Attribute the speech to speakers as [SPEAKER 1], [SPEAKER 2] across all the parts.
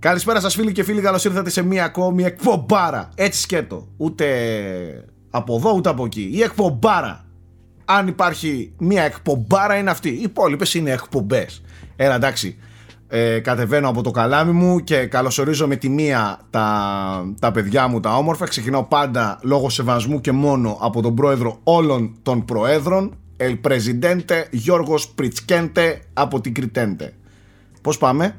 [SPEAKER 1] Καλησπέρα σας φίλοι και φίλοι, καλώς ήρθατε σε μία ακόμη εκπομπάρα. Έτσι σκέτο. Ούτε από εδώ ούτε από εκεί. Η εκπομπάρα. Αν υπάρχει μία εκπομπάρα είναι αυτή. Οι υπόλοιπες είναι εκπομπές. Έλα εντάξει. Ε, κατεβαίνω από το καλάμι μου και καλωσορίζω με τη μία τα, τα παιδιά μου τα όμορφα. Ξεκινάω πάντα λόγω σεβασμού και μόνο από τον πρόεδρο όλων των προέδρων. El Presidente Γιώργος Πριτσκέντε από την Κριτέντε. Πώς πάμε;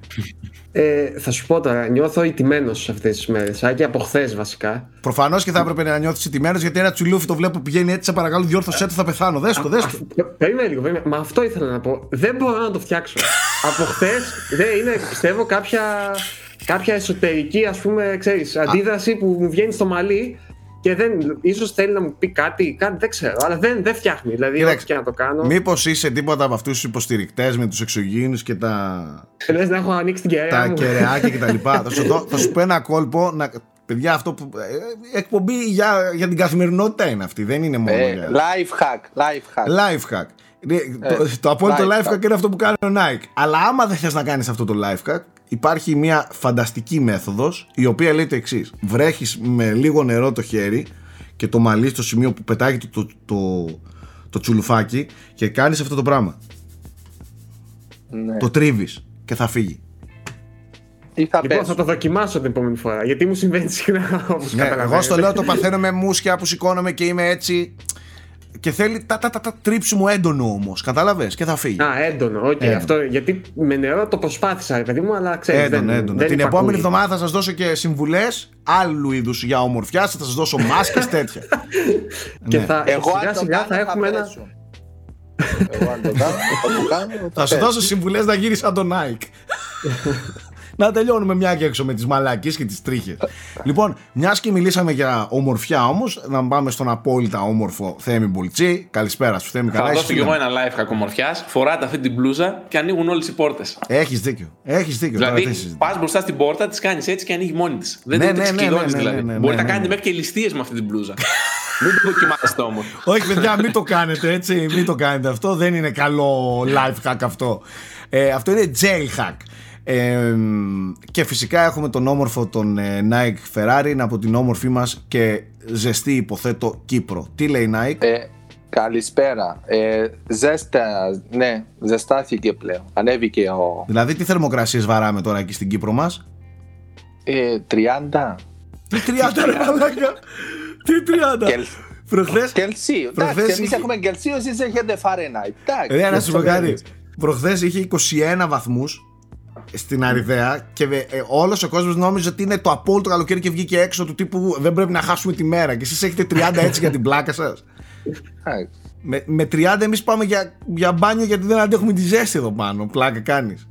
[SPEAKER 2] Ε, θα σου πω τώρα, νιώθω ηττημένος αυτές τις μέρες. και από χθες βασικά.
[SPEAKER 1] Προφανώς και θα έπρεπε να νιώθεις ηττημένος γιατί ένα τσουλούφι το βλέπω που πηγαίνει έτσι. Σε παρακαλώ, διόρθωσέ το, θα πεθάνω. Δέστο, δέστο.
[SPEAKER 2] Περίμενε λίγο, περίμενε. Μα αυτό ήθελα να πω. Δεν μπορώ να το φτιάξω. από χθες δεν είναι, πιστεύω, κάποια, κάποια εσωτερική ας πούμε, ξέρεις, αντίδραση που μου βγαίνει στο μαλλί και δεν, ίσως θέλει να μου πει κάτι, κάτι δεν ξέρω, αλλά δεν, δεν φτιάχνει. Δηλαδή, ό,τι και να το κάνω.
[SPEAKER 1] Μήπως είσαι τίποτα από αυτούς τους υποστηρικτές με τους εξωγήινους και τα.
[SPEAKER 2] Λες να έχω ανοίξει την κεραία.
[SPEAKER 1] Τα κεραιάκια κτλ. θα, σου θα σου πω ένα κόλπο. Να... Παιδιά, αυτό που. Ε, εκπομπή για, για την καθημερινότητα είναι αυτή. Δεν είναι μόνο. Ε,
[SPEAKER 3] για... Life hack. Life hack.
[SPEAKER 1] Life hack. Ε, το, το απόλυτο life hack, hack είναι αυτό που κάνει ο Nike. Αλλά άμα δεν θες να κάνεις αυτό το life hack, υπάρχει μια φανταστική μέθοδος η οποία λέει το εξής. Βρέχεις με λίγο νερό το χέρι και το μαλλί στο σημείο που πετάγει το, το, το, το τσουλουφάκι και κάνεις αυτό το πράγμα. Ναι. Το τρίβεις και θα φύγει.
[SPEAKER 2] θα λοιπόν, θα το δοκιμάσω την επόμενη φορά. Γιατί μου συμβαίνει συχνά όπως ναι,
[SPEAKER 1] Εγώ στο λέω το παθαίνω με μουσια που σηκώνομαι και είμαι έτσι και θέλει τα, τα, τα, τα τρίψιμο έντονο όμως. Κατάλαβες και θα φύγει.
[SPEAKER 2] Α, έντονο. Okay, έντονο. Αυτό, γιατί με νερό το προσπάθησα, παιδί μου, αλλά ξέρεις.
[SPEAKER 1] Έντονο, δεν, έντονο. Δεν Την επόμενη εβδομάδα θα σας δώσω και συμβουλές άλλου είδους για ομορφιά. Θα σας δώσω μάσκες τέτοια.
[SPEAKER 2] και ναι. θα, Εγώ σιγά σιγά θα έχουμε ένα.
[SPEAKER 3] Εγώ αν το κάνω,
[SPEAKER 1] θα σου δώσω συμβουλές να γίνεις σαν τον Nike να τελειώνουμε μια και έξω με τις μαλακίε και τις τρίχες. λοιπόν, μιας και μιλήσαμε για ομορφιά όμως, να πάμε στον απόλυτα όμορφο Θέμη Μπουλτσί. Καλησπέρα σου, Θέμη.
[SPEAKER 4] Θα δώσω και εγώ ένα live hack ομορφιά. Φοράτε αυτή την μπλούζα και ανοίγουν όλες οι πόρτες.
[SPEAKER 1] Έχεις δίκιο. Έχεις δίκιο.
[SPEAKER 4] Δηλαδή, πας μπροστά στην πόρτα, τη κάνεις έτσι και ανοίγει μόνη της. Δεν ναι, ναι, ναι, ναι, δηλαδή. Ναι, Μπορείτε να κάνετε μέχρι και ληστείες με αυτή την μπλούζα. Μην το δοκιμάσετε όμως.
[SPEAKER 1] Όχι, παιδιά, μην το κάνετε έτσι. Μην το κάνετε αυτό. Δεν είναι καλό live hack αυτό. Ε, αυτό είναι jail hack και φυσικά έχουμε τον όμορφο τον ε, Nike Ferrari από την όμορφή μας και ζεστή υποθέτω Κύπρο. Τι λέει Nike?
[SPEAKER 3] Ε, καλησπέρα. Ε, ζέστα, ναι, ζεστάθηκε πλέον. Ανέβηκε ο...
[SPEAKER 1] Δηλαδή τι θερμοκρασίες βαράμε τώρα εκεί στην Κύπρο μας;
[SPEAKER 3] Ε, 30.
[SPEAKER 1] Τι 30 ρε μαλάκα. Τι 30. Κελ...
[SPEAKER 3] Προχθές... Κελσίου. Προχθές εμείς έχουμε Κελσίου, εσείς έχετε Fahrenheit.
[SPEAKER 1] Ε, να σου πω κάτι. Προχθές είχε 21 βαθμούς στην Αριδαία και ε, όλος ο κόσμος νόμιζε ότι είναι το απόλυτο καλοκαίρι και βγήκε έξω του τύπου δεν πρέπει να χάσουμε τη μέρα. Και εσείς έχετε 30 έτσι για την πλάκα σας. με, με 30 εμείς πάμε για, για μπάνιο γιατί δεν αντέχουμε τη ζέστη εδώ πάνω. Πλάκα κάνεις.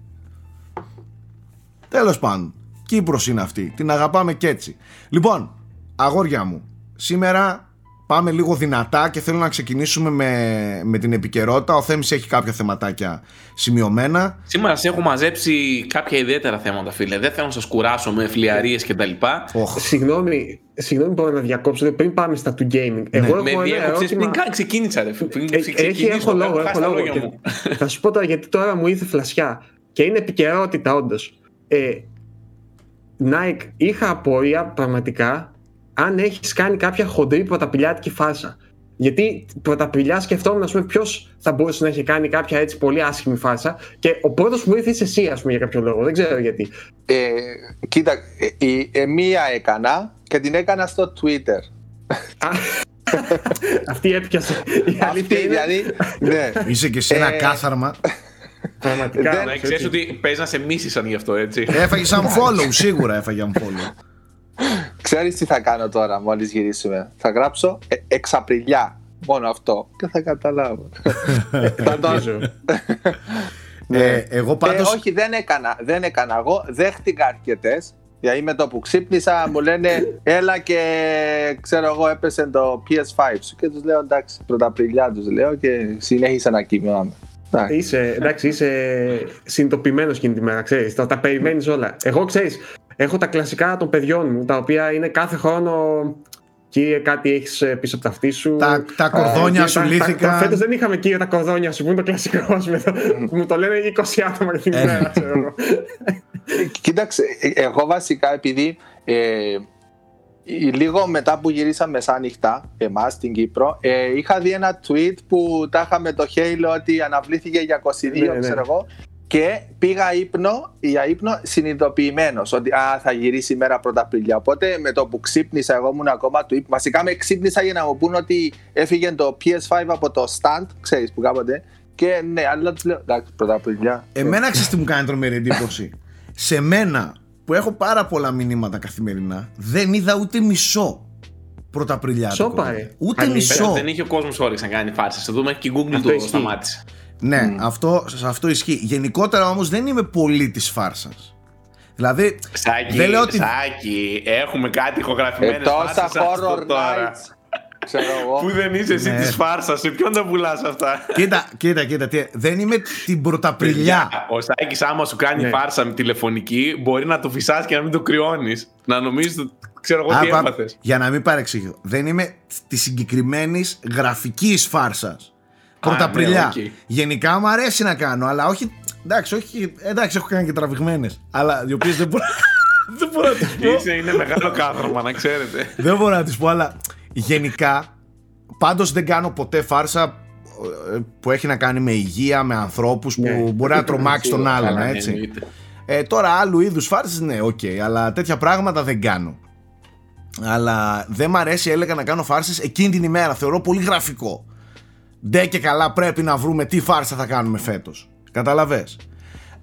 [SPEAKER 1] Τέλος πάντων. Κύπρος είναι αυτή. Την αγαπάμε και έτσι. Λοιπόν, αγόρια μου, σήμερα πάμε λίγο δυνατά και θέλω να ξεκινήσουμε με, με την επικαιρότητα. Ο Θέμης έχει κάποια θεματάκια σημειωμένα.
[SPEAKER 4] Σήμερα σε έχω μαζέψει κάποια ιδιαίτερα θέματα, φίλε. Δεν θέλω να σας κουράσω με φλιαρίες κτλ.
[SPEAKER 2] Oh. Συγγνώμη, συγγνώμη που να διακόψω πριν πάμε στα του gaming.
[SPEAKER 4] Ναι. Εγώ με διέκοψες πριν καν ξεκίνησα. Ρε. Πριν
[SPEAKER 2] ε, έχει, έχω λόγο. Έχω λόγο θα σου πω τώρα γιατί τώρα μου ήρθε φλασιά. Και είναι επικαιρότητα όντως. Ε, Nike, είχα απορία πραγματικά αν έχεις κάνει κάποια χοντρή πρωταπηλιάτικη φάσα. Γιατί πρωταπηλιά σκεφτόμουν, ας πούμε, ποιος θα μπορούσε να έχει κάνει κάποια έτσι πολύ άσχημη φάσα. Και ο πρώτος που ήρθε είσαι εσύ, ας πούμε, για κάποιο λόγο. Δεν ξέρω γιατί.
[SPEAKER 3] Ε, κοίτα, ε, ε, μία έκανα και την έκανα στο Twitter.
[SPEAKER 2] Αυτή έπιασε.
[SPEAKER 3] Αυτή, δηλαδή. Ναι.
[SPEAKER 1] Είσαι και σε ένα ε, κάθαρμα.
[SPEAKER 4] Πραγματικά. Δεν ξέρει ότι παίζει να σε μίσησαν γι' αυτό, έτσι.
[SPEAKER 1] Έφαγες σαν follow, σίγουρα έφαγε σαν follow.
[SPEAKER 3] Ξέρεις τι θα κάνω τώρα μόλις γυρίσουμε. Θα γράψω ε, εξαπριλιά. Μόνο αυτό. Και θα καταλάβω. θα το
[SPEAKER 1] ναι. ε, εγώ πάντως...
[SPEAKER 3] Ε, όχι, δεν έκανα. Δεν έκανα. Εγώ δέχτηκα αρκετές. Γιατί με το που ξύπνησα μου λένε έλα και ξέρω εγώ έπεσε το PS5 σου και τους λέω εντάξει πρωταπριλιά τους λέω και συνέχισα να κοιμάμαι.
[SPEAKER 2] Είσαι, εντάξει, είσαι συνειδητοποιημένος εκείνη τη μέρα, ξέρεις. Τα, τα περιμένεις όλα. Εγώ ξέρεις, Έχω τα κλασικά των παιδιών μου, τα οποία είναι κάθε χρόνο Κύριε, κάτι έχεις ε, πίσω από τα αυτή σου.
[SPEAKER 1] Τα, τα κορδόνια σου λύθηκαν.
[SPEAKER 2] Φέτος δεν είχαμε κύριε τα κορδόνια σου, που είναι το κλασικό. μου το λένε 20 άτομα την ημέρα, ξέρω
[SPEAKER 3] Κοίταξε, εγώ βασικά επειδή ε, λίγο μετά που γυρίσαμε μεσάνυχτα, εμάς στην Κύπρο, ε, είχα δει ένα tweet που τα είχαμε το Halo ότι αναβλήθηκε για 22, ναι, ναι, ξέρω εγώ. Και πήγα ύπνο, για ύπνο συνειδητοποιημένος ότι α, θα γυρίσει η μέρα πρώτα Απριλιά. Οπότε με το που ξύπνησα, εγώ ήμουν ακόμα του ύπνου. Βασικά με ξύπνησα για να μου πούν ότι έφυγε το PS5 από το stand, ξέρεις που κάποτε. Και ναι, αλλά τους λέω εντάξει, πρώτα Απριλιά.
[SPEAKER 1] Εμένα ξέρεις τι μου κάνει τρομερή εντύπωση. Σε μένα που έχω πάρα πολλά μηνύματα καθημερινά, δεν είδα ούτε μισό Πρωταπριλιά. Ούτε μισό.
[SPEAKER 4] Δεν είχε ο κόσμος όρεξη να κάνει φάρσες. Θα δούμε και η Google το σταμάτησε.
[SPEAKER 1] Ναι, αυτό, αυτό ισχύει. Γενικότερα όμως δεν είμαι πολύ της φάρσας. Δηλαδή.
[SPEAKER 4] Σάκη, δεν λέω ότι... Σάκη, έχουμε κάτι ηχογραφημένες ε,
[SPEAKER 3] τόσα horror nights. Ξέρω εγώ.
[SPEAKER 4] Πού δεν είσαι εσύ ναι. της φάρσας, σε ποιον τα πουλάς αυτά;
[SPEAKER 1] Κοίτα, κοίτα, κοίτα. Δεν είμαι την Πρωταπριλιά.
[SPEAKER 4] Ο Σάκης, άμα σου κάνει ναι. φάρσα με τηλεφωνική, μπορεί να το φυσάς και να μην το κρυώνεις. Να νομίζεις ξέρω εγώ τι έπαθες.
[SPEAKER 1] Για να μην παρεξηγήσω. Δεν είμαι της συγκεκριμένης γραφικής φάρσας. Πρωταπριλιά. Ναι, okay. Γενικά μου αρέσει να κάνω, αλλά όχι. Εντάξει, όχι, εντάξει έχω κάνει και τραβηγμένες. Αλλά οι οποίες δεν μπορώ. δεν μπορώ να τις
[SPEAKER 4] πω. είναι μεγάλο κάθαρμα, να ξέρετε.
[SPEAKER 1] δεν μπορώ να τις πω, αλλά γενικά πάντως δεν κάνω ποτέ φάρσα ε, που έχει να κάνει με υγεία, με ανθρώπους που ναι. μπορεί να τρομάξει τον άλλον, έτσι. Ε, τώρα άλλου είδους φάρσες, ναι, OK, okay, αλλά τέτοια πράγματα δεν κάνω. Αλλά δεν μ' αρέσει, έλεγα να κάνω φάρσες εκείνη την ημέρα, θεωρώ πολύ γραφικό. Ντε και καλά πρέπει να βρούμε τι φάρσα θα κάνουμε φέτος. Κατάλαβες.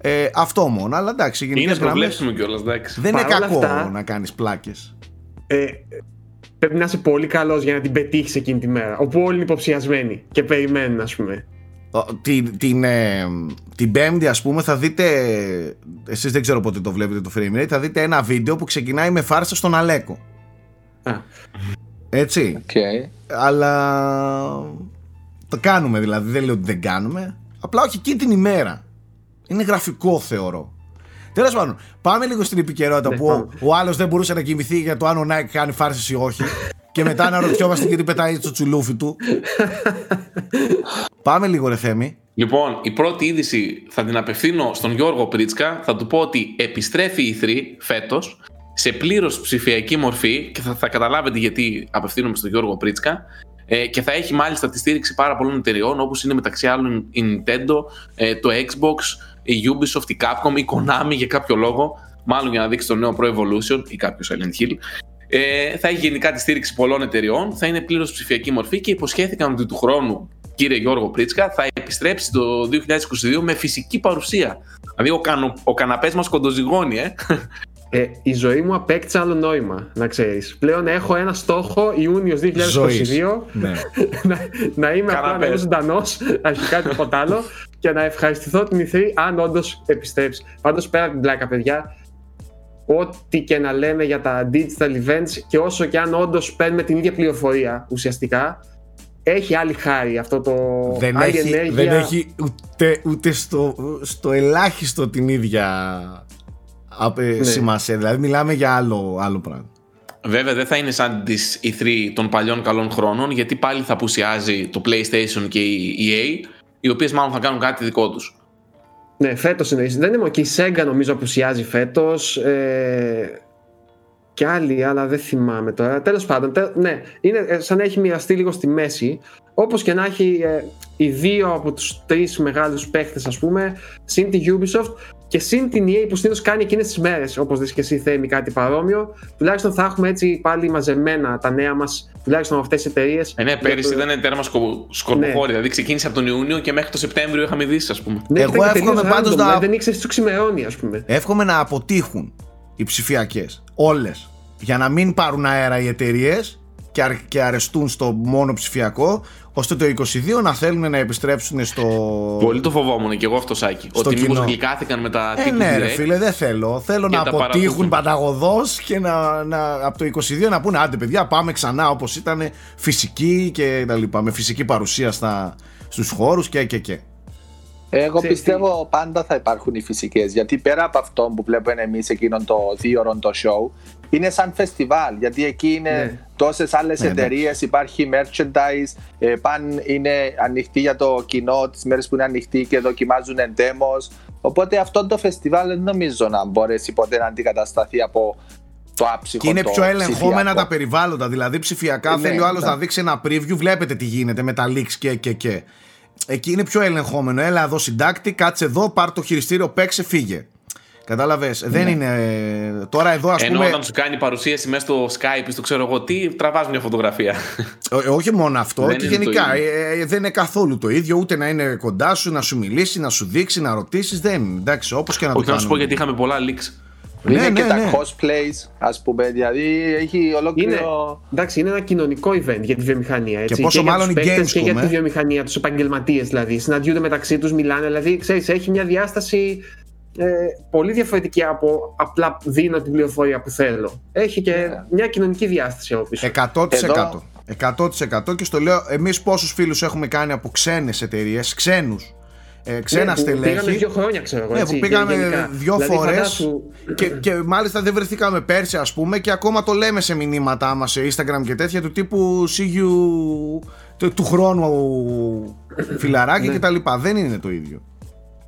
[SPEAKER 1] Ε, αυτό μόνο, αλλά εντάξει,
[SPEAKER 4] γενικές είναι γραμμές... κιόλας, εντάξει.
[SPEAKER 1] Δεν είναι κακό να κάνεις πλάκες. Ε,
[SPEAKER 2] πρέπει να είσαι πολύ καλός για να την πετύχεις εκείνη τη μέρα. Όπου όλοι είναι υποψιασμένοι και περιμένουν, ας πούμε.
[SPEAKER 1] Την, την, ε, την Πέμπτη, ας πούμε, θα δείτε. Εσείς δεν ξέρω πότε το βλέπετε το frame rate. Θα δείτε ένα βίντεο που ξεκινάει με φάρσα στον Αλέκο. Α. Έτσι.
[SPEAKER 3] Okay.
[SPEAKER 1] Αλλά το κάνουμε δηλαδή, δεν λέω ότι δεν κάνουμε. Απλά όχι εκείνη την ημέρα. Είναι γραφικό θεωρώ. Τέλος πάντων, πάμε λίγο στην επικαιρότητα ναι, που ο, ο άλλος δεν μπορούσε να κοιμηθεί για το αν ο Νάικ κάνει φάρσες ή όχι. και μετά να ρωτιόμαστε γιατί πετάει στο τσουλούφι του. πάμε λίγο, ρε Θέμη.
[SPEAKER 4] Λοιπόν, η πρώτη είδηση θα την απευθύνω στον Γιώργο Πρίτσκα. Θα του πω ότι επιστρέφει η 3 φέτος σε πλήρως ψηφιακή μορφή και θα, θα καταλάβετε γιατί απευθύνομαι στον Γιώργο Πρίτσκα. Ε, και θα έχει μάλιστα τη στήριξη πάρα πολλών εταιριών όπως είναι μεταξύ άλλων η Nintendo, ε, το Xbox, η Ubisoft, η Capcom, η Konami για κάποιο λόγο, μάλλον για να δείξει το νέο Pro Evolution ή κάποιος Silent Hill. Ε, θα έχει γενικά τη στήριξη πολλών εταιριών, θα είναι πλήρως ψηφιακή μορφή και υποσχέθηκαν ότι του χρόνου, κύριε Γιώργο Πρίτσκα, θα επιστρέψει το 2022 με φυσική παρουσία. Δηλαδή ο, κανο, ο καναπές μας κοντοζυγώνει, ε.
[SPEAKER 2] Ε, η ζωή μου απέκτησε άλλο νόημα, να ξέρεις. Πλέον έχω ένα στόχο Ιούνιος 2022 ναι. να, να είμαι απλά ένας ζωντανό, αρχικά τίποτα άλλο, και να ευχαριστηθώ την Ιθρή αν όντως επιστρέψει. Πάντως πέρα από την πλάκα, παιδιά, ό,τι και να λέμε για τα digital events και όσο και αν όντως παίρνουμε την ίδια πληροφορία ουσιαστικά, έχει άλλη χάρη αυτό το.
[SPEAKER 1] Δεν, έχει, ενέργεια. δεν έχει ούτε, ούτε στο, στο ελάχιστο την ίδια ναι. σημασία. Δηλαδή μιλάμε για άλλο, άλλο πράγμα.
[SPEAKER 4] Βέβαια δεν θα είναι σαν τις E3 των παλιών καλών χρόνων γιατί πάλι θα απουσιάζει το PlayStation και η EA οι οποίες μάλλον θα κάνουν κάτι δικό τους.
[SPEAKER 2] Ναι, φέτος είναι. Δεν είναι και η Sega νομίζω απουσιάζει φέτος. Ε, και άλλοι, αλλά δεν θυμάμαι τώρα. Τέλος πάντων, ναι, είναι ε, σαν να έχει μοιραστεί λίγο στη μέση. Όπως και να έχει ε, οι δύο από τους τρεις μεγάλους παίχτες ας πούμε, συν τη Ubisoft και συν την EA που συνήθως κάνει εκείνες τις μέρες, όπως δεις και εσύ θέμη κάτι παρόμοιο, τουλάχιστον θα έχουμε έτσι πάλι μαζεμένα τα νέα μας, τουλάχιστον με αυτές τι εταιρείες.
[SPEAKER 4] Ε, ναι, πέρυσι το... ήταν τέρμα σκορποχώρη. Ναι. Δηλαδή ξεκίνησε από τον Ιούνιο και μέχρι το Σεπτέμβριο είχαμε δει, ας πούμε.
[SPEAKER 1] Ναι, Εγώ εύχομαι πάντως να.
[SPEAKER 2] Δεν ήξερες τι του ξημερώνει, ας πούμε.
[SPEAKER 1] Εύχομαι να αποτύχουν οι ψηφιακές. Όλες. Για να μην πάρουν αέρα οι εταιρείες και αρεστούν στο μόνο ψηφιακό, ώστε το 22 να θέλουν να επιστρέψουν στο.
[SPEAKER 4] Πολύ το φοβόμουν και εγώ αυτό, Σάκη. Ότι μήπως γλυκάθηκαν με τα
[SPEAKER 1] ε, Ναι, ρε φίλε, δεν θέλω. Θέλω να αποτύχουν πανταγωδό και να, να, από το 22 να πούνε άντε, παιδιά, πάμε ξανά όπως ήταν φυσική και τα λοιπά. Με φυσική παρουσία στους χώρους και, και, και.
[SPEAKER 3] Εγώ πιστεύω πάντα θα υπάρχουν οι φυσικές. Γιατί πέρα από αυτό που βλέπουμε εμείς εκείνον το δύο ώρων το show, είναι σαν φεστιβάλ. Γιατί εκεί είναι ναι. Τόσες άλλες ναι, εταιρείες, υπάρχει merchandise, ε, παν είναι ανοιχτή για το κοινό τις μέρες που είναι ανοιχτή και δοκιμάζουν demos. Οπότε αυτό το φεστιβάλ δεν νομίζω να μπορέσει ποτέ να αντικατασταθεί από το άψυχο.
[SPEAKER 1] Και είναι πιο ελεγχόμενα τα περιβάλλοντα. Δηλαδή ψηφιακά ναι, θέλει ο άλλος ναι. να δείξει ένα preview, βλέπετε τι γίνεται με τα leaks και και και. Εκεί είναι πιο ελεγχόμενο. Έλα εδώ συντάκτη, κάτσε εδώ, πάρ το χειριστήριο, παίξε, φύγε. Κατάλαβες. Δεν ναι. είναι. Τώρα εδώ, ας πούμε.
[SPEAKER 4] Ενώ όταν σου κάνει παρουσίαση μέσα στο Skype, στο ξέρω εγώ τι, τραβάς μια φωτογραφία.
[SPEAKER 1] Ε, όχι μόνο αυτό, δεν και γενικά. Ε, ε, δεν είναι καθόλου το ίδιο. Ούτε να είναι κοντά σου, να σου μιλήσει, να σου δείξει, να ρωτήσεις. Δεν. Εντάξει, όπως και να
[SPEAKER 4] το Όχι, να σου πω γιατί είχαμε πολλά leaks.
[SPEAKER 3] Ναι, είναι ναι, και ναι. τα cosplays, ας πούμε. Δηλαδή έχει ολόκληρο.
[SPEAKER 2] Είναι, εντάξει, είναι ένα κοινωνικό event για τη βιομηχανία. Έτσι.
[SPEAKER 1] Και πόσο και μάλλον οι games
[SPEAKER 2] Και για τη βιομηχανία, τους επαγγελματίες δηλαδή. Συναντιούνται μεταξύ τους, μιλάνε. Δηλαδή, ξέρεις, έχει μια διάσταση ε, πολύ διαφορετική από απλά δίνω την πληροφορία που θέλω. Έχει και yeah. Ναι. μια κοινωνική διάσταση από πίσω.
[SPEAKER 1] 100%. Εδώ... 100% και στο λέω, εμείς πόσους φίλους έχουμε κάνει από ξένες εταιρείες, ξένους ε, ξένα ναι, στελέχη.
[SPEAKER 2] Πήγαμε δύο χρόνια, ξέρω εγώ.
[SPEAKER 1] Ναι, που πήγαμε γενικά. δύο δηλαδή, φορές. Φαντάσου... Και, και μάλιστα δεν βρεθήκαμε πέρσι, ας πούμε, και ακόμα το λέμε σε μηνύματά μας σε Instagram και τέτοια του τύπου see you του, του χρόνου φιλαράκι ναι. κτλ. Δεν είναι το ίδιο.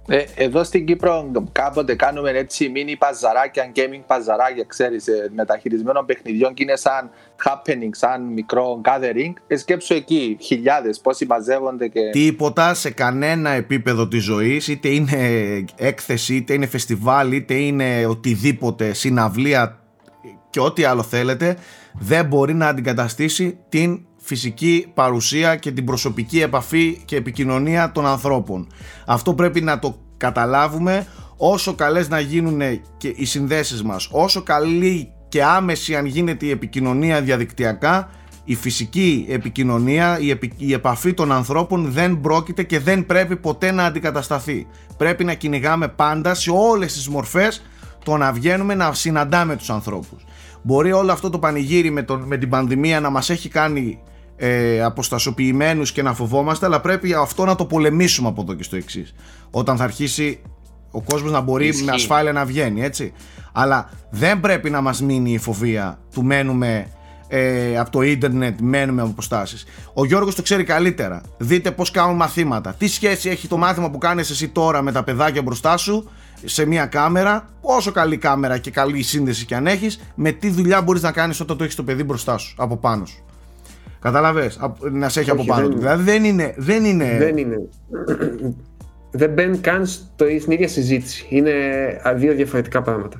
[SPEAKER 3] Ε, εδώ στην Κύπρο κάποτε κάνουμε έτσι μίνι παζαράκια, gaming παζαράκια, ξέρεις, ε, μεταχειρισμένων παιχνιδιών και είναι σαν happening, σαν μικρό gathering. Ε, σκέψου εκεί χιλιάδες πόσοι μαζεύονται και...
[SPEAKER 1] Τίποτα σε κανένα επίπεδο της ζωής, είτε είναι έκθεση, είτε είναι φεστιβάλ, είτε είναι οτιδήποτε, συναυλία και ό,τι άλλο θέλετε, δεν μπορεί να αντικαταστήσει την φυσική παρουσία και την προσωπική επαφή και επικοινωνία των ανθρώπων. Αυτό πρέπει να το καταλάβουμε όσο καλές να γίνουν και οι συνδέσεις μας, όσο καλή και άμεση αν γίνεται η επικοινωνία διαδικτυακά, η φυσική επικοινωνία, η, η επαφή των ανθρώπων δεν πρόκειται και δεν πρέπει ποτέ να αντικατασταθεί. Πρέπει να κυνηγάμε πάντα σε όλες τις μορφές το να βγαίνουμε να συναντάμε τους ανθρώπους. Μπορεί όλο αυτό το πανηγύρι με, τον, με την πανδημία να μας έχει κάνει ε, αποστασιοποιημένους και να φοβόμαστε αλλά πρέπει αυτό να το πολεμήσουμε από εδώ και στο εξής. όταν θα αρχίσει ο κόσμος να μπορεί με ασφάλεια να βγαίνει έτσι. Αλλά δεν πρέπει να μας μείνει η φοβία του μένουμε ε, από το ίντερνετ μένουμε από αποστάσεις. Ο Γιώργος το ξέρει καλύτερα. Δείτε πως κάνουν μαθήματα. Τι σχέση έχει το μάθημα που κάνεις εσύ τώρα με τα παιδάκια μπροστά σου σε μια κάμερα, όσο καλή κάμερα και καλή σύνδεση και αν έχεις, με τι δουλειά μπορείς να κάνεις όταν το έχεις το παιδί μπροστά σου, από πάνω σου. Κατάλαβε. Να σε έχει από πάνω του. Δηλαδή δεν είναι. Δεν είναι.
[SPEAKER 2] Δεν, είναι. δεν μπαίνει καν στην ίδια συζήτηση. Είναι δύο διαφορετικά πράγματα.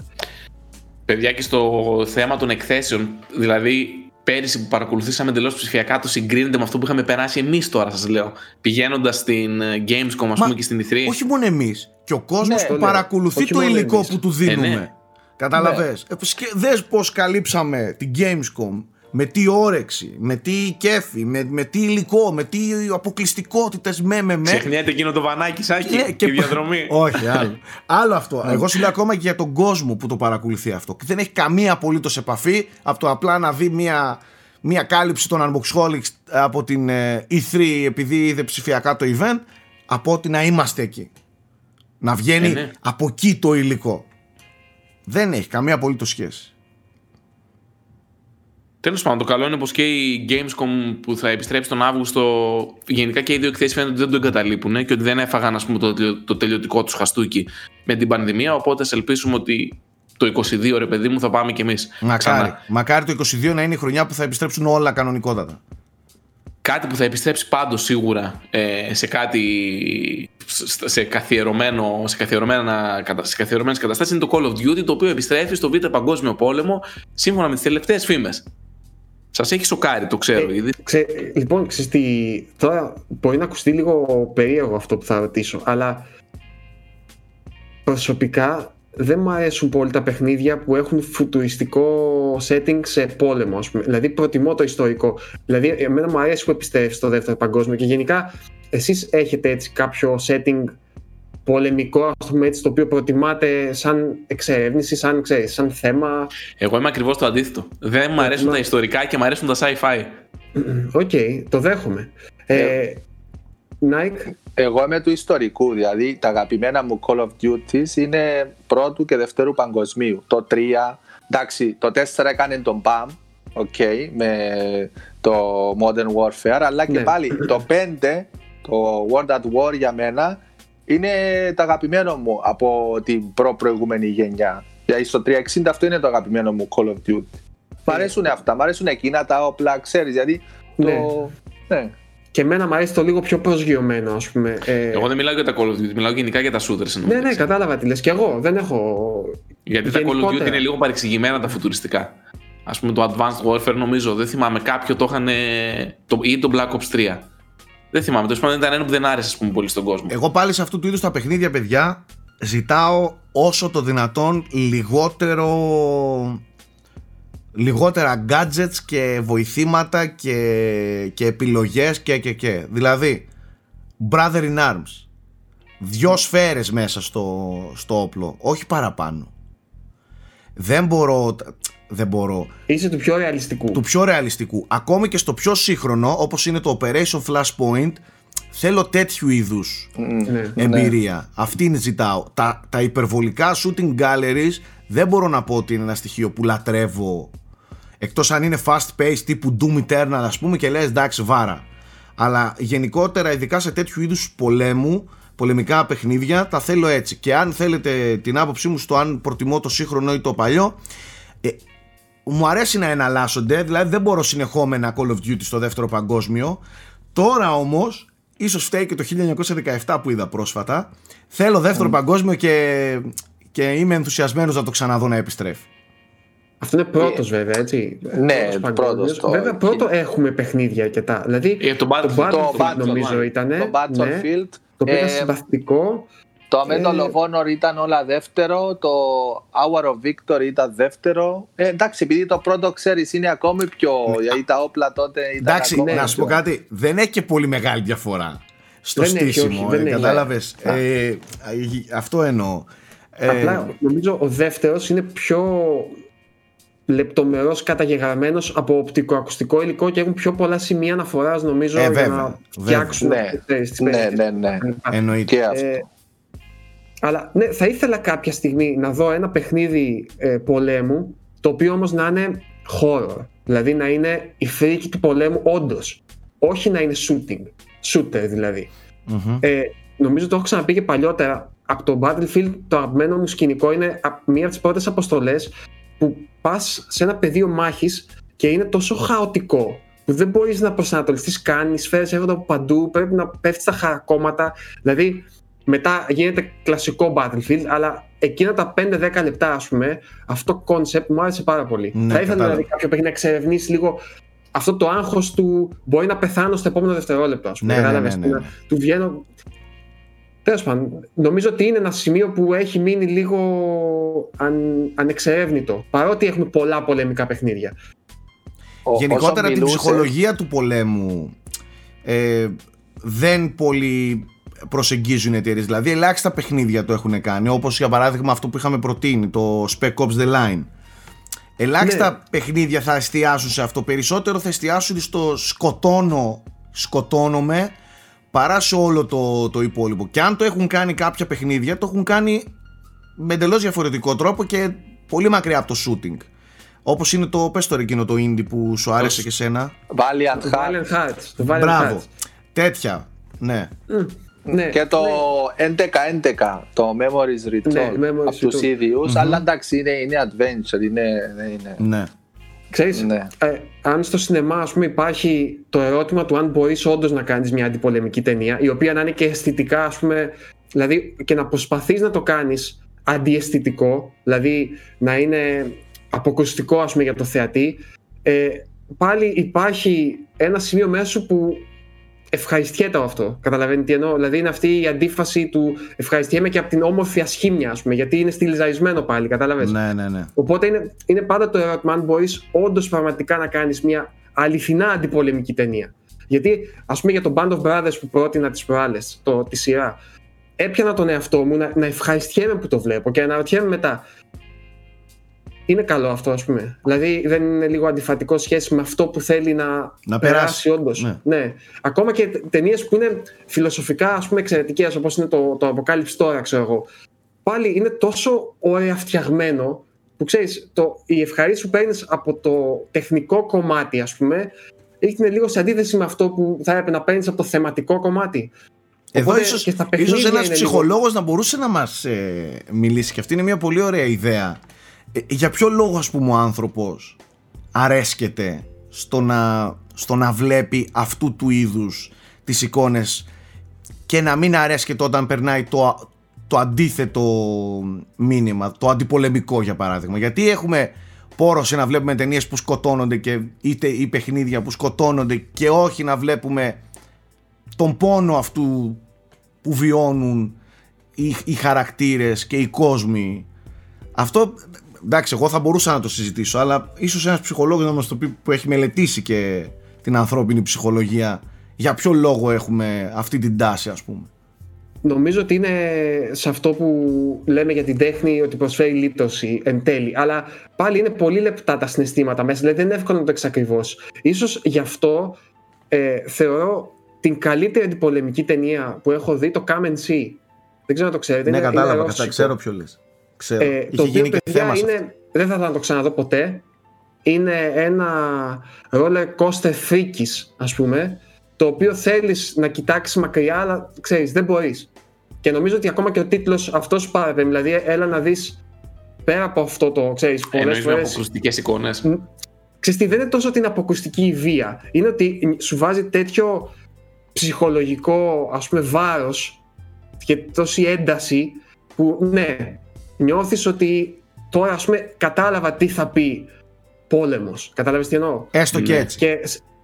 [SPEAKER 4] Παιδιά και στο θέμα των εκθέσεων, δηλαδή πέρυσι που παρακολουθήσαμε εντελώς ψηφιακά, το συγκρίνεται με αυτό που είχαμε περάσει εμείς τώρα, σας λέω. Πηγαίνοντας στην ε, Gamescom, ας πούμε, και στην E3.
[SPEAKER 1] Όχι μόνο εμείς. Και ο κόσμος ναι, που παρακολουθεί το υλικό που του δίνουμε. Ε, ναι. Κατάλαβε. Ναι. Ε, Δες πώς καλύψαμε την Gamescom με τι όρεξη, με τι κέφι, με, με τι υλικό, με τι αποκλειστικότητες, με, με, με.
[SPEAKER 4] Ξεχνιέται εκείνο το βανάκι, σάκι και, και, διαδρομή.
[SPEAKER 1] Όχι, άλλο. άλλο αυτό. Εγώ σου λέω ακόμα και για τον κόσμο που το παρακολουθεί αυτό. Δεν έχει καμία απολύτως επαφή από το απλά να δει μια, μια κάλυψη των Unboxholics από την E3 ε, επειδή είδε ψηφιακά το event, από ότι να είμαστε εκεί. Να βγαίνει ε, ναι. από εκεί το υλικό. Δεν έχει καμία απολύτως σχέση.
[SPEAKER 4] Τέλος πάντων, το καλό είναι πως και η Gamescom που θα επιστρέψει τον Αύγουστο, γενικά και οι δύο εκθέσεις φαίνεται ότι δεν το εγκαταλείπουν και ότι δεν έφαγαν ας πούμε, το, το τελειωτικό τους χαστούκι με την πανδημία. Οπότε α ελπίσουμε ότι το 22 ρε παιδί μου θα πάμε κι εμείς.
[SPEAKER 1] Μακάρι. Μακάρι το 22 να είναι η χρονιά που θα επιστρέψουν όλα κανονικότατα.
[SPEAKER 4] Κάτι που θα επιστρέψει πάντως σίγουρα ε, σε κάτι σε, καθιερωμένο, σε, καθιερωμένα, σε καθιερωμένες καταστάσεις είναι το Call of Duty το οποίο επιστρέφει στο Β' Παγκόσμιο Πόλεμο σύμφωνα με τις τελευταίες φήμες. Σας έχει σοκάρει, το ξέρω ε, ήδη.
[SPEAKER 2] Ξέ, λοιπόν, ξέρεις τι, τώρα μπορεί να ακουστεί λίγο περίεργο αυτό που θα ρωτήσω, αλλά προσωπικά δεν μου αρέσουν πολύ τα παιχνίδια που έχουν φουτουριστικό setting σε πόλεμο. Ας πούμε. Δηλαδή, προτιμώ το ιστορικό. Δηλαδή, εμένα μου αρέσει που επιστρέφεις στο δεύτερο παγκόσμιο και γενικά εσείς έχετε έτσι κάποιο setting πολεμικό, ας πούμε έτσι, το οποίο προτιμάτε σαν εξερεύνηση, σαν, ξέρεις, σαν θέμα.
[SPEAKER 4] Εγώ είμαι ακριβώς το αντίθετο. Δεν μου αρέσουν τα ιστορικά και μου αρέσουν τα sci-fi.
[SPEAKER 2] OK, okay, το δέχομαι. Ε, Nike.
[SPEAKER 3] Εγώ είμαι του ιστορικού, δηλαδή τα αγαπημένα μου Call of Duty είναι πρώτου και δευτέρου παγκοσμίου. Το 3, εντάξει, το 4 έκανε το BAM, okay, με το Modern Warfare, αλλά και ναι. πάλι το 5, το World at War για μένα είναι το αγαπημένο μου από την προ προηγούμενη γενιά. Δηλαδή στο 360 αυτό είναι το αγαπημένο μου Call of Duty. Μ' αρέσουν αυτά, μ' αρέσουν εκείνα τα όπλα, ξέρεις, γιατί
[SPEAKER 2] Ναι.
[SPEAKER 3] το... Ναι.
[SPEAKER 2] Και εμένα μου αρέσει το λίγο πιο προσγειωμένο, ας πούμε. Ε,
[SPEAKER 4] Εγώ δεν μιλάω για τα Call of Duty, μιλάω γενικά για τα shooters. εννοώ,
[SPEAKER 2] ναι, ναι,
[SPEAKER 4] εντάξει.
[SPEAKER 2] κατάλαβα τι λες. Και εγώ δεν έχω.
[SPEAKER 4] Γιατί τα Call of Duty
[SPEAKER 2] γενικότερα.
[SPEAKER 4] είναι λίγο παρεξηγημένα τα φουτουριστικά. Α πούμε το Advanced Warfare νομίζω, δεν θυμάμαι, κάποιο το είχαν. Το, ή το Black Ops 3. Δεν θυμάμαι, τέλος πάντων ήταν ένα που δεν άρεσε ας πούμε, πολύ στον κόσμο.
[SPEAKER 1] Εγώ πάλι σε αυτού του είδους τα παιχνίδια, παιδιά, ζητάω όσο το δυνατόν λιγότερο. Λιγότερα gadgets και βοηθήματα και, και επιλογές και και και. Δηλαδή, Brother in Arms. Δυο σφαίρες μέσα στο, στο όπλο, όχι παραπάνω. Δεν μπορώ, δεν μπορώ
[SPEAKER 2] Είσαι του πιο ρεαλιστικού.
[SPEAKER 1] του πιο ρεαλιστικού. Ακόμη και στο πιο σύγχρονο, όπως είναι το Operation Flashpoint, θέλω τέτοιου είδους
[SPEAKER 2] Ναι.
[SPEAKER 1] εμπειρία. Αυτή είναι ζητάω. Τα, τα υπερβολικά shooting galleries δεν μπορώ να πω ότι είναι ένα στοιχείο που λατρεύω εκτός αν είναι fast paced τύπου Doom Eternal ας πούμε και λες εντάξει βάρα. Αλλά γενικότερα ειδικά σε τέτοιου είδους πολέμου πολεμικά παιχνίδια τα θέλω έτσι και αν θέλετε την άποψή μου στο αν προτιμώ το σύγχρονο ή το παλιό ε, μου αρέσει να εναλλάσσονται δηλαδή δεν μπορώ συνεχόμενα Call of Duty στο δεύτερο παγκόσμιο τώρα όμως ίσως φταίει και το 1917 που είδα πρόσφατα θέλω δεύτερο παγκόσμιο και, και είμαι ενθουσιασμένος να το ξαναδώ να επιστρέφει
[SPEAKER 2] Αυτό είναι πρώτος βέβαια, έτσι.
[SPEAKER 3] Ναι,
[SPEAKER 2] Πρώτος
[SPEAKER 3] πρώτος
[SPEAKER 2] παγκόσμιος.
[SPEAKER 3] το-
[SPEAKER 2] Βέβαια, πρώτο έχουμε παιχνίδια αρκετά. Δηλαδή,
[SPEAKER 4] Ε, το Battlefield.
[SPEAKER 2] το
[SPEAKER 3] Το
[SPEAKER 2] Battlefield
[SPEAKER 3] Battlefield,
[SPEAKER 2] νομίζω
[SPEAKER 3] ναι.
[SPEAKER 2] ήταν.
[SPEAKER 3] Το Battlefield.
[SPEAKER 2] Το οποίο ήταν
[SPEAKER 3] ε,
[SPEAKER 2] συμπαθητικό.
[SPEAKER 3] Το Medal
[SPEAKER 2] Ε,
[SPEAKER 3] of Honor ήταν όλα δεύτερο, το Hour of Victory ήταν δεύτερο. Ε, εντάξει, επειδή το πρώτο ξέρεις είναι ακόμη πιο. Γιατί τα όπλα τότε ήταν.
[SPEAKER 1] Εντάξει,
[SPEAKER 3] ακόμη
[SPEAKER 1] να
[SPEAKER 3] πιο-
[SPEAKER 1] σου πω κάτι, δεν έχει και πολύ μεγάλη διαφορά στο
[SPEAKER 2] Δεν έχει,
[SPEAKER 1] στήσιμο.
[SPEAKER 2] όχι, δεν
[SPEAKER 1] ε,
[SPEAKER 2] έχει.
[SPEAKER 1] κατάλαβες;
[SPEAKER 2] Α.
[SPEAKER 1] Ε, αυτό εννοώ. Ε,
[SPEAKER 2] Απλά νομίζω ο δεύτερος είναι πιο λεπτομερός καταγεγραμμένος από οπτικοακουστικό υλικό και έχουν πιο πολλά σημεία αναφοράς νομίζω
[SPEAKER 1] Ε,
[SPEAKER 2] για
[SPEAKER 1] βέβαια,
[SPEAKER 2] να
[SPEAKER 1] βέβαια.
[SPEAKER 2] φτιάξουν
[SPEAKER 3] Ναι,
[SPEAKER 2] αυτές τις
[SPEAKER 3] ναι,
[SPEAKER 2] περιοχές.
[SPEAKER 3] ναι, ναι.
[SPEAKER 1] εννοείται.
[SPEAKER 3] Και αυτό.
[SPEAKER 2] Ε, αλλά ναι, θα ήθελα κάποια στιγμή να δω ένα παιχνίδι ε, πολέμου το οποίο όμως να είναι horror. Δηλαδή να είναι η φρίκη του πολέμου όντως. Όχι να είναι shooting. Shooter δηλαδή.
[SPEAKER 1] Μμμ.
[SPEAKER 2] Ε, νομίζω το έχω ξαναπεί και παλιότερα. Από το Battlefield το αγαπημένο μου σκηνικό είναι απ- μία από τις πρώτες αποστολές που πας σε ένα πεδίο μάχης και είναι τόσο χαοτικό που δεν μπορείς να προσανατολιστείς καν, οι σφαίρες έρχονται από παντού, πρέπει να πέφτεις στα χαρακόμματα. Δηλαδή μετά γίνεται κλασικό Battlefield, αλλά εκείνα τα 5-10 λεπτά ας πούμε, αυτό το concept μου άρεσε πάρα πολύ.
[SPEAKER 1] Ναι,
[SPEAKER 2] Θα ήθελα
[SPEAKER 1] κατάλαβα.
[SPEAKER 2] δηλαδή κάποιο παιχνίδι να εξερευνήσει λίγο αυτό το άγχος του μπορεί να πεθάνω στο επόμενο δευτερόλεπτο ας πούμε.
[SPEAKER 1] Ναι, ναι,
[SPEAKER 2] κατάλαβες,
[SPEAKER 1] ναι, ναι,
[SPEAKER 2] να-
[SPEAKER 1] ναι.
[SPEAKER 2] του βγαίνω Τέλος πάντων, νομίζω ότι είναι ένα σημείο που έχει μείνει λίγο αν, ανεξερεύνητο. Παρότι έχουμε πολλά πολεμικά παιχνίδια.
[SPEAKER 3] Ο-
[SPEAKER 1] Γενικότερα
[SPEAKER 3] όσο
[SPEAKER 1] την
[SPEAKER 3] μιλούσε-
[SPEAKER 1] ψυχολογία του πολέμου ε, δεν πολύ προσεγγίζουν οι εταιρείες. Δηλαδή, ελάχιστα παιχνίδια το έχουν κάνει. Όπως για παράδειγμα αυτό που είχαμε προτείνει, το Spec Ops The Line. Ελάχιστα
[SPEAKER 2] Ναι.
[SPEAKER 1] παιχνίδια θα εστιάσουν σε αυτό. Περισσότερο θα εστιάσουν στο σκοτώνω, σκοτώνομαι παρά σε όλο το, το υπόλοιπο. Και αν το έχουν κάνει κάποια παιχνίδια, το έχουν κάνει με εντελώς διαφορετικό τρόπο και πολύ μακριά από το shooting. Όπως είναι το, πες τώρα εκείνο το indie που σου άρεσε
[SPEAKER 4] Το-
[SPEAKER 1] και σένα.
[SPEAKER 3] Valiant
[SPEAKER 2] Το
[SPEAKER 3] Heart
[SPEAKER 2] Valiant Hearts. Το Valiant
[SPEAKER 1] Μπράβο.
[SPEAKER 2] Hearts.
[SPEAKER 1] Τέτοια. Ναι.
[SPEAKER 2] Ναι,
[SPEAKER 3] και το
[SPEAKER 2] ναι.
[SPEAKER 3] 11-11, το Memories Return
[SPEAKER 2] Ναι, Memories
[SPEAKER 3] από τους
[SPEAKER 2] Return.
[SPEAKER 3] ίδιους, αλλά εντάξει είναι, είναι adventure, είναι, δεν είναι...
[SPEAKER 1] Ναι.
[SPEAKER 2] Ξέρεις,
[SPEAKER 3] Ναι.
[SPEAKER 2] ε, αν στο σινεμά ας πούμε, υπάρχει το ερώτημα του αν μπορείς όντως να κάνεις μια αντιπολεμική ταινία, η οποία να είναι και αισθητικά, ας πούμε, δηλαδή και να προσπαθείς να το κάνεις αντιαισθητικό, δηλαδή να είναι αποκουστικό ας πούμε, για το θεατή, ε, πάλι υπάρχει ένα σημείο μέσα σου που ευχαριστιέται από αυτό. Καταλαβαίνετε τι εννοώ. Δηλαδή είναι αυτή η αντίφαση του ευχαριστιέμαι και από την όμορφη ασχήμια, ας πούμε, γιατί είναι στυλιζαρισμένο πάλι. Κατάλαβες;
[SPEAKER 1] Ναι, ναι, ναι.
[SPEAKER 2] Οπότε είναι, είναι πάντα το ερώτημα αν μπορείς όντως πραγματικά να κάνεις μια αληθινά αντιπολεμική ταινία. Γιατί, ας πούμε, για το Band of Brothers που πρότεινα τις προάλλες, τη σειρά, έπιανα τον εαυτό μου να, να ευχαριστιέμαι που το βλέπω και να αναρωτιέμαι μετά. Είναι καλό αυτό, ας πούμε. Δηλαδή, δεν είναι λίγο αντιφατικό σχέση με αυτό που θέλει να,
[SPEAKER 1] Να περάσει.
[SPEAKER 2] όντως.
[SPEAKER 1] Ναι.
[SPEAKER 2] Ναι. Ακόμα και ταινίες που είναι φιλοσοφικά ας πούμε, εξαιρετικές, όπως είναι το, το Apocalypse τώρα, ξέρω εγώ. Πάλι είναι τόσο ωραία φτιαγμένο που ξέρεις, το, η ευχαρίστηση που παίρνεις από το τεχνικό κομμάτι, ας πούμε, είναι λίγο σε αντίθεση με αυτό που θα έπρεπε να παίρνεις από το θεματικό κομμάτι.
[SPEAKER 1] Εδώ ίσως, ίσως ένας ψυχολόγος να μπορούσε να μας ε, μιλήσει και αυτή είναι μια πολύ ωραία ιδέα. Ε, για ποιο λόγο ας πούμε ο άνθρωπος αρέσκεται στο να, στο να βλέπει αυτού του είδους τις εικόνες και να μην αρέσκεται όταν περνάει το, το αντίθετο μήνυμα, το αντιπολεμικό για παράδειγμα. Γιατί έχουμε πόρωση να βλέπουμε ταινίες που σκοτώνονται και είτε ή παιχνίδια που σκοτώνονται και όχι να βλέπουμε τον πόνο αυτού που βιώνουν οι, οι χαρακτήρες και οι κόσμοι. Αυτό, εντάξει, εγώ θα μπορούσα να το συζητήσω, αλλά ίσως ένας ψυχολόγος να μας το πει που έχει μελετήσει και την ανθρώπινη ψυχολογία για ποιο λόγο έχουμε αυτή την τάση ας πούμε.
[SPEAKER 2] Νομίζω ότι είναι σε αυτό που λέμε για την τέχνη ότι προσφέρει λίπτωση εν τέλει. Αλλά πάλι είναι πολύ λεπτά τα συναισθήματα μέσα, δηλαδή δεν είναι εύκολο να το εξακριβώ. Σω γι' αυτό ε, θεωρώ την καλύτερη αντιπολεμική ταινία που έχω δει το Come and See. Δεν ξέρω αν το ξέρετε.
[SPEAKER 1] Ναι, είναι, κατάλαβα, είναι ξέρω ποιο λε.
[SPEAKER 2] Ε, το οποίο παιδιά είναι, δεν θα, θα το ξαναδώ ποτέ. Είναι ένα roller coaster φρίκης, ας πούμε, το οποίο θέλεις να κοιτάξεις μακριά, αλλά ξέρεις, δεν μπορείς. Και νομίζω ότι ακόμα και ο τίτλος αυτός πάρε, δηλαδή έλα να δεις πέρα από αυτό το, ξέρεις,
[SPEAKER 4] πολλές φορές... με αποκρουστικές εικόνες.
[SPEAKER 2] Ξέρεις τι, δεν είναι τόσο την αποκρουστική η βία. Είναι ότι σου βάζει τέτοιο ψυχολογικό, ας πούμε, βάρος και τόση ένταση που, ναι, νιώθεις ότι τώρα, ας πούμε, κατάλαβα τι θα πει πόλεμος. Κατάλαβες τι εννοώ;
[SPEAKER 1] Έστω και ναι.
[SPEAKER 2] έτσι. Και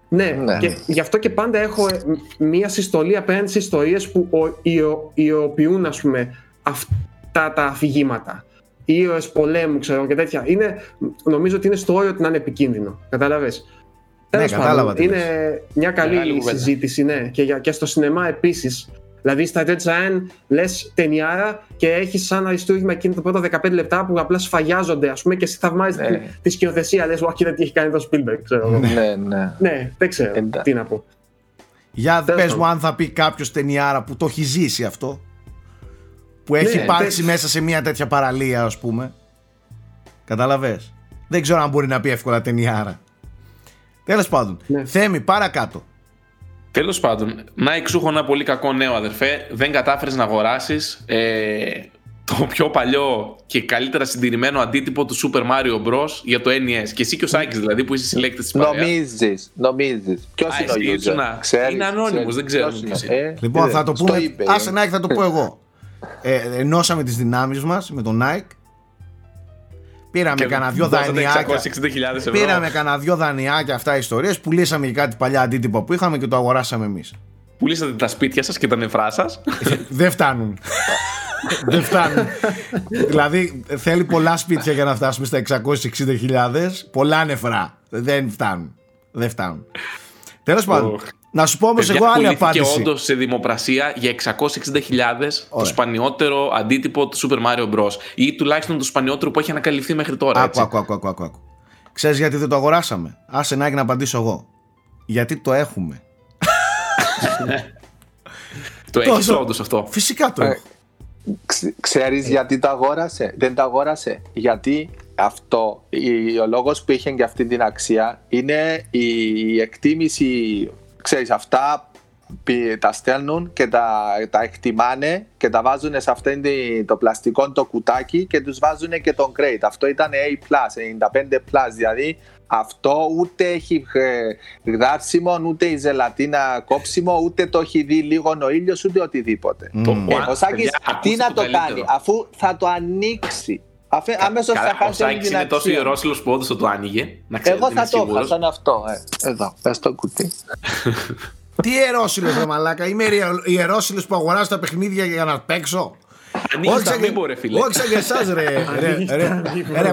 [SPEAKER 2] ναι, ναι, και γι' αυτό και πάντα έχω ε, μία συστολή απέναντι σε ιστορίες που ιεροποιούν ας πούμε αυτά τα αφηγήματα. Ήρωες πολέμου, ξέρω και τέτοια. Είναι, νομίζω ότι είναι στο όριο ότι να είναι επικίνδυνο. Κατάλαβες;
[SPEAKER 1] Ναι, κατάλαβα.
[SPEAKER 2] Είναι μια καλή συζήτηση, ναι. Και, και στο σινεμά επίσης Δηλαδή στα Red Giant λες ταινιάρα και έχεις σαν αριστούργημα εκείνη τα πρώτα 15 λεπτά που απλά σφαγιάζονται, ας πούμε, και εσύ θαυμάζεις ναι. τη, τη σκηνοθεσία. Λες, όχι, δεν τι έχει κάνει εδώ Spielberg, ξέρω
[SPEAKER 3] Ναι, ναι.
[SPEAKER 2] Ναι, δεν ξέρω Εντα... τι να πω.
[SPEAKER 1] Για πες μου, αν θα πει κάποιος ταινιάρα που το έχει ζήσει αυτό, που έχει ναι, υπάρξει μέσα σε μια τέτοια παραλία, ας πούμε. Κατάλαβε. Δεν ξέρω αν μπορεί να πει εύκολα ταινιάρα. Τέλος πάντων, ναι. Θέμη, παρακάτω.
[SPEAKER 4] Τέλος πάντων, Nike σου έχω ένα πολύ κακό νέο αδερφέ. Δεν κατάφερες να αγοράσεις ε, το πιο παλιό και καλύτερα συντηρημένο αντίτυπο του Super Mario Bros. για το NES. Και εσύ και ο Σάκης δηλαδή που είσαι συλλέκτης της
[SPEAKER 3] παρέας. Νομίζεις, νομίζεις. Ποιος είναι ο user;
[SPEAKER 4] Ξέρεις, είναι ανώνυμος, δεν ξέρω.
[SPEAKER 1] Ε, λοιπόν, θα το πούμε. Άσε Nike, θα το πω εγώ. Ε, ενώσαμε τις δυνάμεις μας με τον Nike Πήραμε κανένα δυο δανειάκια. Πήραμε κανένα δυο δανειάκια αυτά ιστορίες. Πουλήσαμε και κάτι παλιά αντίτυπα που είχαμε και το αγοράσαμε εμείς.
[SPEAKER 4] Πουλήσατε τα σπίτια σας και τα νεφρά σας.
[SPEAKER 1] Δεν φτάνουν. Δεν φτάνουν. δηλαδή θέλει πολλά σπίτια για να φτάσουμε στα 660.000. Πολλά νεφρά. Δεν φτάνουν. Δεν φτάνουν. Τέλος πάντων. Να σου πω όμως εγώ άλλη απάντηση.
[SPEAKER 4] Και όντως σε δημοπρασία για 660.000 το σπανιότερο αντίτυπο του Super Mario Bros. ή τουλάχιστον το σπανιότερο που έχει ανακαλυφθεί μέχρι τώρα.
[SPEAKER 1] Άκου, άκου, άκου, άκου, άκου. Ξέρεις γιατί δεν το αγοράσαμε; Άσε να να απαντήσω εγώ. Γιατί το έχουμε.
[SPEAKER 4] το έχεις όντως αυτό.
[SPEAKER 1] Φυσικά το ε, έχω.
[SPEAKER 3] Ξέρεις γιατί το αγόρασε; Δεν το αγόρασε. Γιατί αυτό, ο λόγος που είχε και αυτή την αξία είναι η εκτίμηση ξέρεις, αυτά τα στέλνουν και τα, τα εκτιμάνε και τα βάζουν σε αυτό το πλαστικό το κουτάκι και τους βάζουν και τον crate. Αυτό ήταν A+, 95+, δηλαδή αυτό ούτε έχει γράψιμο, ούτε η ζελατίνα κόψιμο, ούτε το έχει δει λίγο ο ήλιος, ούτε οτιδήποτε. Mm. Ε, ο Σάκης τι να το κάνει, αφού θα το ανοίξει. Αφέ, αμέσως θα χάσει
[SPEAKER 4] την αξία. είναι τόσο ιερόσιλος που όντως θα το άνοιγε.
[SPEAKER 3] Να Εγώ θα το είχα σαν αυτό. Ε. Εδώ, πες το κουτί.
[SPEAKER 1] Τι ιερόσιλος, ρε μαλάκα. Είμαι ιερόσιλος που αγοράζω τα παιχνίδια για να παίξω.
[SPEAKER 4] Όχι σαν και φίλε.
[SPEAKER 1] Όχι σαν και εσάς ρε, ρε,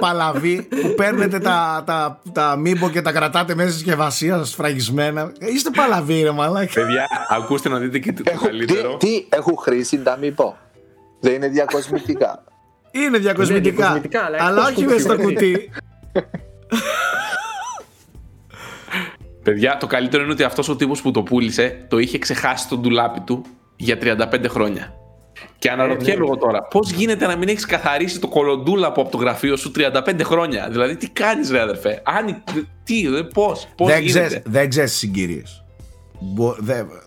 [SPEAKER 1] παλαβή που παίρνετε τα, τα, τα μήμπο και τα κρατάτε μέσα στη συσκευασία σας φραγισμένα. Είστε παλαβή ρε μαλάκα.
[SPEAKER 4] Παιδιά, ακούστε να δείτε και το καλύτερο.
[SPEAKER 3] Τι, έχουν χρήσει τα μήπο. Δεν είναι διακοσμητικά.
[SPEAKER 1] Είναι διακοσμητικά. αλλά, όχι μέσα στο κουτί.
[SPEAKER 4] Παιδιά, το καλύτερο είναι ότι αυτός ο τύπος που το πούλησε το είχε ξεχάσει το ντουλάπι του για 35 χρόνια. Και αναρωτιέμαι ε, ναι. εγώ τώρα, πώς γίνεται να μην έχεις καθαρίσει το κολοντούλαπο από το γραφείο σου 35 χρόνια; Δηλαδή, τι κάνεις, ρε αδερφέ; Αν, τι, πώς, πώς
[SPEAKER 1] δεν γίνεται; δεν ξέρεις συγκυρίες.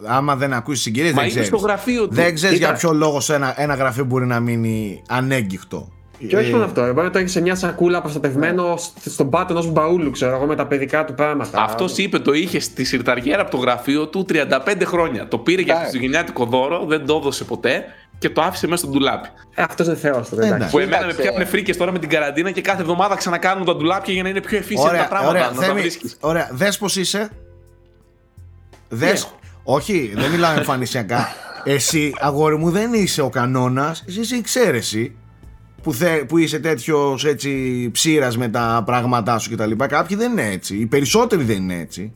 [SPEAKER 1] Άμα δεν ακούσεις συγκυρίες, δεν ξέρεις.
[SPEAKER 4] στο γραφείο του.
[SPEAKER 1] Δεν ξέρεις για ποιο λόγο σε ένα, ένα γραφείο μπορεί να μείνει ανέγκυχτο.
[SPEAKER 2] Και όχι μόνο αυτό, μπορεί να το έχεις σε μια σακούλα προστατευμένο στον πάτο ενός μπαούλου, ξέρω εγώ, με τα παιδικά του πράγματα.
[SPEAKER 4] Αυτός είπε το είχε στη σιρταριέρα από το γραφείο του 35 χρόνια. Το πήρε για χριστουγεννιάτικο δώρο, δεν το έδωσε ποτέ και το άφησε μέσα στο ντουλάπι.
[SPEAKER 2] Ε, αυτός δεν θεός τώρα.
[SPEAKER 4] Που εμένα με πιάνουν φρίκες τώρα με την καραντίνα και κάθε εβδομάδα ξανακάνουν τα ντουλάπια για να είναι πιο εφήσια τα πράγματα.
[SPEAKER 1] Ωραία, να ωραία. δες πώς είσαι. Δε. Όχι, δεν μιλάω εμφανισιακά. Εσύ, αγόρι μου, δεν είσαι ο κανόνας, εσύ είσαι η εξαίρεση που, θε, που είσαι τέτοιος έτσι ψήρας με τα πράγματά σου κτλ. Κάποιοι δεν είναι έτσι. Οι περισσότεροι δεν είναι έτσι.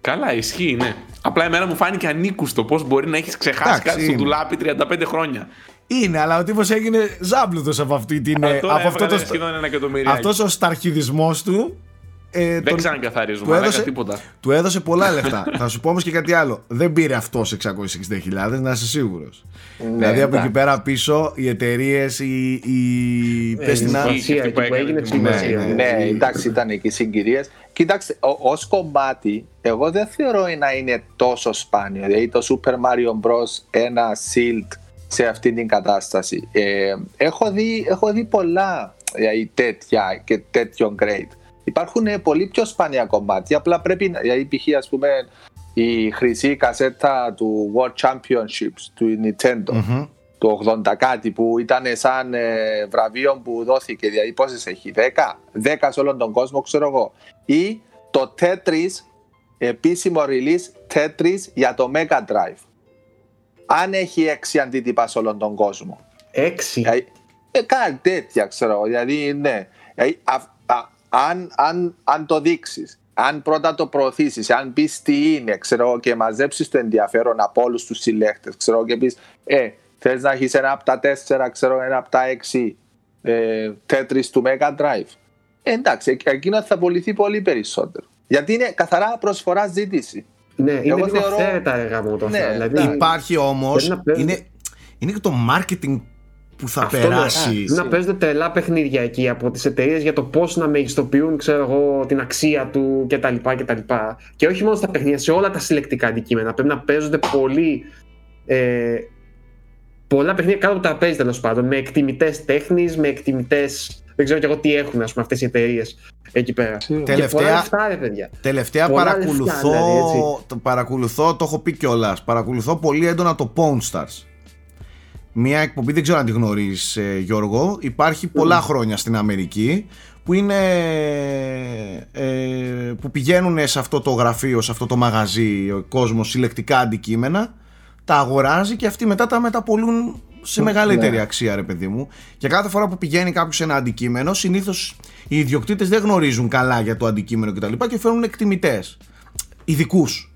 [SPEAKER 4] Καλά, ισχύει, ναι. Απλά εμένα μου φάνηκε ανήκουστο πώς μπορεί να έχεις ξεχάσει κάτι στο ντουλάπι 35 χρόνια.
[SPEAKER 1] Είναι, αλλά ο τύπος έγινε ζάμπλουτο από αυτή την.
[SPEAKER 4] από αυτό το. Αυτός
[SPEAKER 1] ο σταρχιδισμός του
[SPEAKER 4] ε, δεν τον... ξανακαθαρίζουμε, του έδωσε, τίποτα.
[SPEAKER 1] Του έδωσε πολλά λεφτά. θα σου πω όμως και κάτι άλλο. Δεν πήρε αυτός 660.000, να είσαι σίγουρος. Ναι, δηλαδή από εκεί πέρα πίσω οι εταιρείες, οι. οι...
[SPEAKER 2] Ε, στην που έγινε ναι,
[SPEAKER 3] ναι, ναι, εντάξει, ήταν εκεί συγκυρίες. Κοίταξε, ως κομμάτι, εγώ δεν θεωρώ να είναι τόσο σπάνιο. Δηλαδή το Super Mario Bros. ένα Shield σε αυτή την κατάσταση. Ε, έχω, δει, έχω δει πολλά δηλαδή, τέτοια και τέτοιο grade. Υπάρχουν πολύ πιο σπάνια κομμάτια. Απλά πρέπει, δηλαδή π.χ. ας πούμε η χρυσή κασέτα του World Championships του Nintendo mm-hmm. του 80 κάτι που ήταν σαν ε, βραβείο που δόθηκε. Δηλαδή πόσες έχει, 10, 10 σε όλον τον κόσμο ξέρω εγώ. Ή το Tetris, επίσημο release Tetris για το Mega Drive. Αν έχει 6 αντίτυπα σε όλον τον κόσμο.
[SPEAKER 2] 6?
[SPEAKER 3] Δηλαδή, ε, κάτι τέτοια ξέρω Δηλαδή ναι. Δηλαδή, αν, αν, αν το δείξεις, αν πρώτα το προωθήσεις, αν πεις τι είναι, ξέρω, και μαζέψεις το ενδιαφέρον από όλους τους συλλέκτες, ξέρω, και πεις, Ε, θες να έχεις ένα από τα τέσσερα, ξέρω, ένα από τα έξι ε, τέτρι του Mega Drive. Ε, εντάξει, εκείνο θα απολυθεί πολύ περισσότερο. Γιατί είναι καθαρά προσφορά ζήτηση.
[SPEAKER 2] Ναι, είναι Εγώ λίγο θεωρώ... τα έργα μου το ναι,
[SPEAKER 1] δηλαδή, Υπάρχει όμως. Είναι, είναι και το marketing που θα Αυτό περάσει.
[SPEAKER 2] Να, να παίζονται τρελά παιχνίδια εκεί από τις εταιρείες για το πώς να μεγιστοποιούν ξέρω εγώ, την αξία του κτλ. Και, και όχι μόνο στα παιχνίδια, σε όλα τα συλλεκτικά αντικείμενα. Πρέπει να παίζονται πολύ. Ε, πολλά παιχνίδια κάτω από το τραπέζι τέλος πάντων. Με εκτιμητές τέχνης, με εκτιμητές. Δεν ξέρω κι εγώ τι έχουν ας πούμε, αυτές οι εταιρείες εκεί πέρα.
[SPEAKER 1] Τελευταία, λεφτά, ρε, παιδιά. τελευταία παρακολουθώ, δηλαδή, παρακολουθώ, το έχω πει κιόλας. Παρακολουθώ πολύ έντονα το Pawn Stars μια εκπομπή, δεν ξέρω αν τη γνωρίζεις ε, Γιώργο, υπάρχει πολλά χρόνια στην Αμερική που είναι ε, που πηγαίνουν σε αυτό το γραφείο, σε αυτό το μαγαζί ο κόσμος συλλεκτικά αντικείμενα. Τα αγοράζει και αυτοί μετά τα μεταπολούν σε μεγαλύτερη ναι. αξία ρε παιδί μου. Και κάθε φορά που πηγαίνει κάποιος ένα αντικείμενο συνήθως οι ιδιοκτήτες δεν γνωρίζουν καλά για το αντικείμενο κτλ. Και, και φέρνουν εκτιμητές. Ειδικούς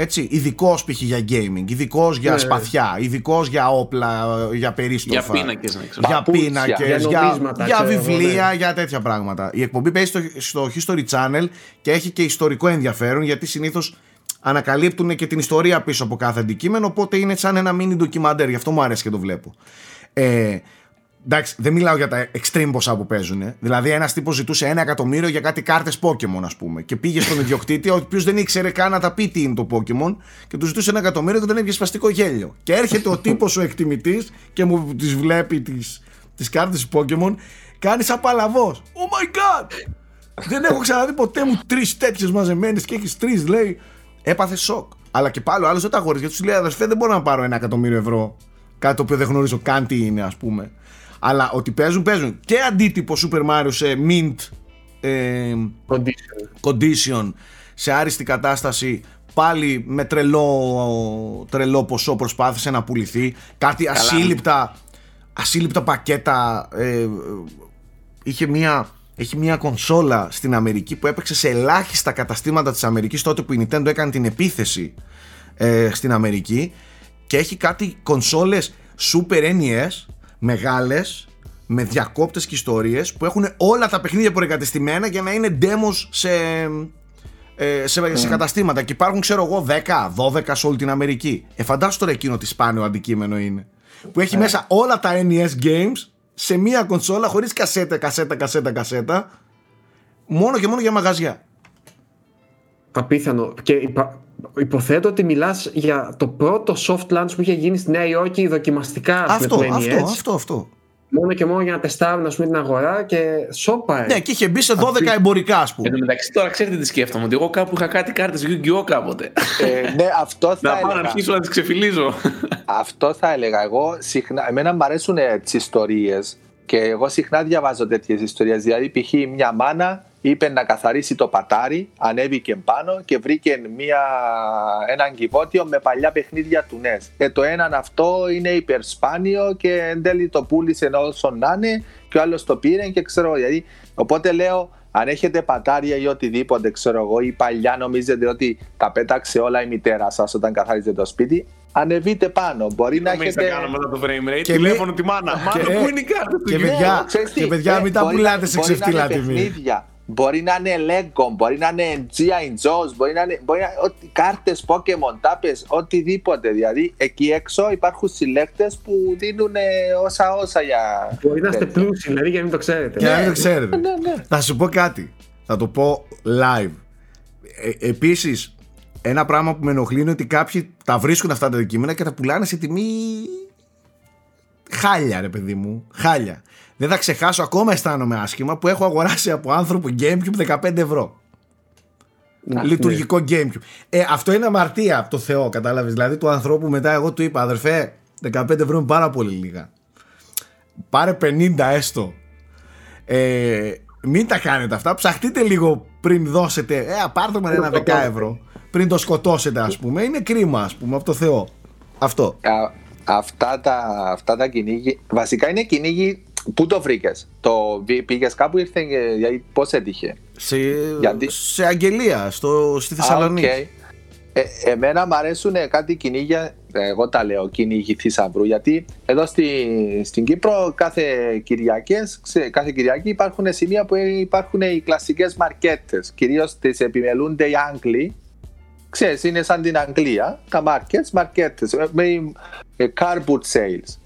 [SPEAKER 1] έτσι, ειδικός π.χ. για gaming, ειδικός για ναι. σπαθιά, ειδικός για όπλα, για περίστροφα.
[SPEAKER 4] Για πίνακες,
[SPEAKER 1] Για πίνακες, για, για, για βιβλία, ναι. για τέτοια πράγματα. Η εκπομπή παίζει στο, στο History Channel και έχει και ιστορικό ενδιαφέρον γιατί συνήθως ανακαλύπτουν και την ιστορία πίσω από κάθε αντικείμενο. Οπότε είναι σαν ένα mini ντοκιμαντέρ. Γι' αυτό μου αρέσει και το βλέπω. Ε, Εντάξει, δεν μιλάω για τα extreme ποσά που παίζουν. Δηλαδή, ένας τύπος ζητούσε ένα εκατομμύριο για κάτι κάρτες Pokémon, ας πούμε. Και πήγε στον ιδιοκτήτη, ο οποίος δεν ήξερε καν να τα πει τι είναι το Pokémon, και του ζητούσε ένα εκατομμύριο και τον έβγε σπαστικό γέλιο. Και έρχεται ο τύπος ο εκτιμητής και μου τις βλέπει τις τις κάρτες Pokémon, κάνει σαν παλαβός. Oh my god! δεν έχω ξαναδεί ποτέ μου τρεις τέτοιες μαζεμένες και έχεις τρεις, λέει. Έπαθε σοκ. Αλλά και πάλι ο άλλος δεν τα αγοράζει γιατί τους λέει αδερφέ, δεν μπορώ να πάρω ένα εκατομμύριο ευρώ. Κάτι το οποίο δεν γνωρίζω καν τι είναι, ας πούμε. Αλλά ότι παίζουν, παίζουν. Και αντίτυπο Super Mario σε mint ε,
[SPEAKER 2] condition.
[SPEAKER 1] condition σε άριστη κατάσταση πάλι με τρελό, τρελό ποσό προσπάθησε να πουληθεί. Κάτι ασύλληπτα ασύλληπτα πακέτα ε, είχε μια έχει μια κονσόλα στην Αμερική που έπαιξε σε ελάχιστα καταστήματα της Αμερικής τότε που η Nintendo έκανε την επίθεση ε, στην Αμερική. Και έχει κάτι κονσόλες Super NES μεγάλες με διακόπτες και ιστορίες που έχουν όλα τα παιχνίδια προεγκατεστημένα για να είναι demos σε, ε, σε, σε καταστήματα. Και υπάρχουν ξέρω εγώ 10, 12 σε όλη την Αμερική. Ε φαντάσου τώρα εκείνο τι σπάνιο αντικείμενο είναι. Που έχει μέσα όλα τα NES games σε μία κονσόλα χωρίς κασέτα, κασέτα, κασέτα, κασέτα. Μόνο και μόνο για μαγαζιά.
[SPEAKER 2] Απίθανο. Και υπα... υποθέτω ότι μιλάς για το πρώτο soft launch που είχε γίνει στη Νέα Υόρκη δοκιμαστικά
[SPEAKER 1] αυτό,
[SPEAKER 2] με το
[SPEAKER 1] αυτό,
[SPEAKER 2] NES.
[SPEAKER 1] αυτό, αυτό.
[SPEAKER 2] Μόνο και μόνο για να τεστάρουν ας πούμε, την αγορά και σώπα.
[SPEAKER 1] Ναι, και είχε μπει σε 12 εμπορικά, ας
[SPEAKER 4] Εν
[SPEAKER 1] πούμε.
[SPEAKER 4] τω μεταξύ, τώρα ξέρετε τι σκέφτομαι. Ότι εγώ κάπου είχα κάτι κάρτες Yu-Gi-Oh! κάποτε.
[SPEAKER 3] Ε, ναι, αυτό θα
[SPEAKER 4] να πάω να
[SPEAKER 3] έλεγα.
[SPEAKER 4] αρχίσω να τις ξεφυλίζω.
[SPEAKER 3] Αυτό θα έλεγα. Εγώ συχνά, εμένα μου αρέσουν τις ιστορίες και εγώ συχνά διαβάζω τέτοιες ιστορίες. Δηλαδή, π.χ. μια μάνα είπε να καθαρίσει το πατάρι, ανέβηκε πάνω και βρήκε μια, έναν κυβότιο με παλιά παιχνίδια του NES. Ε, το έναν αυτό είναι υπερσπάνιο και εν τέλει το πούλησε όσο να είναι και ο άλλος το πήρε και ξέρω δηλαδή. Οπότε λέω, αν έχετε πατάρια ή οτιδήποτε, ξέρω εγώ, ή παλιά νομίζετε ότι τα πέταξε όλα η μητέρα σας όταν καθάριζε το σπίτι, ανεβείτε πάνω. Μπορεί να
[SPEAKER 4] Τι νομίζεις
[SPEAKER 3] έχετε.
[SPEAKER 4] να κάνω μετά το frame rate.
[SPEAKER 1] Και
[SPEAKER 4] Τηλέφωνο τη μάνα.
[SPEAKER 1] και-
[SPEAKER 4] Μάνα, πού είναι η κάρτα του
[SPEAKER 1] και
[SPEAKER 4] Yu-Gi-Oh!
[SPEAKER 1] παιδιά-
[SPEAKER 3] ξέρεις τι,
[SPEAKER 1] και παιδιά,
[SPEAKER 3] ε,
[SPEAKER 1] μην τα
[SPEAKER 3] μπορεί
[SPEAKER 1] πουλάτε
[SPEAKER 3] να-
[SPEAKER 1] σε
[SPEAKER 3] μπορεί να
[SPEAKER 1] ξεφτύλα
[SPEAKER 3] είναι
[SPEAKER 1] τιμή.
[SPEAKER 3] Παιχνίδια, Μπορεί να είναι Lego, μπορεί να είναι G.I. Joe's, μπορεί να είναι μπορεί να, ό,τι, κάρτες Pokemon, τάπες, οτιδήποτε. Δηλαδή εκεί έξω υπάρχουν συλλέκτες που δίνουν ε, όσα όσα για...
[SPEAKER 2] Μπορεί να είστε
[SPEAKER 3] τέτοια.
[SPEAKER 2] πλούσιοι, δηλαδή για να μην το ξέρετε.
[SPEAKER 1] Και να μην το ξέρετε.
[SPEAKER 3] Ναι, ναι.
[SPEAKER 1] Θα σου πω κάτι. Θα το πω live. Ε, Επίσης, ένα πράγμα που με ενοχλεί είναι ότι κάποιοι τα βρίσκουν αυτά τα αντικείμενα και τα πουλάνε σε τιμή. Χάλια, ρε παιδί μου. Χάλια. Δεν θα ξεχάσω, ακόμα αισθάνομαι άσχημα που έχω αγοράσει από άνθρωπο Gamecube 15 ευρώ.
[SPEAKER 2] Ναι.
[SPEAKER 1] Λειτουργικό Gamecube. Ε, αυτό είναι αμαρτία από το Θεό, κατάλαβες; Δηλαδή του ανθρώπου μετά εγώ του είπα, αδερφέ, 15 ευρώ είναι πάρα πολύ λίγα. Πάρε 50 έστω. Ε, μην τα κάνετε αυτά. Ψαχτείτε λίγο πριν δώσετε. Ε, πάρτε με ένα 10 ευρώ. Πριν το σκοτώσετε, ας πούμε. Είναι κρίμα, ας πούμε, από το Θεό. Αυτό.
[SPEAKER 3] Α, αυτά, τα, αυτά τα κυνήγι, βασικά είναι κυνήγι, πού το βρήκες, το πήγες κάπου ήρθε, και- δηλαδή πώς έτυχε;
[SPEAKER 1] Σε,
[SPEAKER 3] Γιατί-
[SPEAKER 1] σε αγγελία στο, στη Θεσσαλονίκη.
[SPEAKER 3] Α, οκ. Ε, εμένα μου αρέσουν κάτι κυνήγια, εγώ τα λέω κυνήγι θησαυρού, γιατί εδώ στη, στην Κύπρο κάθε, Κυριακές, ξέ- κάθε Κυριακή υπάρχουν σημεία που υπάρχουν οι κλασικές μαρκέτες, κυρίως τις επιμελούνται οι Άγγλοι, Ξέρεις, είναι σαν την Αγγλία, τα markets, μαρκέτες, ε, με ε, carboot sales.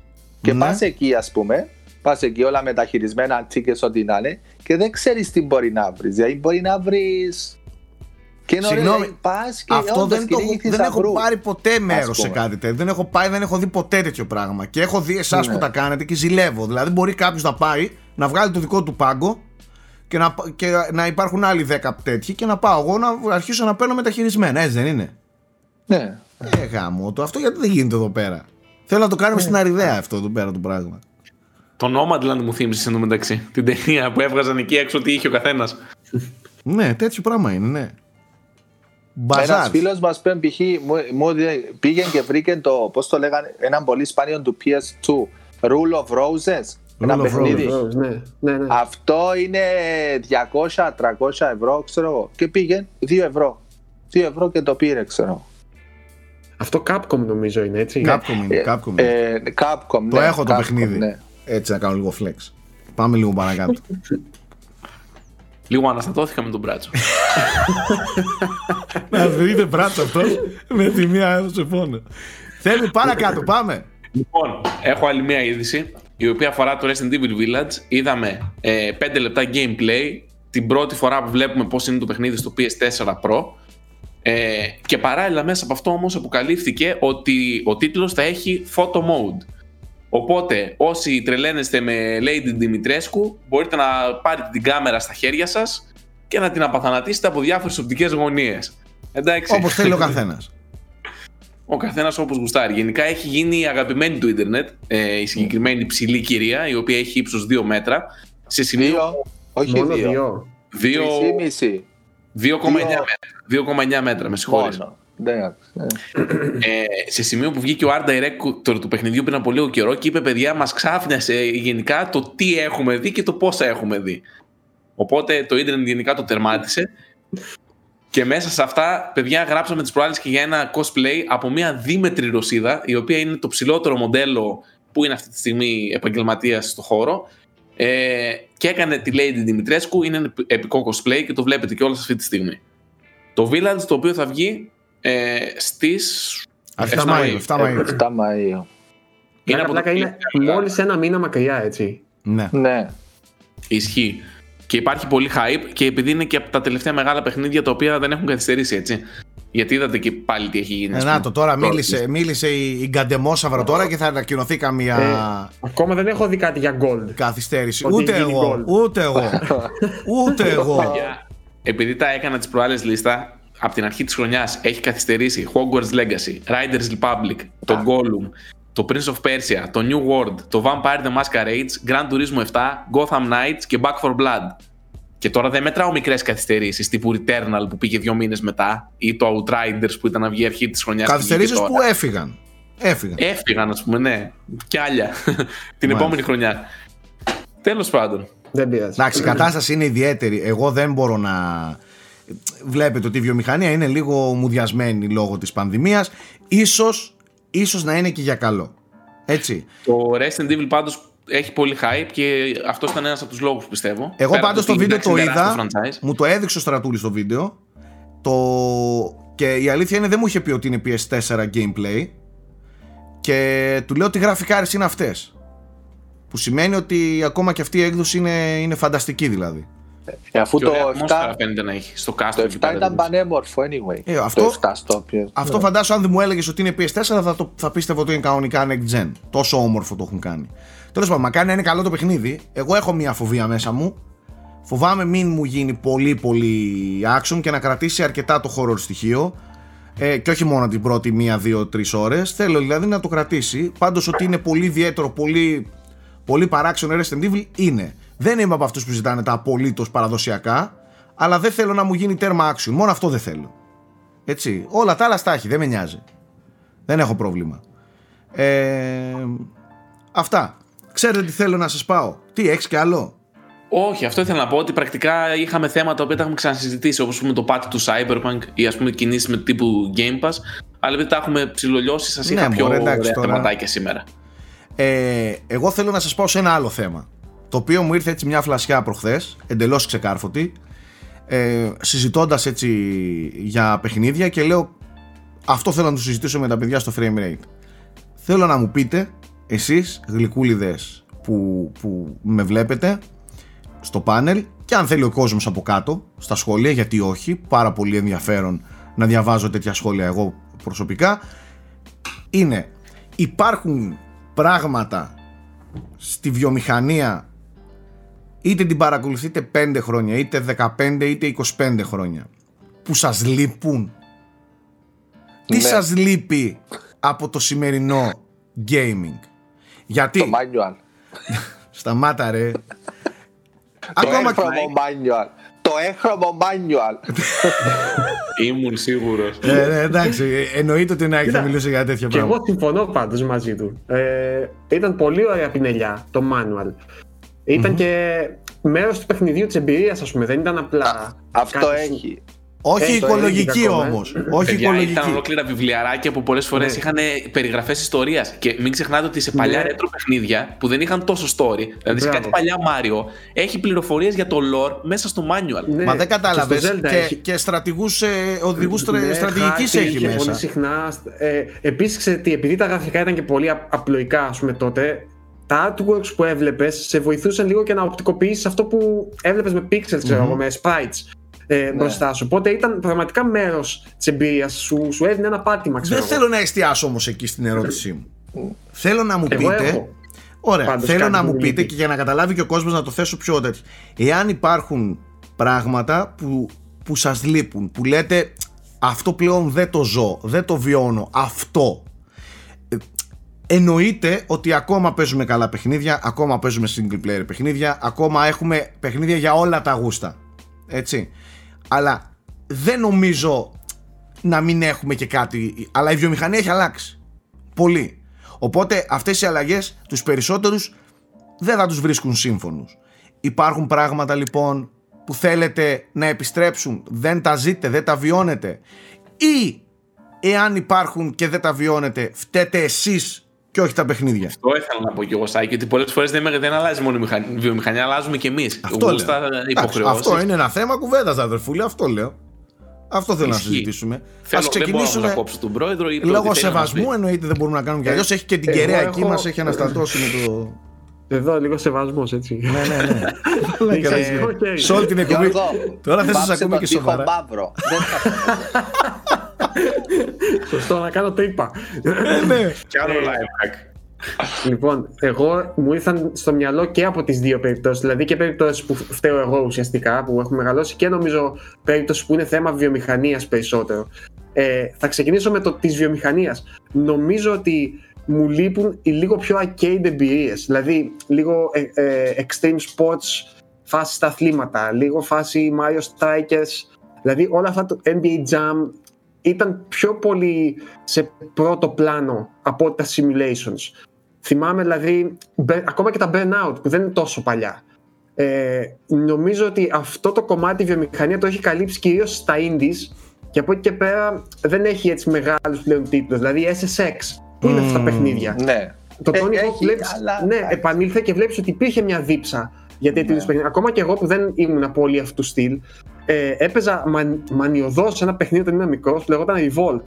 [SPEAKER 3] Και
[SPEAKER 1] Ναι.
[SPEAKER 3] πας εκεί ας πούμε, πας εκεί όλα μεταχειρισμένα αντίκες ό,τι να είναι και δεν ξέρεις τι μπορεί να βρεις. Δηλαδή μπορεί να βρεις... Και είναι ωραίο,
[SPEAKER 1] Συγγνώμη,
[SPEAKER 3] δηλαδή, πας και
[SPEAKER 1] Αυτό
[SPEAKER 3] όντως
[SPEAKER 1] δεν, το,
[SPEAKER 3] κυνήγι
[SPEAKER 1] έχω- δεν έχω
[SPEAKER 3] θησαυρού.
[SPEAKER 1] πάρει ποτέ μέρος
[SPEAKER 3] Ας
[SPEAKER 1] σε
[SPEAKER 3] πούμε.
[SPEAKER 1] κάτι τέτοιο. Δεν έχω πάει, δεν έχω δει ποτέ τέτοιο πράγμα. Και έχω δει εσάς
[SPEAKER 3] Ναι.
[SPEAKER 1] που τα κάνετε και ζηλεύω. Δηλαδή, μπορεί κάποιος να πάει να βγάλει το δικό του πάγκο και να, και να υπάρχουν άλλοι 10 τέτοιοι και να πάω εγώ να αρχίσω να παίρνω μεταχειρισμένα. Έτσι δεν είναι;
[SPEAKER 3] Ναι.
[SPEAKER 1] Ε, γάμο το. Αυτό γιατί δεν γίνεται εδώ πέρα; Θέλω να το κάνουμε
[SPEAKER 3] Ναι.
[SPEAKER 1] στην Αριδέα αυτό εδώ πέρα το πράγμα.
[SPEAKER 4] Το Nomadland μου θύμισε εντωμεταξύ. Την ταινία που έβγαζαν εκεί έξω τι είχε ο καθένας.
[SPEAKER 1] Ναι, τέτοιο πράγμα είναι, ναι.
[SPEAKER 3] Ένας
[SPEAKER 1] Μπαζάρ.
[SPEAKER 3] φίλος μας πριν π.χ. μου, μου δι- πήγε και βρήκε το, πώς το λέγανε, έναν πολύ σπάνιο του PS2, Rule of Roses. Ένα
[SPEAKER 1] Rule of
[SPEAKER 3] παιχνίδι.
[SPEAKER 2] Βεβαίως, Ναι, ναι, ναι.
[SPEAKER 3] Αυτό είναι 200-300 ευρώ, ξέρω εγώ. Και πήγε 2 ευρώ. 2 ευρώ και το πήρε, ξέρω.
[SPEAKER 2] Αυτό Capcom νομίζω είναι έτσι.
[SPEAKER 1] Capcom είναι, Capcom είναι.
[SPEAKER 3] Ε, Capcom,
[SPEAKER 1] Το
[SPEAKER 3] ναι,
[SPEAKER 1] έχω το
[SPEAKER 3] Capcom,
[SPEAKER 1] παιχνίδι.
[SPEAKER 3] Ναι.
[SPEAKER 1] Έτσι να κάνω λίγο flex. Πάμε λίγο παρακάτω.
[SPEAKER 4] Λίγο αναστατώθηκα με τον μπράτσο.
[SPEAKER 1] Να δείτε μπράτσο αυτό με τη μία έδωσε πόνο. Θέλει παρακάτω, πάμε.
[SPEAKER 4] λοιπόν, έχω άλλη μια είδηση η οποία αφορά το Resident Evil Village. Είδαμε ε, 5 λεπτά gameplay την πρώτη φορά που βλέπουμε πώς είναι το παιχνίδι στο PS4 Pro. Ε, και παράλληλα μέσα από αυτό όμως αποκαλύφθηκε ότι ο τίτλος θα έχει photo mode. Οπότε όσοι τρελαίνεστε με Lady Dimitrescu μπορείτε να πάρετε την κάμερα στα χέρια σας και να την απαθανατήσετε από διάφορες οπτικές γωνίες. Εντάξει.
[SPEAKER 1] Όπως θέλει ο καθένας.
[SPEAKER 4] Ο καθένας όπως γουστάρει. Γενικά έχει γίνει η αγαπημένη του Ιντερνετ ε, η συγκεκριμένη ψηλή κυρία, η οποία έχει ύψος 2 μέτρα. Σε σημείο
[SPEAKER 3] Δύο, όχι
[SPEAKER 2] Μόνο
[SPEAKER 3] δύο.
[SPEAKER 2] δύο.
[SPEAKER 4] 2
[SPEAKER 3] 2,5
[SPEAKER 4] 2,9 μέτρα. 2,9 μέτρα, με συγχωρείς.
[SPEAKER 3] Μόνο. Ναι, ε.
[SPEAKER 4] Ε, σε σημείο που βγήκε ο Art Director του παιχνιδιού πριν από λίγο καιρό και είπε: Παιδιά, μας ξάφνιασε γενικά το τι έχουμε δει και το πόσα έχουμε δει. Οπότε το Ιντερνετ γενικά το τερμάτισε. Και μέσα σε αυτά, παιδιά, γράψαμε τις προάλλες και για ένα cosplay από μια δίμετρη Ρωσίδα, η οποία είναι το ψηλότερο μοντέλο που είναι αυτή τη στιγμή επαγγελματίας στο χώρο. Ε, και έκανε τη Lady Dimitrescu, είναι ένα επικό cosplay και το βλέπετε και όλα αυτή τη στιγμή. Το Village, το οποίο θα βγει ε, στις
[SPEAKER 1] 7
[SPEAKER 4] 7
[SPEAKER 1] Μαΐου. 7 Μαΐου.
[SPEAKER 3] 7 Μαΐου.
[SPEAKER 2] Είναι
[SPEAKER 4] από
[SPEAKER 2] πλάκα
[SPEAKER 4] το
[SPEAKER 2] είναι
[SPEAKER 4] 2010.
[SPEAKER 2] μόλις ένα μήνα μακριά έτσι.
[SPEAKER 1] Ναι.
[SPEAKER 3] Ναι.
[SPEAKER 4] Ισχύει. Και υπάρχει πολύ hype και επειδή είναι και από τα τελευταία μεγάλα παιχνίδια τα οποία δεν έχουν καθυστερήσει έτσι. Γιατί είδατε και πάλι τι έχει γίνει.
[SPEAKER 1] Ε, να το τώρα μίλησε, μίλησε η, η Γκαντεμόσαυρα τώρα και θα ανακοινωθεί καμία. Ε,
[SPEAKER 2] ακόμα δεν έχω δει κάτι για gold.
[SPEAKER 1] Καθυστέρηση. Ούτε εγώ, ούτε εγώ. ούτε εγώ.
[SPEAKER 4] Επειδή τα έκανα τις προάλλες λίστα, από την αρχή της χρονιάς έχει καθυστερήσει Hogwarts Legacy, Riders Republic, το Gollum, το Prince of Persia, το New World, το Vampire the Masquerade, Grand Turismo 7, Gotham Knights και Back for Blood. Και τώρα δεν μετράω μικρές καθυστερήσεις τύπου Returnal που πήγε δύο μήνες μετά ή το Outriders που ήταν να βγει αρχή της χρονιάς.
[SPEAKER 1] Καθυστερήσεις που έφυγαν. Έφυγαν.
[SPEAKER 4] Έφυγαν, ας πούμε, ναι. Κι άλλα. την επόμενη χρονιά. Τέλος πάντων.
[SPEAKER 2] Δεν πειράζει.
[SPEAKER 1] Εντάξει, η κατάσταση είναι ιδιαίτερη. Εγώ δεν μπορώ να. Βλέπετε ότι η βιομηχανία είναι λίγο μουδιασμένη λόγω της πανδημίας. Ίσως, ίσως να είναι και για καλό. Έτσι.
[SPEAKER 4] Το Resident Evil πάντως έχει πολύ hype και αυτός ήταν ένας από τους λόγους πιστεύω.
[SPEAKER 1] Εγώ πάντως το βίντεο το είδα. Μου το έδειξε ο Στρατούλης στο βίντεο. Το... Και η αλήθεια είναι δεν μου είχε πει ότι είναι PS4 gameplay. Και του λέω ότι γραφικάρες είναι αυτές. Που σημαίνει ότι ακόμα και αυτή η έκδοση είναι, είναι φανταστική δηλαδή.
[SPEAKER 3] Ε, αφού το
[SPEAKER 4] 7 φαίνεται να έχει στο cast.
[SPEAKER 3] Το 7 ήταν πανέμορφο anyway.
[SPEAKER 1] Ε, αυτό, το 7 στο αυτό ναι. φαντάσου αν δεν μου έλεγες ότι είναι PS4 θα, το, θα πίστευα ότι είναι κανονικά next gen. Τόσο όμορφο το έχουν κάνει. Τέλος πάντων, μακάρι να είναι καλό το παιχνίδι. Εγώ έχω μια φοβία μέσα μου. Φοβάμαι μην μου γίνει πολύ πολύ action και να κρατήσει αρκετά το horror στοιχείο. Ε, και όχι μόνο την πρώτη μία, δύο, τρεις ώρες. Θέλω δηλαδή να το κρατήσει. Πάντως ότι είναι πολύ ιδιαίτερο, πολύ, πολύ παράξενο Resident Evil είναι. Δεν είμαι από αυτούς που ζητάνε τα απολύτως παραδοσιακά, αλλά δεν θέλω να μου γίνει τέρμα action. Μόνο αυτό δεν θέλω. Έτσι. Όλα τα άλλα στα έχει, δεν με νοιάζει. Δεν έχω πρόβλημα. Ε, αυτά. Ξέρετε τι θέλω να σας πάω. Τι, έχεις και άλλο;
[SPEAKER 4] Όχι, αυτό ήθελα να πω ότι πρακτικά είχαμε θέματα που τα έχουμε ξανασυζητήσει όπως πούμε το πάτη του Cyberpunk ή ας πούμε κινήσεις με τύπου Game Pass αλλά επειδή τα έχουμε ψηλολιώσει σας είχα ναι, πιο ωραία θεματάκια σήμερα.
[SPEAKER 1] Ε, εγώ θέλω να σας πάω σε ένα άλλο θέμα το οποίο μου ήρθε έτσι μια φλασιά προχθές εντελώς ξεκάρφωτη ε, συζητώντας έτσι για παιχνίδια και λέω αυτό θέλω να το συζητήσω με τα παιδιά στο frame rate. Θέλω να μου πείτε εσείς γλυκούλιδες που, που με βλέπετε στο πάνελ και αν θέλει ο κόσμος από κάτω στα σχόλια γιατί όχι πάρα πολύ ενδιαφέρον να διαβάζω τέτοια σχόλια εγώ προσωπικά είναι υπάρχουν πράγματα στη βιομηχανία είτε την παρακολουθείτε 5 χρόνια είτε 15 είτε 25 χρόνια που σας λείπουν τι ναι. σας λείπει από το σημερινό gaming; Γιατί.
[SPEAKER 3] Το manual.
[SPEAKER 1] Σταμάτα ρε.
[SPEAKER 3] Το έγχρωμο manual. Το έγχρωμο manual.
[SPEAKER 4] Ήμουν σίγουρος.
[SPEAKER 1] Ε, ναι, εντάξει, εννοείται ότι να θα μιλούσε για τέτοια
[SPEAKER 2] πράγματα. Και εγώ συμφωνώ πάντως μαζί του. Ε, ήταν πολύ ωραία πινελιά το manual. Ηταν και μέρος του παιχνιδιού της εμπειρίας, ας πούμε. Δεν ήταν απλά.
[SPEAKER 3] αυτό έχει.
[SPEAKER 1] Όχι οικολογική όμως. Όχι οικολογική.
[SPEAKER 4] Ήταν ολόκληρα βιβλιαράκια που πολλές φορές ναι. είχαν περιγραφές ιστορίας. Και μην ξεχνάτε ότι σε παλιά ναι. ρέτρο παιχνίδια που δεν είχαν τόσο story, δηλαδή σε κάτι παλιά Μάριο, έχει πληροφορίες για το lore μέσα στο manual.
[SPEAKER 1] Ναι. Μα δεν κατάλαβες. Και, και, και στρατηγούς ε, οδηγούς ναι, στρατηγικής έχει μέσα.
[SPEAKER 2] Πολύ συχνά. Ε, Επίσης, επειδή τα γραφικά ήταν και πολύ απλοϊκά, ας πούμε τότε, τα artworks που έβλεπες σε βοηθούσαν λίγο και να οπτικοποιήσεις αυτό που έβλεπες με pixels, ξέρω με sprites ε, ναι. μπροστά σου. Οπότε ήταν πραγματικά μέρος της εμπειρίας σου, σου έδινε ένα πάτημα, ξέρω.
[SPEAKER 1] Δεν θέλω να εστιάσω όμως εκεί στην ερώτησή μου. θέλω να μου πείτε. Έχω. Ωραία, Πάντως θέλω να μου πείτε και για να καταλάβει και ο κόσμος να το θέσω πιο τέτοιο. Εάν υπάρχουν πράγματα που, που σας λείπουν, που λέτε αυτό πλέον δεν το ζω, δεν το βιώνω, αυτό. Ε, εννοείται ότι ακόμα παίζουμε καλά παιχνίδια, ακόμα παίζουμε single player παιχνίδια, ακόμα έχουμε παιχνίδια για όλα τα γούστα. Έτσι αλλά δεν νομίζω να μην έχουμε και κάτι. Αλλά η βιομηχανία έχει αλλάξει. Πολύ. Οπότε αυτές οι αλλαγές τους περισσότερους δεν θα τους βρίσκουν σύμφωνους. Υπάρχουν πράγματα λοιπόν που θέλετε να επιστρέψουν, δεν τα ζείτε, δεν τα βιώνετε ή εάν υπάρχουν και δεν τα βιώνετε φταίτε εσείς και όχι τα παιχνίδια.
[SPEAKER 4] Αυτό ήθελα να πω και εγώ, Σάκη, ότι πολλές φορές δεν, δεν αλλάζει μόνο η βιομηχανία, αλλάζουμε και εμείς.
[SPEAKER 1] Αυτό, αυτό είναι ένα θέμα κουβέντας, αδερφούλη, αυτό λέω. Αυτό θέλω Ισχύει. να συζητήσουμε.
[SPEAKER 4] Α ξεκινήσουμε. Να κόψω τον πρόεδρο ή
[SPEAKER 1] Λόγω σεβασμού εννοείται δεν μπορούμε να κάνουμε κι αλλιώς. Έχει και την κεραία έχω... εκεί, μας έχει αναστατώσει με το.
[SPEAKER 2] Εδώ λίγο σεβασμός, έτσι.
[SPEAKER 1] ναι, ναι, ναι. Σε όλη την εκπομπή. Τώρα θα σας ακούμε και σοβαρά.
[SPEAKER 2] Σωστό, να κάνω τρύπα.
[SPEAKER 1] Ναι.
[SPEAKER 4] Κι άλλο live hack.
[SPEAKER 2] Λοιπόν, εγώ μου ήρθαν στο μυαλό και από τις δύο περιπτώσεις. Δηλαδή και περιπτώσεις που φταίω εγώ ουσιαστικά, που έχω μεγαλώσει, και νομίζω περίπτωση που είναι θέμα βιομηχανίας περισσότερο. Ε, θα ξεκινήσω με το της βιομηχανίας. Νομίζω ότι μου λείπουν οι λίγο πιο arcade εμπειρίες. Δηλαδή, λίγο ε, ε, extreme sports φάση στα αθλήματα, λίγο φάση Mario Strikers. Δηλαδή, όλα αυτά το NBA Jam ήταν πιο πολύ σε πρώτο πλάνο από τα simulations. Θυμάμαι δηλαδή ακόμα και τα burnout που δεν είναι τόσο παλιά. Ε, νομίζω ότι αυτό το κομμάτι βιομηχανία το έχει καλύψει κυρίως στα indies και από εκεί και πέρα δεν έχει έτσι μεγάλους πλέον τίτλους. Δηλαδή SSX, πού είναι αυτά τα παιχνίδια.
[SPEAKER 3] Ναι.
[SPEAKER 2] Το ε, Tony Hawk βλέπεις, αλλά... ναι, επανήλθε και βλέπεις ότι υπήρχε μια δίψα για τέτοιου ναι. παιχνίδια. Ακόμα και εγώ που δεν ήμουν πολύ αυτού του στυλ, ε, έπαιζα μαν, μανιωδώς σε ένα παιχνίδι όταν ήμουν μικρός που λεγόταν Revolt.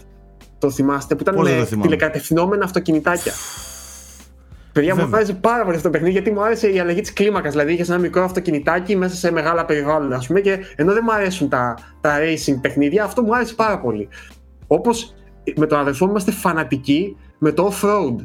[SPEAKER 2] Το θυμάστε, που ήταν με τηλεκατευθυνόμενα αυτοκινητάκια. Παιδιά, μου άρεσε πάρα πολύ αυτό το παιχνίδι γιατί μου άρεσε η αλλαγή της κλίμακας. Δηλαδή, είχες ένα μικρό αυτοκινητάκι μέσα σε μεγάλα περιβάλλοντα, ας πούμε, και ενώ δεν μου αρέσουν τα, τα racing παιχνίδια, αυτό μου άρεσε πάρα πολύ. Όπως με τον αδερφό μου είμαστε φανατικοί με το off-road.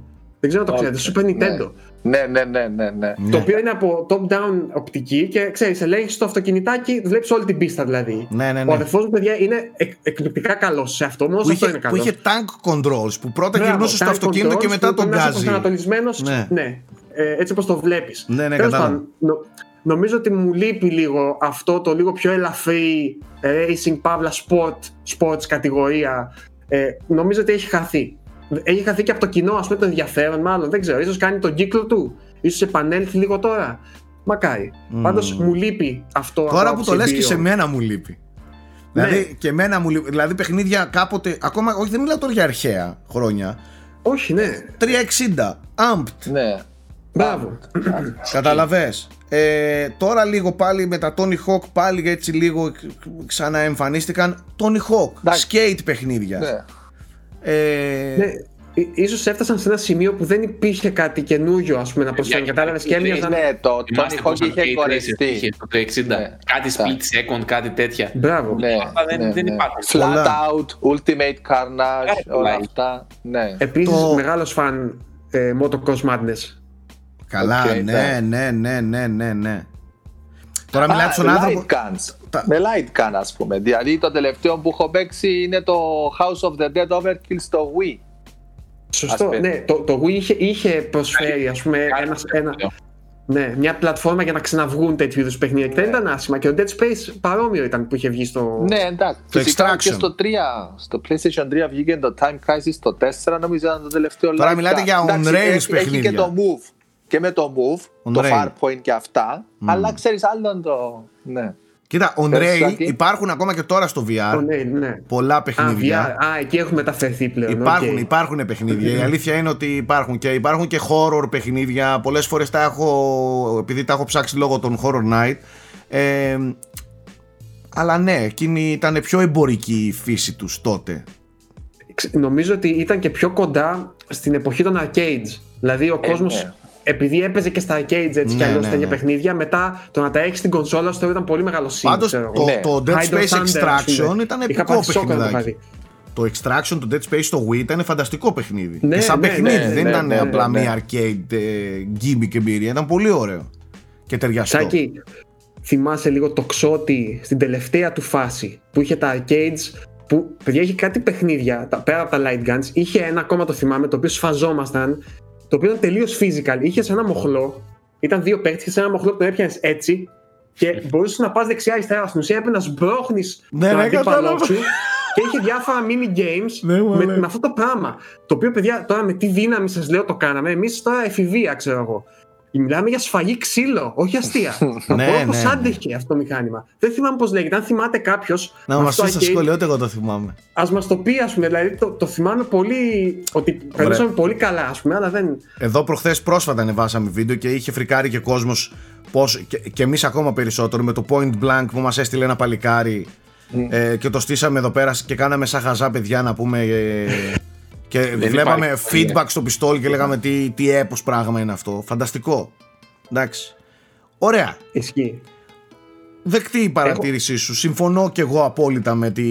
[SPEAKER 2] Δεν ξέρω αν το ξέρετε, Super Nintendo.
[SPEAKER 3] Ναι, ναι, ναι, ναι, ναι.
[SPEAKER 2] Το οποίο είναι από top-down οπτική και ξέρεις, ελέγχει το αυτοκινητάκι, βλέπεις όλη την πίστα δηλαδή.
[SPEAKER 1] Ναι, ναι, ναι.
[SPEAKER 2] Ο αδερφός μου, παιδιά, είναι εκ, εκπληκτικά καλός σε αυτό. Μόνο αυτό είναι καλό.
[SPEAKER 1] Που είχε tank controls, που πρώτα γυρνούσε στο αυτοκίνητο και μετά τον γκάζι.
[SPEAKER 2] προσανατολισμένος, ναι. ναι. Ε, έτσι όπως το βλέπεις.
[SPEAKER 1] Ναι, ναι, κατάλαβα.
[SPEAKER 2] Νο, νομίζω ότι μου λείπει λίγο αυτό το λίγο πιο ελαφρύ racing, παύλα sport, sports κατηγορία. Ε, νομίζω ότι έχει χαθεί έχει χαθεί και από το κοινό, ας πούμε, το ενδιαφέρον, μάλλον. Δεν ξέρω, ίσως κάνει τον κύκλο του. σω επανέλθει λίγο τώρα. Μακάρι. Mm. Πάντως μου λείπει αυτό.
[SPEAKER 1] Τώρα που το λες και σε μένα μου λείπει. Ναι. Δηλαδή, και εμένα μου λείπει. Δηλαδή, παιχνίδια κάποτε. Ακόμα, όχι, δεν μιλάω τώρα για αρχαία χρόνια.
[SPEAKER 2] Όχι, ναι.
[SPEAKER 1] 360, Amped.
[SPEAKER 3] Ναι.
[SPEAKER 2] Μπράβο.
[SPEAKER 1] Καταλαβέ. Ε, τώρα λίγο πάλι με τα Tony Hawk πάλι έτσι λίγο ξαναεμφανίστηκαν Tony Hawk, skate παιχνίδια.
[SPEAKER 3] Ναι.
[SPEAKER 2] Ε... Ναι, ίσως έφτασαν σε ένα σημείο που δεν υπήρχε κάτι καινούριο ας πούμε, να προσφέρουν. Κατάλαβες και έμοιαζαν.
[SPEAKER 3] Ναι, το Tony Hawk είχε κορεστεί.
[SPEAKER 4] Το 360. Ναι. Κάτι split second, κάτι τέτοια.
[SPEAKER 2] Μπράβο.
[SPEAKER 3] Ναι, δεν, ναι, δεν ναι. υπάρχουν. Flat out, Ultimate Carnage, όλα αυτά. Ναι.
[SPEAKER 2] Επίσης, το... μεγάλος φαν ε, Motocross Madness.
[SPEAKER 1] Καλά, okay, ναι, ναι, ναι, ναι, ναι, ναι. Τώρα μιλάτε στον άνθρωπο.
[SPEAKER 3] Light guns. Με light gun, ας πούμε. Δηλαδή το τελευταίο που έχω παίξει είναι το House of the Dead Overkill στο Wii.
[SPEAKER 2] Σωστό. Ναι, το, το Wii είχε, είχε προσφέρει ας πούμε, ένα, ένα, ναι, μια πλατφόρμα για να ξαναβγούν τέτοιου είδους παιχνίδια. Και δεν ήταν άσχημα. Και ο Dead Space παρόμοιο ήταν που είχε βγει στο.
[SPEAKER 3] Ναι, εντάξει. Το Φυσικά και στο 3, στο PlayStation 3 βγήκε το Time Crisis το 4, νομίζω ήταν το τελευταίο
[SPEAKER 1] Τώρα μιλάτε για on-rails παιχνίδια. Έχει
[SPEAKER 3] και το Move και με το Move, on το Farpoint και αυτά. Mm. Αλλά ξέρεις, άλλο το. Ναι.
[SPEAKER 1] Κοίτα, on rail υπάρχουν ακόμα και τώρα στο VR.
[SPEAKER 2] On ναι.
[SPEAKER 1] Πολλά παιχνίδια.
[SPEAKER 2] Α, VR. Α, εκεί έχουμε μεταφερθεί πλέον.
[SPEAKER 1] Υπάρχουν, okay. υπάρχουν παιχνίδια. Η αλήθεια είναι ότι υπάρχουν και υπάρχουν και horror παιχνίδια. Πολλές φορές τα έχω, επειδή τα έχω ψάξει λόγω των Horror Night. Ε, αλλά ναι, εκείνη ήταν πιο εμπορική η φύση τους τότε.
[SPEAKER 2] Νομίζω ότι ήταν και πιο κοντά στην εποχή των arcades. Δηλαδή ο ε, κόσμος ναι επειδή έπαιζε και στα arcades έτσι ναι, κι αλλιώς ναι, τέτοια ναι. παιχνίδια, μετά το να τα έχεις στην κονσόλα σου ήταν πολύ μεγάλο σύμβολο.
[SPEAKER 1] Πάντως το, ναι. το Dead Space Extraction ήταν επικό παιχνίδι. Το Extraction, το Dead Space στο Wii ήταν φανταστικό παιχνίδι. Ναι, και σαν ναι, παιχνίδι, ναι, δεν ήταν απλά μια arcade ε, gimmick εμπειρία. Ήταν πολύ ωραίο και ταιριαστό.
[SPEAKER 2] Σάκη, θυμάσαι λίγο το ξότι στην τελευταία του φάση που είχε τα arcades που παιδιά είχε κάτι παιχνίδια τα, πέρα από τα light guns. Είχε ένα ακόμα το θυμάμαι το οποίο σφαζόμασταν το οποίο ήταν τελείως physical. Είχες ένα μοχλό, ήταν δύο παίχτε, είχες ένα μοχλό που τον έπιανες έτσι και μπορούσες να πας δεξιά-αριστερά. Στην ουσία έπρεπε να σμπρώχνει
[SPEAKER 1] ναι, τον ναι,
[SPEAKER 2] αντίπαλό σου και είχε διάφορα mini games
[SPEAKER 1] ναι,
[SPEAKER 2] με, με, αυτό το πράγμα. Το οποίο, παιδιά, τώρα με τι δύναμη σας λέω το κάναμε. Εμείς τώρα εφηβεία, ξέρω εγώ. Μιλάμε για σφαγή ξύλο, όχι αστεία. ναι, ναι, ναι. άντεχε αυτό το μηχάνημα. Δεν θυμάμαι πώς λέγεται. Αν θυμάται κάποιος.
[SPEAKER 1] Να μας πει στο σχολείο, εγώ το θυμάμαι.
[SPEAKER 2] Α μας το πει, ας πούμε. Δηλαδή το, το θυμάμαι πολύ. Ότι περνούσαμε πολύ καλά, ας πούμε, αλλά δεν.
[SPEAKER 1] Εδώ προχθές πρόσφατα ανεβάσαμε βίντεο και είχε φρικάρει και κόσμος. Πώς, και, και εμείς ακόμα περισσότερο με το point blank που μας έστειλε ένα παλικάρι mm. ε, και το στήσαμε εδώ πέρα και κάναμε σαν χαζά παιδιά να πούμε. Ε, και βλέπαμε feedback στο πιστόλι και λέγαμε τι, τι έπος πράγμα είναι αυτό. Φανταστικό. Εντάξει. Ωραία.
[SPEAKER 2] Ισχύει.
[SPEAKER 1] Δεκτή η παρατήρησή σου. Συμφωνώ και εγώ απόλυτα με τη,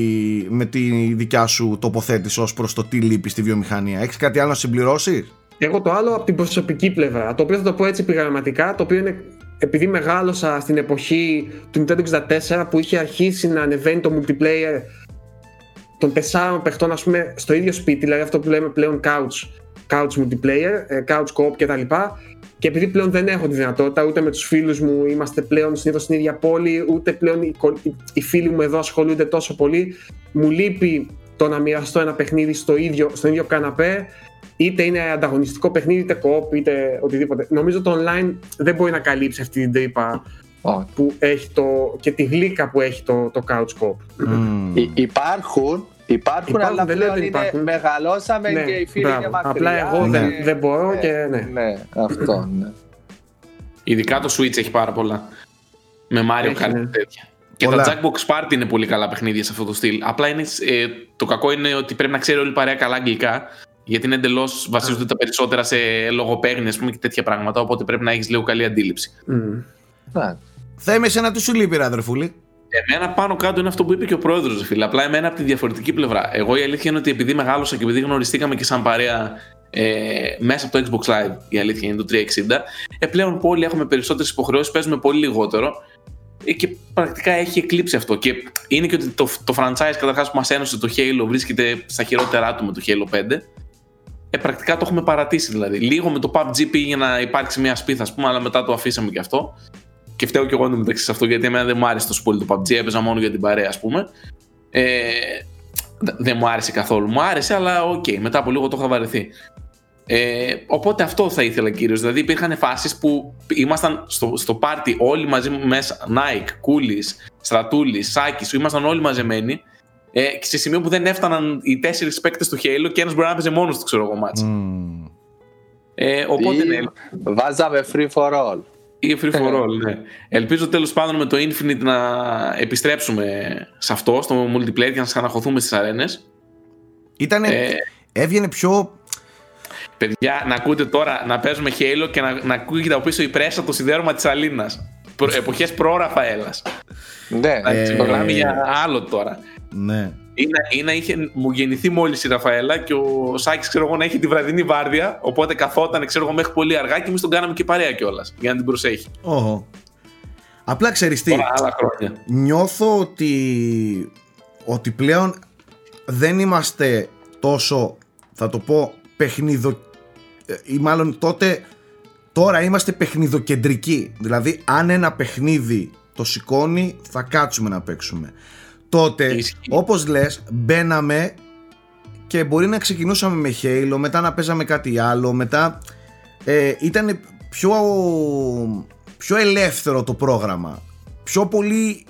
[SPEAKER 1] με τη δικιά σου τοποθέτηση ως προς το τι λείπει στη βιομηχανία. Έχεις κάτι άλλο να συμπληρώσεις;
[SPEAKER 2] Εγώ το άλλο από την προσωπική πλευρά, το οποίο θα το πω έτσι επιγραμματικά, το οποίο είναι επειδή μεγάλωσα στην εποχή του Nintendo 64 που είχε αρχίσει να ανεβαίνει το multiplayer των τεσσάρων παιχτών ας πούμε στο ίδιο σπίτι, δηλαδή αυτό που λέμε πλέον couch, couch multiplayer, ε, couch co-op κτλ. Και επειδή πλέον δεν έχω τη δυνατότητα, ούτε με τους φίλους μου είμαστε πλέον συνήθως στην ίδια πόλη, ούτε πλέον οι, φίλοι μου εδώ ασχολούνται τόσο πολύ, μου λείπει το να μοιραστώ ένα παιχνίδι στο ίδιο, στο ίδιο καναπέ, είτε είναι ανταγωνιστικό παιχνίδι, είτε co είτε οτιδήποτε. Νομίζω το online δεν μπορεί να καλύψει αυτή την τρύπα που έχει το, και τη γλύκα που έχει το, το couch co
[SPEAKER 3] υπάρχουν, υπάρχουν, υπάρχουν, αλλά δεν πλέον είναι, υπάρχουν. μεγαλώσαμε ναι, και οι φίλοι είναι μακριά.
[SPEAKER 2] Απλά εγώ ναι. δεν, δεν μπορώ ναι, και ναι.
[SPEAKER 3] Ναι, αυτό, ναι.
[SPEAKER 4] Ειδικά το Switch έχει πάρα πολλά. Με Mario Kart ναι. τέτοια. Και τα Jackbox Party είναι πολύ καλά παιχνίδια σε αυτό το στυλ. Απλά είναι, ε, το κακό είναι ότι πρέπει να ξέρει όλη η παρέα καλά αγγλικά. Γιατί είναι εντελώς βασίζονται τα περισσότερα σε λογοπαίγνια και τέτοια πράγματα. Οπότε πρέπει να έχεις λίγο καλή αντίληψη.
[SPEAKER 1] Mm. Θα είμαι σε ένα τι σου λείπει, αδερφούλη.
[SPEAKER 4] Εμένα πάνω κάτω είναι αυτό που είπε και ο πρόεδρος, φίλε. Απλά εμένα από τη διαφορετική πλευρά. Εγώ η αλήθεια είναι ότι επειδή μεγάλωσα και επειδή γνωριστήκαμε και σαν παρέα ε, μέσα από το Xbox Live, η αλήθεια είναι το 360, ε, πλέον που όλοι έχουμε περισσότερες υποχρεώσεις, παίζουμε πολύ λιγότερο. Ε, και πρακτικά έχει εκλείψει αυτό. Και είναι και ότι το, το franchise καταρχάς που μας ένωσε το Halo βρίσκεται στα χειρότερά του με το Halo 5. Ε, πρακτικά το έχουμε παρατήσει δηλαδή. Λίγο με το PUBG πήγε να υπάρξει μια σπίθα, ας πούμε, αλλά μετά το αφήσαμε και αυτό. Και φταίω και εγώ μεταξύ σε αυτό γιατί εμένα δεν μου άρεσε τόσο πολύ το PUBG. Έπαιζα μόνο για την παρέα, ας πούμε. Ε, δεν μου άρεσε καθόλου. Μου άρεσε, αλλά OK, okay, μετά από λίγο το είχα βαρεθεί. Ε, οπότε αυτό θα ήθελα κύριο. Δηλαδή υπήρχαν φάσεις που ήμασταν στο, στο πάρτι όλοι μαζί μέσα. Nike, Κούλη, Στρατούλης, Σάκης, ήμασταν όλοι μαζεμένοι. Ε, και σε σημείο που δεν έφταναν οι τέσσερις παίκτες του Halo και ένας μπορεί να παίζει μόνος του, ξέρω εγώ, ματς. Mm. Ε, οπότε ναι.
[SPEAKER 3] Βάζαμε free for all.
[SPEAKER 4] Ή free for all, ναι. Ελπίζω τέλος πάντων με το Infinite να επιστρέψουμε σε αυτό, στο multiplayer και να ξαναχωθούμε στις αρένες.
[SPEAKER 1] Ήτανε. Ε, έβγαινε πιο.
[SPEAKER 4] Παιδιά, να ακούτε τώρα να παίζουμε Halo και να, να ακούγεται από πίσω η πρέσα το σιδέρωμα της Αλίνα. Εποχές προ-Ραφαέλα.
[SPEAKER 3] Ναι,
[SPEAKER 4] ε, για άλλο τώρα.
[SPEAKER 1] Ναι.
[SPEAKER 4] Είναι, είναι, είχε, μου γεννηθεί μόλις η Ραφαέλα και ο Σάκης, ξέρω εγώ, να έχει τη βραδινή βάρδια. Οπότε καθόταν, ξέρω εγώ, μέχρι πολύ αργά και εμείς τον κάναμε και παρέα κιόλας για να την προσέχει.
[SPEAKER 1] Oh. Απλά ξέρεις τι.
[SPEAKER 4] άλλα χρόνια.
[SPEAKER 1] Νιώθω ότι, ότι πλέον δεν είμαστε τόσο, θα το πω, παιχνιδο. Ε, ή μάλλον τότε. Τώρα είμαστε παιχνιδοκεντρικοί. Δηλαδή, αν ένα παιχνίδι το σηκώνει, θα κάτσουμε να παίξουμε τότε όπως λες μπαίναμε και μπορεί να ξεκινούσαμε με Halo μετά να παίζαμε κάτι άλλο μετά ε, ήταν πιο, πιο ελεύθερο το πρόγραμμα. Πιο πολύ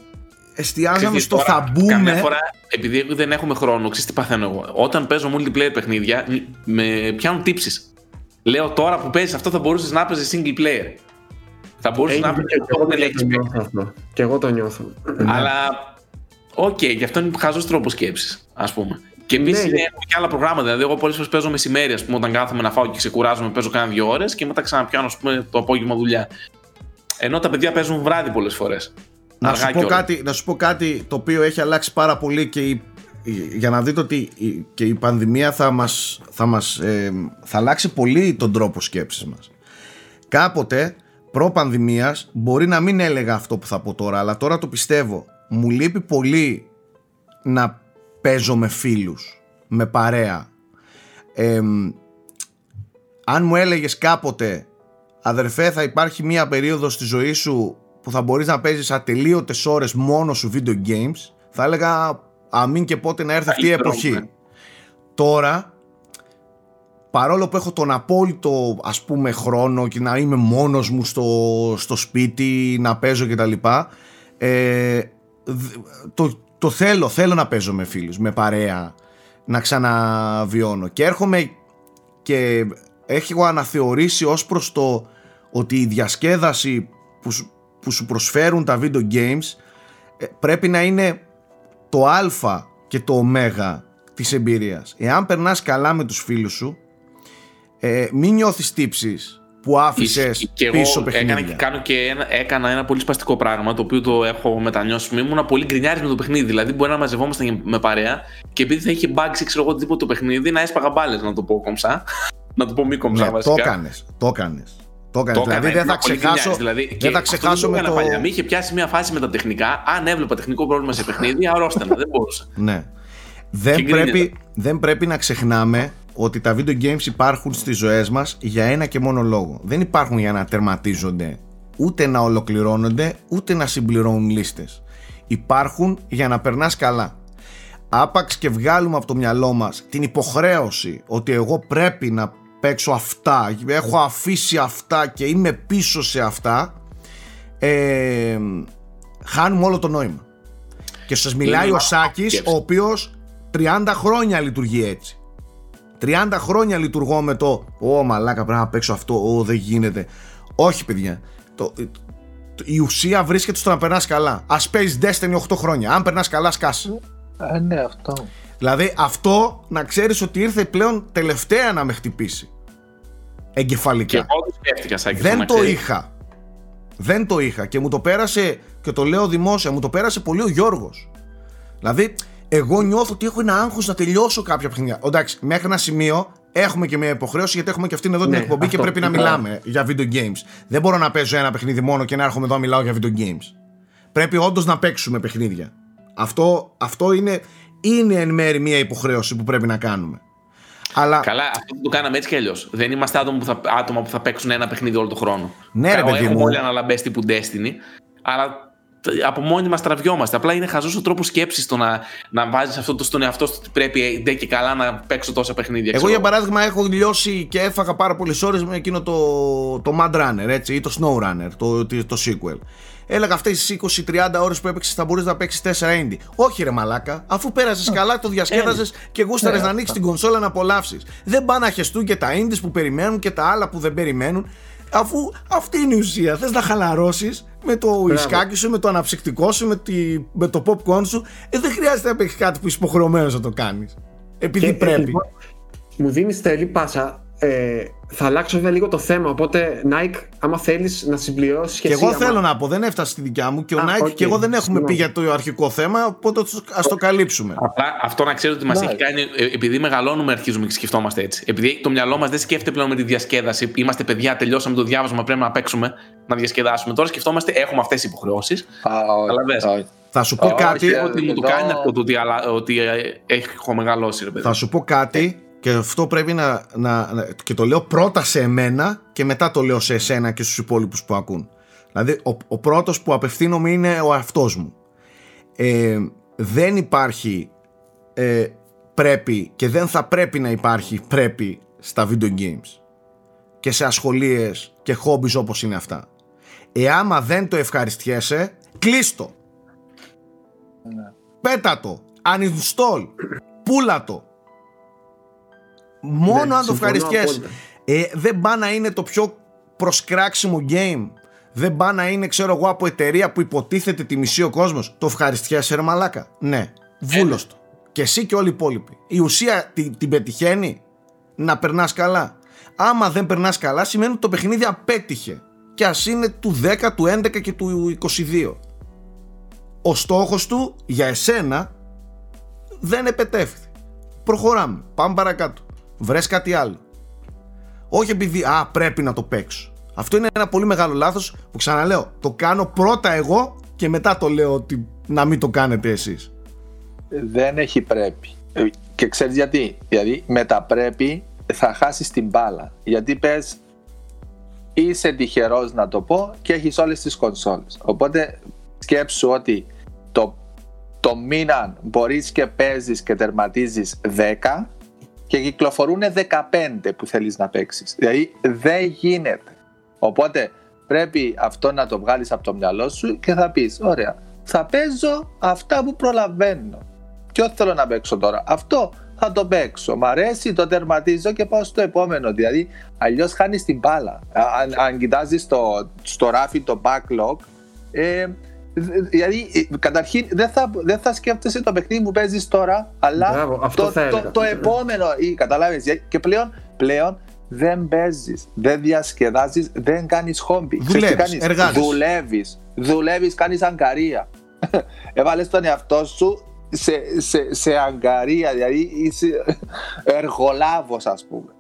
[SPEAKER 1] εστιάζαμε στο τώρα, θα μπούμε.
[SPEAKER 4] καμιά φορά επειδή δεν έχουμε χρόνο ξέρεις τι παθαίνω εγώ. Όταν παίζω multiplayer παιχνίδια με πιάνουν τύψεις. Λέω τώρα που παίζεις αυτό θα μπορούσες να παίζεις single player. Θα μπορούσες να παίζεις
[SPEAKER 2] αυτό. Και εγώ το νιώθω.
[SPEAKER 4] Αλλά OK, okay, γι' αυτό είναι χαζός τρόπος σκέψης, ας πούμε. Και επίσης ναι, έχουμε και άλλα προγράμματα. Δηλαδή, εγώ πολλές φορές παίζω μεσημέρι, ας πούμε, όταν κάθομαι να φάω και ξεκουράζομαι, παίζω κάνα δύο ώρες και μετά ξαναπιάνω, ας πούμε, το απόγευμα δουλειά. Ενώ τα παιδιά παίζουν βράδυ πολλές φορές.
[SPEAKER 1] Να, σου πω κάτι, να σου πω κάτι το οποίο έχει αλλάξει πάρα πολύ και η, για να δείτε ότι η, και η πανδημία θα μας, θα, μας, ε, θα αλλάξει πολύ τον τρόπο σκέψης μας. Κάποτε προ-πανδημίας μπορεί να μην έλεγα αυτό που θα πω τώρα αλλά τώρα το πιστεύω μου λείπει πολύ να παίζω με φίλους, με παρέα. αν μου έλεγες κάποτε αδερφέ θα υπάρχει μία περίοδος στη ζωή σου που θα μπορείς να παίζεις ατελείωτες ώρες μόνο σου video games θα έλεγα αμήν και πότε να έρθει αυτή η εποχή. Τώρα παρόλο που έχω τον απόλυτο ας πούμε χρόνο και να είμαι μόνος μου στο, στο σπίτι να παίζω και τα λοιπά ε, το, το θέλω, θέλω να παίζω με φίλους, με παρέα, να ξαναβιώνω και έρχομαι και έχω αναθεωρήσει ως προς το ότι η διασκέδαση που, που σου προσφέρουν τα video games ε, πρέπει να είναι το α και το ω της εμπειρίας. Εάν περνάς καλά με τους φίλους σου, ε, μην νιώθεις τύψεις που άφησες πίσω παιχνίδια.
[SPEAKER 4] Έκανα, κάνω και ένα, έκανα ένα πολύ σπαστικό πράγμα το οποίο το έχω μετανιώσει. Ήμουν πολύ γκρινιάρης με το παιχνίδι. Δηλαδή, μπορεί να μαζευόμασταν με παρέα και επειδή θα είχε bugs ή ξέρω εγώ οτιδήποτε το παιχνίδι, να έσπαγα μπάλες, να το πω κομψά. να το πω μη κομψά ναι, βασικά.
[SPEAKER 1] Το έκανες. Το έκανες. Το έκανε. Δηλαδή δεν θα ξεχάσω. Δηλαδή, δεν θα ξεχάσω με το.
[SPEAKER 4] Παλιά. Με είχε πιάσει μια φάση με τα τεχνικά. Αν έβλεπα τεχνικό πρόβλημα σε παιχνίδι, αρρώστανα. δεν μπορούσα.
[SPEAKER 1] Ναι. Δεν πρέπει, δεν πρέπει να ξεχνάμε ότι τα video games υπάρχουν στις ζωές μας για ένα και μόνο λόγο. Δεν υπάρχουν για να τερματίζονται, ούτε να ολοκληρώνονται, ούτε να συμπληρώνουν λίστες. Υπάρχουν για να περνάς καλά. Άπαξ και βγάλουμε από το μυαλό μας την υποχρέωση ότι εγώ πρέπει να παίξω αυτά, έχω αφήσει αυτά και είμαι πίσω σε αυτά, ε, χάνουμε όλο το νόημα. Και σας μιλάει ο Σάκης, ο οποίος 30 χρόνια λειτουργεί έτσι. 30 χρόνια λειτουργώ με το Ω μαλάκα πρέπει να παίξω αυτό, Ω δεν γίνεται. Όχι παιδιά. Το, η ουσία βρίσκεται στο να περνάς καλά. Α παίζεις Destiny 8 χρόνια. Αν περνάς καλά, σκάσει.
[SPEAKER 3] Ε, ναι, αυτό.
[SPEAKER 1] Δηλαδή αυτό να ξέρεις ότι ήρθε πλέον τελευταία να με χτυπήσει. Εγκεφαλικά. Και
[SPEAKER 4] εγώ το σκέφτηκα σαν
[SPEAKER 1] Δεν το είχα. Δεν το είχα και μου το πέρασε και το λέω δημόσια, μου το πέρασε πολύ ο Γιώργος. Δηλαδή εγώ νιώθω ότι έχω ένα άγχος να τελειώσω κάποια παιχνίδια. Εντάξει, μέχρι ένα σημείο έχουμε και μια υποχρέωση γιατί έχουμε και αυτήν εδώ την ναι, εκπομπή και πρέπει να μιλάμε για video games. Δεν μπορώ να παίζω ένα παιχνίδι μόνο και να έρχομαι εδώ να μιλάω για video games. Πρέπει όντως να παίξουμε παιχνίδια. Αυτό, αυτό είναι, είναι εν μέρη μια υποχρέωση που πρέπει να κάνουμε. Αλλά...
[SPEAKER 4] Καλά, αυτό το κάναμε έτσι κι αλλιώς. Δεν είμαστε άτομα που, θα, άτομα που θα παίξουν ένα παιχνίδι όλο τον χρόνο.
[SPEAKER 1] Ναι, ρε παιδί
[SPEAKER 4] μου. όλοι αναλαμπέ τύπου Destiny. Αλλά από μόνοι μας τραβιόμαστε. Απλά είναι χαζός ο τρόπος σκέψης το να, να βάζεις αυτό το στον εαυτό σου ότι πρέπει ντε και καλά να παίξω τόσα παιχνίδια.
[SPEAKER 1] Εγώ, για παράδειγμα, έχω λιώσει και έφαγα πάρα πολλές ώρες με εκείνο το, το Mad Runner έτσι, ή το Snow Runner, το, το, το sequel. Έλεγα αυτές τις 20-30 ώρες που έπαιξες θα μπορείς να παίξεις 4 indie. Όχι, ρε Μαλάκα, αφού πέρασες καλά, το διασκέδαζες και γούσταρες ναι, να ανοίξεις την κονσόλα να απολαύσεις. Δεν πάνε να χεστούν και τα indies που περιμένουν και τα άλλα που δεν περιμένουν. Αφού αυτή είναι η ουσία. Θες να χαλαρώσεις με το ισκάκι σου, με το αναψυκτικό σου, με, τη, με το popcorn σου. Ε, δεν χρειάζεται να παίξει κάτι που είσαι υποχρεωμένος να το κάνεις. Επειδή πρέπει. Λοιπόν,
[SPEAKER 2] μου δίνεις τελή πάσα ε, θα αλλάξω βέβαια λίγο το θέμα. Οπότε, Nike, άμα θέλεις να συμπληρώσεις.
[SPEAKER 1] Και, και εγώ θέλω να πω, δεν έφτασε στη δικιά μου και ο Nike και εγώ δεν έχουμε πει για το αρχικό θέμα. Οπότε ας το καλύψουμε.
[SPEAKER 4] Απλά αυτό να ξέρετε ότι μας έχει κάνει. Ε, επειδή μεγαλώνουμε, αρχίζουμε και σκεφτόμαστε έτσι. Επειδή το μυαλό μας δεν σκέφτεται πλέον με τη διασκέδαση. Είμαστε παιδιά, τελειώσαμε το διάβασμα, πρέπει να παίξουμε, να διασκεδάσουμε. Τώρα σκεφτόμαστε, έχουμε αυτές τις υποχρεώσεις.
[SPEAKER 1] Αλλά Θα σου πω κάτι.
[SPEAKER 4] Ότι μου το κάνει αυτό το ότι έχω μεγαλώσει, ρε παιδί.
[SPEAKER 1] Θα σου πω κάτι και αυτό πρέπει να, να, Και το λέω πρώτα σε εμένα και μετά το λέω σε εσένα και στους υπόλοιπους που ακούν. Δηλαδή, ο, ο πρώτος που απευθύνομαι είναι ο αυτός μου. Ε, δεν υπάρχει ε, πρέπει και δεν θα πρέπει να υπάρχει πρέπει στα video games και σε ασχολίες και χόμπις όπως είναι αυτά. Εάμα δεν το ευχαριστιέσαι, κλείστο. Ναι. Πέτα το. Uninstall. Πούλα το Μόνο ναι, αν το ευχαριστιέσαι. Ε, δεν πά να είναι το πιο προσκράξιμο game. Δεν πά να είναι, ξέρω εγώ, από εταιρεία που υποτίθεται τη μισή ο κόσμος. Το ευχαριστιέσαι, ρε μαλάκα. Ναι, βούλος το. Και εσύ και όλοι οι υπόλοιποι. Η ουσία την, την πετυχαίνει; Να περνάς καλά. Άμα δεν περνάς καλά, σημαίνει ότι το παιχνίδι απέτυχε. Και ας είναι του 10, του 11 και του 22. Ο στόχος του για εσένα δεν επετεύχθη. Προχωράμε. Πάμε παρακάτω βρες κάτι άλλο. Όχι επειδή α, πρέπει να το παίξω. Αυτό είναι ένα πολύ μεγάλο λάθος που ξαναλέω, το κάνω πρώτα εγώ και μετά το λέω ότι να μην το κάνετε εσείς.
[SPEAKER 3] Δεν έχει πρέπει. Ε, και ξέρεις γιατί; Δηλαδή με τα πρέπει θα χάσεις την μπάλα. Γιατί πες είσαι τυχερός να το πω και έχεις όλες τις κονσόλες. Οπότε σκέψου ότι το, το μήνα μπορείς και παίζεις και τερματίζεις 10 και κυκλοφορούν 15 που θέλεις να παίξεις. Δηλαδή δεν γίνεται. Οπότε πρέπει αυτό να το βγάλεις από το μυαλό σου και θα πεις, ωραία, θα παίζω αυτά που προλαβαίνω. Ποιο θέλω να παίξω τώρα. Αυτό θα το παίξω. Μ' αρέσει, το τερματίζω και πάω στο επόμενο. Δηλαδή, αλλιώς χάνεις την μπάλα. Αν, αν κοιτάζεις στο, στο ράφι το backlog, ε, Δηλαδή, ε, καταρχήν δεν θα, δεν θα σκέφτεσαι το παιχνίδι που παίζεις τώρα, αλλά
[SPEAKER 2] Μπράβο, αυτό
[SPEAKER 3] το,
[SPEAKER 2] θα
[SPEAKER 3] το, το, επόμενο. Καταλάβει. Και πλέον, πλέον δεν παίζεις, δεν διασκεδάζεις, δεν κάνεις χόμπι.
[SPEAKER 1] Δουλεύεις.
[SPEAKER 3] Δουλεύεις, κάνεις αγκαρία. Έβαλες τον εαυτό σου σε, σε, σε αγκαρία, δηλαδή είσαι εργολάβος, ας πούμε.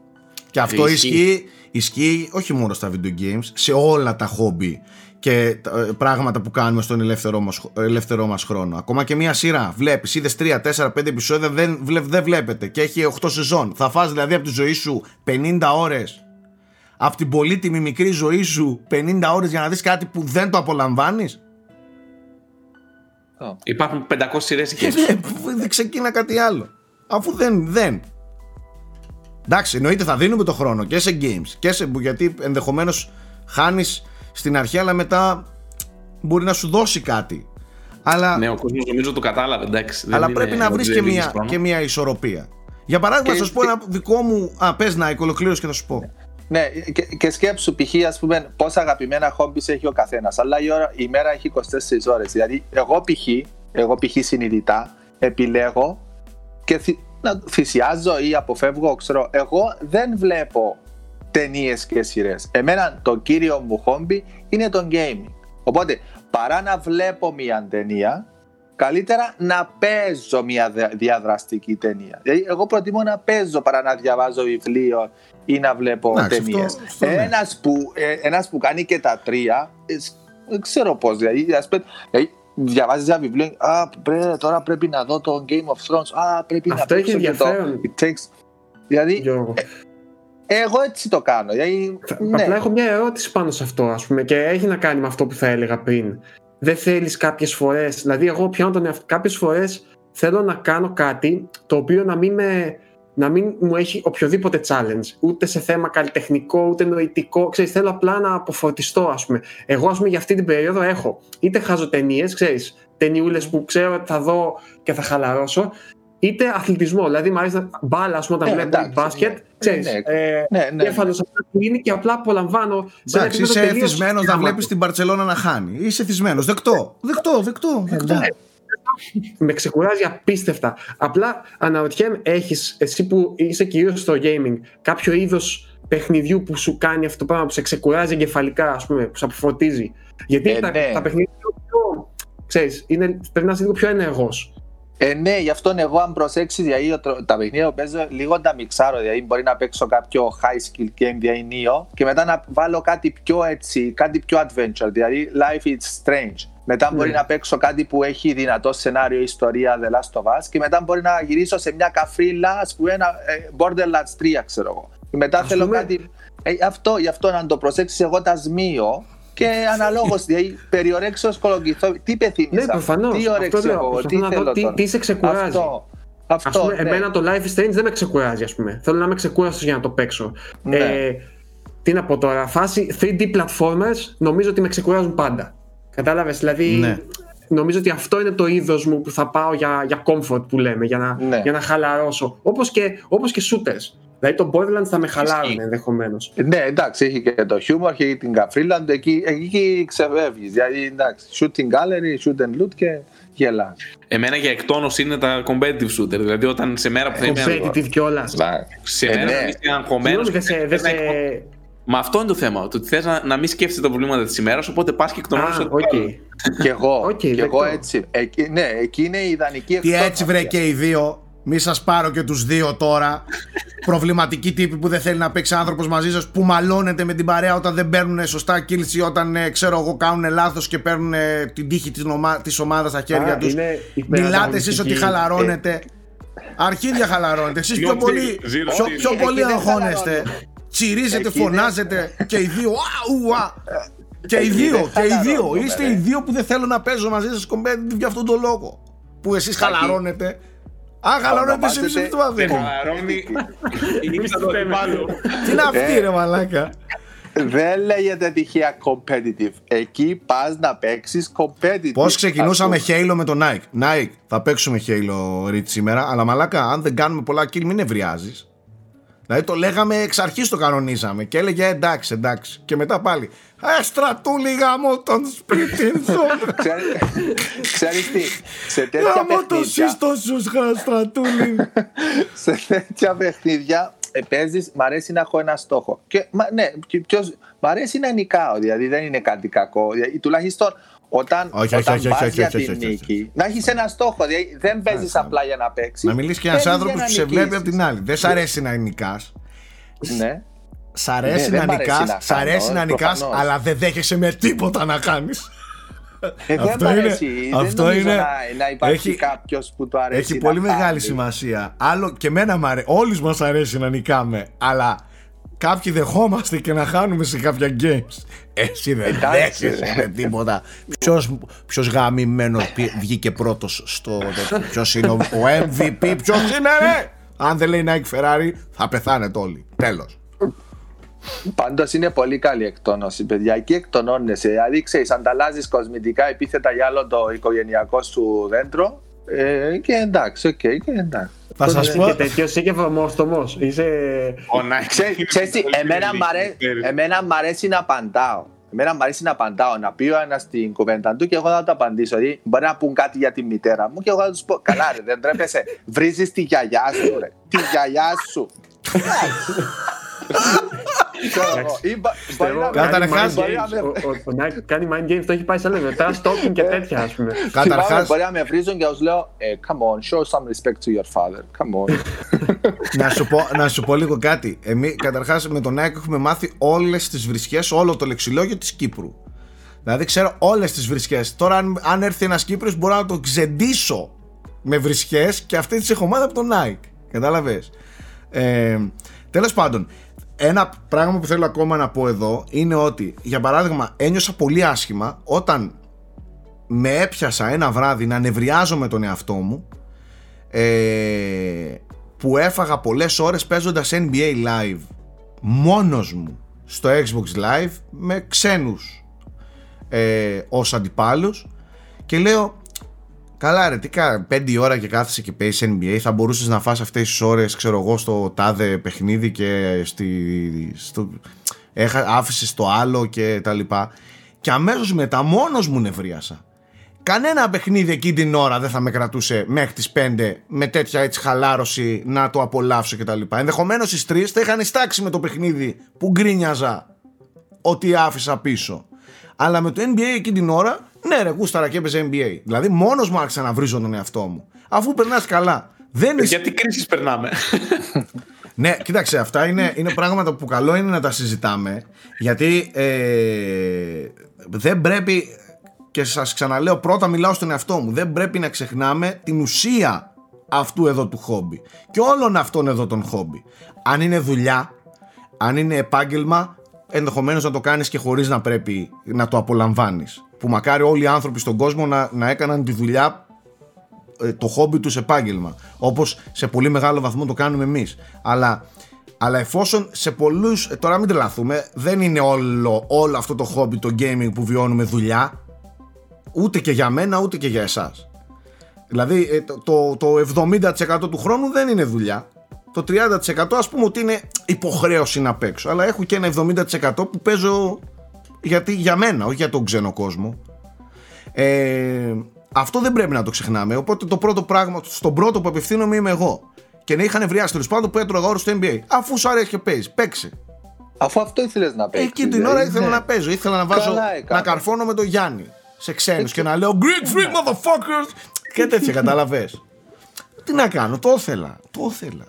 [SPEAKER 1] Και αυτό ισχύει, ισχύει όχι μόνο στα video games, σε όλα τα χόμπι και ε, πράγματα που κάνουμε στον ελεύθερό μας, ελεύθερό μας χρόνο. Ακόμα και μια σειρά. Βλέπεις, είδες 3, 4, 5 επεισόδια, δεν, δεν βλέπετε και έχει 8 σεζόν. Θα φας δηλαδή από τη ζωή σου 50 ώρες από την πολύτιμη μικρή ζωή σου 50 ώρες για να δεις κάτι που δεν το απολαμβάνεις;
[SPEAKER 4] Oh. Υπάρχουν 500 σειρές και
[SPEAKER 1] δεν ξεκίνα κάτι άλλο. Αφού δεν, δεν. Εντάξει, εννοείται θα δίνουμε το χρόνο και σε games και σε γιατί ενδεχομένως χάνεις στην αρχή, αλλά μετά μπορεί να σου δώσει κάτι. Αλλά...
[SPEAKER 4] Ναι, ο κόσμος νομίζω το κατάλαβε, εντάξει.
[SPEAKER 1] Αλλά πρέπει να βρεις και, μια, και μια ισορροπία. Για παράδειγμα, και... θα σου πω ένα δικό μου. Α, πες να, ολοκλήρωση και θα σου πω.
[SPEAKER 3] Ναι, και, και σκέψου π.χ. ας πούμε πόσα αγαπημένα χόμπις έχει ο καθένας. Αλλά η, ώρα, η μέρα έχει 24 ώρες. Δηλαδή, εγώ π.χ. Εγώ π.χ. συνειδητά επιλέγω και θυ, να θυσιάζω ή αποφεύγω, ξέρω. Εγώ δεν βλέπω ταινίες και σειρές. Εμένα το κύριο μου χόμπι είναι το gaming. Οπότε παρά να βλέπω μια ταινία, καλύτερα να παίζω μια διαδραστική ταινία. Δηλαδή, εγώ προτιμώ να παίζω παρά να διαβάζω βιβλίο ή να βλέπω ταινίες. Ναι. Ένας που, ε, ένας που κάνει και τα τρία, ε, δεν ξέρω πώς. Δηλαδή, δηλαδή διαβάζεις ένα βιβλίο, Α, πρέ, τώρα πρέπει να δω το Game of Thrones. Α, πρέπει
[SPEAKER 2] Αυτό
[SPEAKER 3] να
[SPEAKER 2] έχει ενδιαφέρον.
[SPEAKER 3] Το... Δηλαδή, εγώ έτσι το κάνω. Δηλαδή,
[SPEAKER 2] ναι. Απλά έχω μια ερώτηση πάνω σε αυτό, ας πούμε, και έχει να κάνει με αυτό που θα έλεγα πριν. Δεν θέλεις κάποιες φορές, δηλαδή εγώ πιάνω τον εαυτό, κάποιες φορές θέλω να κάνω κάτι το οποίο να μην, με, να μην μου έχει οποιοδήποτε challenge, ούτε σε θέμα καλλιτεχνικό, ούτε νοητικό, ξέρεις, θέλω απλά να αποφορτιστώ, ας πούμε. Εγώ, ας πούμε, για αυτή την περίοδο έχω είτε χάζω ταινίες, ξέρεις, ταινιούλες που ξέρω ότι θα δω και θα χαλαρώσω, είτε αθλητισμό. Δηλαδή, μου αρέσει μπάλα, ας πούμε, όταν ναι, βλέπω μπάσκετ. Ναι, ξέρεις, ναι, ε, ναι, ναι, ναι. που είναι και απλά απολαμβάνω.
[SPEAKER 1] Εντάξει, είσαι εθισμένος να βλέπεις την Παρσελόνα να χάνει. Είσαι εθισμένος. Δεκτό. Δεκτό, δεκτό. δεκτό. Ναι.
[SPEAKER 2] Με ξεκουράζει απίστευτα. Απλά αναρωτιέμαι, έχεις εσύ που είσαι κυρίως στο gaming, κάποιο είδος παιχνιδιού που σου κάνει αυτό το πράγμα, που σε ξεκουράζει εγκεφαλικά, ας πούμε, που σε αποφωτίζει; Γιατί ε, τα, ναι. τα παιχνίδια πιο. Ξέρεις, είναι, πρέπει να είσαι λίγο πιο ενεργός.
[SPEAKER 3] Ε, ναι, γι' αυτό εγώ αν προσέξεις δηλαδή, τα παιχνίδια που παίζω λίγο τα μιξάρω. Δηλαδή μπορεί να παίξω κάποιο high skill game δηλαδή νίο και μετά να βάλω κάτι πιο έτσι, κάτι πιο adventure. Δηλαδή life is strange. Μετά μπορεί ναι. να παίξω κάτι που έχει δυνατό σενάριο, ιστορία, The Last of Us και μετά μπορεί να γυρίσω σε μια καφρίλα, ας πούμε, ένα ε, Borderlands 3, ξέρω εγώ. Και μετά θέλω κάτι. Ε, αυτό, γι' αυτό να το προσέξεις, εγώ τα σμίω και αναλόγως, δηλαδή περιορέξεω κολοκυθό. Τι πεθύμησα,
[SPEAKER 2] ναι, προφανώς.
[SPEAKER 3] Τι όρεξη εγώ, τι θέλω
[SPEAKER 2] τι, τι σε ξεκουράζει; Αυτό. Αυτό, πούμε, ναι. Εμένα το Life is Strange δεν με ξεκουράζει, ας πούμε. Θέλω να είμαι ξεκούραστος για να το παίξω. Ναι. Ε, τι να πω τώρα, φάση 3D platformers νομίζω ότι με ξεκουράζουν πάντα. Κατάλαβες, δηλαδή. Ναι. Νομίζω ότι αυτό είναι το είδος μου που θα πάω για, για comfort που λέμε, για να, ναι. για να χαλαρώσω. Όπως και, όπως και shooters. Δηλαδή το Borderlands θα με χαλάρουν ενδεχομένως.
[SPEAKER 3] Ναι, εντάξει, έχει και το humor, έχει την Καφρίλαντ, εκεί, εκεί ξεφεύγεις. Δηλαδή, εντάξει, shooting gallery, shoot and loot και γελάς.
[SPEAKER 4] Εμένα για εκτόνωση είναι τα competitive shooter. Δηλαδή, όταν σε μέρα που θα είμαι.
[SPEAKER 2] Competitive κιόλας.
[SPEAKER 4] Σε μέρα που είσαι αγχωμένος. Μα αυτό είναι το θέμα. Το ότι θες να, να μην σκέφτεσαι τα προβλήματα της ημέρας, οπότε πας και εκτονώνει.
[SPEAKER 3] Okay. Κι εγώ. Okay, κι εγώ έτσι. Εκεί, ναι, εκεί είναι η ιδανική
[SPEAKER 1] Τι έτσι βρε και οι δύο. Μη σας πάρω και τους δύο τώρα. Προβληματικοί τύποι που δεν θέλει να παίξει άνθρωπος μαζί σας, που μαλώνετε με την παρέα όταν δεν παίρνουν σωστά kills ή όταν ε, ξέρω εγώ κάνουν λάθος και παίρνουν ε, την τύχη της ομα... ομάδας στα χέρια τους. Μιλάτε εσείς ότι χαλαρώνετε. Αρχίδια χαλαρώνετε. Εσείς πιο πολύ, πιο, πιο πολύ αγχώνεστε. Τσιρίζετε, φωνάζετε και οι δύο. Και οι δύο, και οι δύο. Είστε οι δύο που δεν θέλω να παίζω μαζί σας κομπέτι για αυτόν τον λόγο. Που εσείς χαλαρώνετε Α, χαλαρώνει εσύ μισό λεπτό
[SPEAKER 4] Δεν χαλαρώνει.
[SPEAKER 1] Τι είναι αυτή, ρε μαλάκα;
[SPEAKER 3] Δεν λέγεται τυχαία competitive. Εκεί πας να παίξεις competitive.
[SPEAKER 1] Πώς ξεκινούσαμε Halo με τον Nike. Nike, θα παίξουμε Halo Reach σήμερα, αλλά μαλάκα, αν δεν κάνουμε πολλά kill, μην ευριάζει. Δηλαδή το λέγαμε εξ αρχής το κανονίζαμε και έλεγε εντάξει, εντάξει. Και μετά πάλι. Ε, στρατούλη γάμο τον σπίτι σου.
[SPEAKER 3] Ξέρεις τι, σε τέτοια παιχνίδια...
[SPEAKER 1] Γάμο το σύστο σου, στρατούλη.
[SPEAKER 3] σε τέτοια παιχνίδια ε, παίζεις, μ' αρέσει να έχω ένα στόχο. Και, μα, ναι, ποιος, μ' αρέσει να νικάω, δηλαδή δεν είναι κάτι κακό. Δηλαδή, τουλάχιστον όταν,
[SPEAKER 1] όχι,
[SPEAKER 3] όταν
[SPEAKER 1] όχι,
[SPEAKER 3] πας
[SPEAKER 1] όχι,
[SPEAKER 3] για
[SPEAKER 1] όχι,
[SPEAKER 3] την
[SPEAKER 1] όχι, όχι,
[SPEAKER 3] νίκη, να έχεις ένα στόχο. Δηλαδή δεν παίζεις απλά για να παίξεις.
[SPEAKER 1] Να μιλήσεις και ένας άνθρωπος που σε βλέπει από την άλλη. Δεν σ' αρέσει να νικάς.
[SPEAKER 3] Ναι.
[SPEAKER 1] Σ' αρέσει
[SPEAKER 3] Ναι,
[SPEAKER 1] να
[SPEAKER 3] δεν μ' αρέσει
[SPEAKER 1] νικάς,
[SPEAKER 3] να
[SPEAKER 1] σ' αρέσει
[SPEAKER 3] κάνω,
[SPEAKER 1] να νικάς,
[SPEAKER 3] προφανώς.
[SPEAKER 1] αλλά δεν δέχεσαι με τίποτα να κάνεις.
[SPEAKER 3] Ε, δεν
[SPEAKER 1] Αυτό
[SPEAKER 3] μ'
[SPEAKER 1] είναι-
[SPEAKER 3] αρέσει.
[SPEAKER 1] αυτό
[SPEAKER 3] δεν νομίζω
[SPEAKER 1] είναι-
[SPEAKER 3] να, να υπάρχει
[SPEAKER 1] έχει-
[SPEAKER 3] κάποιος που το αρέσει.
[SPEAKER 1] Έχει
[SPEAKER 3] να
[SPEAKER 1] πολύ
[SPEAKER 3] χάνει.
[SPEAKER 1] μεγάλη σημασία. Άλλο και εμένα μου αρέσει. Όλους μας αρέσει να νικάμε. Αλλά κάποιοι δεχόμαστε και να χάνουμε σε κάποια games. Εσύ δεν
[SPEAKER 3] Εντάξει,
[SPEAKER 1] δέχεσαι
[SPEAKER 3] ρε.
[SPEAKER 1] με τίποτα. Ποιος γαμημένος βγήκε πρώτος στο. Ποιος είναι ο, ο MVP, ποιος είναι, ρε! Αν δεν λέει Nike Ferrari, θα πεθάνετε όλοι. Τέλος.
[SPEAKER 3] Πάντως είναι πολύ καλή εκτόνωση, παιδιά. Εκεί εκτονώνεσαι. Δηλαδή, ξέρεις, ανταλλάζεις κοσμητικά επίθετα για όλο το οικογενειακό σου δέντρο. Ε, και εντάξει, οκ, και εντάξει.
[SPEAKER 1] Θα σας πω.
[SPEAKER 2] Και τέτοιο είσαι και βρωμόστομο. Είσαι.
[SPEAKER 4] Ο Nike.
[SPEAKER 3] Ξέρεις, ξέρεις τι, εμένα, μ' αρέ- εμένα μ' αρέσει να απαντάω. Εμένα μ' αρέσει να απαντάω, να πει ο ένα την κουβέντα του και εγώ θα το απαντήσω. Δηλαδή, μπορεί να πούν κάτι για τη μητέρα μου και εγώ θα του πω: Καλά, ρε, δεν τρέπεσαι. Βρίζει τη γιαγιά σου, ρε. Τη γιαγιά σου. Ξέρω εγώ. Ή μπο- μπορεί να-
[SPEAKER 1] Καταρχάς-
[SPEAKER 3] μπορεί να με-
[SPEAKER 2] Ο, ο, ο Nike κάνει mind games, το έχει πάει σε level. Τώρα stalking και τέτοια, ας πούμε.
[SPEAKER 3] Θυμάμαι,
[SPEAKER 1] Καταρχά,
[SPEAKER 3] μπορεί να με βρίζουν και τους λέω ε, Come on, show some respect to your father. Come on.
[SPEAKER 1] να, σου πω, να σου πω λίγο κάτι. Εμεί καταρχάς με τον Nike έχουμε μάθει όλες τις βρισχές, όλο το λεξιλόγιο της Κύπρου. Δηλαδή ξέρω όλες τις βρισχές. Τώρα, αν, αν έρθει ένας Κύπριος μπορώ να το ξεντήσω με βρισχές και αυτή τη έχω μάθει από τον Nike. Κατάλαβες; Ε, Τέλος πάντων, ένα πράγμα που θέλω ακόμα να πω εδώ είναι ότι, για παράδειγμα, ένιωσα πολύ άσχημα όταν με έπιασα ένα βράδυ να νευριάζω με τον εαυτό μου ε, που έφαγα πολλές ώρες παίζοντας NBA Live μόνος μου στο Xbox Live με ξένους ε, ως αντιπάλους. Και λέω καλά ρε τι κα, πέντε ώρα και κάθεσαι και παίζεις NBA θα μπορούσες να φας αυτές τις ώρες ξέρω εγώ στο τάδε παιχνίδι και στη, στο, έχα, άφησες το άλλο και τα λοιπά και αμέσως μετά μόνος μου νευρίασα Κανένα παιχνίδι εκείνη την ώρα δεν θα με κρατούσε μέχρι τις 5 με τέτοια έτσι χαλάρωση να το απολαύσω κτλ. Ενδεχομένως οι τρεις θα είχαν στάξει με το παιχνίδι που γκρίνιαζα ότι άφησα πίσω. Αλλά με το NBA εκείνη την ώρα, ναι, ρε, γούσταρα και έπαιζε NBA. Δηλαδή, μόνος μου άρχισα να βρίζω τον εαυτό μου. Αφού περνάς καλά. Δεν είσαι...
[SPEAKER 4] Γιατί κρίσεις περνάμε.
[SPEAKER 1] Ναι, κοίταξε, αυτά είναι, είναι πράγματα που καλό είναι να τα συζητάμε. Γιατί ε, δεν πρέπει, και σας ξαναλέω πρώτα μιλάω στον εαυτό μου, δεν πρέπει να ξεχνάμε την ουσία αυτού εδώ του χόμπι. Και όλων αυτών εδώ των χόμπι. Αν είναι δουλειά, αν είναι επάγγελμα, ενδεχομένως να το κάνεις και χωρίς να πρέπει να το απολαμβάνεις. Που μακάρι όλοι οι άνθρωποι στον κόσμο να, να έκαναν τη δουλειά ε, το χόμπι τους επάγγελμα. Όπως σε πολύ μεγάλο βαθμό το κάνουμε εμείς. Αλλά, αλλά εφόσον σε πολλούς ε, τώρα μην τρελαθούμε δεν είναι όλο, όλο αυτό το χόμπι το gaming που βιώνουμε δουλειά. Ούτε και για μένα ούτε και για εσάς. Δηλαδή ε, το, το, το 70% του χρόνου δεν είναι δουλειά το 30% ας πούμε ότι είναι υποχρέωση να παίξω αλλά έχω και ένα 70% που παίζω γιατί για μένα όχι για τον ξένο κόσμο ε, αυτό δεν πρέπει να το ξεχνάμε. Οπότε το πρώτο πράγμα, στον πρώτο που απευθύνομαι είμαι εγώ. Και να είχαν ευριάσει τέλο πάντων που έτρωγα ώρε στο NBA. Αφού σου αρέσει και παίζεις, παίξε.
[SPEAKER 3] Αφού αυτό ήθελες να παίξεις.
[SPEAKER 1] Εκεί την ώρα ήθελα να παίζω. Ήθελα να βάζω.
[SPEAKER 3] Καλά έκανες.
[SPEAKER 1] να καρφώνω με τον Γιάννη σε ξένους και να λέω Greek freak motherfuckers. και τέτοια, καταλαβέ. Τι να κάνω, το ήθελα. Το ήθελα.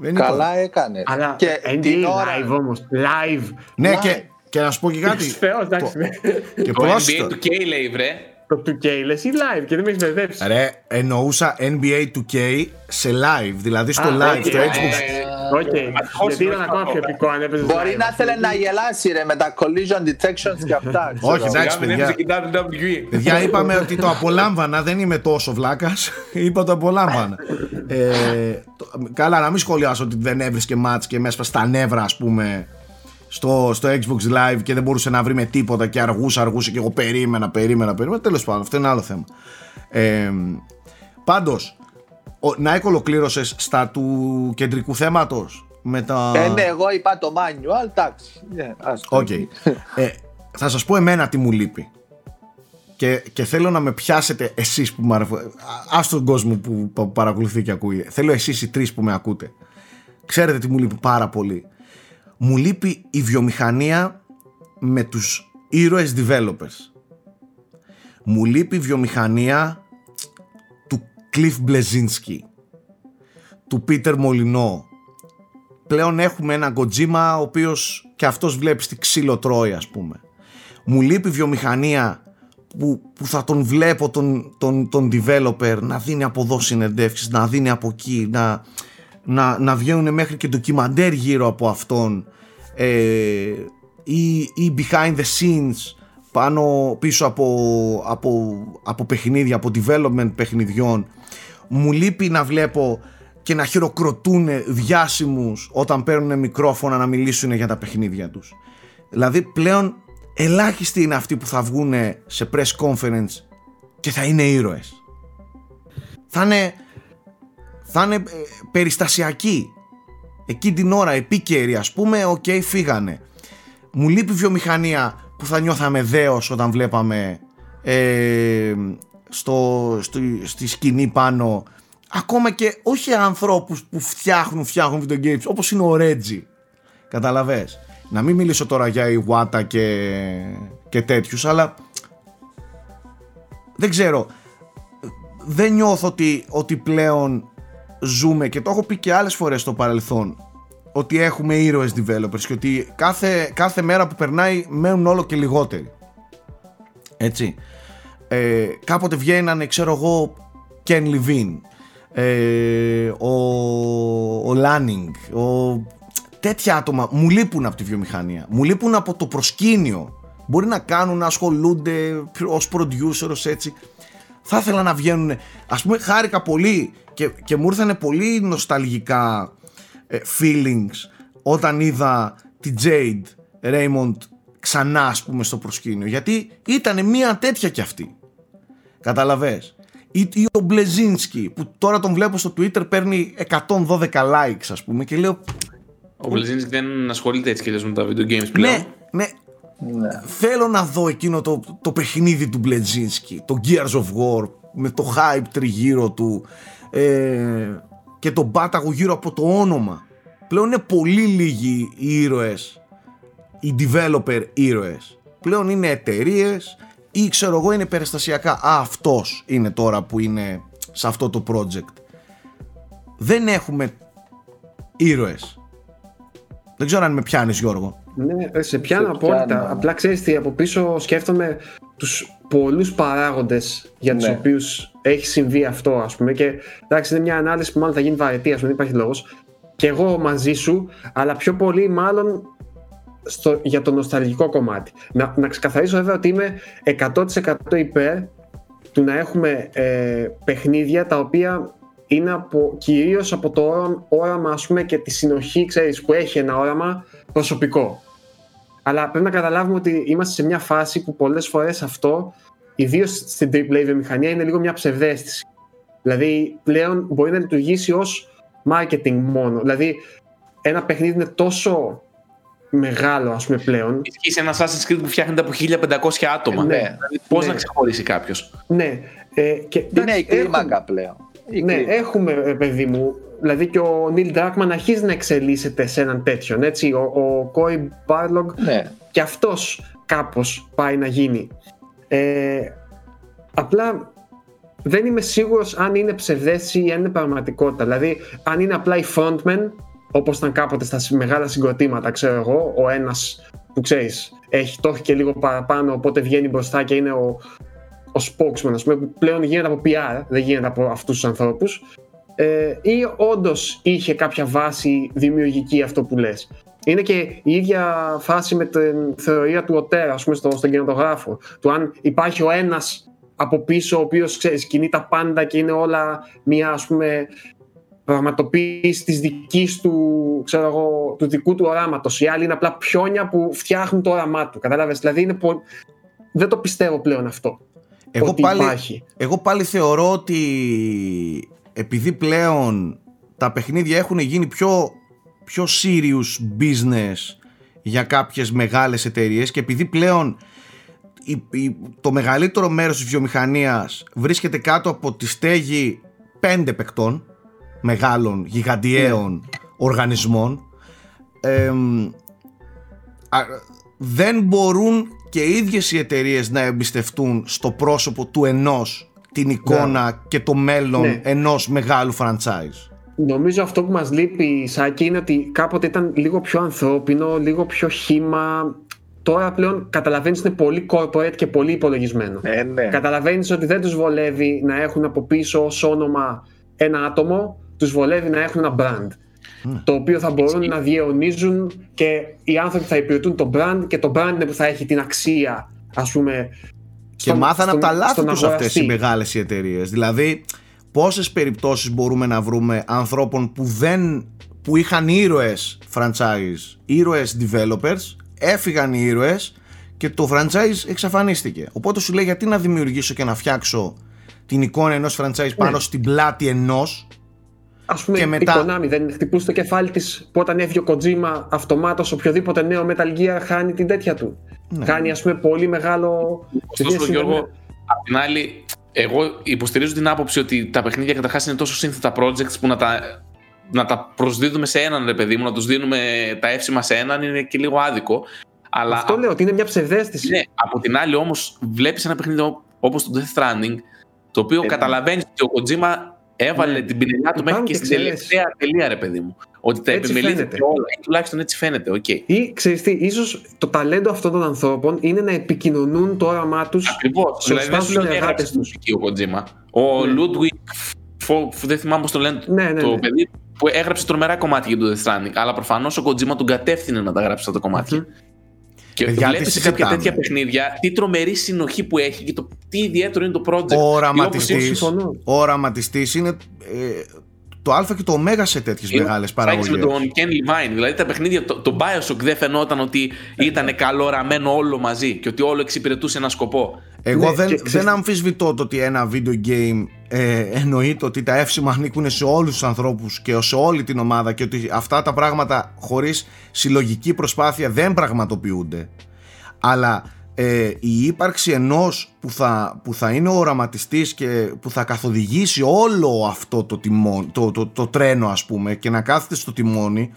[SPEAKER 1] Δεν είπα.
[SPEAKER 3] Καλά έκανε.
[SPEAKER 2] Αλλά
[SPEAKER 3] και
[SPEAKER 2] NBA
[SPEAKER 3] την ώρα.
[SPEAKER 2] live όμως. Live.
[SPEAKER 1] Ναι,
[SPEAKER 3] Live.
[SPEAKER 1] και, και να σου πω και κάτι.
[SPEAKER 2] Θεός, εντάξει.
[SPEAKER 1] και
[SPEAKER 4] Το NBA
[SPEAKER 1] πρόσθετο.
[SPEAKER 4] του K λέει βρε.
[SPEAKER 2] Το 2K λες ή live και δεν με έχεις μπερδέψει.
[SPEAKER 1] Ρε, εννοούσα NBA 2K σε live, δηλαδή στο
[SPEAKER 2] Α,
[SPEAKER 1] live,
[SPEAKER 2] οκέι,
[SPEAKER 1] στο
[SPEAKER 2] ε,
[SPEAKER 1] Xbox.
[SPEAKER 2] Οκέι. Γιατί ήταν ακόμα πιο επικό αν έπαιζες.
[SPEAKER 3] Μπορεί να ήθελε να γελάσει ρε με τα collision detections και αυτά. ξέρω.
[SPEAKER 1] Όχι, εντάξει,
[SPEAKER 4] Σιγά μην
[SPEAKER 1] παιδιά.
[SPEAKER 4] έπαιζε και WWE.
[SPEAKER 1] Παιδιά, είπαμε ότι το απολάμβανα, δεν είμαι τόσο βλάκας. Είπα το απολάμβανα. Ε, το- καλά, να μην σχολιάσω ότι δεν έβρισκε ματς και μέσα στα νεύρα, ας πούμε, στο, στο Xbox Live και δεν μπορούσε να βρει με τίποτα και αργούσε, αργούσε και εγώ περίμενα, περίμενα, περίμενα. Τέλος πάντων, αυτό είναι άλλο θέμα. Ε, Πάντως, Νικ ολοκλήρωσες στα του κεντρικού θέματος με τα.
[SPEAKER 3] Ε, ναι, εγώ είπα το manual, εντάξει. Ναι, ας το.
[SPEAKER 1] Οκέι. Ε, θα σας πω εμένα τι μου λείπει. Και, και θέλω να με πιάσετε εσείς που με αραβο- Α τον κόσμο που, που παρακολουθεί και ακούει. Θέλω εσείς οι τρεις που με ακούτε. ξέρετε τι μου λείπει πάρα πολύ. Μου λείπει η βιομηχανία με τους ήρωες developers. Μου λείπει η βιομηχανία του Cliff Bleszinski, του Peter Molyneux. Πλέον έχουμε έναν Kojima ο οποίος και αυτός βλέπεις στη ξύλο τρώει ας πούμε. Μου λείπει η βιομηχανία που, που θα τον βλέπω τον, τον, τον developer να δίνει από εδώ συνεντεύξεις, να δίνει από εκεί, να, να, να βγαίνουν μέχρι και ντοκιμαντέρ γύρω από αυτόν ε, ή, ή behind the scenes πάνω πίσω από, από, από παιχνίδια, από development παιχνιδιών μου λείπει να βλέπω και να χειροκροτούν διάσημους όταν παίρνουν μικρόφωνα να μιλήσουν για τα παιχνίδια τους. Δηλαδή πλέον ελάχιστοι είναι αυτοί που θα βγουν σε press conference και θα είναι ήρωες. Θα είναι θα είναι ε, περιστασιακοί. Εκεί την ώρα επίκαιροι ας πούμε okay, φύγανε. Μου λείπει βιομηχανία που θα νιώθαμε δέος όταν βλέπαμε ε, στο, στο, στη σκηνή πάνω ακόμα και όχι ανθρώπους που φτιάχνουν φτιάχνουν video games όπως είναι ο Ρέτζι. Καταλαβες. Να μην μιλήσω τώρα για Ιουάτα και, και τέτοιους αλλά δεν ξέρω. Δεν νιώθω ότι, ότι πλέον ζούμε και το έχω πει και άλλες φορές στο παρελθόν ότι έχουμε ήρωες developers και ότι κάθε, κάθε μέρα που περνάει μένουν όλο και λιγότεροι. Έτσι. Ε, κάποτε βγαίνανε, ξέρω εγώ, Ken Levine, ε, ο, ο Lanning, ο, τέτοια άτομα μου λείπουν από τη βιομηχανία, μου λείπουν από το προσκήνιο. Μπορεί να κάνουν, να ασχολούνται ως producer, ως έτσι. Θα ήθελα να βγαίνουν, ας πούμε χάρηκα πολύ και, και μου ήρθαν πολύ νοσταλγικά ε, feelings όταν είδα τη Jade Raymond ξανά ας πούμε στο προσκήνιο. Γιατί ήταν μια τέτοια κι αυτή. Καταλαβες. Ή, ή ο Μπλεζίνσκι που τώρα τον βλέπω στο Twitter παίρνει 112 likes ας πούμε και λέω
[SPEAKER 4] ο Μπλεζίνσκι δεν ασχολείται έτσι και με τα video games πλέον.
[SPEAKER 1] Ναι, ναι, ναι. Θέλω να δω εκείνο το, το παιχνίδι του Μπλετζίνσκι, το Gears of War, με το hype τριγύρω του. Ε, και τον πάταγο γύρω από το όνομα. Πλέον είναι πολύ λίγοι οι ήρωες, οι developer ήρωες. Πλέον είναι εταιρείες ή ξέρω εγώ είναι περιστασιακά. Α, αυτός είναι τώρα που είναι σε αυτό το project. Δεν έχουμε ήρωες. Δεν ξέρω αν με πιάνεις Γιώργο.
[SPEAKER 2] Ναι, σε πιάνω απόλυτα. Απλά ξέρεις τι, από πίσω σκέφτομαι τους πολλούς παράγοντες για τους ναι. οποίους έχει συμβεί αυτό ας πούμε και εντάξει είναι μια ανάλυση που μάλλον θα γίνει βαρετή ας πούμε δεν υπάρχει λόγος και εγώ μαζί σου αλλά πιο πολύ μάλλον στο, για το νοσταλγικό κομμάτι. Να, να ξεκαθαρίσω βέβαια ότι είμαι 100% υπέρ του να έχουμε ε, παιχνίδια τα οποία είναι από, κυρίως από το όραμα ας πούμε, και τη συνοχή ξέρεις, που έχει ένα όραμα προσωπικό. Αλλά πρέπει να καταλάβουμε ότι είμαστε σε μια φάση που πολλές φορές αυτό, ιδίως στην AAA βιομηχανία, είναι λίγο μια ψευδέστηση. Δηλαδή πλέον μπορεί να λειτουργήσει ως marketing μόνο. Δηλαδή ένα παιχνίδι είναι τόσο μεγάλο ας πούμε πλέον.
[SPEAKER 4] Ισχύει σε ένα Assassin's Creed που φτιάχνεται από 1500 άτομα. Ναι. Δηλαδή, πώς ναι. να ξεχωρίσει κάποιος;
[SPEAKER 2] Ναι. Ε, και,
[SPEAKER 3] είναι η κλίμακα πλέον.
[SPEAKER 2] ναι, έχουμε παιδί μου δηλαδή και ο Νίλ Ντράκμαν αρχίζει να εξελίσσεται σε έναν τέτοιον, έτσι, ο, ο Κόι Μπάρλογκ ναι. και αυτός κάπως πάει να γίνει. Ε, απλά δεν είμαι σίγουρος αν είναι ψευδέστηση ή αν είναι πραγματικότητα. Δηλαδή, αν είναι απλά η frontman, όπως ήταν κάποτε στα μεγάλα συγκροτήματα, ξέρω εγώ, ο ένας που ξέρεις, έχει, το έχει και λίγο παραπάνω, οπότε βγαίνει μπροστά και είναι ο, ο spokesman, ας πούμε, που πλέον γίνεται από PR, δεν γίνεται από αυτούς τους ανθρώπους ε, ή όντως είχε κάποια βάση δημιουργική αυτό που λες. Είναι και η ίδια φάση με την θεωρία του Οτέρα, ας πούμε, στο, στον κινηματογράφο. Του αν υπάρχει ο ένας από πίσω, ο οποίος ξέρεις, κινεί τα πάντα και είναι όλα μια, ας πούμε, πραγματοποίηση της δικής του, ξέρω εγώ, του δικού του οράματος. Οι άλλοι είναι απλά πιόνια που φτιάχνουν το όραμά του. Κατάλαβες, δηλαδή είναι πο... δεν το πιστεύω πλέον αυτό.
[SPEAKER 1] Εγώ, πάλι, εγώ πάλι θεωρώ ότι επειδή πλέον τα παιχνίδια έχουν γίνει πιο, πιο serious business για κάποιες μεγάλες εταιρείες και επειδή πλέον το μεγαλύτερο μέρος της βιομηχανίας βρίσκεται κάτω από τη στέγη πέντε παικτών μεγάλων, γιγαντιαίων οργανισμών δεν μπορούν και οι ίδιες οι εταιρείες να εμπιστευτούν στο πρόσωπο του ενός την εικόνα ναι. και το μέλλον ναι. ενός μεγάλου franchise.
[SPEAKER 2] Νομίζω αυτό που μας λείπει Σάκη είναι ότι κάποτε ήταν λίγο πιο ανθρώπινο, λίγο πιο χήμα Τώρα πλέον καταλαβαίνεις ότι είναι πολύ corporate και πολύ υπολογισμένο.
[SPEAKER 3] Ε, ναι.
[SPEAKER 2] Καταλαβαίνεις ότι δεν τους βολεύει να έχουν από πίσω ως όνομα ένα άτομο, τους βολεύει να έχουν ένα brand. Ναι. Το οποίο θα μπορούν να διαιωνίζουν και οι άνθρωποι θα υπηρετούν το brand και το brand είναι που θα έχει την αξία, ας πούμε.
[SPEAKER 1] Και μάθανε από τα λάθη τους αυτές οι μεγάλες εταιρείες. Δηλαδή, πόσες περιπτώσεις μπορούμε να βρούμε ανθρώπων που δεν που είχαν ήρωες franchise, ήρωες developers, έφυγαν οι ήρωες και το franchise εξαφανίστηκε. Οπότε σου λέει γιατί να δημιουργήσω και να φτιάξω την εικόνα ενός franchise πάνω ναι. στην πλάτη ενός
[SPEAKER 2] Α πούμε, και μετά... η Konami δεν χτυπούσε το κεφάλι της που όταν έφυγε ο Kojima αυτομάτως οποιοδήποτε νέο Metal Gear χάνει την τέτοια του. Ναι. Χάνει, ας πούμε, πολύ μεγάλο.
[SPEAKER 4] Ωστόσο, Γιώργο, απ' την άλλη, εγώ υποστηρίζω την άποψη ότι τα παιχνίδια καταρχάς είναι τόσο σύνθετα projects που να τα, να τα προσδίδουμε σε έναν ρε παιδί μου, να τους δίνουμε τα εύσημα σε έναν είναι και λίγο άδικο. Αλλά,
[SPEAKER 2] Αυτό λέω ότι είναι μια ψευδέστηση.
[SPEAKER 4] Ναι, από την άλλη όμως βλέπεις ένα παιχνίδι όπως το Death Stranding, το οποίο ε, ναι. καταλαβαίνεις ότι ο Kojima έβαλε ναι. την πινελιά του μέχρι και στην τελευταία τελεία, ρε παιδί μου. Ότι τα επιμελείται και όλα. Τουλάχιστον έτσι φαίνεται. Okay.
[SPEAKER 2] Ή ξέρεις τι, ίσως το ταλέντο αυτών των ανθρώπων είναι να επικοινωνούν το όραμά τους.
[SPEAKER 4] Ακριβώς. Δηλαδή δεν σου λέει έγραψε τους. Ο Kojima. Ο Ludvig, δεν θυμάμαι πώς το λένε, ναι, ναι, το ναι. παιδί που έγραψε τρομερά κομμάτια για το Death Stranding. Αλλά προφανώς ο Kojima τον κατεύθυνε να τα γράψει αυτά τα κομμάτια. Και βλέπεις σε κάποια τέτοια παιχνίδια τι τρομερή συνοχή που έχει και το τι ιδιαίτερο είναι το project.
[SPEAKER 1] Ο οραματιστή είναι ε, το Α και το Ω σε τέτοιες μεγάλες παραγωγές.
[SPEAKER 4] με τον Ken Levine. Δηλαδή τα παιχνίδια, το, το Bioshock δεν φαινόταν ότι ήταν καλό ραμμένο όλο μαζί και ότι όλο εξυπηρετούσε ένα σκοπό.
[SPEAKER 1] Εγώ ναι, δεν, και, δεν αμφισβητώ το ότι ένα video game ε, εννοείται ότι τα εύσημα ανήκουν σε όλους τους ανθρώπους και σε όλη την ομάδα και ότι αυτά τα πράγματα χωρίς συλλογική προσπάθεια δεν πραγματοποιούνται. Αλλά ε, η ύπαρξη ενός που θα, που θα είναι ο οραματιστής και που θα καθοδηγήσει όλο αυτό το, τιμόν, το, το, το, τρένο ας πούμε και να κάθεται στο τιμόνι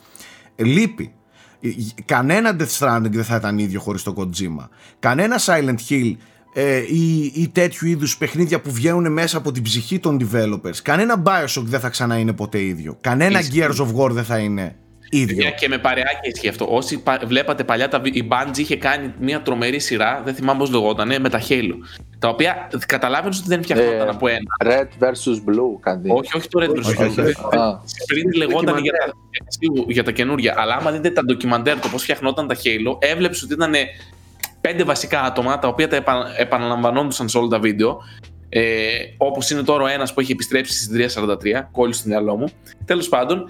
[SPEAKER 1] ε, λείπει. Ε, κανένα Death Stranding δεν θα ήταν ίδιο χωρίς το Kojima. Κανένα Silent Hill ε, ή, ή τέτοιου είδους παιχνίδια που βγαίνουν μέσα από την ψυχή των developers. Κανένα Bioshock δεν θα ξανά είναι ποτέ ίδιο. Κανένα Gears of War δεν θα είναι ίδιο.
[SPEAKER 4] Και με παρεάκι ισχύει αυτό. Όσοι βλέπατε παλιά, τα, η Bungie είχε κάνει μια τρομερή σειρά, δεν θυμάμαι πώς λεγόταν, με τα Halo. Τα οποία καταλάβαινες ότι δεν φτιαχτόταν ε, από ένα.
[SPEAKER 3] Red vs Blue, κάτι.
[SPEAKER 4] Όχι, όχι το Red vs Blue. Πριν λεγόταν για τα, για τα καινούργια. Αλλά άμα δείτε τα ντοκιμαντέρ, το πώς φτιαχνόταν τα Halo, έβλεψες ότι ήταν πέντε βασικά άτομα τα οποία τα επαναλαμβανόντουσαν σε όλα τα βίντεο. Ε, Όπως είναι τώρα ο ένας που έχει επιστρέψει στην 343, κόλλησε στο μυαλό μου. Τέλος πάντων,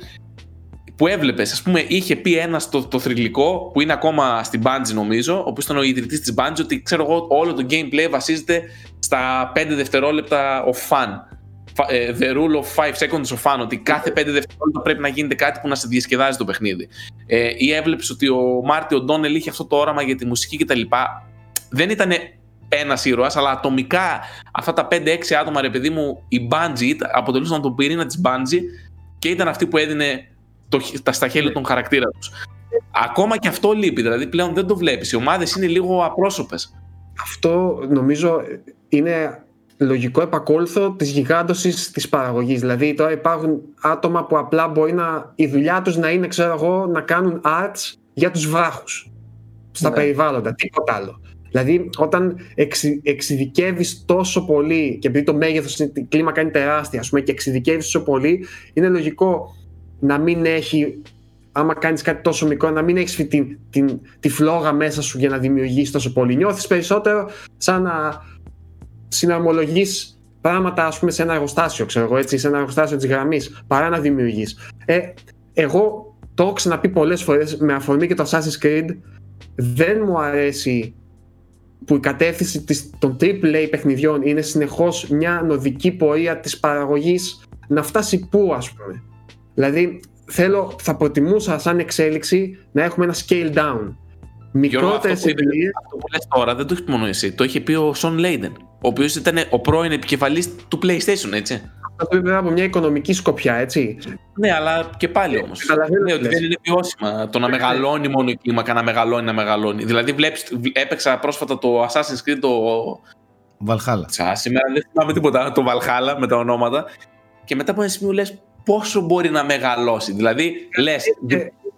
[SPEAKER 4] που έβλεπες, ας πούμε, είχε πει ένας το, το θρηλυκό που είναι ακόμα στην Bungie, νομίζω, ο οποίος ήταν ο ιδρυτής της Bungie, ότι ξέρω εγώ, όλο το gameplay βασίζεται στα 5 δευτερόλεπτα of fun. Ε, the rule of 5 seconds of fun, ότι κάθε 5 δευτερόλεπτα πρέπει να γίνεται κάτι που να σε διασκεδάζει το παιχνίδι. Ε, ή έβλεψε ότι ο Μάρτιο Ντόνελ είχε αυτό το όραμα για τη μουσική κτλ. Δεν ήταν ένας ήρωας, αλλά ατομικά αυτά τα 5-6 άτομα, ρε παιδί μου, η Bungie αποτελούσαν τον πυρήνα της Bungie και ήταν αυτή που έδινε το, τα στα χέρια των χαρακτήρα τους. Ακόμα και αυτό λείπει, δηλαδή πλέον δεν το βλέπεις. Οι ομάδες είναι λίγο απρόσωπες.
[SPEAKER 2] Αυτό νομίζω είναι λογικό επακόλουθο της γιγάντωσης της παραγωγής. Δηλαδή τώρα υπάρχουν άτομα που απλά μπορεί να, η δουλειά τους να είναι, ξέρω εγώ, να κάνουν arts για τους βράχους στα ναι. περιβάλλοντα, τίποτα άλλο. Δηλαδή, όταν εξ, εξειδικεύεις τόσο πολύ, και επειδή το μέγεθος, η κλίμακα είναι τεράστια, ας πούμε, και εξειδικεύεις τόσο πολύ, είναι λογικό να μην έχει, άμα κάνεις κάτι τόσο μικρό, να μην έχεις την, την, τη φλόγα μέσα σου για να δημιουργήσεις τόσο πολύ. Νιώθεις περισσότερο σαν να συναρμολογείς πράγματα ας πούμε σε ένα εργοστάσιο, ξέρω εγώ, έτσι, σε ένα εργοστάσιο της γραμμής, παρά να δημιουργείς. Ε, εγώ το έχω ξαναπεί πολλές φορές με αφορμή και το Assassin's Creed, δεν μου αρέσει που η κατεύθυνση των AAA παιχνιδιών είναι συνεχώς μια νοδική πορεία της παραγωγής να φτάσει πού ας πούμε. Δηλαδή, θέλω, θα προτιμούσα σαν εξέλιξη να έχουμε ένα scale down.
[SPEAKER 4] Μικρότερες εταιρείες. Αυτό που λες τώρα δεν το έχει μόνο εσύ. Το είχε πει ο Σον Λέιντεν, ο οποίος ήταν ο πρώην επικεφαλής του PlayStation, έτσι.
[SPEAKER 2] το βέβαια από μια οικονομική σκοπιά, έτσι.
[SPEAKER 4] Ναι, αλλά και πάλι όμως. Ναι, ότι δεν είναι βιώσιμα το να μεγαλώνει μόνο η κλίμακα, να μεγαλώνει, να μεγαλώνει. Δηλαδή, βλέπεις, έπαιξα πρόσφατα το Assassin's Creed το.
[SPEAKER 1] Valhalla.
[SPEAKER 4] Τσα, σήμερα δεν θυμάμαι τίποτα. Το Valhalla με τα ονόματα. Και μετά από ένα σημείο λες πόσο μπορεί να μεγαλώσει. Δηλαδή, λες.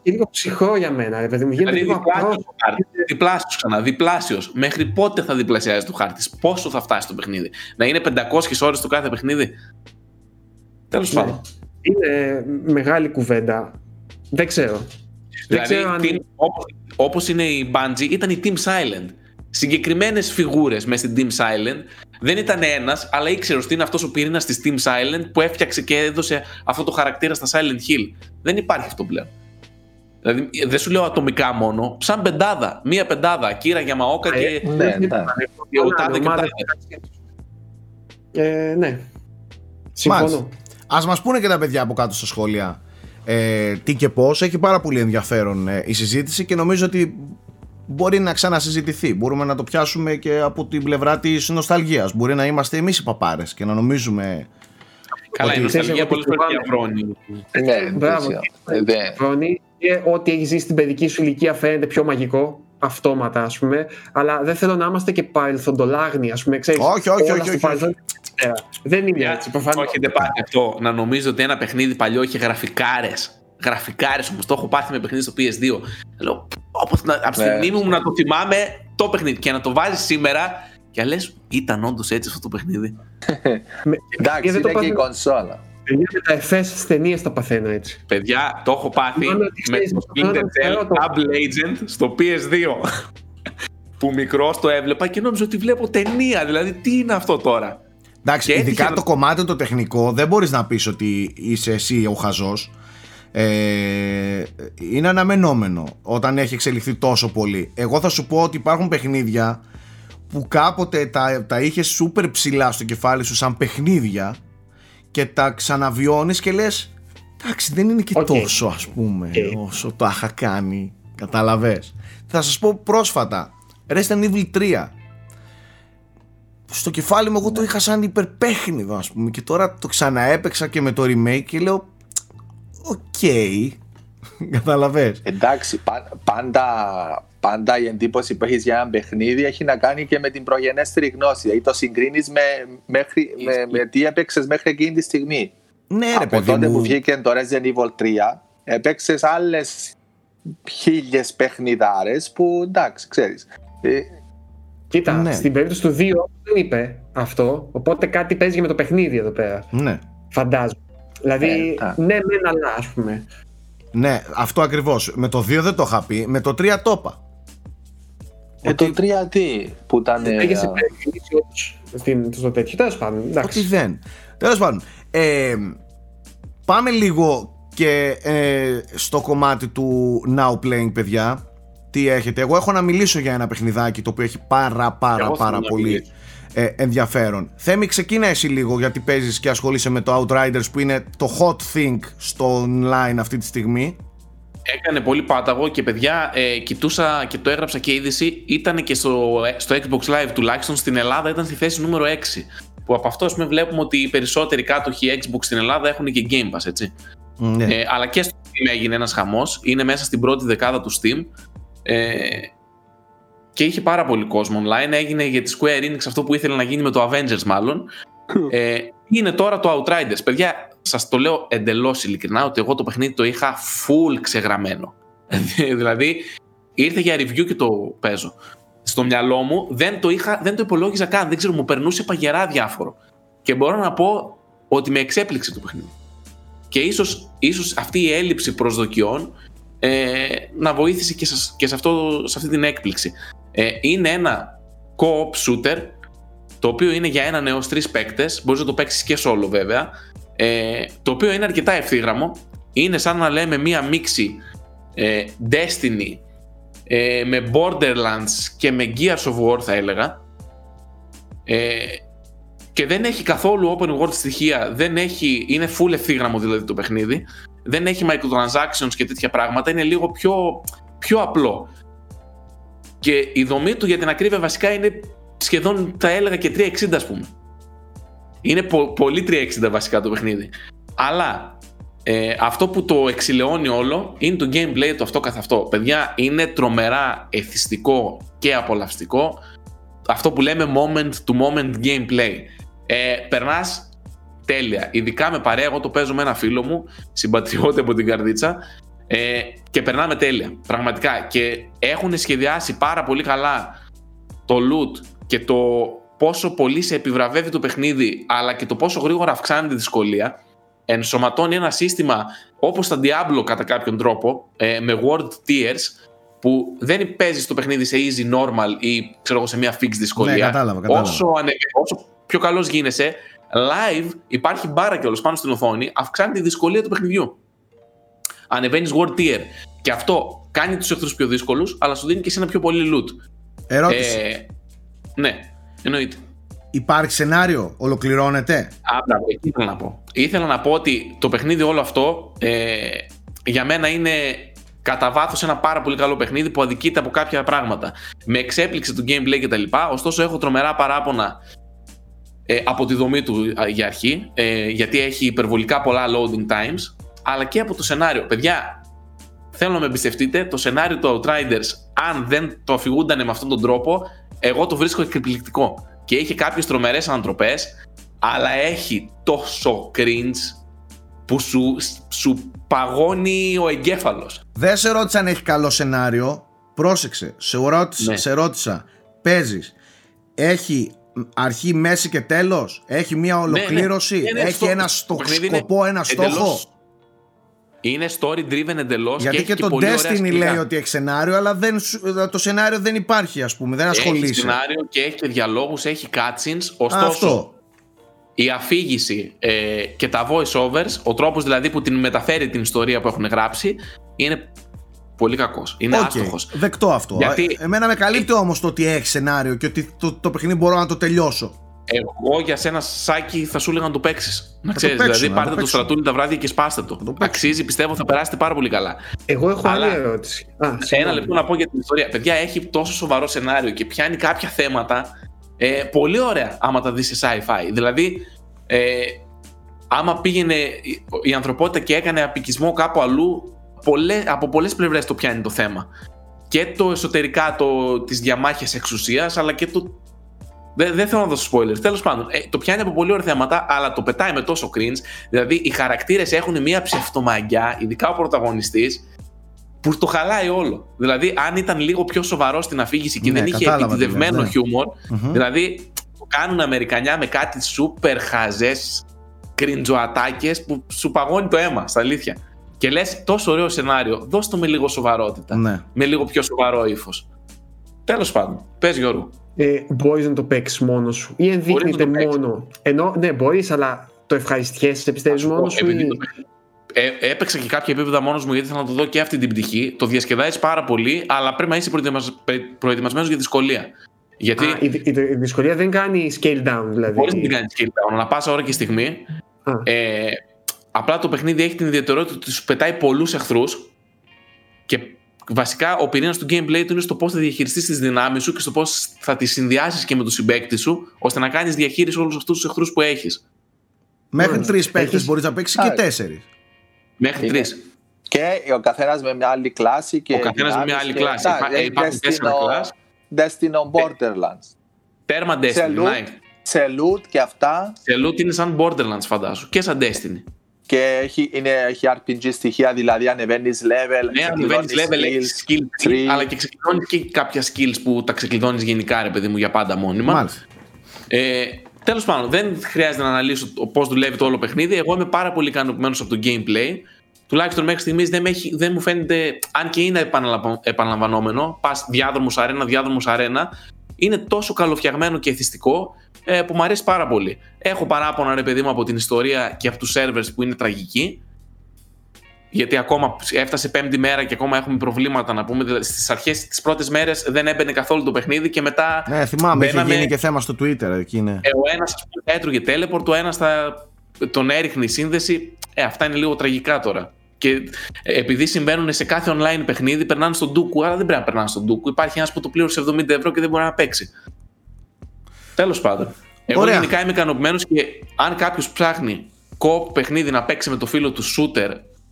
[SPEAKER 2] Είναι λίγο ψυχρό για μένα, ρε παιδί μου.
[SPEAKER 4] Γίνεται δηλαδή, διπλάσιος ξανά, διπλάσιος. Μέχρι πότε θα διπλασιάζει το χάρτη, πόσο θα φτάσει το παιχνίδι. Να είναι 500 ώρες το κάθε παιχνίδι. Τέλος ναι. πάντων.
[SPEAKER 2] Είναι μεγάλη κουβέντα. Δεν ξέρω.
[SPEAKER 4] Δηλαδή, δεν αν... όπως, όπως είναι η Bungie, ήταν η Team Silent. Συγκεκριμένες φιγούρες μέσα στην Team Silent. Δεν ήταν ένας, αλλά ήξερες ότι είναι αυτός ο πυρήνας της Team Silent που έφτιαξε και έδωσε αυτό το χαρακτήρα στα Silent Hill. Δεν υπάρχει αυτό πλέον. Δηλαδή, δεν σου λέω ατομικά μόνο, σαν πεντάδα. Μία πεντάδα. Κύρα Γιαμαόκα ε, και. Ναι, ναι.
[SPEAKER 2] Ο Τάδε και ε, ναι. Συμφωνώ.
[SPEAKER 1] Α μας πούνε και τα παιδιά από κάτω στα σχόλια ε, τι και πώς. Έχει πάρα πολύ ενδιαφέρον ε, η συζήτηση και νομίζω ότι μπορεί να ξανασυζητηθεί. Μπορούμε να το πιάσουμε και από την πλευρά της νοσταλγίας. Μπορεί να είμαστε εμείς οι παπάρες και να νομίζουμε.
[SPEAKER 4] Καλά, η νοσταλγία πολύ φορές διαβρώνει.
[SPEAKER 2] Ναι, μπράβο. Διαβρώνει και ό,τι έχεις ζήσει στην παιδική σου ηλικία φαίνεται πιο μαγικό αυτόματα, ας πούμε. Αλλά δεν θέλω να είμαστε και παρελθοντολάγνοι, ας πούμε. Ξέρεις,
[SPEAKER 1] όχι, όχι, όχι. όχι, όχι.
[SPEAKER 2] Δεν είναι έτσι. Προφανώς.
[SPEAKER 4] Όχι, δεν πάει αυτό. Να νομίζω ότι ένα παιχνίδι παλιό είχε γραφικάρες. Γραφικάρες όμως το έχω πάθει με παιχνίδι στο PS2. Λέω, όπως να, από τη ναι. μνήμη μου να το θυμάμαι το παιχνίδι και να το βάζεις σήμερα και λες, ήταν όντως έτσι αυτό το παιχνίδι.
[SPEAKER 3] Εντάξει, είναι και η κονσόλα.
[SPEAKER 2] Παιδιά με τα εφέ στι ταινίε τα παθαίνω έτσι.
[SPEAKER 4] Παιδιά, το έχω πάθει με το Splinter Cell Double Agent στο PS2. που μικρό το έβλεπα και νόμιζα ότι βλέπω ταινία. Δηλαδή, τι είναι αυτό τώρα;
[SPEAKER 1] Εντάξει, και ειδικά το κομμάτι το τεχνικό δεν μπορείς να πεις ότι είσαι εσύ ο χαζός ε, είναι αναμενόμενο όταν έχει εξελιχθεί τόσο πολύ εγώ θα σου πω ότι υπάρχουν παιχνίδια που κάποτε τα, τα είχες σούπερ ψηλά στο κεφάλι σου σαν παιχνίδια και τα ξαναβιώνεις και λες εντάξει δεν είναι και τόσο ας πούμε όσο το είχα κάνει καταλαβες θα σας πω πρόσφατα Resident Evil 3 στο κεφάλι μου εγώ το είχα σαν υπερπαίχνιδο ας πούμε και τώρα το ξαναέπαιξα και με το remake και λέω okay. καταλαβες
[SPEAKER 3] εντάξει πάντα, πάντα η εντύπωση που έχεις για ένα παιχνίδι έχει να κάνει και με την προγενέστερη γνώση δηλαδή το συγκρίνεις με, μέχρι, με, με τι έπαιξες μέχρι εκείνη τη στιγμή
[SPEAKER 1] ναι, ρε,
[SPEAKER 3] από τότε
[SPEAKER 1] μου.
[SPEAKER 3] που βγήκε το Resident Evil 3 έπαιξες άλλες χίλιες παιχνιδάρες που εντάξει ξέρεις ε,
[SPEAKER 2] Κοίτα, ναι. στην περίπτωση του 2 δεν είπε αυτό, οπότε κάτι παίζει με το παιχνίδι εδώ πέρα.
[SPEAKER 1] Ναι.
[SPEAKER 2] Φαντάζομαι. Δηλαδή, ε, ναι, μεν αλλά ας πούμε.
[SPEAKER 1] Ναι, αυτό ακριβώς. Με το 2 δεν το είχα πει, με το 3 το είπα.
[SPEAKER 3] Ε, το 3 τι, που ήταν.
[SPEAKER 2] Πήγε σε περίπτωση στο τέτοιο. Τέλος πάντων.
[SPEAKER 1] Ότι δεν. Τέλος πάντων. Ε, πάμε λίγο και ε, στο κομμάτι του Now Playing, παιδιά τι έχετε. Εγώ έχω να μιλήσω για ένα παιχνιδάκι το οποίο έχει πάρα πάρα πάρα πολύ ε, ενδιαφέρον. Θέμη ξεκίνα εσύ λίγο γιατί παίζεις και ασχολείσαι με το Outriders που είναι το hot thing στο online αυτή τη στιγμή.
[SPEAKER 4] Έκανε πολύ πάταγο και παιδιά ε, κοιτούσα και το έγραψα και είδηση ήταν και στο, στο Xbox Live τουλάχιστον στην Ελλάδα ήταν στη θέση νούμερο 6 που από αυτό πούμε, βλέπουμε ότι οι περισσότεροι κάτοχοι Xbox στην Ελλάδα έχουν και Game Pass έτσι. Ναι. Ε, αλλά και στο Steam έγινε ένας χαμός είναι μέσα στην πρώτη δεκάδα του Steam ε, και είχε πάρα πολύ κόσμο online. Έγινε για τη Square Enix αυτό που ήθελε να γίνει με το Avengers, μάλλον. Ε, είναι τώρα το Outriders. Παιδιά, σας το λέω εντελώς ειλικρινά ότι εγώ το παιχνίδι το είχα full ξεγραμμένο. δηλαδή, ήρθε για review και το παίζω. Στο μυαλό μου δεν το, είχα, δεν το υπολόγιζα καν. Δεν ξέρω, μου περνούσε παγερά διάφορο. Και μπορώ να πω ότι με εξέπληξε το παιχνίδι. Και ίσως, ίσως αυτή η έλλειψη προσδοκιών ε, να βοήθησε και, σε, και σε, αυτό, σε αυτή την έκπληξη. Ε, είναι ένα co-op shooter το οποίο είναι για έναν έως τρεις παίκτες, μπορείς να το παίξεις και solo βέβαια, ε, το οποίο είναι αρκετά ευθύγραμμο, είναι σαν να λέμε μία μίξη ε, Destiny ε, με Borderlands και με Gears of War θα έλεγα. Ε, και δεν έχει καθόλου open world στοιχεία, δεν έχει, είναι full ευθύγραμμο δηλαδή το παιχνίδι. Δεν έχει microtransactions και τέτοια πράγματα, είναι λίγο πιο, πιο απλό. Και η δομή του για την ακρίβεια βασικά είναι σχεδόν, θα έλεγα και 360 ας πούμε. Είναι πο- πολύ 360 βασικά το παιχνίδι. Αλλά ε, αυτό που το εξηλαιώνει όλο είναι το gameplay το αυτό καθ' αυτό. Παιδιά, είναι τρομερά εθιστικό και απολαυστικό. Αυτό που λέμε moment to moment gameplay. Ε, περνάς τέλεια. Ειδικά με παρέα, εγώ το παίζω με ένα φίλο μου, συμπατριώτη από την καρδίτσα, ε, και περνάμε τέλεια. Πραγματικά. Και έχουν σχεδιάσει πάρα πολύ καλά το loot και το πόσο πολύ σε επιβραβεύει το παιχνίδι, αλλά και το πόσο γρήγορα αυξάνει τη δυσκολία. Ενσωματώνει ένα σύστημα όπως τα Diablo κατά κάποιον τρόπο, ε, με world tiers, που δεν παίζει το παιχνίδι σε easy, normal ή ξέρω εγώ, σε μια fixed δυσκολία.
[SPEAKER 1] Ναι, κατάλαβα, κατάλαβα.
[SPEAKER 4] Όσο, ανε- όσο πιο καλός γίνεσαι, live υπάρχει μπάρα κιόλας πάνω στην οθόνη, αυξάνει τη δυσκολία του παιχνιδιού. Ανεβαίνεις world tier. Και αυτό κάνει τους εχθρούς πιο δύσκολους, αλλά σου δίνει και εσύ ένα πιο πολύ loot.
[SPEAKER 1] Ερώτηση.
[SPEAKER 4] Ε, ναι, εννοείται.
[SPEAKER 1] Υπάρχει σενάριο, ολοκληρώνεται;
[SPEAKER 4] Α, μπράβο, εκεί ήθελα να πω. Ήθελα να πω ότι το παιχνίδι όλο αυτό ε, για μένα είναι κατά βάθος ένα πάρα πολύ καλό παιχνίδι που αδικείται από κάποια πράγματα. Με εξέπληξε το gameplay κτλ. Ωστόσο, έχω τρομερά παράπονα ε, από τη δομή του α, για αρχή, ε, γιατί έχει υπερβολικά πολλά loading times, αλλά και από το σενάριο. Παιδιά, θέλω να με εμπιστευτείτε, το σενάριο του Outriders, αν δεν το αφηγούντανε με αυτόν τον τρόπο, εγώ το βρίσκω εκπληκτικό. Και έχει κάποιες τρομερές ανατροπές, αλλά έχει τόσο cringe που σου, σου παγώνει ο εγκέφαλος.
[SPEAKER 1] Δεν σε ρώτησα αν έχει καλό σενάριο. Πρόσεξε. Σε ρώτησα,
[SPEAKER 4] Ναι.
[SPEAKER 1] σε ρώτησα. Παίζεις. Έχει αρχή, μέση και τέλος. Έχει μια ολοκλήρωση.
[SPEAKER 4] Ναι, ναι,
[SPEAKER 1] έχει
[SPEAKER 4] στο-
[SPEAKER 1] ένα
[SPEAKER 4] το
[SPEAKER 1] στο,
[SPEAKER 4] παιχνίδι είναι
[SPEAKER 1] σκοπό, ένα στόχο.
[SPEAKER 4] εντελώς- Είναι story driven εντελώς.
[SPEAKER 1] Γιατί
[SPEAKER 4] και,
[SPEAKER 1] και,
[SPEAKER 4] έχει
[SPEAKER 1] το
[SPEAKER 4] πολύ ωραία
[SPEAKER 1] Destiny
[SPEAKER 4] σκηνικά.
[SPEAKER 1] λέει ότι έχει σενάριο, αλλά δεν, σου- το σενάριο δεν υπάρχει, ας πούμε. Δεν
[SPEAKER 4] Έχει
[SPEAKER 1] ασχολείσαι.
[SPEAKER 4] σενάριο και έχει και διαλόγους, έχει cutscenes. Ωστόσο,
[SPEAKER 1] Αυτό.
[SPEAKER 4] η αφήγηση ε, και τα voice overs, ο τρόπος δηλαδή που την μεταφέρει την ιστορία που έχουν γράψει, είναι πολύ κακός. Είναι
[SPEAKER 1] Οκέι,
[SPEAKER 4] άστοχος.
[SPEAKER 1] Δεκτό αυτό.
[SPEAKER 4] Γιατί-
[SPEAKER 1] Ε, Εμένα με καλύπτει όμως το ότι έχει σενάριο και ότι το, το παιχνίδι μπορώ να το τελειώσω.
[SPEAKER 4] Εγώ για σένα, Σάκη, θα σου έλεγα να το παίξεις. Να
[SPEAKER 1] το
[SPEAKER 4] ξέρεις.
[SPEAKER 1] παίξω,
[SPEAKER 4] Δηλαδή,
[SPEAKER 1] να
[SPEAKER 4] πάρτε
[SPEAKER 1] το
[SPEAKER 4] το,
[SPEAKER 1] παίξω.
[SPEAKER 4] στρατούλι τα βράδια και σπάστε το.
[SPEAKER 1] παίξω.
[SPEAKER 4] Αξίζει, πιστεύω, θα περάσετε πάρα πολύ καλά.
[SPEAKER 2] Εγώ έχω
[SPEAKER 4] Αλλά-
[SPEAKER 2] άλλη ερώτηση. Α,
[SPEAKER 4] Ένα
[SPEAKER 2] συγγνώμη.
[SPEAKER 4] λεπτό να πω για την ιστορία. Παιδιά, έχει τόσο σοβαρό σενάριο και πιάνει κάποια θέματα ε, πολύ ωραία άμα τα δεις σε sci-fi. Δηλαδή, ε, άμα πήγαινε η- η ανθρωπότητα και έκανε απικισμό κάπου αλλού, πολλές, από πολλές πλευρές το πιάνει το θέμα. Και το εσωτερικά το, τις διαμάχες εξουσίας, αλλά και το... Δεν, δεν θέλω να δώσω spoilers. Τέλος πάντων, ε, το πιάνει από πολύ ωραία θέματα, αλλά το πετάει με τόσο cringe. Δηλαδή, οι χαρακτήρες έχουν μια ψευτομαγκιά, ειδικά ο πρωταγωνιστής, που το χαλάει όλο. Δηλαδή, αν ήταν λίγο πιο σοβαρό στην αφήγηση και
[SPEAKER 1] Ναι,
[SPEAKER 4] δεν είχε
[SPEAKER 1] κατάλαβα τι
[SPEAKER 4] επιτιδευμένο
[SPEAKER 1] λες, ναι.
[SPEAKER 4] χιούμορ,
[SPEAKER 1] Μμμ.
[SPEAKER 4] δηλαδή το κάνουν Αμερικανιά με κάτι σούπερ χαζές κριντζοατάκες που σου παγώνει το αίμα, στα αλήθεια. Και λες, τόσο ωραίο σενάριο, δώσ' το με λίγο σοβαρότητα.
[SPEAKER 1] Ναι.
[SPEAKER 4] Με λίγο πιο σοβαρό ύφος. Τέλος πάντων, πες Γιώργο.
[SPEAKER 2] Ε, μπορείς να το παίξεις μόνος σου ή ενδείκνυται
[SPEAKER 4] να το παίξεις.
[SPEAKER 2] μόνο. Ενώ ναι, μπορείς, αλλά το ευχαριστιέσαι, πιστεύεις μόνος σου.
[SPEAKER 4] Επειδή
[SPEAKER 2] Ή...
[SPEAKER 4] το- Ε, έπαιξα και κάποια επίπεδα μόνος μου γιατί ήθελα να το δω και αυτή την πτυχή. Το διασκεδάζεις πάρα πολύ, αλλά πρέπει να είσαι προετοιμασμένος για δυσκολία. Γιατί
[SPEAKER 2] Α, η, η, η δυσκολία δεν κάνει scale down, δηλαδή.
[SPEAKER 4] μπορείς να την κάνεις skill down, να πάσα ώρα και στιγμή.
[SPEAKER 2] Α.
[SPEAKER 4] Ε, απλά το παιχνίδι έχει την ιδιαιτερότητα ότι σου πετάει πολλούς εχθρούς και βασικά ο πυρήνας του gameplay του είναι στο πώς θα διαχειριστείς τις δυνάμεις σου και στο πώς θα τις συνδυάσεις και με τον συμπέκτη σου ώστε να κάνεις διαχείριση όλους αυτούς τους εχθρούς που έχεις.
[SPEAKER 1] Μέχρι
[SPEAKER 2] Μάλιστα.
[SPEAKER 1] τρεις παίκτες
[SPEAKER 2] Έχεις-
[SPEAKER 1] μπορείς να παίξεις και
[SPEAKER 3] Α,
[SPEAKER 1] τέσσερις.
[SPEAKER 4] Μέχρι
[SPEAKER 3] Είναι.
[SPEAKER 4] τρεις.
[SPEAKER 3] Και ο καθένας με μια άλλη κλάση. Και
[SPEAKER 4] Ο καθένας με μια
[SPEAKER 3] δυνάμεις
[SPEAKER 4] άλλη
[SPEAKER 3] και-
[SPEAKER 4] κλάση.
[SPEAKER 3] Εντάξει,
[SPEAKER 4] Υπά-
[SPEAKER 3] έχει
[SPEAKER 4] Υπάρχουν τέσσερα
[SPEAKER 3] Destino-
[SPEAKER 4] κλάσει.
[SPEAKER 3] Destino Borderlands.
[SPEAKER 4] Τέρμα
[SPEAKER 3] Σε
[SPEAKER 4] Destiny.
[SPEAKER 3] loot,
[SPEAKER 4] ναι.
[SPEAKER 3] σε loot και αυτά.
[SPEAKER 4] Σε loot είναι σαν Borderlands φαντάσου και σαν Destiny.
[SPEAKER 3] Και έχει, είναι, έχει RPG στοιχεία, δηλαδή ανεβαίνεις level.
[SPEAKER 4] Ναι, ανεβαίνεις
[SPEAKER 3] ξεκλειδώνεις
[SPEAKER 4] level, έχεις
[SPEAKER 3] skills,
[SPEAKER 4] skill tree,
[SPEAKER 3] tree.
[SPEAKER 4] αλλά και ξεκλειδώνεις και κάποια skills που τα ξεκλειδώνεις γενικά, ρε παιδί μου, για πάντα μόνιμα.
[SPEAKER 1] Μάλιστα.
[SPEAKER 4] Ε, Τέλος πάντων, δεν χρειάζεται να αναλύσω πώς δουλεύει το όλο παιχνίδι. Εγώ είμαι πάρα πολύ ικανοποιημένος από το gameplay. Τουλάχιστον μέχρι στιγμής δεν, με έχει- δεν μου φαίνεται, αν και είναι επαναλαμβα- επαναλαμβανόμενο, πας διάδρομος αρένα, διάδρομος αρένα, είναι τόσο καλοφτιαγμένο και εθιστικό ε, που μου αρέσει πάρα πολύ. Έχω παράπονα, ρε παιδί μου, από την ιστορία και από τους servers που είναι τραγικοί. Γιατί ακόμα έφτασε πέμπτη μέρα και ακόμα έχουμε προβλήματα να πούμε. Δηλαδή, Στις αρχές, τις πρώτες μέρες δεν έμπαινε καθόλου το παιχνίδι και μετά
[SPEAKER 1] Ναι, θυμάμαι, είχε
[SPEAKER 4] Μπαίναμε-
[SPEAKER 1] γίνει και θέμα στο Twitter. Εκεί είναι.
[SPEAKER 4] ε, ο ένας έτρωγε teleport, ο ένας τον έριχνε η σύνδεση. Ε, αυτά είναι λίγο τραγικά τώρα. Και ε, επειδή συμβαίνουν σε κάθε online παιχνίδι, περνάνε στον Dooku, άρα δεν πρέπει να περνάνε στον Dooku. Υπάρχει ένας που το πλήρωσε 70 ευρώ και δεν μπορεί να παίξει. Τέλος πάντων. Εγώ Ωραία. γενικά είμαι ικανοποιημένος και αν κάποιος ψάχνει κοπ παιχνίδι να παίξει με το φίλο του shooter,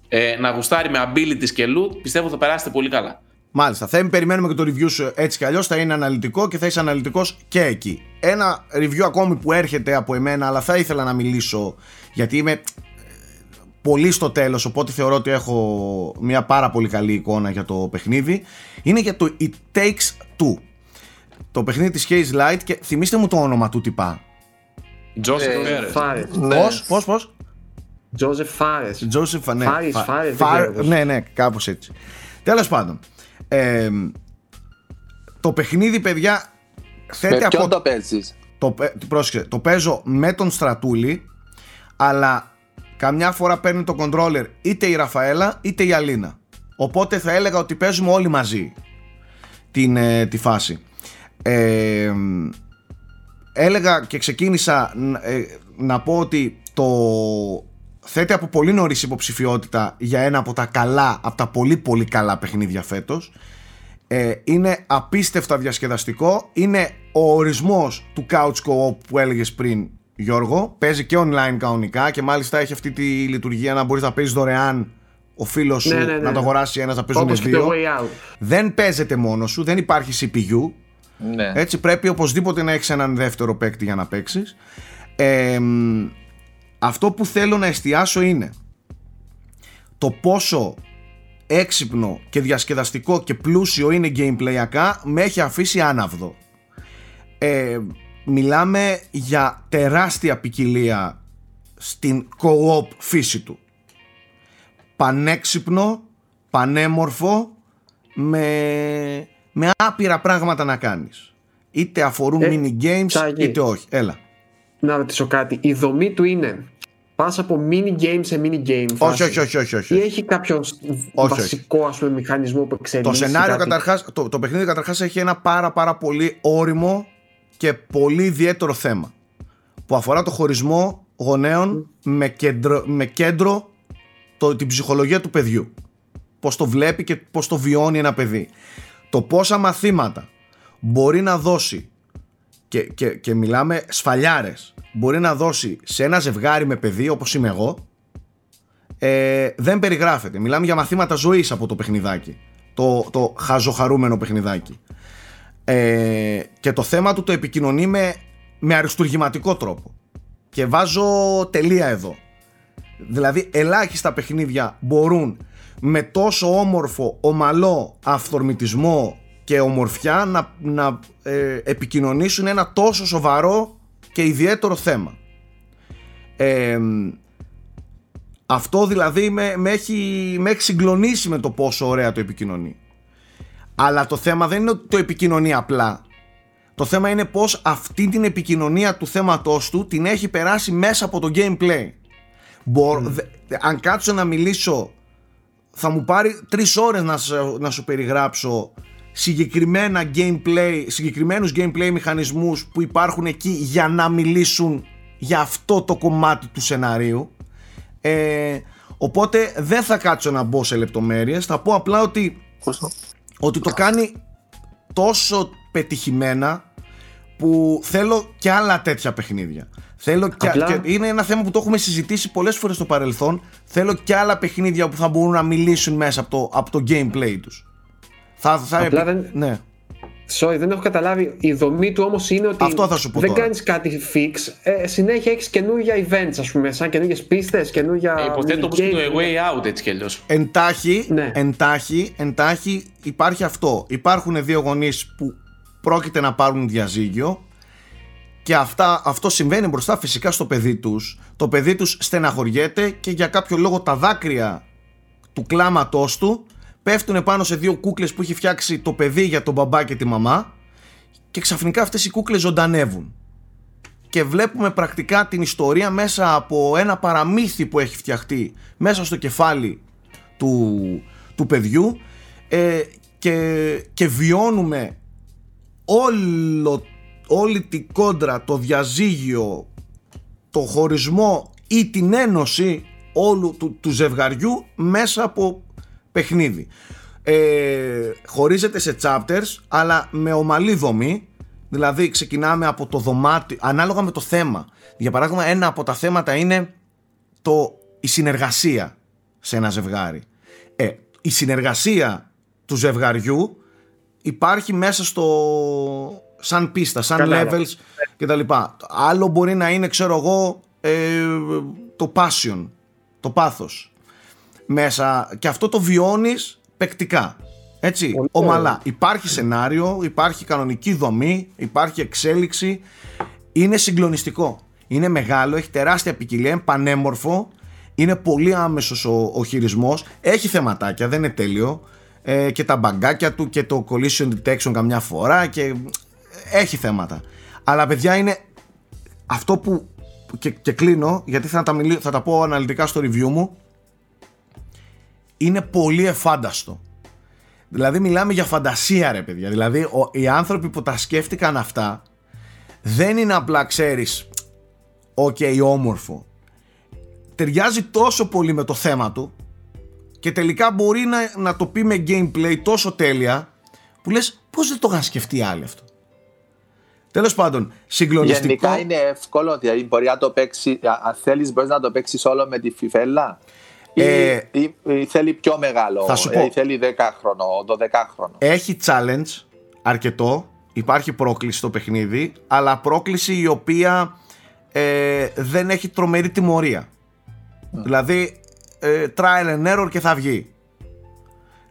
[SPEAKER 4] ε, να γουστάρει με abilities και loot, πιστεύω θα περάσετε πολύ καλά.
[SPEAKER 1] Μάλιστα. Θα περιμένουμε και το review σου έτσι κι αλλιώς. Θα είναι αναλυτικό και θα είσαι αναλυτικός και εκεί. Ένα review ακόμη που έρχεται από εμένα, αλλά θα ήθελα να μιλήσω γιατί είμαι ε, πολύ στο τέλος οπότε θεωρώ ότι έχω μια πάρα πολύ καλή εικόνα για το παιχνίδι είναι για το It Takes Two. Το παιχνίδι της Haze Light και θυμίστε μου το όνομα του τυπά.
[SPEAKER 4] Joseph Fares.
[SPEAKER 1] Πώς, πώς, πώς;
[SPEAKER 2] Joseph Fares.
[SPEAKER 1] Joseph, ναι,
[SPEAKER 2] Fares,
[SPEAKER 1] ναι, ναι, κάπως έτσι. Τέλος πάντων ε, το παιχνίδι παιδιά
[SPEAKER 3] θέτει με ποιον το παίζεις;
[SPEAKER 1] Το, πρόσεχε, το παίζω με τον Στρατούλη αλλά καμιά φορά παίρνει το controller είτε η Ραφαέλα είτε η Αλίνα. Οπότε θα έλεγα ότι παίζουμε όλοι μαζί την, ε, τη φάση. Ε, έλεγα και ξεκίνησα ε, να πω ότι το θέτει από πολύ νωρίς υποψηφιότητα για ένα από τα καλά, από τα πολύ πολύ καλά παιχνίδια φέτος ε, είναι απίστευτα διασκεδαστικό. Είναι ο ορισμός του couch co-op που έλεγες πριν Γιώργο παίζει και online κανονικά και μάλιστα έχει αυτή τη λειτουργία να μπορείς να παίζεις δωρεάν ο φίλος σου
[SPEAKER 2] ναι, ναι, ναι.
[SPEAKER 1] να το αγοράσει ένας να παίζουν δύο δεν παίζεται μόνος σου, δεν υπάρχει CPU
[SPEAKER 3] ναι.
[SPEAKER 1] έτσι πρέπει οπωσδήποτε να έχεις έναν δεύτερο παίκτη για να παίξεις ε, αυτό που θέλω να εστιάσω είναι το πόσο έξυπνο και διασκεδαστικό και πλούσιο είναι gameplayακά με έχει αφήσει άναυδο. Ε, μιλάμε για τεράστια ποικιλία στην co-op φύση του. Πανέξυπνο, πανέμορφο, με, με άπειρα πράγματα να κάνεις. Είτε αφορούν ε, mini games είτε όχι. Έλα.
[SPEAKER 2] Να ρωτήσω κάτι. Η δομή του είναι πας από mini game σε mini game.
[SPEAKER 1] Όχι, όχι, όχι, όχι, όχι.
[SPEAKER 2] Ή έχει κάποιο βασικό ας πούμε, μηχανισμό που εξελίσσει.
[SPEAKER 1] Το σενάριο καταρχάς, το, το παιχνίδι καταρχάς έχει ένα πάρα πάρα πολύ όριμο και πολύ ιδιαίτερο θέμα που αφορά το χωρισμό γονέων με κέντρο, με κέντρο το, την ψυχολογία του παιδιού. Πώς το βλέπει και πώς το βιώνει ένα παιδί. Το πόσα μαθήματα μπορεί να δώσει και, και, και μιλάμε σφαλιάρες μπορεί να δώσει σε ένα ζευγάρι με παιδί όπως είμαι εγώ ε, δεν περιγράφεται. Μιλάμε για μαθήματα ζωής από το παιχνιδάκι. Το, το χαζοχαρούμενο παιχνιδάκι. Ε, και το θέμα του το επικοινωνεί με, με αριστουργηματικό τρόπο. Και βάζω τελεία εδώ. Δηλαδή ελάχιστα παιχνίδια μπορούν με τόσο όμορφο, ομαλό αυθορμητισμό και ομορφιά να, να ε, επικοινωνήσουν ένα τόσο σοβαρό και ιδιαίτερο θέμα. αυτό δηλαδή με, με, έχει, με έχει συγκλονίσει με το πόσο ωραία το επικοινωνεί. Αλλά το θέμα δεν είναι ότι το επικοινωνεί απλά. Το θέμα είναι πως αυτή την επικοινωνία του θέματός του την έχει περάσει μέσα από το gameplay. αν κάτσω να μιλήσω θα μου πάρει τρεις ώρες να, να σου περιγράψω συγκεκριμένα gameplay, συγκεκριμένους gameplay μηχανισμούς που υπάρχουν εκεί για να μιλήσουν για αυτό το κομμάτι του σεναρίου ε, οπότε δεν θα κάτσω να μπω σε λεπτομέρειες θα πω απλά ότι, ότι το κάνει τόσο πετυχημένα που θέλω και άλλα τέτοια παιχνίδια. Θέλω και, είναι ένα θέμα που το έχουμε συζητήσει πολλές φορές στο παρελθόν. Θέλω και άλλα παιχνίδια που θα μπορούν να μιλήσουν μέσα από το, από το gameplay τους. Θα, θα
[SPEAKER 2] Απλά δεν...
[SPEAKER 1] Ναι.
[SPEAKER 2] Sorry, δεν έχω καταλάβει. Η δομή του όμως είναι ότι
[SPEAKER 1] Αυτό θα σου πω
[SPEAKER 2] δεν κάνεις κάτι fix. Ε, συνέχεια έχεις καινούργια events, ας πούμε, σαν καινούργιες πίστες, καινούργια.
[SPEAKER 4] Ε, υποθέτω όπω και το A Way Out έτσι κι αλλιώς.
[SPEAKER 1] Εντάχει, ναι. εντάχει, εντάχει υπάρχει αυτό. Υπάρχουν δύο γονείς που πρόκειται να πάρουν διαζύγιο και αυτά, αυτό συμβαίνει μπροστά φυσικά στο παιδί τους το παιδί τους στεναχωριέται και για κάποιο λόγο τα δάκρυα του κλάματός του πέφτουν πάνω σε δύο κούκλες που έχει φτιάξει το παιδί για τον μπαμπά και τη μαμά και ξαφνικά αυτές οι κούκλες ζωντανεύουν. Και βλέπουμε πρακτικά την ιστορία μέσα από ένα παραμύθι που έχει φτιαχτεί μέσα στο κεφάλι του, του παιδιού ε, και, και βιώνουμε όλο, όλη την κόντρα, το διαζύγιο, το χωρισμό ή την ένωση όλου του, του ζευγαριού μέσα από παιχνίδι. Ε, χωρίζεται σε chapters αλλά με ομαλή δομή Δηλαδή ξεκινάμε από το δωμάτιο, ανάλογα με το θέμα. Για παράδειγμα ένα από τα θέματα είναι το, η συνεργασία σε ένα ζευγάρι. Ε, η συνεργασία του ζευγαριού υπάρχει μέσα στο σαν πίστα, σαν levels κτλ. Άλλο μπορεί να είναι ξέρω εγώ ε, το passion, το πάθος μέσα και αυτό το βιώνεις παικτικά. Έτσι, ομαλά. Υπάρχει σενάριο, υπάρχει κανονική δομή, υπάρχει εξέλιξη. Είναι συγκλονιστικό. Είναι μεγάλο, έχει τεράστια ποικιλία, είναι πανέμορφο. Είναι πολύ άμεσος ο, ο χειρισμός. Έχει θεματάκια, δεν είναι τέλειο. Ε, και τα μπαγκάκια του και το collision detection καμιά φορά και έχει θέματα. Αλλά παιδιά είναι αυτό που και, και κλείνω γιατί θα τα, θα τα πω αναλυτικά στο review μου είναι πολύ εφάνταστο. Δηλαδή μιλάμε για φαντασία ρε παιδιά. Δηλαδή ο, οι άνθρωποι που τα σκέφτηκαν αυτά δεν είναι απλά ξέρεις okay, όμορφο. Ταιριάζει τόσο πολύ με το θέμα του και τελικά μπορεί να, να το πει με gameplay τόσο τέλεια που λες πώς δεν το είχαν σκεφτεί άλλοι αυτό. Τέλος πάντων, συγκλονιστικό.
[SPEAKER 3] Γενικά είναι εύκολο, δηλαδή μπορεί να το παίξει, αν θέλεις, μπορείς να το παίξεις όλο με τη φιφέλα. Ε, ή, ή, θέλει πιο μεγάλο, θα σου πω. ή θέλει 10 χρόνο, 12 χρόνο.
[SPEAKER 1] Έχει challenge αρκετό, υπάρχει πρόκληση στο παιχνίδι, αλλά πρόκληση η οποία ε, δεν έχει τρομερή τιμωρία. Δηλαδή, ε, trial and error και θα βγει.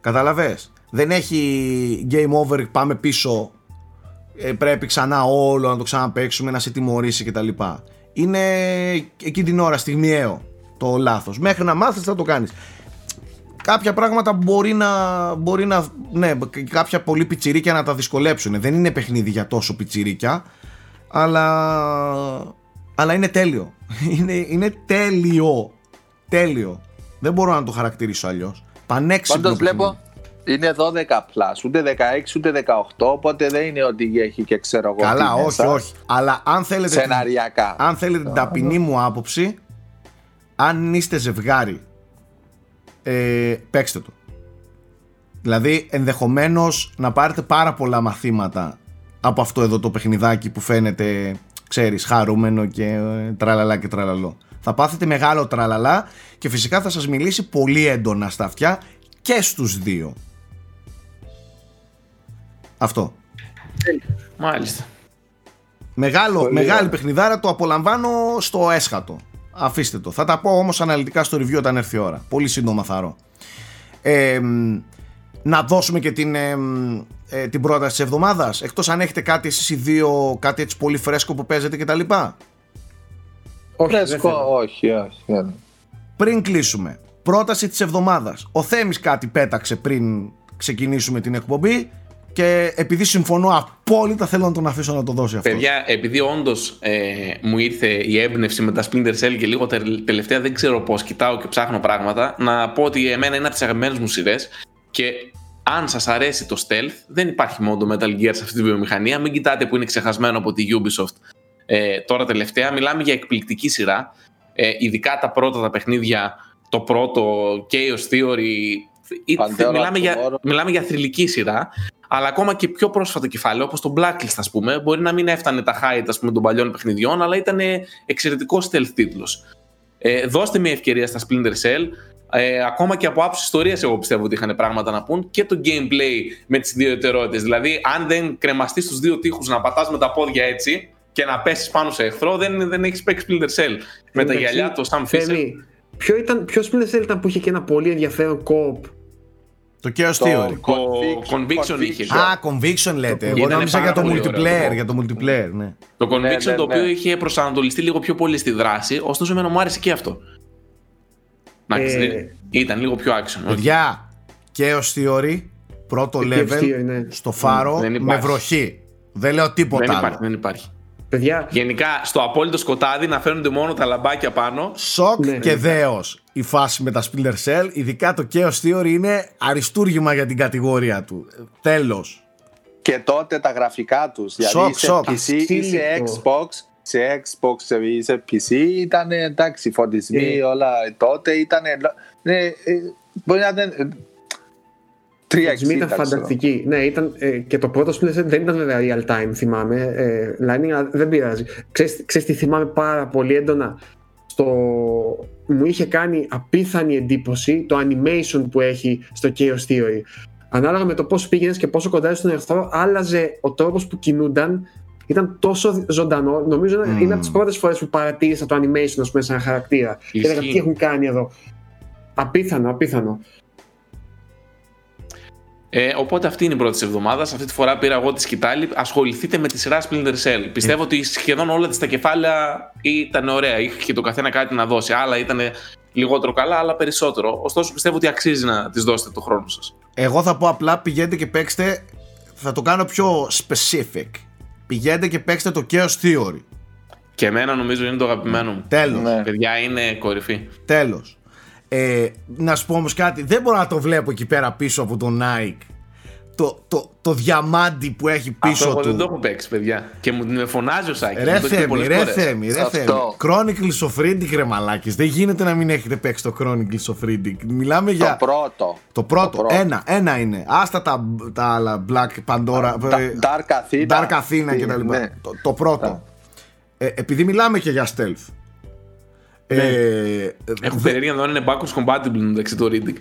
[SPEAKER 1] Καταλαβες; Δεν έχει game over, πάμε πίσω ε, πρέπει ξανά όλο να το ξαναπαίξουμε, να σε τιμωρήσει κτλ. Είναι εκείνη την ώρα στιγμιαίο το λάθος. Μέχρι να μάθεις θα το κάνεις. Κάποια πράγματα μπορεί να, μπορεί να, ναι, κάποια πολύ πιτσιρίκια να τα δυσκολέψουν. Δεν είναι παιχνίδι για τόσο πιτσιρίκια, αλλά, αλλά είναι τέλειο. Είναι, είναι τέλειο. Τέλειο. Δεν μπορώ να το χαρακτηρίσω αλλιώς. Πανέξυπνο.
[SPEAKER 3] Πάντως βλέπω, είναι 12 plus, ούτε 16 ούτε 18, οπότε δεν είναι ότι έχει και ξέρω εγώ.
[SPEAKER 1] Καλά, όχι, μέσα. όχι. Αλλά αν θέλετε.
[SPEAKER 3] Σεναριακά.
[SPEAKER 1] Αν θέλετε την ταπεινή μου άποψη, αν είστε ζευγάρι, ε, παίξτε το. Δηλαδή, ενδεχομένως να πάρετε πάρα πολλά μαθήματα από αυτό εδώ το παιχνιδάκι που φαίνεται, ξέρεις, χαρούμενο και ε, τραλαλά και τραλαλό. Θα πάθετε μεγάλο τραλαλά και φυσικά θα σας μιλήσει πολύ έντονα στα αυτιά και στους δύο. Αυτό.
[SPEAKER 4] Μάλιστα.
[SPEAKER 1] Μεγάλο, μεγάλη παιχνιδάρα το απολαμβάνω στο έσχατο. Αφήστε το. Θα τα πω όμως αναλυτικά στο review όταν έρθει η ώρα. Πολύ σύντομα θα Ε, να δώσουμε και την, ε, την πρόταση της εβδομάδας. Εκτός αν έχετε κάτι εσείς οι δύο, κάτι έτσι πολύ φρέσκο που παίζετε κτλ.
[SPEAKER 3] Όχι, φρέσκο, όχι, όχι.
[SPEAKER 1] Πριν κλείσουμε, πρόταση της εβδομάδας. Ο Θέμης κάτι πέταξε πριν ξεκινήσουμε την εκπομπή και επειδή συμφωνώ απόλυτα θέλω να τον αφήσω να το δώσει αυτό.
[SPEAKER 4] Παιδιά, επειδή όντως ε, μου ήρθε η έμπνευση με τα Splinter Cell και λίγο τελευταία δεν ξέρω πώς κοιτάω και ψάχνω πράγματα, να πω ότι εμένα είναι από τις αγαπημένες μου σειρές και αν σας αρέσει το stealth, δεν υπάρχει μόνο το Metal Gear σε αυτή τη βιομηχανία. Μην κοιτάτε που είναι ξεχασμένο από τη Ubisoft. Ε, τώρα τελευταία μιλάμε για εκπληκτική σειρά. Ε, ειδικά τα πρώτα τα παιχνίδια, το πρώτο Chaos Theory. Μιλάμε για, μιλάμε για θρηλυκή σειρά αλλά ακόμα και πιο πρόσφατο κεφάλαιο, όπως το Blacklist, ας πούμε, μπορεί να μην έφτανε τα height ας πούμε, των παλιών παιχνιδιών, αλλά ήταν εξαιρετικός stealth τίτλος. Ε, δώστε μια ευκαιρία στα Splinter Cell. Ε, ακόμα και από άψης ιστορίας, εγώ πιστεύω ότι είχαν πράγματα να πούν και το gameplay με τις δύο ιδιαιτερότητες. Δηλαδή, αν δεν κρεμαστείς στου δύο τείχους να πατάς με τα πόδια έτσι και να πέσεις πάνω σε εχθρό, δεν, δεν έχεις παίξει Splinter Cell. Με τα γυαλιά του, Sam Fisher.
[SPEAKER 2] Ποιο, ήταν, ποιος Splinter Cell ήταν που είχε και ένα πολύ ενδιαφέρον κόπ;
[SPEAKER 1] Το Chaos Theory.
[SPEAKER 4] Το Conviction είχε.
[SPEAKER 1] Α, Conviction λέτε. Εγώ νόμιζα για το multiplayer. Για το multiplayer, ναι.
[SPEAKER 4] Το Conviction ναι, ναι, το οποίο ναι. είχε προσανατολιστεί λίγο πιο πολύ στη δράση, ωστόσο εμένα μου άρεσε και αυτό. Ε, ήταν λίγο πιο action.
[SPEAKER 1] Παιδιά, Chaos Theory, πρώτο level, στο φάρο, με βροχή. Δεν λέω τίποτα
[SPEAKER 4] άλλο. Δεν υπάρχει.
[SPEAKER 2] Παιδιά.
[SPEAKER 4] Γενικά στο απόλυτο σκοτάδι να φαίνονται μόνο τα λαμπάκια πάνω.
[SPEAKER 1] Σοκ ναι. και δέος η φάση με τα Splinter Cell. Ειδικά το Chaos Theory είναι αριστούργημα για την κατηγορία του. Τέλος.
[SPEAKER 3] Και τότε τα γραφικά τους. Δηλαδή σε σοκ. PC ή σε Xbox. Σε Xbox ή σε PC ήταν εντάξει φωτισμοί yeah. όλα τότε ήταν. Ναι, ε, μπορεί να δεν. 360.
[SPEAKER 2] ήταν φανταστική. Ναι, ήταν, ε, και το πρώτο Splinter Cell δεν ήταν βέβαια real time, θυμάμαι. Ε, Lightning, αλλά δεν πειράζει. Ξέρεις, ξέρεις τι θυμάμαι πάρα πολύ έντονα; Στο... Μου είχε κάνει απίθανη εντύπωση το animation που έχει στο Chaos Theory. Ανάλογα με το πώς πήγαινες και πόσο κοντά στον εχθρό, άλλαζε ο τρόπος που κινούνταν. Ήταν τόσο ζωντανό. Νομίζω
[SPEAKER 1] Mm.
[SPEAKER 2] είναι από τις πρώτες φορές που παρατήρησα το animation, ας πούμε, σαν χαρακτήρα. Και έλεγα
[SPEAKER 4] Ισχύει.
[SPEAKER 2] τι έχουν κάνει εδώ. Απίθανο, απίθανο.
[SPEAKER 4] Ε, οπότε αυτή είναι η πρώτη της εβδομάδας. Αυτή τη φορά πήρα εγώ τη σκητάλη. Ασχοληθείτε με τη σειρά Splinter Cell.
[SPEAKER 1] Ε.
[SPEAKER 4] Πιστεύω ότι σχεδόν όλα τα κεφάλαια ήταν ωραία. Είχε και το καθένα κάτι να δώσει. Άλλα ήταν λιγότερο καλά, άλλα περισσότερο. Ωστόσο πιστεύω ότι αξίζει να της δώσετε το χρόνο σας.
[SPEAKER 1] Εγώ θα πω απλά πηγαίνετε και παίξτε. Θα το κάνω πιο specific. Πηγαίνετε και παίξτε το Chaos Theory.
[SPEAKER 4] Και εμένα νομίζω είναι το αγαπημένο μου.
[SPEAKER 1] Τέλος.
[SPEAKER 3] Ναι.
[SPEAKER 4] Παιδιά είναι κορυφή.
[SPEAKER 1] Τέλος. Ε, να σου πω όμως κάτι, δεν μπορώ να το βλέπω εκεί πέρα πίσω από τον Nike. Το, το, το διαμάντι που έχει πίσω
[SPEAKER 4] Αυτό εγώ
[SPEAKER 1] του.
[SPEAKER 4] δεν το έχω παίξει, παιδιά. Και μου με φωνάζει ο Σάκης.
[SPEAKER 1] Ρε Θέμη, ρε Θέμη, ρε
[SPEAKER 3] Αυτό.
[SPEAKER 1] Θέμη. Chronicles of Riddick ρε μαλάκες. Δεν γίνεται να μην έχετε παίξει το Chronicles of Riddick. Μιλάμε
[SPEAKER 3] Το
[SPEAKER 1] για...
[SPEAKER 3] πρώτο.
[SPEAKER 1] Το πρώτο,
[SPEAKER 3] Το πρώτο.
[SPEAKER 1] ένα, ένα είναι. Άστα τα, τα άλλα Black Pandora,
[SPEAKER 3] Τα-
[SPEAKER 1] ε,
[SPEAKER 3] Dark Athena.
[SPEAKER 1] Dark Athena και τα λοιπά.
[SPEAKER 3] Ναι.
[SPEAKER 1] Το, το πρώτο. Ε, επειδή μιλάμε και για stealth.
[SPEAKER 3] Ναι.
[SPEAKER 1] Ε,
[SPEAKER 4] Έχω
[SPEAKER 1] δε-
[SPEAKER 4] περίεργα να δω αν είναι backwards compatible μεταξύ του Riddick.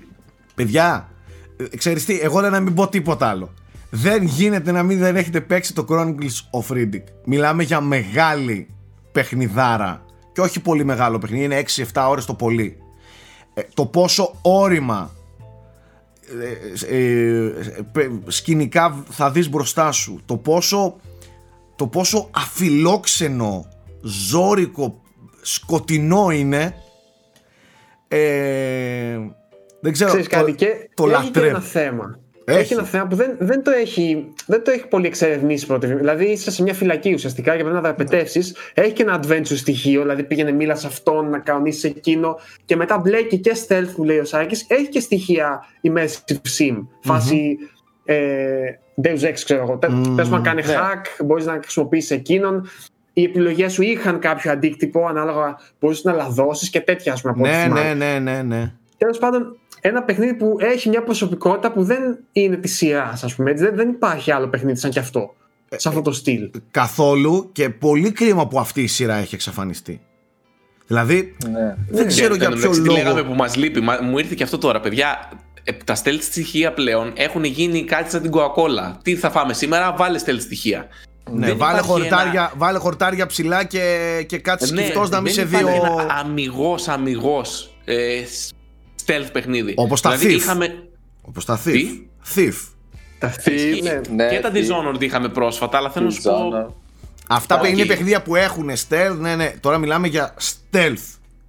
[SPEAKER 1] παιδιά, ε, ξέρεις τι, εγώ λέω να μην πω τίποτα άλλο. Δεν γίνεται να μην δεν έχετε παίξει το Chronicles of Riddick. Μιλάμε για μεγάλη παιχνιδάρα. Και όχι πολύ μεγάλο παιχνίδι, είναι 6-7 ώρες το πολύ. Ε, το πόσο όρημα ε, ε, ε, σκηνικά θα δεις μπροστά σου το πόσο το πόσο αφιλόξενο ζόρικο σκοτεινό είναι ε, δεν ξέρω
[SPEAKER 2] Ξέρεις
[SPEAKER 1] το,
[SPEAKER 2] κάτι και
[SPEAKER 1] το
[SPEAKER 2] έχει και
[SPEAKER 1] λατρεύω
[SPEAKER 2] ένα θέμα.
[SPEAKER 1] Έχει.
[SPEAKER 2] Έχει. ένα θέμα που δεν, δεν, το έχει, δεν το έχει πολύ εξερευνήσει πρώτη βήμα. Δηλαδή είσαι σε μια φυλακή ουσιαστικά και πρέπει να δραπετεύσει. Έχει και ένα adventure στοιχείο, δηλαδή πήγαινε μίλα σε αυτόν, να κανονίσει εκείνο. Και μετά μπλέκει και stealth που λέει ο Σάκης. Έχει και στοιχεία immersive sim. Φάση ε, Deus Ex, ξέρω εγώ. Mm,
[SPEAKER 1] Μμμ,
[SPEAKER 2] Πες να κάνει
[SPEAKER 3] ναι.
[SPEAKER 2] hack, μπορείς να χρησιμοποιήσεις εκείνον. Οι επιλογές σου είχαν κάποιο αντίκτυπο, ανάλογα μπορεί να λαδώσεις και τέτοια, ας πούμε. από ό,τι
[SPEAKER 1] ναι,
[SPEAKER 2] θυμάμαι.
[SPEAKER 1] ναι, ναι, ναι, ναι.
[SPEAKER 2] Τέλος πάντων, ένα παιχνίδι που έχει μια προσωπικότητα που δεν είναι της σειράς, ας πούμε. έτσι. Δεν, δεν υπάρχει άλλο παιχνίδι σαν κι αυτό. Σε αυτό το στυλ.
[SPEAKER 1] καθόλου και πολύ κρίμα που αυτή η σειρά έχει εξαφανιστεί δηλαδή
[SPEAKER 3] Ναι.
[SPEAKER 1] δεν ξέρω
[SPEAKER 4] Και
[SPEAKER 1] για
[SPEAKER 4] εν τω
[SPEAKER 1] ποιο
[SPEAKER 4] μεταξύ, τι λέγαμε
[SPEAKER 1] λόγο
[SPEAKER 4] που μας λείπει. Μα- Μου ήρθε και αυτό τώρα, παιδιά. ε, Τα stealth στοιχεία πλέον έχουν γίνει κάτι σαν την Coca-Cola. Τι θα φάμε σήμερα, βάλε stealth στοιχεία.
[SPEAKER 1] Ναι,
[SPEAKER 4] δεν
[SPEAKER 1] βάλε,
[SPEAKER 4] υπάρχει
[SPEAKER 1] χορτάρια,
[SPEAKER 4] ένα-
[SPEAKER 1] βάλε χορτάρια ψηλά και, και κάτσε
[SPEAKER 4] Ναι,
[SPEAKER 1] σκυφτός να μην σε
[SPEAKER 4] δεν
[SPEAKER 1] δει
[SPEAKER 4] υπάρχει
[SPEAKER 1] ο...
[SPEAKER 4] ένα αμυγός, αμυγός ε, stealth παιχνίδι.
[SPEAKER 1] Όπως τα
[SPEAKER 4] δηλαδή,
[SPEAKER 1] Thief.
[SPEAKER 4] είχαμε
[SPEAKER 1] όπως τα Thief
[SPEAKER 4] Τι;
[SPEAKER 1] Thief
[SPEAKER 2] Τα
[SPEAKER 3] Thief,
[SPEAKER 2] ναι.
[SPEAKER 3] ναι,
[SPEAKER 4] και τα
[SPEAKER 3] Thief,
[SPEAKER 4] Dishonored είχαμε πρόσφατα, αλλά θέλω να σου πω.
[SPEAKER 3] Dishonored.
[SPEAKER 1] αυτά που
[SPEAKER 4] Οκ.
[SPEAKER 1] είναι παιχνίδια που έχουν stealth ναι ναι τώρα μιλάμε για stealth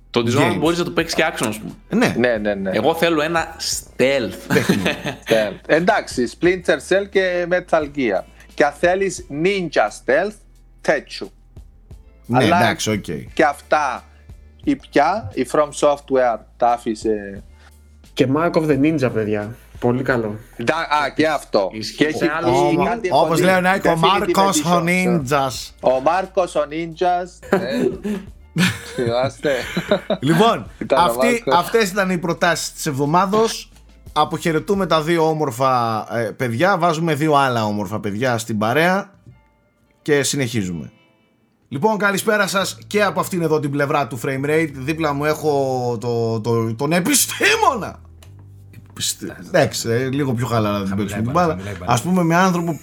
[SPEAKER 4] Το Dishonored
[SPEAKER 1] Games.
[SPEAKER 4] μπορείς να το παίξεις και action, ας πούμε.
[SPEAKER 1] ναι,
[SPEAKER 3] Ναι, ναι, ναι.
[SPEAKER 4] Εγώ θέλω ένα stealth.
[SPEAKER 3] Stealth. Εντάξει, Splinter Cell και Metal Gear. Και αν θέλεις Ninja Stealth, τέτοιου.
[SPEAKER 1] ναι
[SPEAKER 3] Αλλά-
[SPEAKER 1] εντάξει οκ
[SPEAKER 3] Και αυτά η πια, η From Software τα άφησε.
[SPEAKER 2] Και Mark of the Ninja, παιδιά. Πολύ καλό.
[SPEAKER 3] Ντα- Α, και αυτό.
[SPEAKER 4] Ισχύει.
[SPEAKER 3] Και έχει
[SPEAKER 2] Σε άλλο
[SPEAKER 3] έχει
[SPEAKER 2] Όμα-
[SPEAKER 3] κάτι
[SPEAKER 1] όπως
[SPEAKER 3] πολύ-
[SPEAKER 1] λέει ο Νάικ ο
[SPEAKER 3] Definitive
[SPEAKER 1] Μάρκος ο
[SPEAKER 3] Edition.
[SPEAKER 1] Νίντζας
[SPEAKER 3] Ο Μάρκος ο Νίντζας. ε, Θυμάστε.
[SPEAKER 1] Λοιπόν,
[SPEAKER 3] Ήταν ο
[SPEAKER 1] αυτοί,
[SPEAKER 3] Μάρκος.
[SPEAKER 1] αυτές ήταν οι προτάσεις της εβδομάδος Αποχαιρετούμε τα δύο όμορφα ε, παιδιά Βάζουμε δύο άλλα όμορφα παιδιά στην παρέα Και συνεχίζουμε Λοιπόν καλησπέρα σας και από αυτήν εδώ την πλευρά του frame rate Δίπλα μου έχω το, το, τον επιστήμονα Επιστε- Εντάξει, ε, λίγο πιο χαλαρά δεν παίξουμε την μπάλα
[SPEAKER 5] χαμηλά η μπάλα.
[SPEAKER 1] Ας πούμε με άνθρωπο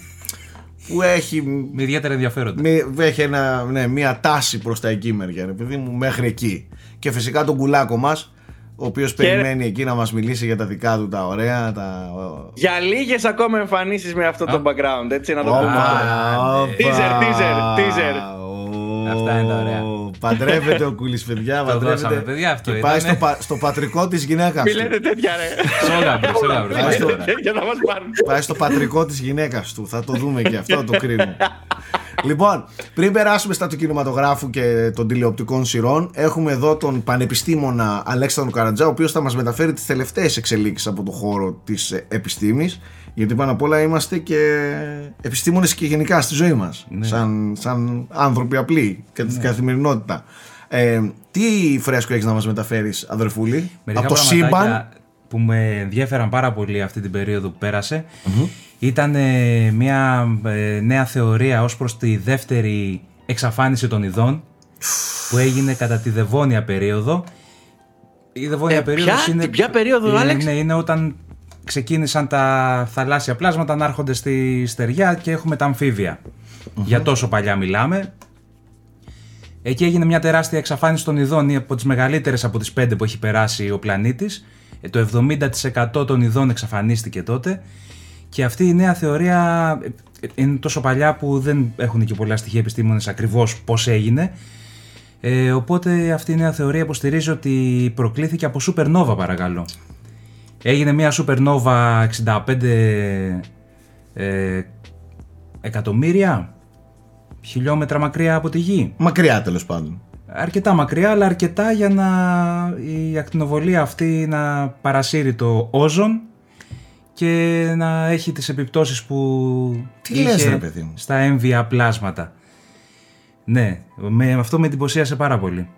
[SPEAKER 1] που έχει
[SPEAKER 5] Με ιδιαίτερα ενδιαφέροντα.
[SPEAKER 1] με, έχει ένα, ναι, μια τάση προς τα εκεί μεριά, ρε παιδί μου, μέχρι εκεί. Και φυσικά τον κουλάκο μας, ο οποίος περιμένει εκεί να μας μιλήσει για τα δικά του τα ωραία, τα...
[SPEAKER 6] Για λίγες ακόμα εμφανίσεις με αυτό το background, έτσι να το πούμε.
[SPEAKER 1] Όπα, όπα.
[SPEAKER 6] Teaser, teaser, teaser.
[SPEAKER 1] Ω,
[SPEAKER 5] Αυτά είναι τα ωραία.
[SPEAKER 1] Παντρεύεται ο Κούλης παιδιά,
[SPEAKER 5] Το
[SPEAKER 1] παντρεύεται
[SPEAKER 5] δώσαμε, παιδιά, αυτό
[SPEAKER 1] και πάει
[SPEAKER 5] ήτανε.
[SPEAKER 1] στο, πα- στο πατρικό της γυναίκας
[SPEAKER 6] Μη
[SPEAKER 1] του.
[SPEAKER 6] λέτε τέτοια ρε.
[SPEAKER 5] Σόγαμπρο, σόγαμπρο.
[SPEAKER 1] Πάει στο-
[SPEAKER 6] Για να μας πάρουν.
[SPEAKER 1] Πάει στο πατρικό της γυναίκας του. Θα το δούμε και αυτό, θα το κρίνουμε. λοιπόν, πριν περάσουμε στα του κινηματογράφου και των τηλεοπτικών σειρών, έχουμε εδώ τον πανεπιστήμονα Αλέξανδρο Καρατζά, ο οποίος θα μας μεταφέρει τις τελευταίες εξελίξεις από το χώρο της ε, επιστήμης. Γιατί πάνω απ' όλα είμαστε και επιστήμονες και γενικά στη ζωή μας. Σαν, σαν άνθρωποι απλοί και την καθημερινότητα. Ε, τι φρέσκο έχεις να μας μεταφέρεις, αδερφούλη,
[SPEAKER 5] Μερικά
[SPEAKER 1] από το
[SPEAKER 5] πραγματάκια
[SPEAKER 1] σύμπαν;
[SPEAKER 5] που με ενδιέφεραν πάρα πολύ αυτή την περίοδο που περασε ήταν ε, μια ε, νέα θεωρία ως προς τη δεύτερη εξαφάνιση των ειδών που έγινε κατά τη Δεβόνια περίοδο. Η Δεβόνια
[SPEAKER 6] Ε,
[SPEAKER 5] περίοδος
[SPEAKER 6] ποια;
[SPEAKER 5] είναι,
[SPEAKER 6] Την ποια περίοδο,
[SPEAKER 5] είναι,
[SPEAKER 6] Άλεξ;
[SPEAKER 5] ναι, είναι όταν ξεκίνησαν τα θαλάσσια πλάσματα να έρχονται στη στεριά και έχουμε τα αμφιβια Για τόσο παλιά μιλάμε. Εκεί έγινε μια τεράστια εξαφάνιση των ειδών, είναι από τις μεγαλύτερες από τις πέντε που έχει περάσει ο πλανήτης. Ε, Το 70% των ειδών εξαφανίστηκε τότε. Και αυτή η νέα θεωρία ε, ε, είναι τόσο παλιά που δεν έχουν και πολλά στοιχεία επιστήμονες ακριβώς πώς έγινε. Ε, οπότε αυτή η νέα θεωρία υποστηρίζει ότι προκλήθηκε από supernova παρακαλώ. Έγινε μια supernova 65 ε, εκατομμύρια χιλιόμετρα μακριά από τη Γη.
[SPEAKER 1] Μακριά τέλος πάντων.
[SPEAKER 5] Αρκετά μακριά, αλλά αρκετά για να η ακτινοβολία αυτή να παρασύρει το όζον και να έχει τις επιπτώσεις που
[SPEAKER 1] Τι λες, ρε παιδί μου;
[SPEAKER 5] στα έμβια πλάσματα. Ναι, με, αυτό με εντυπωσίασε πάρα πολύ.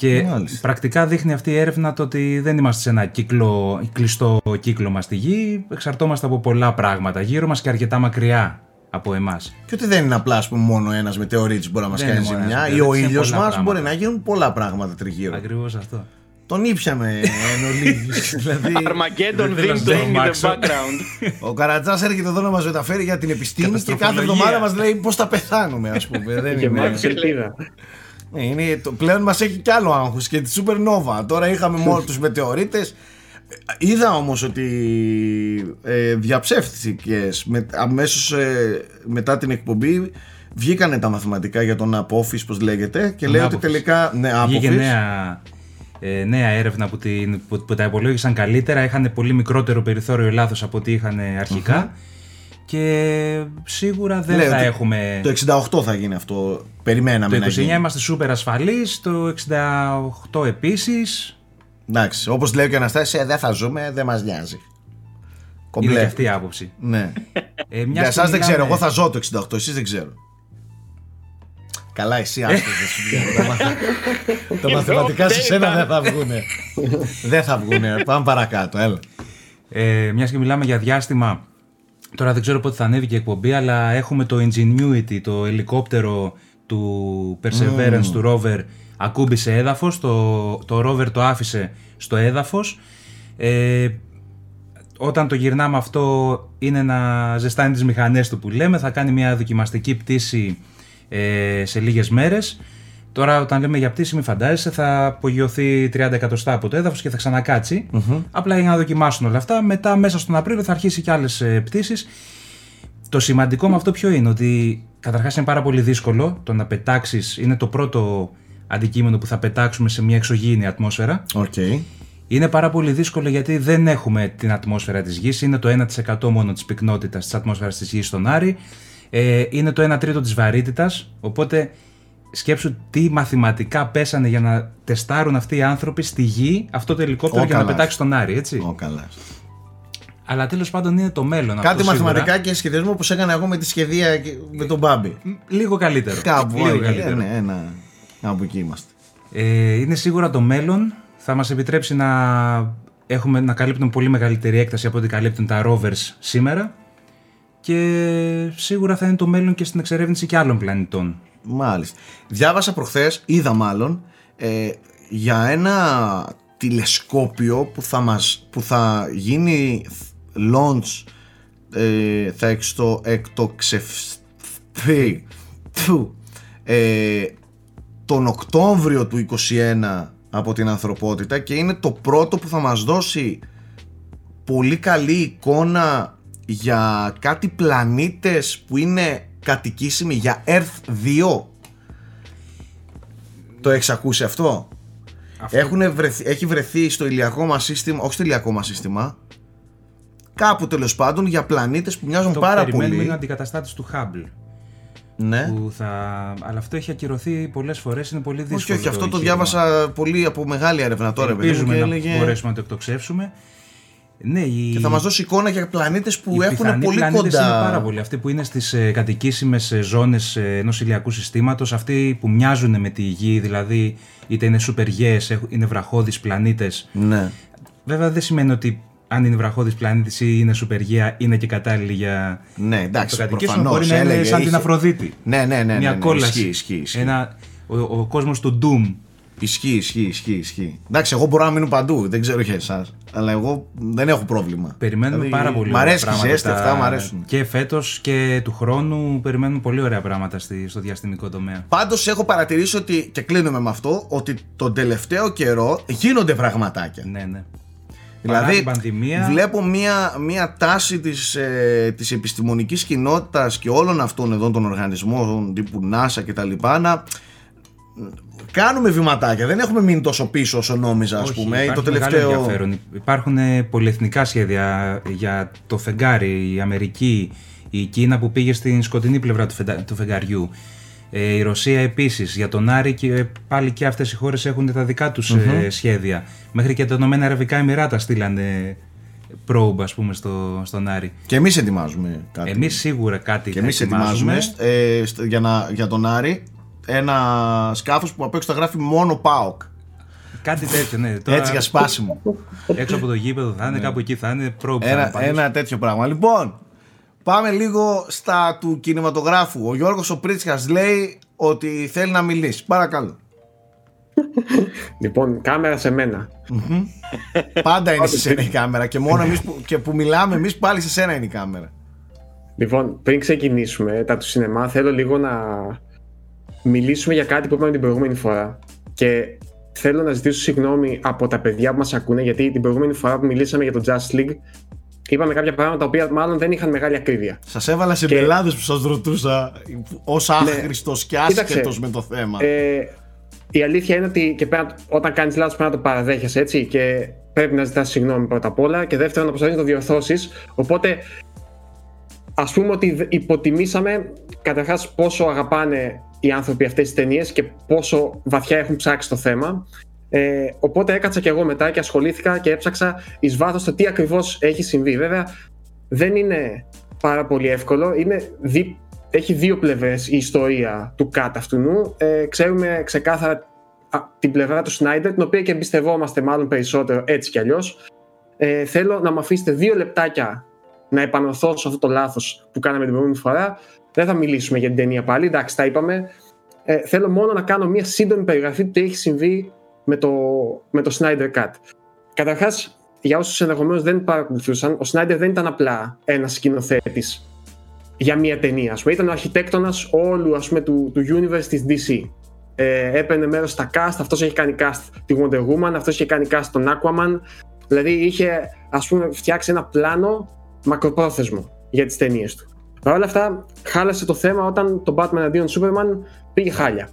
[SPEAKER 5] Και
[SPEAKER 1] Μάλιστα.
[SPEAKER 5] πρακτικά δείχνει αυτή η έρευνα το ότι δεν είμαστε σε ένα κύκλο, κλειστό κύκλο μας στη Γη, εξαρτώμαστε από πολλά πράγματα γύρω μας και αρκετά μακριά από εμάς.
[SPEAKER 1] Και ότι δεν είναι απλά ας πούμε, μόνο ένας μετεωρίτη που μπορεί να μας
[SPEAKER 5] Δεν
[SPEAKER 1] κάνει
[SPEAKER 5] είναι μόνο ένας
[SPEAKER 1] ζημιά ή ο
[SPEAKER 5] μετεωρίτη, είναι
[SPEAKER 1] ήλιος
[SPEAKER 5] πολλά
[SPEAKER 1] μας
[SPEAKER 5] πράγματα.
[SPEAKER 1] μπορεί να γίνουν πολλά πράγματα τριγύρω.
[SPEAKER 5] Ακριβώς αυτό.
[SPEAKER 1] Τον ήπιαμε εν ολίγης. δηλαδή,
[SPEAKER 6] Armageddon
[SPEAKER 5] Δεν θέλω να
[SPEAKER 6] theme
[SPEAKER 5] το
[SPEAKER 6] playing in the
[SPEAKER 5] τρομάξω.
[SPEAKER 6] background.
[SPEAKER 1] ο Καρατζάς έρχεται εδώ να μας μεταφέρει για την επιστήμη και κάθε
[SPEAKER 5] Καταστροφολογία.
[SPEAKER 1] εβδομάδα μας λέει πώς θα πεθάνουμε, ας πούμε. δεν
[SPEAKER 2] Και
[SPEAKER 1] είναι.
[SPEAKER 2] Μάλιστα ελπίδα.
[SPEAKER 1] Ναι, είναι, το, πλέον μας έχει κι άλλο άγχος και τη Supernova. Τώρα είχαμε μόνο τους μετεωρίτες. Είδα όμως ότι ε, διαψεύτηκες με, αμέσως ε, μετά την εκπομπή βγήκανε τα μαθηματικά για τον Apophis πως λέγεται και
[SPEAKER 5] Τον
[SPEAKER 1] λέει ότι
[SPEAKER 5] Apophis.
[SPEAKER 1] τελικά ναι,
[SPEAKER 5] Βγήκε
[SPEAKER 1] Apophis,
[SPEAKER 5] νέα, ε, νέα έρευνα που, την, που, που τα υπολόγισαν καλύτερα. Είχαν πολύ μικρότερο περιθώριο λάθος από ό,τι είχαν αρχικά. Και σίγουρα δεν
[SPEAKER 1] λέει
[SPEAKER 5] θα
[SPEAKER 1] ότι
[SPEAKER 5] έχουμε...
[SPEAKER 1] το 68 θα γίνει αυτό περιμέναμε
[SPEAKER 5] Το
[SPEAKER 1] να
[SPEAKER 5] 29
[SPEAKER 1] γίνει
[SPEAKER 5] είμαστε σούπερ ασφαλείς, το 68 επίσης.
[SPEAKER 1] εντάξει όπως λέει και ο Αναστάσης ε, δεν θα ζούμε δεν μας νοιάζει
[SPEAKER 5] Είναι
[SPEAKER 1] Κομπλέ.
[SPEAKER 5] και αυτή η άποψη.
[SPEAKER 1] ναι
[SPEAKER 5] Ε, μιας
[SPEAKER 1] Για
[SPEAKER 5] και
[SPEAKER 1] εσάς δεν
[SPEAKER 5] μιλάμε-
[SPEAKER 1] ξέρω, εγώ θα ζω το 68, εσείς δεν ξέρω. Καλά, εσύ άστος, δεν σου λέω. Τα μαθα- Τα μαθηματικά σε σένα δεν θα βγουνε. Δεν θα βγουνε. Πάμε παρακάτω, έλα.
[SPEAKER 5] Ε, Μια και μιλάμε για διάστημα, τώρα δεν ξέρω πότε θα ανέβει και η εκπομπή, αλλά έχουμε το Ingenuity, το ελικόπτερο του Perseverance του rover, ακούμπησε έδαφος, το, το rover το άφησε στο έδαφος. Ε, όταν το γυρνάμε αυτό είναι να ζεστάνει τις μηχανές του που λέμε, θα κάνει μια δοκιμαστική πτήση ε, σε λίγες μέρες. Τώρα όταν λέμε για πτήση μην φαντάζεσαι θα απογειωθεί 30 εκατοστά από το έδαφος και θα ξανακατσει Απλά για να δοκιμάσουν όλα αυτά. Μετά μέσα στον Απρίλιο θα αρχίσει και άλλες ε, πτήσεις. Το σημαντικό με αυτό ποιο είναι ότι καταρχάς είναι πάρα πολύ δύσκολο το να πετάξεις, είναι το πρώτο αντικείμενο που θα πετάξουμε σε μια εξωγήινη ατμόσφαιρα.
[SPEAKER 1] Οκέι.
[SPEAKER 5] Είναι πάρα πολύ δύσκολο γιατί δεν έχουμε την ατμόσφαιρα της Γης, είναι το 1% μόνο της πυκνότητας της ατμόσφαιρας της Γης στον Άρη, ε, είναι το 1 τρίτο της βαρύτητας, οπότε σκέψου τι μαθηματικά πέσανε για να τεστάρουν αυτοί οι άνθρωποι στη Γη αυτό το ελικόπτερο
[SPEAKER 1] Ω,
[SPEAKER 5] για να
[SPEAKER 1] καλά.
[SPEAKER 5] πετάξει τον Άρη, έτσι.
[SPEAKER 1] Ω, καλά.
[SPEAKER 5] Αλλά τέλος πάντων είναι το μέλλον
[SPEAKER 1] Κάτι
[SPEAKER 5] αυτό σίγουρα.
[SPEAKER 1] μαθηματικά και σχεδιασμό όπως έκανα εγώ με τη σχεδία και- με τον Μπάμπη.
[SPEAKER 5] Λίγο καλύτερο.
[SPEAKER 1] Κάπου
[SPEAKER 5] Λίγο
[SPEAKER 1] ε,
[SPEAKER 5] καλύτερο.
[SPEAKER 1] ναι, ένα, κάπου εκεί είμαστε.
[SPEAKER 5] Ε, είναι σίγουρα το μέλλον. Θα μας επιτρέψει να, έχουμε, να καλύπτουν πολύ μεγαλύτερη έκταση από ό,τι καλύπτουν τα rovers σήμερα και σίγουρα θα είναι το μέλλον και στην εξερεύνηση και άλλων πλανητών.
[SPEAKER 1] Μάλιστα. Διάβασα προχθές, είδα μάλλον, ε, για ένα τηλεσκόπιο που θα, μας, που θα γίνει launch, ε, θα εξτο, εκτοξευθεί Φου. ε, τον Οκτώβριο του 21 από την ανθρωπότητα και είναι το πρώτο που θα μας δώσει πολύ καλή εικόνα για κάτι πλανήτες που είναι κατοικήσιμοι για Earth 2 το έχεις ακούσει αυτό, Έχουνε βρεθεί, έχει βρεθεί στο ηλιακό μας σύστημα όχι στο ηλιακό μας σύστημα κάπου τέλος πάντων για πλανήτες που μοιάζουν
[SPEAKER 5] Το
[SPEAKER 1] πάρα
[SPEAKER 5] περιμένουμε
[SPEAKER 1] πολύ
[SPEAKER 5] είναι αντικαταστάτης του Hubble.
[SPEAKER 1] ναι.
[SPEAKER 5] Που θα... Αλλά αυτό έχει ακυρωθεί πολλές φορές, είναι πολύ δύσκολο.
[SPEAKER 1] όχι όχι αυτό το
[SPEAKER 5] εγχείρημα.
[SPEAKER 1] διάβασα πολύ από μεγάλη έρευνα τώρα παιδί μου,
[SPEAKER 5] Ελπίζουμε
[SPEAKER 1] και
[SPEAKER 5] να
[SPEAKER 1] έλεγε-
[SPEAKER 5] μπορέσουμε να το εκτοξεύσουμε. Ναι, η...
[SPEAKER 1] και θα μας δώσει εικόνα για πλανήτες που
[SPEAKER 5] Οι
[SPEAKER 1] έχουν
[SPEAKER 5] πιθανοί
[SPEAKER 1] πολύ
[SPEAKER 5] πλανήτες
[SPEAKER 1] κοντά
[SPEAKER 5] είναι πάρα πολλοί. Αυτοί που είναι στις ε, κατοικήσιμες ε, ζώνες ε, ενός ηλιακού συστήματος, αυτοί που μοιάζουν με τη Γη, δηλαδή είτε είναι σούπερ γέες, έχ- είναι βραχώδεις πλανήτες,
[SPEAKER 1] ναι.
[SPEAKER 5] Βέβαια δεν σημαίνει ότι αν είναι βραχώδης πλανήτης ή είναι σουπεργία είναι και κατάλληλη για
[SPEAKER 1] Ναι, εντάξει,
[SPEAKER 5] το κατοικήσιμο.
[SPEAKER 1] προφανώς,
[SPEAKER 5] Μπορεί να είναι
[SPEAKER 1] έλεγε,
[SPEAKER 5] σαν την
[SPEAKER 1] είχε-
[SPEAKER 5] Αφροδίτη.
[SPEAKER 1] Ναι, ναι, ναι. ναι,
[SPEAKER 5] Μια
[SPEAKER 1] ναι,
[SPEAKER 5] κόλαση.
[SPEAKER 1] Ισχύει, ισχύει, ισχύει.
[SPEAKER 5] Ένα, ο, ο κόσμος του Doom.
[SPEAKER 1] Ισχύει, ισχύει, ισχύει, ισχύει. Εντάξει, εγώ μπορώ να μείνω παντού, δεν ξέρω για εσάς. Αλλά εγώ δεν έχω πρόβλημα.
[SPEAKER 5] Περιμένουμε
[SPEAKER 1] Δηλαδή,
[SPEAKER 5] πάρα πολύ
[SPEAKER 1] Μ'
[SPEAKER 5] ωραία
[SPEAKER 1] αρέσει και η
[SPEAKER 5] πράγματα.
[SPEAKER 1] ζέστη,
[SPEAKER 5] τα-
[SPEAKER 1] αυτά μ' αρέσουν.
[SPEAKER 5] Και φέτος και του χρόνου περιμένουμε πολύ ωραία πράγματα στη, στο διαστημικό τομέα.
[SPEAKER 1] Πάντως έχω παρατηρήσει ότι, και κλείνουμε με αυτό, ότι τον τελευταίο καιρό γίνονται πραγματάκια.
[SPEAKER 5] Ναι, ναι. Παρά
[SPEAKER 1] Δηλαδή,
[SPEAKER 5] την πανδημία,
[SPEAKER 1] βλέπω μία, μία τάση της, ε, της επιστημονικής κοινότητας και όλων αυτών εδώ των οργανισμών τύπου NASA και τα λοιπά να κάνουμε βηματάκια. Δεν έχουμε μείνει τόσο πίσω όσο νόμιζα, ας
[SPEAKER 5] όχι,
[SPEAKER 1] πούμε.
[SPEAKER 5] υπάρχει
[SPEAKER 1] Το
[SPEAKER 5] μεγάλο
[SPEAKER 1] τελευταίο...
[SPEAKER 5] ενδιαφέρον. Υπάρχουν ε, πολυεθνικά σχέδια για το φεγγάρι, η Αμερική, η Κίνα που πήγε στην σκοτεινή πλευρά του, φεντα- του φεγγαριού. Ε, η Ρωσία επίσης, για τον Άρη και ε, πάλι και αυτές οι χώρες έχουν τα δικά τους ε, σχέδια. Μέχρι και τα Ηνωμένα Αραβικά Εμμυράτα στείλανε probe ας πούμε στο, στον Άρη.
[SPEAKER 1] Και εμείς ετοιμάζουμε κάτι.
[SPEAKER 5] Εμείς σίγουρα κάτι
[SPEAKER 1] και
[SPEAKER 5] θα
[SPEAKER 1] εμείς ετοιμάζουμε ε, στο- για, να, για τον Άρη ένα σκάφος που απ' έξω θα γράφει μόνο ΠΑΟΚ.
[SPEAKER 5] Κάτι τέτοιο, ναι. Τώρα,
[SPEAKER 1] Έτσι για σπάσιμο.
[SPEAKER 5] Έξω από το γήπεδο θα είναι, κάπου εκεί θα είναι probe. θα είναι
[SPEAKER 1] ένα,
[SPEAKER 5] πάντως.
[SPEAKER 1] ένα τέτοιο πράγμα. Λοιπόν, πάμε λίγο στα του κινηματογράφου. Ο Γιώργος ο Πρίτσκας λέει ότι θέλει να μιλήσει. Παρακαλώ.
[SPEAKER 2] Λοιπόν, κάμερα σε μένα.
[SPEAKER 1] Πάντα είναι σε σένα η κάμερα και μόνο εμείς που, και που μιλάμε εμείς πάλι σε σένα είναι η κάμερα.
[SPEAKER 2] Λοιπόν, πριν ξεκινήσουμε τα του σινεμά, θέλω λίγο να μιλήσουμε για κάτι που είπαμε την προηγούμενη φορά. Και θέλω να ζητήσω συγγνώμη από τα παιδιά που μας ακούνε, γιατί την προηγούμενη φορά που μιλήσαμε για το Just League, είπαμε κάποια πράγματα τα οποία μάλλον δεν είχαν μεγάλη ακρίβεια.
[SPEAKER 1] Σας έβαλα σε
[SPEAKER 2] Και- Ναι.
[SPEAKER 1] μπελάδες που σας ρωτούσα ως άχρηστος και
[SPEAKER 2] Κοίταξε,
[SPEAKER 1] άσχετος με το θέμα.
[SPEAKER 2] Ε, η αλήθεια είναι ότι και πέρα, όταν κάνεις λάθος πρέπει να το παραδέχεσαι έτσι και πρέπει να ζητάς συγγνώμη πρώτα απ' όλα και δεύτερον να προσπαθείς να το διορθώσεις οπότε ας πούμε ότι δ- υποτιμήσαμε καταρχάς πόσο αγαπάνε οι άνθρωποι αυτές τις ταινίες και πόσο βαθιά έχουν ψάξει το θέμα ε, οπότε έκατσα και εγώ μετά και ασχολήθηκα και έψαξα εις βάθος το τι ακριβώς έχει συμβεί βέβαια δεν είναι πάρα πολύ εύκολο. Είναι δι... Έχει δύο πλευρές η ιστορία του Κατ αυτού νου. Ε, ξέρουμε ξεκάθαρα α, την πλευρά του Σνάιντερ, την οποία και εμπιστευόμαστε μάλλον περισσότερο έτσι κι αλλιώς. Ε, θέλω να μου αφήσετε δύο λεπτάκια να επανορθώσω αυτό το λάθος που κάναμε την προηγούμενη φορά. Δεν θα μιλήσουμε για την ταινία πάλι, εντάξει, τα είπαμε. Ε, θέλω μόνο να κάνω μια σύντομη περιγραφή του τι έχει συμβεί με το, με το Snyder Cut. Καταρχάς, για όσους ενδεχομένως δεν παρακολουθούσαν, ο Σνάιντερ δεν ήταν απλά ένας σκηνοθέτης για μία ταινία. Ας πούμε. Ήταν ο αρχιτέκτονας όλου ας πούμε, του, του universe της DC. Ε, έπαιρνε μέρος στα cast, αυτός έχει κάνει cast τη Wonder Woman, αυτός είχε κάνει cast τον Aquaman. Δηλαδή είχε ας πούμε, φτιάξει ένα πλάνο μακροπρόθεσμο για τις ταινίες του. Παρ' όλα αυτά, χάλασε το θέμα όταν το Batman αντίον Superman πήγε χάλια.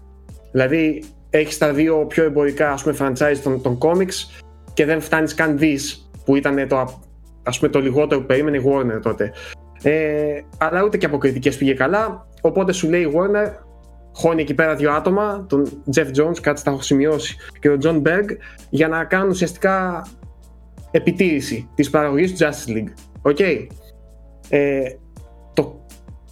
[SPEAKER 2] Δηλαδή, έχεις τα δύο πιο εμπορικά ας πούμε, franchise των, των comics και δεν φτάνεις καν δις που ήταν το, ας πούμε, το λιγότερο που περίμενε η Warner τότε. Ε, αλλά ούτε και από κριτικές πήγε καλά. Οπότε σου λέει η Warner, χώνει εκεί πέρα δύο άτομα, τον Geoff Johns, κάτι τα έχω σημειώσει, και τον Jon Berg, για να κάνουν ουσιαστικά επιτήρηση της παραγωγής του Justice League. Οκέι. Ε, το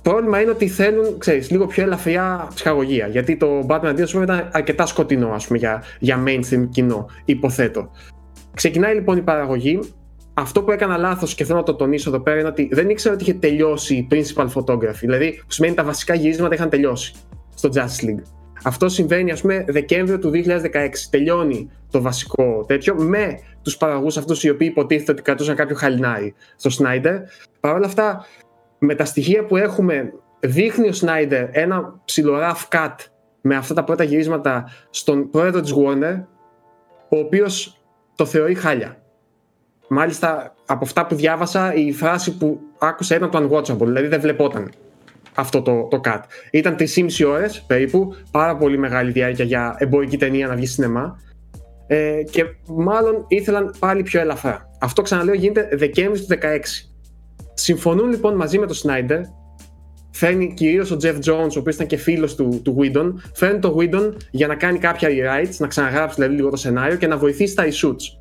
[SPEAKER 2] πρόβλημα είναι ότι θέλουν, ξέρεις, λίγο πιο ελαφριά ψυχαγωγία. Γιατί το Batman Adventures Superman ήταν αρκετά σκοτεινό, ας πούμε, για, για mainstream κοινό, υποθέτω. Ξεκινάει λοιπόν η παραγωγή. Αυτό που έκανα λάθος και θέλω να το τονίσω εδώ πέρα είναι ότι δεν ήξερα ότι είχε τελειώσει η principal photography. Δηλαδή, που σημαίνει τα βασικά γυρίσματα είχαν τελειώσει στο Justice League. Αυτό συμβαίνει, ας πούμε, Δεκέμβριο του 2016. Τελειώνει το βασικό τέτοιο με τους παραγωγούς αυτούς οι οποίοι υποτίθεται ότι κρατούσαν κάποιο χαλινάρι στο Snyder. Παρ' όλα αυτά, με τα στοιχεία που έχουμε, δείχνει ο Snyder ένα ψηλό rough cut με αυτά τα πρώτα γυρίσματα στον πρόεδρο της Warner, ο οποίος το θεωρεί χάλια. Μάλιστα, από αυτά που διάβασα, η φράση που άκουσα ήταν το unwatchable, δηλαδή δεν βλεπόταν αυτό το, το cut. Ήταν 3,5 ώρες περίπου, πάρα πολύ μεγάλη διάρκεια για εμπορική ταινία να βγει σινεμά. Ε, και μάλλον ήθελαν πάλι πιο ελαφρά. Αυτό ξαναλέω γίνεται Δεκέμβρη του 2016. Συμφωνούν λοιπόν μαζί με τον Snyder, φέρνει κυρίως ο Jeff Jones, ο οποίος ήταν και φίλος του, του Whedon, φέρνει τον Whedon για να κάνει κάποια rewrites, να ξαναγράψει δηλαδή λίγο το σενάριο και να βοηθήσει τα reshoots.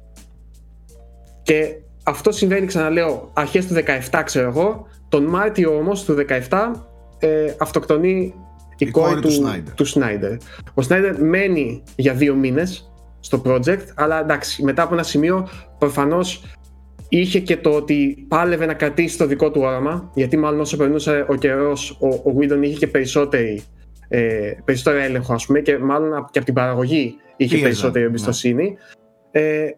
[SPEAKER 2] Και αυτό συμβαίνει, ξαναλέω, αρχές του 17, ξέρω εγώ. Τον Μάρτιο όμως του 17 ε, αυτοκτονεί η,
[SPEAKER 1] Η κόρη
[SPEAKER 2] κόρη
[SPEAKER 1] του
[SPEAKER 2] του,
[SPEAKER 1] Snyder.
[SPEAKER 2] του Snyder. Ο Snyder μένει για δύο μήνες στο project, αλλά εντάξει, μετά από ένα σημείο προφανώς είχε και το ότι πάλευε να κρατήσει το δικό του όραμα, γιατί μάλλον όσο περνούσε ο καιρός, ο, ο Whedon είχε και περισσότερη, ε, περισσότερο έλεγχο, ας πούμε, και μάλλον και από την παραγωγή είχε
[SPEAKER 1] Πίεζα,
[SPEAKER 2] περισσότερη
[SPEAKER 1] ναι.
[SPEAKER 2] εμπιστοσύνη. Ε,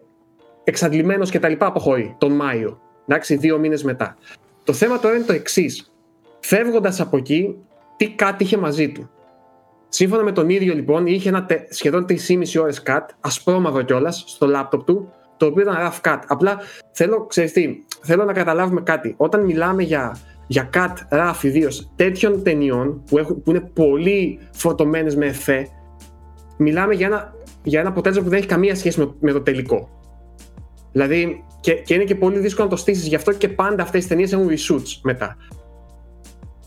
[SPEAKER 2] Εξαντλημένος και τα λοιπά αποχωρεί τον Μάιο. Εντάξει, δύο μήνες μετά. Το θέμα τώρα είναι το εξής. Φεύγοντας από εκεί, τι κάτι είχε μαζί του. Σύμφωνα με τον ίδιο λοιπόν, είχε ένα τε- σχεδόν 3,5 ώρες cut, ασπρόμαυρο κιόλας, στο λάπτοπ του, το οποίο ήταν rough cut. Απλά θέλω, ξέρεις τι, θέλω να καταλάβουμε κάτι. Όταν μιλάμε για, για cut rough ιδίως τέτοιων ταινιών που, έχουν, που είναι πολύ φορτωμένε με εφέ, μιλάμε για ένα, για ένα αποτέλεσμα που δεν έχει καμία σχέση με, με το τελικό. Δηλαδή, και, και είναι και πολύ δύσκολο να το στήσεις. Γι' αυτό και πάντα αυτές τι ταινίες έχουν reshoots μετά.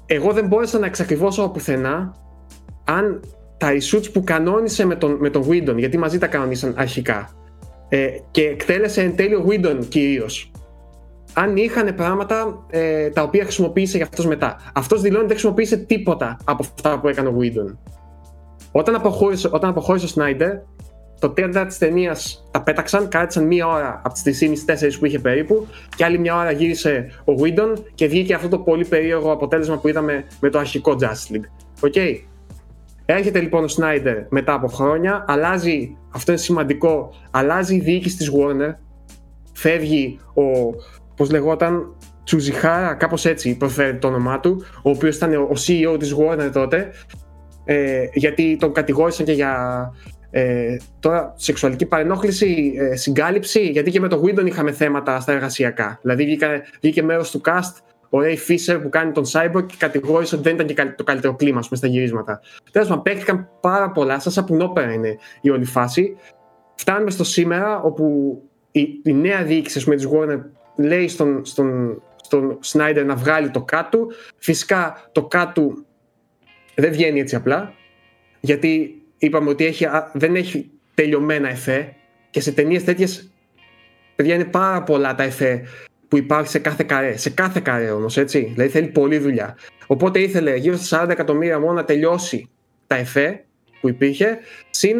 [SPEAKER 2] Εγώ δεν μπόρεσα να εξακριβώσω από πουθενά αν τα reshoots που κανόνισε με τον, με τον Whedon, γιατί μαζί τα κανονίσαν αρχικά, ε, και εκτέλεσε εν τέλει ο Whedon κυρίως. Αν είχαν πράγματα ε, τα οποία χρησιμοποίησε για αυτός μετά. Αυτός δηλώνει ότι δεν χρησιμοποίησε τίποτα από αυτά που έκανε ο Whedon. Όταν αποχώρησε, όταν αποχώρησε ο Σνάιντερ, το τέρτα της ταινίας τα πέταξαν, κράτησαν μία ώρα από τις 3,5-4 που είχε περίπου, και άλλη μία ώρα γύρισε ο Whedon και βγήκε αυτό το πολύ περίεργο αποτέλεσμα που είδαμε με το αρχικό Justice League. Οκέι. Έρχεται λοιπόν ο Σνάιντερ μετά από χρόνια, αλλάζει, αυτό είναι σημαντικό, αλλάζει η διοίκηση της Warner, φεύγει ο, πώς λεγόταν, Tsujihara, κάπως έτσι προφέρει το όνομά του, ο οποίος ήταν ο CEO της Warner τότε, ε, γιατί τον κατηγόρησαν και για ε, τώρα σεξουαλική παρενόχληση, ε, συγκάλυψη, γιατί και με το Whedon είχαμε θέματα στα εργασιακά. Δηλαδή βγήκε, βγήκε μέρος του cast ο Ray Fisher που κάνει τον Cyborg και κατηγόρησε ότι δεν ήταν και καλ- το καλύτερο κλίμα ας πούμε, στα γυρίσματα. Τέλος πάντων, παίχτηκαν πάρα πολλά, σαν σαπουνόπερα είναι η όλη φάση. Φτάνουμε στο σήμερα όπου η, η νέα διοίκηση ας πούμε, της Warner λέει στον, στον, στον Snyder να βγάλει το κάτω. Φυσικά το κάτω δεν βγαίνει έτσι απλά, γιατί είπαμε ότι έχει, α, δεν έχει τελειωμένα εφέ και σε ταινίες τέτοιες παιδιά είναι πάρα πολλά τα εφέ που υπάρχει σε κάθε καρέ. Σε κάθε καρέ όμως, έτσι. Δηλαδή θέλει πολλή δουλειά. Οπότε ήθελε γύρω στα 40 εκατομμύρια μόνο να τελειώσει τα εφέ που υπήρχε, συν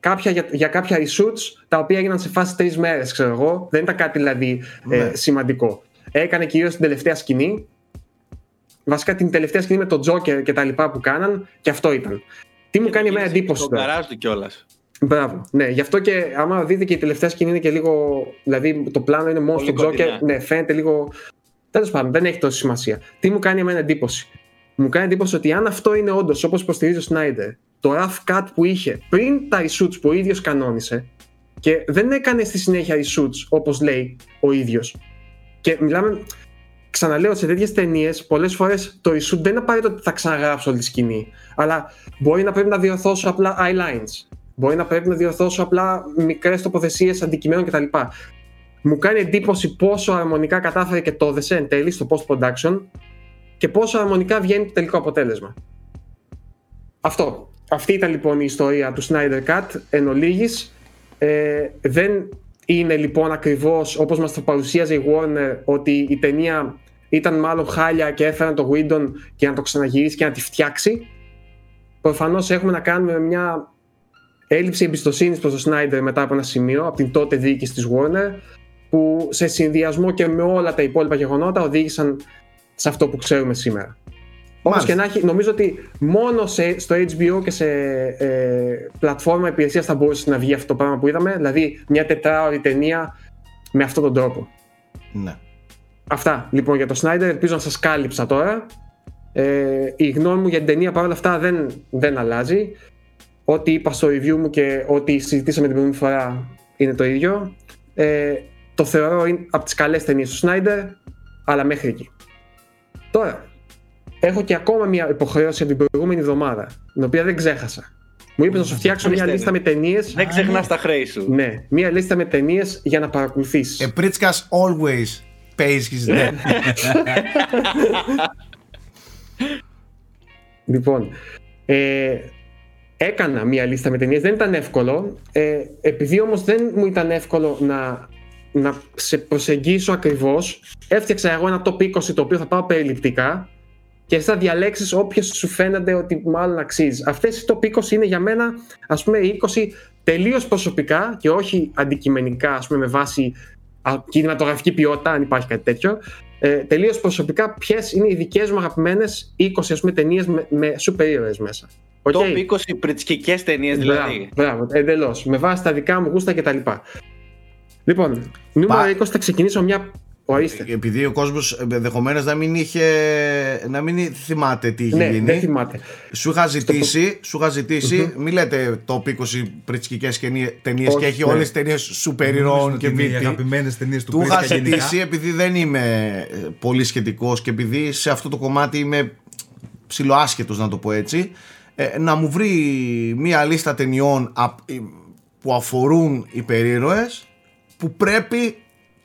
[SPEAKER 2] κάποια, για, για κάποια reshoots τα οποία έγιναν σε φάση τρεις μέρες, ξέρω εγώ. Δεν ήταν κάτι δηλαδή ε,
[SPEAKER 1] Ναι.
[SPEAKER 2] σημαντικό. Έκανε κυρίως την τελευταία σκηνή. Βασικά την τελευταία σκηνή με τον Τζόκερ και τα λοιπά που κάναν και αυτό ήταν. Τι μου κάνει εμένα εντύπωση
[SPEAKER 6] Το
[SPEAKER 2] τώρα.
[SPEAKER 6] καράζ του κιόλας.
[SPEAKER 2] Μπράβο. Ναι, γι' αυτό και άμα δείτε και η τελευταία σκηνή είναι και λίγο. Δηλαδή το πλάνο είναι μόνο
[SPEAKER 6] Πολύ
[SPEAKER 2] στο Τζόκερ.
[SPEAKER 6] κοντινά.
[SPEAKER 2] Ναι, φαίνεται λίγο. Τέλος πάντων, δεν έχει τόση σημασία. Τι μου κάνει εμένα εντύπωση; Μου κάνει εντύπωση ότι αν αυτό είναι όντως όπως υποστηρίζει ο Σνάιντερ, το rough cut που είχε πριν τα reshoots που ο ίδιος κανόνισε και δεν έκανε στη συνέχεια reshoots όπως λέει ο ίδιος. Και μιλάμε. Ξαναλέω, σε τέτοιες ταινίες, πολλές φορές το reshoot δεν είναι απαραίτητο ότι θα ξαναγράψω όλη τη σκηνή. Αλλά μπορεί να πρέπει να διορθώσω απλά eyelines. Μπορεί να πρέπει να διορθώσω απλά μικρές τοποθεσίες αντικειμένων κτλ. Μου κάνει εντύπωση πόσο αρμονικά κατάφερε και το έδεσε εν τέλει στο post-production και πόσο αρμονικά βγαίνει το τελικό αποτέλεσμα. Αυτό. Αυτή ήταν λοιπόν η ιστορία του Snyder Cut εν ολίγης. Ε, δεν είναι λοιπόν ακριβώς όπως μας το παρουσίαζε η Warner ότι η ταινία ήταν μάλλον χάλια και έφεραν το Whedon για να το ξαναγυρίσει και να τη φτιάξει. Προφανώς έχουμε να κάνουμε με μια έλλειψη εμπιστοσύνης προς τον Snyder μετά από ένα σημείο από την τότε διοίκηση της Warner που σε συνδυασμό και με όλα τα υπόλοιπα γεγονότα οδήγησαν σε αυτό που ξέρουμε σήμερα. Όπω
[SPEAKER 1] Μάλιστα.
[SPEAKER 2] και να έχει, νομίζω ότι μόνο σε, στο HBO και σε ε, πλατφόρμα υπηρεσίας θα μπορούσε να βγει αυτό το πράγμα που είδαμε, δηλαδή μια τετράωρη ταινία με αυτόν τον τρόπο.
[SPEAKER 1] Ναι.
[SPEAKER 2] Αυτά λοιπόν για το Snyder, ελπίζω να σας κάλυψα τώρα. Ε, η γνώμη μου για την ταινία παρόλα αυτά δεν, δεν αλλάζει. Ό,τι είπα στο review μου και ό,τι συζητήσαμε την προηγούμενη φορά είναι το ίδιο. Ε, το θεωρώ είναι από τις καλές ταινίες του Snyder, αλλά μέχρι εκεί. Τώρα, έχω και ακόμα μια υποχρέωση από την προηγούμενη εβδομάδα, την οποία δεν ξέχασα. Μου είπες να σου φτιάξω μια
[SPEAKER 6] Ορίστε,
[SPEAKER 2] λίστα με ταινίες.
[SPEAKER 6] Δεν ξεχνάς τα χρέη σου.
[SPEAKER 2] Ναι, μια λίστα με ταινίες για να παρακολουθήσεις.
[SPEAKER 1] A Pritchkas always pays his debt.
[SPEAKER 2] Λοιπόν, ε, έκανα μία λίστα με ταινίες, δεν ήταν εύκολο. Ε, επειδή όμως δεν μου ήταν εύκολο να, να σε προσεγγίσω ακριβώς, έφτιαξα εγώ ένα top 20 το οποίο θα πάω περιληπτικά και εσύ θα διαλέξεις όποιες σου φαίνονται ότι μάλλον αξίζει. Αυτές οι top 20 είναι για μένα, ας πούμε, οι 20 τελείως προσωπικά και όχι αντικειμενικά, ας πούμε, με βάση α, κινηματογραφική ποιότητα, αν υπάρχει κάτι τέτοιο. Ε, τελείως προσωπικά, ποιες είναι οι δικές μου αγαπημένες 20 ταινίες με, με σούπερ ήρωες μέσα.
[SPEAKER 6] Okay. Top 20 πριτσκικές ταινίες δηλαδή.
[SPEAKER 2] Μπράβο, εντελώς. Με βάση τα δικά μου γούστα κτλ. Λοιπόν, νούμερο Πα... 20 θα ξεκινήσω μια Ορίστε.
[SPEAKER 1] Επειδή ο κόσμος ενδεχομένως να μην είχε. να μην θυμάται τι είχε
[SPEAKER 2] ναι,
[SPEAKER 1] γίνει.
[SPEAKER 2] Δεν θυμάται.
[SPEAKER 1] Σου είχα ζητήσει, σου είχα ζητήσει mm-hmm. μην λέτε το 20 πριτσκικές ταινίες και έχει όλες τις ταινίες σούπερ ηρώων και
[SPEAKER 5] Οι αγαπημένες ταινίες του
[SPEAKER 1] Του είχα ζητήσει επειδή δεν είμαι ε, πολύ σχετικός και επειδή σε αυτό το κομμάτι είμαι ψιλοάσχετο να το πω έτσι. Ε, να μου βρει μία λίστα ταινιών ε, που αφορούν υπερήρωες που πρέπει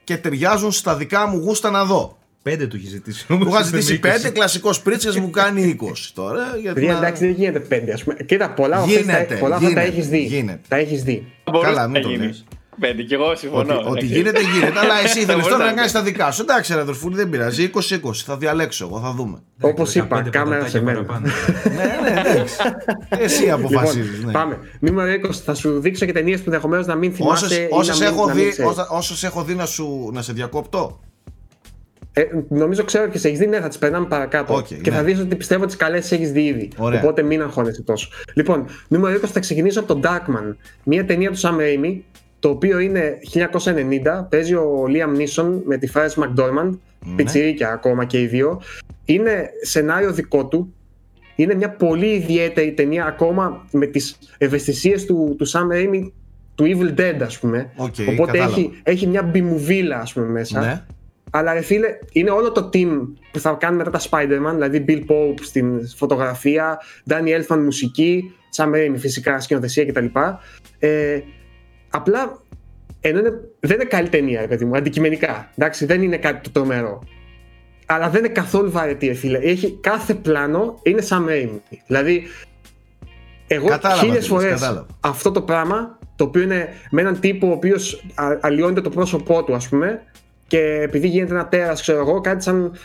[SPEAKER 1] και ταιριάζουν στα δικά μου γούστα να δω.
[SPEAKER 5] Πέντε του έχει ζητήσει.
[SPEAKER 1] Μου είχα ζητήσει πέντε, κλασικός πρίτσες μου κάνει 20 τώρα.
[SPEAKER 2] Γιατί να... εντάξει, δεν γίνεται πέντε. Ας πούμε. Κοίτα, πολλά,
[SPEAKER 1] γίνεται,
[SPEAKER 2] πολλά
[SPEAKER 1] αυτά
[SPEAKER 2] τα έχεις δει.
[SPEAKER 1] Γίνεται.
[SPEAKER 2] Τα έχεις δει.
[SPEAKER 1] Καλά, μην το λες.
[SPEAKER 6] Πέντε, και εγώ συμφωνώ.
[SPEAKER 1] Ότι, ότι γίνεται, γίνεται. αλλά εσύ ήθελε τώρα να κάνεις τα δικά σου. Εντάξει, ρε αδερφούλη, δεν πειράζει. 20-20. Θα διαλέξω εγώ, θα δούμε.
[SPEAKER 2] Όπως είπα, κάμερα σε μένα.
[SPEAKER 1] ναι, ναι, εντάξει. Εσύ αποφασίζεις.
[SPEAKER 2] Λοιπόν, ναι. Πάμε. Νούμερο 20. Θα σου δείξω και ταινίες που ενδεχομένως να μην θυμάσαι.
[SPEAKER 1] Όσε έχω δει να σε διακόπτω;
[SPEAKER 2] Ε, νομίζω ξέρω και σε έχεις δει, ναι, θα τις περνάμε παρακάτω.
[SPEAKER 1] Okay,
[SPEAKER 2] και
[SPEAKER 1] ναι.
[SPEAKER 2] θα δεις ότι πιστεύω τις καλές έχεις δει ήδη.
[SPEAKER 1] Ωραία.
[SPEAKER 2] Οπότε μην αγχώνεσαι τόσο. Λοιπόν, νούμερο 20 θα ξεκινήσω από τον Darkman. Μια ταινία του Sam Raimi, το οποίο είναι 1990. Παίζει ο Liam Neeson με τη Frances McDormand.
[SPEAKER 1] Ναι.
[SPEAKER 2] Πιτσιρίκια ακόμα και οι δύο. Είναι σενάριο δικό του. Είναι μια πολύ ιδιαίτερη ταινία ακόμα με τις ευαισθησίες του, του Sam Raimi του Evil Dead ας πούμε.
[SPEAKER 1] Okay,
[SPEAKER 2] Οπότε
[SPEAKER 1] κατάλαβα.
[SPEAKER 2] έχει, έχει μια μπιμουβίλα ας πούμε μέσα.
[SPEAKER 1] Ναι.
[SPEAKER 2] Αλλά ρε φίλε, είναι όλο το team που θα κάνει μετά τα Spider-Man, δηλαδή Bill Pope στην φωτογραφία, Danny Elfman μουσική, Sam Raimi φυσικά σκηνοθεσία κτλ. Ε, απλά ενώ είναι, δεν είναι καλή ταινία, ρε παιδί μου, αντικειμενικά. Εντάξει, δεν είναι κάτι το τρομερό. Αλλά δεν είναι καθόλου βαρετή, ρε φίλε. Έχει κάθε πλάνο είναι Sam Raimi. Δηλαδή, εγώ
[SPEAKER 1] Κατάλαβα
[SPEAKER 2] χίλιες
[SPEAKER 1] τι λες,
[SPEAKER 2] φορές
[SPEAKER 1] κατάλαβα.
[SPEAKER 2] αυτό το πράγμα, το οποίο είναι με έναν τύπο ο οποίος αλλοιώνεται το πρόσωπό του, ας πούμε, και επειδή γίνεται ένα τέρας, ξέρω εγώ, κάτι σαν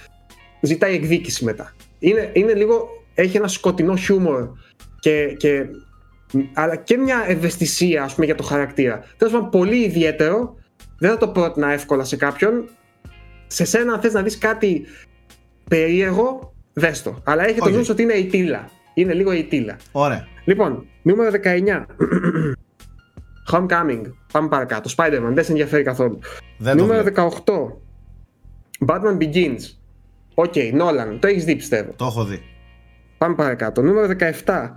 [SPEAKER 2] ζητάει εκδίκηση μετά. Είναι, είναι λίγο, έχει ένα σκοτεινό χιούμορ και, και, αλλά και μια ευαισθησία, ας πούμε, για το χαρακτήρα. Τέλος πάντων, πολύ ιδιαίτερο. Δεν θα το πρότεινα εύκολα σε κάποιον. Σε σένα, αν θες να δεις κάτι περίεργο, δες το. Αλλά έχει το
[SPEAKER 1] Οκ.
[SPEAKER 2] νου σου ότι είναι η τίλα. Είναι λίγο η τίλα.
[SPEAKER 1] Ωραία.
[SPEAKER 2] Λοιπόν, νούμερο 19. Homecoming. Πάμε παρακάτω. Spider-Man. Δεν σε ενδιαφέρει καθόλου.
[SPEAKER 1] Δεν το
[SPEAKER 2] Νούμερο
[SPEAKER 1] βλέπω.
[SPEAKER 2] 18. Batman Begins. OK, Nolan. Το έχεις δει πιστεύω.
[SPEAKER 1] Το έχω δει.
[SPEAKER 2] Πάμε παρακάτω. Νούμερο 17.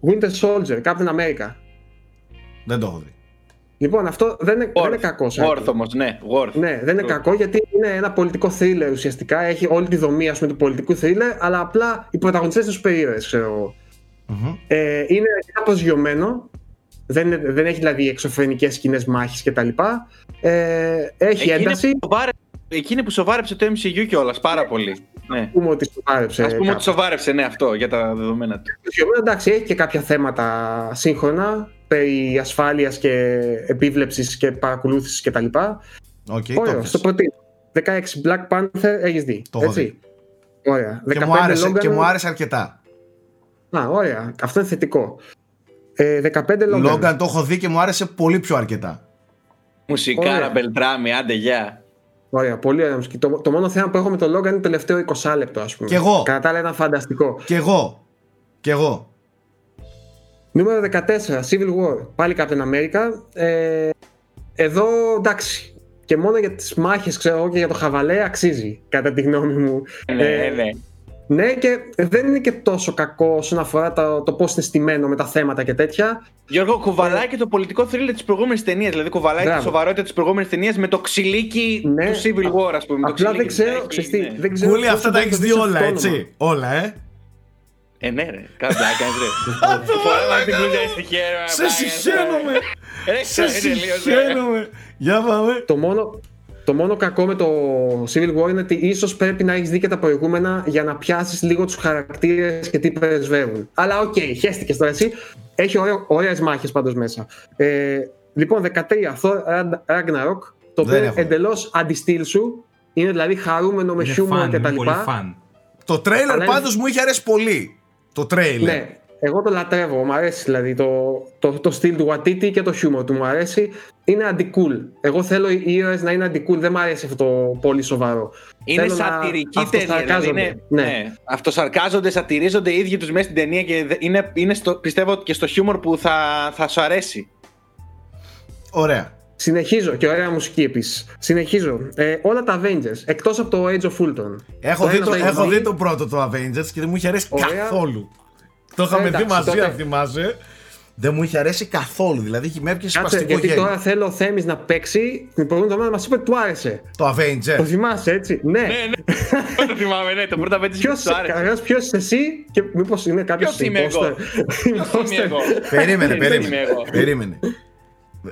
[SPEAKER 2] Winter Soldier. Captain America.
[SPEAKER 1] Δεν το έχω δει.
[SPEAKER 2] Λοιπόν, αυτό δεν είναι, δεν είναι κακό. σαν
[SPEAKER 6] Worth όμως, ναι. Worth.
[SPEAKER 2] Ναι, δεν είναι
[SPEAKER 6] Worth.
[SPEAKER 2] κακό γιατί είναι ένα πολιτικό thriller ουσιαστικά. Έχει όλη τη δομή ας πούμε, του πολιτικού thriller, αλλά απλά οι πρωταγωνιστές είναι σούπερ ήρωες, ξέρω εγώ.
[SPEAKER 1] Μμμ.
[SPEAKER 2] Ε, είναι κάπως γειωμένο. Δεν, είναι- δεν έχει δηλαδή εξωφρενικές σκηνές μάχης κτλ. Ε, έχει
[SPEAKER 6] Εκείνη
[SPEAKER 2] ένταση.
[SPEAKER 6] που σοβάρε- Εκείνη που σοβάρεψε το MCU κιόλας πάρα πολύ. Ναι.
[SPEAKER 2] πούμε ότι σοβάρεψε.
[SPEAKER 6] Α πούμε ότι
[SPEAKER 2] κάπως.
[SPEAKER 6] σοβάρεψε, ναι, αυτό για τα δεδομένα του.
[SPEAKER 2] Γειωμένο, εντάξει, έχει και κάποια θέματα σύγχρονα περί ασφάλειας και επίβλεψης και παρακολούθησης κτλ.
[SPEAKER 1] Οκ, το
[SPEAKER 2] Ωραίο,
[SPEAKER 1] έπιασα.
[SPEAKER 2] στο προτείνω. 16 Black Panther έχεις δει.
[SPEAKER 1] Το έχω
[SPEAKER 2] έτσι. Ωραία.
[SPEAKER 1] Και
[SPEAKER 2] 15
[SPEAKER 1] μου, άρεσε,
[SPEAKER 2] Logan.
[SPEAKER 1] και μου άρεσε αρκετά.
[SPEAKER 2] Α, ωραία. Αυτό είναι θετικό. Ε, 15 Logan.
[SPEAKER 1] Λόγκαν το έχω δει και μου άρεσε πολύ πιο αρκετά.
[SPEAKER 6] Μουσικάρα,
[SPEAKER 2] Ωραία.
[SPEAKER 6] μπελτράμι, άντε γεια.
[SPEAKER 2] Ωραία, πολύ ωραία μουσική. Το, το μόνο θέμα που έχω με το Logan είναι το τελευταίο 20 λεπτό, ας πούμε.
[SPEAKER 1] Κι εγώ.
[SPEAKER 2] Κατά τα άλλα ήταν φανταστικό.
[SPEAKER 1] Κι εγώ. Κι εγώ.
[SPEAKER 2] Νούμερο 14, Civil War. Πάλι Captain America. Ε, εδώ εντάξει. Και μόνο για τις μάχες, ξέρω εγώ, και για το χαβαλέ αξίζει, κατά τη γνώμη μου.
[SPEAKER 6] Ναι,
[SPEAKER 2] Ε,
[SPEAKER 6] ναι.
[SPEAKER 2] Ναι, και δεν είναι και τόσο κακό όσον αφορά το, το πώς είναι στημένο με τα θέματα και τέτοια.
[SPEAKER 6] Γιώργο, κουβαλάει και το πολιτικό θρύλ της προηγούμενης ταινίας. Δηλαδή, κουβαλάει
[SPEAKER 2] Μπράβο.
[SPEAKER 6] τη σοβαρότητα της προηγούμενης ταινίας με το ξυλίκι
[SPEAKER 2] Ναι.
[SPEAKER 6] του Civil War, ας πούμε. με το
[SPEAKER 2] Απλά δεν
[SPEAKER 6] ξυλίκι
[SPEAKER 2] ξέρω,
[SPEAKER 6] που έχει,
[SPEAKER 2] ξέρεις τι,
[SPEAKER 6] ναι.
[SPEAKER 2] δεν ξέρω
[SPEAKER 1] Κούλι,
[SPEAKER 2] πόσο
[SPEAKER 1] αυτά τα
[SPEAKER 2] μπορεί
[SPEAKER 1] έχεις
[SPEAKER 2] να
[SPEAKER 1] δει
[SPEAKER 2] δεις
[SPEAKER 1] όλα,
[SPEAKER 2] αυτό το
[SPEAKER 1] έτσι; Όλα, ε;
[SPEAKER 6] Ε, ναι, ρε. Κάνα πλάκα, ρε. Φοράμε την κούλια στη χέρα.
[SPEAKER 1] Σε συχαίνομαι.
[SPEAKER 6] Ρε,
[SPEAKER 1] Σε
[SPEAKER 6] ξέρει τελείως, ρε.
[SPEAKER 1] συχαίνομαι. Για πάμε.
[SPEAKER 2] Το μόνο, το μόνο κακό με το Civil War είναι ότι ίσως πρέπει να έχεις δει και τα προηγούμενα για να πιάσεις λίγο τους χαρακτήρες και τι πρεσβεύουν. Αλλά οκ, okay, χέστηκες τώρα εσύ. Έχει ωραίο, ωραίες μάχες πάντως μέσα. Ε, λοιπόν, 13, Thor Ragnarok, το οποίο
[SPEAKER 1] Δεν
[SPEAKER 2] είναι
[SPEAKER 1] έχω.
[SPEAKER 2] εντελώς αντιστήλ σου. Είναι δηλαδή χαρούμενο με
[SPEAKER 5] Είναι
[SPEAKER 2] χιούμορ
[SPEAKER 5] φαν,
[SPEAKER 2] και
[SPEAKER 5] είναι
[SPEAKER 2] τα
[SPEAKER 5] πολύ
[SPEAKER 2] λοιπά.
[SPEAKER 5] φαν.
[SPEAKER 1] Το τρέιλερ
[SPEAKER 2] Αλλά είναι-
[SPEAKER 1] πάντως μου είχε αρέσει πολύ. Το τρέιλερ.
[SPEAKER 2] Ναι, εγώ το λατρεύω, μου αρέσει δηλαδή το, το, το στυλ του Watiti και το χιούμορ του μου αρέσει. Είναι αντικούλ. Εγώ θέλω οι ήρωες να είναι αντικούλ, δεν μου αρέσει αυτό το πολύ σοβαρό.
[SPEAKER 6] Είναι
[SPEAKER 2] Θέλω να
[SPEAKER 6] σατυρική ταινία. Δηλαδή
[SPEAKER 2] αυτοσαρκάζονται.
[SPEAKER 6] είναι,
[SPEAKER 2] Ναι.
[SPEAKER 6] ναι. Αυτοσαρκάζονται, σατυρίζονται οι ίδιοι τους μέσα στην ταινία και δε- είναι, είναι στο, πιστεύω και στο χιούμορ που θα, θα σου αρέσει.
[SPEAKER 1] Ωραία.
[SPEAKER 2] Συνεχίζω και ωραία μουσική επίσης. Συνεχίζω. Ε, όλα τα Avengers εκτός από το Age of Ultron.
[SPEAKER 1] Έχω, δει
[SPEAKER 2] ένας
[SPEAKER 1] το,
[SPEAKER 2] το
[SPEAKER 1] έχω
[SPEAKER 2] έχει
[SPEAKER 1] δει
[SPEAKER 2] δει.
[SPEAKER 1] το πρώτο το Avengers και δεν μου είχε αρέσει
[SPEAKER 2] Ωραία.
[SPEAKER 1] καθόλου. Το είχαμε δει
[SPEAKER 2] Εντάξει,
[SPEAKER 1] μαζί,
[SPEAKER 2] τότε-
[SPEAKER 1] αν θυμάσαι. Δεν μου είχε αρέσει καθόλου. Δηλαδή με έπιασε
[SPEAKER 2] Κάτσε,
[SPEAKER 1] σπαστικό
[SPEAKER 2] γιατί
[SPEAKER 1] γέλιο.
[SPEAKER 2] τώρα θέλω ο Θέμης να παίξει. Την προηγούμενη εβδομάδα μας είπε ότι του άρεσε.
[SPEAKER 1] Το
[SPEAKER 2] Το
[SPEAKER 1] Avengers.
[SPEAKER 2] θυμάσαι έτσι; Ναι.
[SPEAKER 6] ναι, ναι. το θυμάμαι, ναι. Το πρώτο απέτυχε
[SPEAKER 2] Ποιος,
[SPEAKER 6] που σου άρεσε.
[SPEAKER 2] καταρχάς, ποιος είσαι εσύ και μήπως είναι κάποιος
[SPEAKER 6] Ποιος είμαι εγώ;
[SPEAKER 2] imposter.
[SPEAKER 6] Ποιος είμαι εγώ;
[SPEAKER 1] περίμενε,
[SPEAKER 6] Δεν είμαι
[SPEAKER 1] περίμενε.
[SPEAKER 6] εγώ;
[SPEAKER 1] περίμενε.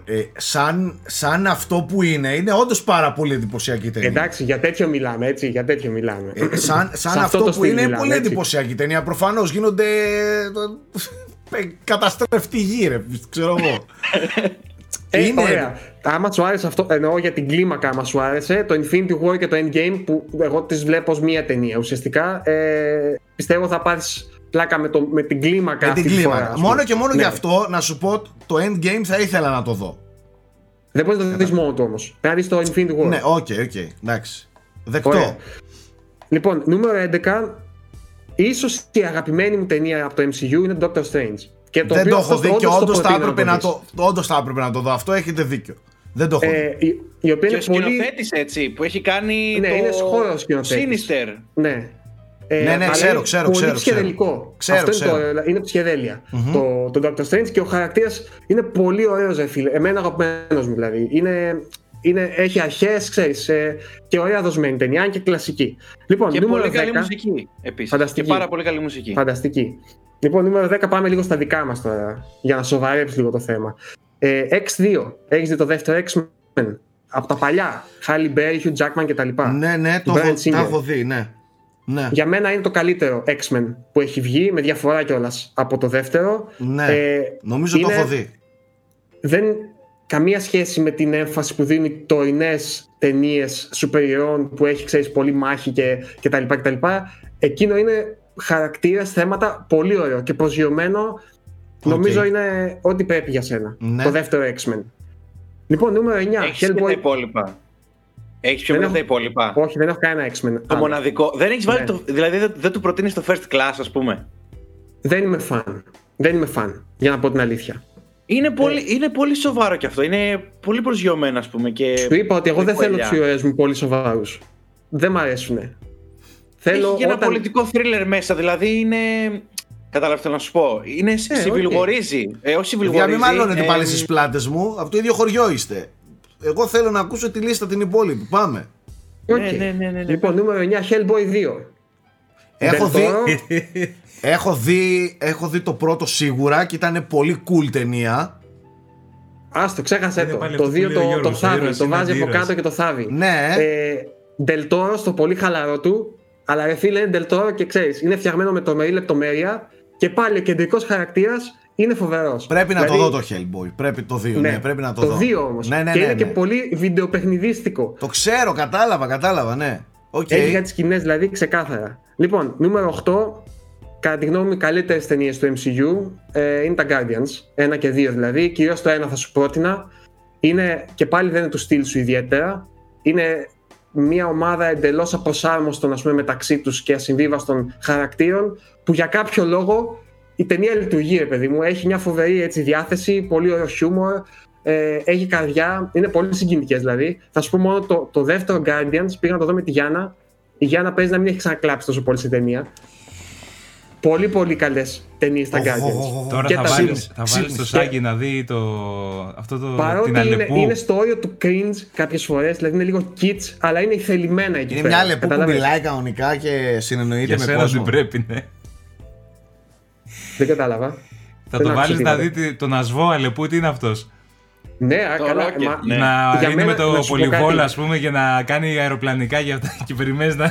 [SPEAKER 1] Ε, σαν, σαν αυτό που είναι, είναι όντως πάρα πολύ εντυπωσιακή ταινία.
[SPEAKER 2] Εντάξει, για τέτοιο μιλάμε, έτσι, για τέτοιο μιλάμε.
[SPEAKER 1] Ε, σαν σαν
[SPEAKER 2] Σε
[SPEAKER 1] αυτό,
[SPEAKER 2] το
[SPEAKER 1] που
[SPEAKER 2] στυλ
[SPEAKER 1] είναι
[SPEAKER 2] μιλάμε,
[SPEAKER 1] πολύ
[SPEAKER 2] έτσι.
[SPEAKER 1] εντυπωσιακή ταινία. Προφανώς γίνονται. ε, καταστρέφει τη γη, ρε, ξέρω εγώ.
[SPEAKER 2] Ε,
[SPEAKER 1] είναι.
[SPEAKER 2] Ωραία. Άμα σου άρεσε αυτό, εννοώ για την κλίμακα, άμα σου άρεσε, το Infinity War και το Endgame που εγώ τις βλέπω ως μία ταινία. Ουσιαστικά ε, πιστεύω θα πάρεις πλάκα με, το, με την κλίμακα
[SPEAKER 1] Με την
[SPEAKER 2] αυτή τη φορά,
[SPEAKER 1] κλίμακα.
[SPEAKER 2] ας πούμε.
[SPEAKER 1] Μόνο και μόνο
[SPEAKER 2] Ναι.
[SPEAKER 1] γι' αυτό να σου πω το endgame θα ήθελα να το δω.
[SPEAKER 2] Δεν μπορείς να το δεις μόνο του όμως. Πρέπει να δεις το Infinity War.
[SPEAKER 1] Ναι, OK, OK, εντάξει. Δεκτό.
[SPEAKER 2] Ωραία. Λοιπόν, νούμερο 11. Ίσως η αγαπημένη μου ταινία από το MCU είναι το Doctor Strange. Και το
[SPEAKER 1] Δεν
[SPEAKER 2] οποίο
[SPEAKER 1] το έχω
[SPEAKER 2] αυτό
[SPEAKER 1] δει και
[SPEAKER 2] όντως
[SPEAKER 1] όντως θα
[SPEAKER 2] προτείνω
[SPEAKER 1] έπρεπε να
[SPEAKER 2] δεις.
[SPEAKER 1] το. Όντως θα έπρεπε να το δω. Αυτό έχετε δίκιο. Δεν το έχω δει.
[SPEAKER 2] Ε, η, η οποία
[SPEAKER 6] Και ο
[SPEAKER 2] είναι πολύ.
[SPEAKER 6] σκηνοθέτης έτσι, που έχει κάνει
[SPEAKER 2] Ναι,
[SPEAKER 6] το
[SPEAKER 2] είναι χώρος σκηνοθέτης.
[SPEAKER 6] Sinister.
[SPEAKER 2] Ναι. Ε,
[SPEAKER 1] Ναι, ναι,
[SPEAKER 2] αλλά
[SPEAKER 1] ξέρω,
[SPEAKER 2] είναι
[SPEAKER 1] ξέρω,
[SPEAKER 2] πολύ
[SPEAKER 1] ξέρω,
[SPEAKER 2] ψυχεδελικό.
[SPEAKER 1] ξέρω.
[SPEAKER 2] Αυτό
[SPEAKER 1] Ξέρω,
[SPEAKER 2] είναι, το, είναι ψυχεδέλεια. Το, το Doctor Strange και ο χαρακτήρας είναι πολύ ωραίος, ρε φίλε. Εμένα αγαπημένος μου δηλαδή. Είναι, είναι, έχει αρχές, ξέρεις, ε, και ωραία δοσμένη ταινία, αν και κλασική. Λοιπόν,
[SPEAKER 6] Και
[SPEAKER 2] νούμερο
[SPEAKER 6] πολύ καλή
[SPEAKER 2] 10.
[SPEAKER 6] μουσική επίσης.
[SPEAKER 2] Φανταστική.
[SPEAKER 6] Και πάρα πολύ καλή μουσική.
[SPEAKER 2] Φανταστική. Λοιπόν, νούμερο 10 πάμε λίγο στα δικά μας τώρα, για να σοβαρέψεις λίγο το θέμα. Ε, X2, έχεις δει το δεύτερο X-Men, από τα παλιά, Halle Berry, Hugh Jackman κτλ.
[SPEAKER 1] Ναι, ναι, το
[SPEAKER 2] Bryan
[SPEAKER 1] έχω,
[SPEAKER 2] Singer.
[SPEAKER 1] τα έχω δει, ναι. Ναι,
[SPEAKER 2] Για μένα είναι το καλύτερο X-Men που έχει βγει, με διαφορά κιόλας από το δεύτερο.
[SPEAKER 1] ναι.
[SPEAKER 2] Ε,
[SPEAKER 1] νομίζω
[SPEAKER 2] είναι-
[SPEAKER 1] το έχω δει.
[SPEAKER 2] Δεν καμία σχέση με την έμφαση που δίνουν οι τωρινές ταινίες σούπερ ηρώων που έχει, ξέρεις, πολύ μάχη και, και τα λοιπά και τα λοιπά. Εκείνο είναι χαρακτήρες, θέματα πολύ ωραίο και προσγειωμένο. Νομίζω είναι ό,τι πρέπει για σένα.
[SPEAKER 1] Ναι.
[SPEAKER 2] Το δεύτερο X-Men. Λοιπόν, νούμερο 9.
[SPEAKER 6] Έχεις και τα
[SPEAKER 2] Hellboy.
[SPEAKER 6] υπόλοιπα. Έχεις πιο
[SPEAKER 2] Δεν
[SPEAKER 6] μετά τα
[SPEAKER 2] έχω-
[SPEAKER 6] υπόλοιπα;
[SPEAKER 2] Όχι, δεν έχω κανένα X-Men.
[SPEAKER 6] Το
[SPEAKER 2] άλλο.
[SPEAKER 6] μοναδικό. Δεν έχεις βάλει
[SPEAKER 2] Ναι.
[SPEAKER 6] το. Δηλαδή δεν, δεν του προτείνεις το first class, ας πούμε;
[SPEAKER 2] Δεν είμαι φαν. Δεν είμαι φαν, για να πω την αλήθεια.
[SPEAKER 6] Είναι
[SPEAKER 2] Ναι.
[SPEAKER 6] πολύ, είναι πολύ σοβαρό κι αυτό. Είναι πολύ προσγειωμένο, ας πούμε. Και
[SPEAKER 2] Σου είπα ότι εγώ δεν θέλω
[SPEAKER 6] κουελιά.
[SPEAKER 2] τους ήρωε μου πολύ σοβαρούς. Δεν μ' αρέσουν. Θέλω
[SPEAKER 6] Έχει και ένα
[SPEAKER 2] όταν...
[SPEAKER 6] πολιτικό thriller μέσα. Δηλαδή είναι. Κατάλαβε θέλω να σου πω. Είναι
[SPEAKER 2] Ε,
[SPEAKER 6] συμβιλγορίζει. Ε, όχι
[SPEAKER 1] Για
[SPEAKER 6] συμβιλγορίζει.
[SPEAKER 1] μην μάλλονετε
[SPEAKER 6] ε,
[SPEAKER 1] πάλι στις πλάτες μου, από το ίδιο χωριό είστε. Εγώ θέλω να ακούσω τη λίστα την υπόλοιπη. Πάμε.
[SPEAKER 2] Οκ.
[SPEAKER 6] Ναι, ναι, ναι, ναι, ναι.
[SPEAKER 2] Λοιπόν, νούμερο 9, Hellboy 2.
[SPEAKER 1] Έχω
[SPEAKER 2] Del
[SPEAKER 1] δει,
[SPEAKER 2] Toro.
[SPEAKER 1] έχω, δει, έχω δει το πρώτο σίγουρα και ήταν πολύ cool ταινία.
[SPEAKER 2] Άστο, ξέχασε
[SPEAKER 5] Είναι
[SPEAKER 2] το.
[SPEAKER 5] πάλι
[SPEAKER 2] Το
[SPEAKER 5] αυτό που
[SPEAKER 2] 2
[SPEAKER 5] λέει ο
[SPEAKER 2] το, το
[SPEAKER 5] Γιώργος, ο
[SPEAKER 2] θάβει.
[SPEAKER 5] ήρωας
[SPEAKER 2] Το
[SPEAKER 5] είναι
[SPEAKER 2] βάζει από
[SPEAKER 5] αντίρωας.
[SPEAKER 2] κάτω και το θάβει.
[SPEAKER 1] Ναι.
[SPEAKER 2] Ε, Del Toro στο πολύ χαλαρό του. Αλλά ρε φίλε, είναι Del Toro και ξέρεις, είναι φτιαγμένο με τρομερή λεπτομέρεια και πάλι ο κεντρικός χαρακτήρας είναι φοβερός.
[SPEAKER 1] Πρέπει να το δω το Hellboy. Πρέπει το 2. Ναι, πρέπει να το,
[SPEAKER 2] το
[SPEAKER 1] δω.
[SPEAKER 2] 2 όμως.
[SPEAKER 1] Ναι, ναι,
[SPEAKER 2] και
[SPEAKER 1] ναι,
[SPEAKER 2] είναι και
[SPEAKER 1] ναι.
[SPEAKER 2] πολύ βιντεοπαιχνιδίστικο.
[SPEAKER 1] Το ξέρω, κατάλαβα, κατάλαβα, ναι. Οκ.
[SPEAKER 2] Έχει για τις σκηνές δηλαδή ξεκάθαρα. Λοιπόν, νούμερο 8. Κατά τη γνώμη μου, οι καλύτερες ταινίες του MCU ε, είναι τα Guardians. Ένα και δύο δηλαδή. Κυρίως το ένα θα σου πρότεινα. Είναι και πάλι δεν είναι του στυλ σου ιδιαίτερα. Είναι μια ομάδα εντελώς απροσάρμοστων ας πούμε, μεταξύ τους και ασυμβίβαστων χαρακτήρων που για κάποιο λόγο η ταινία λειτουργεί, ρε παιδί μου. Έχει μια φοβερή έτσι, διάθεση, πολύ ωραίο χιούμορ, ε, έχει καρδιά, είναι πολύ συγκινητικές δηλαδή. Θα σου πω μόνο το, το δεύτερο Guardians, πήγα να το δω με τη Γιάννα. Η Γιάννα παίζει να μην έχει ξανακλάψει τόσο πολύ στην ταινία. Πολύ πολύ καλές ταινίες τα
[SPEAKER 1] Οχ, οχ, οχ,
[SPEAKER 2] Guardians.
[SPEAKER 1] οχ.
[SPEAKER 5] Τώρα
[SPEAKER 2] Και
[SPEAKER 5] θα
[SPEAKER 2] τα
[SPEAKER 5] βάλεις,
[SPEAKER 2] Sims.
[SPEAKER 5] θα βάλεις
[SPEAKER 2] Sims.
[SPEAKER 5] το Σάκη να δει το, αυτό το, την
[SPEAKER 2] Παρότι είναι,
[SPEAKER 5] Αλεπού.
[SPEAKER 2] είναι στο όριο του cringe κάποιες φορές, δηλαδή είναι λίγο kids, αλλά είναι θελημένα εκεί
[SPEAKER 1] Είναι
[SPEAKER 2] πέρα.
[SPEAKER 1] μια λεπού που
[SPEAKER 2] Καταλαβαίνεις;
[SPEAKER 1] μιλάει κανονικά και συνεννοείται
[SPEAKER 5] Για
[SPEAKER 1] με
[SPEAKER 5] σένα
[SPEAKER 1] κόσμο.
[SPEAKER 5] δεν πρέπει, ναι.
[SPEAKER 2] Δεν κατάλαβα.
[SPEAKER 5] Θα
[SPEAKER 2] Δεν
[SPEAKER 5] το
[SPEAKER 2] άκουσα
[SPEAKER 5] βάλεις
[SPEAKER 2] τι
[SPEAKER 5] να
[SPEAKER 2] είπατε.
[SPEAKER 5] δει τον Ασβό Αλεπού, τι είναι αυτός;
[SPEAKER 2] Ναι, α,
[SPEAKER 6] Το
[SPEAKER 2] καλά.
[SPEAKER 6] Rocket,
[SPEAKER 2] μα-
[SPEAKER 6] ναι.
[SPEAKER 5] Να
[SPEAKER 2] Για
[SPEAKER 5] είναι
[SPEAKER 2] μένα,
[SPEAKER 5] με το
[SPEAKER 2] να σου πω
[SPEAKER 5] πολυβόλο,
[SPEAKER 2] κάτι.
[SPEAKER 5] ας πούμε, και να κάνει αεροπλανικά και αυτά και περιμένεις να...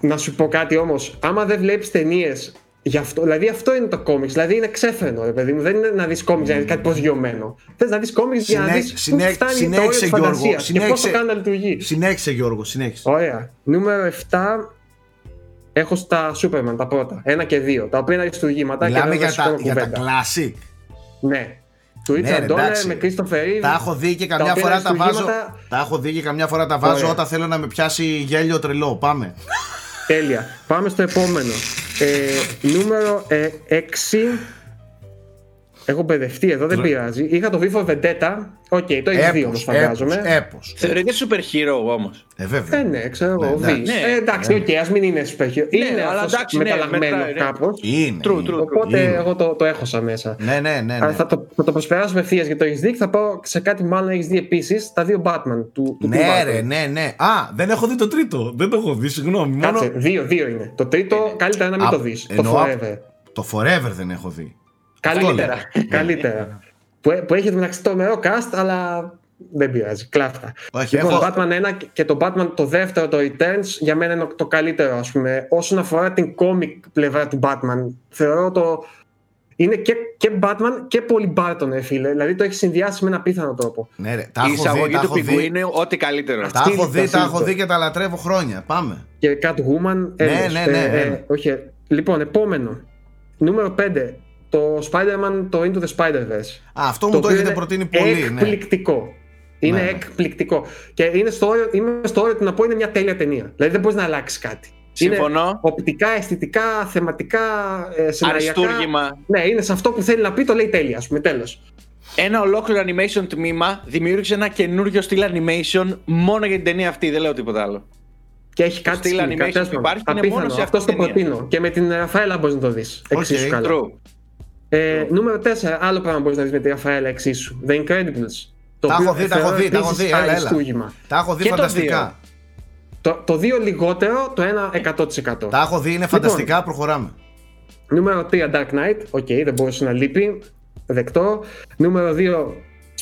[SPEAKER 2] Να σου πω κάτι όμως. Άμα δεν βλέπεις ταινίες. Γι αυτό, δηλαδή αυτό είναι το κόμιξ. Δηλαδή είναι ξέφρενο, ρε παιδί μου. Δεν είναι να δεις κόμιξ για να δεις κάτι προσγειωμένο. Θες να δεις κόμιξ για να
[SPEAKER 1] Συνέ-
[SPEAKER 2] δεις πού
[SPEAKER 1] συνέ-
[SPEAKER 2] φτάνει το όριο
[SPEAKER 1] συνέχισε,
[SPEAKER 2] της
[SPEAKER 1] Γιώργο,
[SPEAKER 2] φαντασίας και πώς το
[SPEAKER 1] συνέχισε.
[SPEAKER 2] κάνεις να λειτουργείς.
[SPEAKER 1] Συνέχισε Γιώργο, συνέχισε.
[SPEAKER 2] Ωραία. Νούμερο 7. Έχω στα Superman τα πρώτα, ένα και δύο, τα οποία είναι αριστουργήματα
[SPEAKER 1] Μιλάμε
[SPEAKER 2] και
[SPEAKER 1] για
[SPEAKER 2] δεν
[SPEAKER 1] τα, για τα classic.
[SPEAKER 2] Ναι. Του
[SPEAKER 1] Ναι,
[SPEAKER 2] Richard
[SPEAKER 1] ρε,
[SPEAKER 2] Donner
[SPEAKER 1] εντάξει.
[SPEAKER 2] με Christopher Reeve.
[SPEAKER 1] Τα έχω δει και
[SPEAKER 2] τα
[SPEAKER 1] καμιά
[SPEAKER 2] οποία
[SPEAKER 1] φορά τα βάζω.
[SPEAKER 2] αριστουργήματα-
[SPEAKER 1] Τα έχω δει και καμιά φορά τα βάζω
[SPEAKER 2] Ωραία.
[SPEAKER 1] όταν θέλω να με πιάσει γέλιο τρελό. Πάμε.
[SPEAKER 2] Τέλεια. Πάμε στο επόμενο. Ε, νούμερο ε, 6. Έχω μπερδευτεί εδώ, δεν πειράζει. Είχα το V for Vendetta. OK, το έχεις δει όμως,
[SPEAKER 1] Έπος,
[SPEAKER 2] φαντάζομαι.
[SPEAKER 1] έπος, έπος.
[SPEAKER 6] Θεωρείται super hero όμως.
[SPEAKER 1] Ε, βέβαια.
[SPEAKER 2] Ε, ναι, ξέρω εγώ.
[SPEAKER 1] Ναι,
[SPEAKER 2] V.
[SPEAKER 1] εντάξει.
[SPEAKER 2] Ε, εντάξει, οκ, ας μην είναι super hero. Είναι
[SPEAKER 6] αλλά
[SPEAKER 2] αυτός
[SPEAKER 6] εντάξει, ναι,
[SPEAKER 2] μεταλλαγμένος
[SPEAKER 6] μετράει, ναι.
[SPEAKER 2] κάπως.
[SPEAKER 1] Είναι.
[SPEAKER 6] True,
[SPEAKER 1] είναι.
[SPEAKER 6] true.
[SPEAKER 2] Οπότε
[SPEAKER 1] Είναι.
[SPEAKER 2] εγώ το, το έχωσα μέσα.
[SPEAKER 1] Ναι, ναι, ναι.
[SPEAKER 2] Αλλά
[SPEAKER 1] ναι.
[SPEAKER 2] θα το, θα το προσπεράσουμε ευθεία γιατί το έχεις δει και θα πάω σε κάτι που μάλλον έχεις δει επίσης. Τα δύο Batman του, του
[SPEAKER 1] Ναι,
[SPEAKER 2] Tim Burton.
[SPEAKER 1] ρε, ναι, ναι. Α, δεν έχω δει το τρίτο. Δεν το έχω δει, συγγνώμη. Μόνο
[SPEAKER 2] Κάτσε, δύο, δύο είναι. Το τρίτο καλύτερα να μην
[SPEAKER 1] Α,
[SPEAKER 2] το δεις. Το
[SPEAKER 1] εννοώ-
[SPEAKER 2] Forever.
[SPEAKER 1] το Forever δεν έχω δει.
[SPEAKER 2] Καλύτερα.
[SPEAKER 1] λέω.
[SPEAKER 2] Καλύτερα. που, που έχεις μεταξύ το μερό cast, αλλά δεν πειράζει. Κλάφτα.
[SPEAKER 1] Όχι,
[SPEAKER 2] λοιπόν,
[SPEAKER 1] έχω-
[SPEAKER 2] το Batman 1 και το Batman το δεύτερο, το Returns, για μένα είναι το καλύτερο, ας πούμε. Όσον αφορά την comic πλευρά του Batman, θεωρώ το. Είναι και, και Batman και πολύ Barton, ε, φίλε. Δηλαδή το έχεις συνδυάσει με ένα πίθανο τρόπο.
[SPEAKER 1] Ναι, ρε. Τα
[SPEAKER 6] Η
[SPEAKER 1] έχω δει,
[SPEAKER 6] εισαγωγή
[SPEAKER 1] τα
[SPEAKER 6] του
[SPEAKER 1] έχω δει.
[SPEAKER 6] πιγκουίνου είναι ό,τι καλύτερο.
[SPEAKER 1] Τα έχω
[SPEAKER 2] Στήλη,
[SPEAKER 1] δει, τα έχω
[SPEAKER 2] στήλη.
[SPEAKER 1] δει και τα λατρεύω χρόνια. Πάμε.
[SPEAKER 2] Και Catwoman. έλεος.
[SPEAKER 1] ναι, ναι,
[SPEAKER 2] Ε, ε,
[SPEAKER 1] ναι.
[SPEAKER 2] όχι. Λοιπόν, επόμενο. Νούμερο 5. Το Spider-Man, το Into the Spider-Verse.
[SPEAKER 1] Α, αυτό μου το
[SPEAKER 2] οποίο
[SPEAKER 1] έχετε
[SPEAKER 2] είναι
[SPEAKER 1] προτείνει πολύ. Ναι.
[SPEAKER 2] Εκπληκτικό. Είναι
[SPEAKER 1] Ναι, ναι.
[SPEAKER 2] εκπληκτικό. Και είναι στο όριο, είμαι στο όριο του να πω είναι μια τέλεια ταινία. Δηλαδή δεν μπορείς να αλλάξεις κάτι.
[SPEAKER 6] Συμφωνώ.
[SPEAKER 2] Είναι οπτικά, αισθητικά, θεματικά, ε, σεναριακά.
[SPEAKER 6] Αριστούργημα.
[SPEAKER 2] Ναι, είναι σε αυτό που θέλει να πει, το λέει τέλεια, ας πούμε, τέλος.
[SPEAKER 6] Ένα ολόκληρο animation τμήμα δημιούργησε ένα καινούριο στυλ animation μόνο για την ταινία αυτή. Δεν λέω τίποτα άλλο.
[SPEAKER 2] Και έχει κάτι
[SPEAKER 6] στυλ
[SPEAKER 2] σκηνικά,
[SPEAKER 6] animation
[SPEAKER 2] τέλος
[SPEAKER 6] που
[SPEAKER 2] πάντων.
[SPEAKER 6] υπάρχει είναι
[SPEAKER 2] Απίθανο.
[SPEAKER 6] μόνο σε
[SPEAKER 2] Αυτό
[SPEAKER 6] αυτή
[SPEAKER 2] το
[SPEAKER 6] την ταινία.
[SPEAKER 2] προτείνω. Και με την Ραφαέλα μπορείς να το δεις. Εξίσου
[SPEAKER 1] Οκ.
[SPEAKER 2] καλά.
[SPEAKER 6] True.
[SPEAKER 2] Ε, νούμερο 4, άλλο πράγμα μπορείς να δεις με τη Ραφαέλα εξίσου. The Incredibles. Το
[SPEAKER 1] Τα
[SPEAKER 2] οποίο
[SPEAKER 1] έχω δει, τα έχω
[SPEAKER 2] θεωρώ
[SPEAKER 1] δει, τα έχω
[SPEAKER 2] επίσης
[SPEAKER 1] δει. Έλα, έλα.
[SPEAKER 2] αριστούργημα.
[SPEAKER 1] Τα έχω δει
[SPEAKER 6] Και το
[SPEAKER 1] φανταστικά.
[SPEAKER 2] Το, το 2 λιγότερο, το 1 100%.
[SPEAKER 1] Τα έχω δει, είναι φανταστικά. Προχωράμε.
[SPEAKER 2] Νούμερο 3 Dark Knight, OK, δεν μπορούσε να λείπει. Δεκτό. Νούμερο 2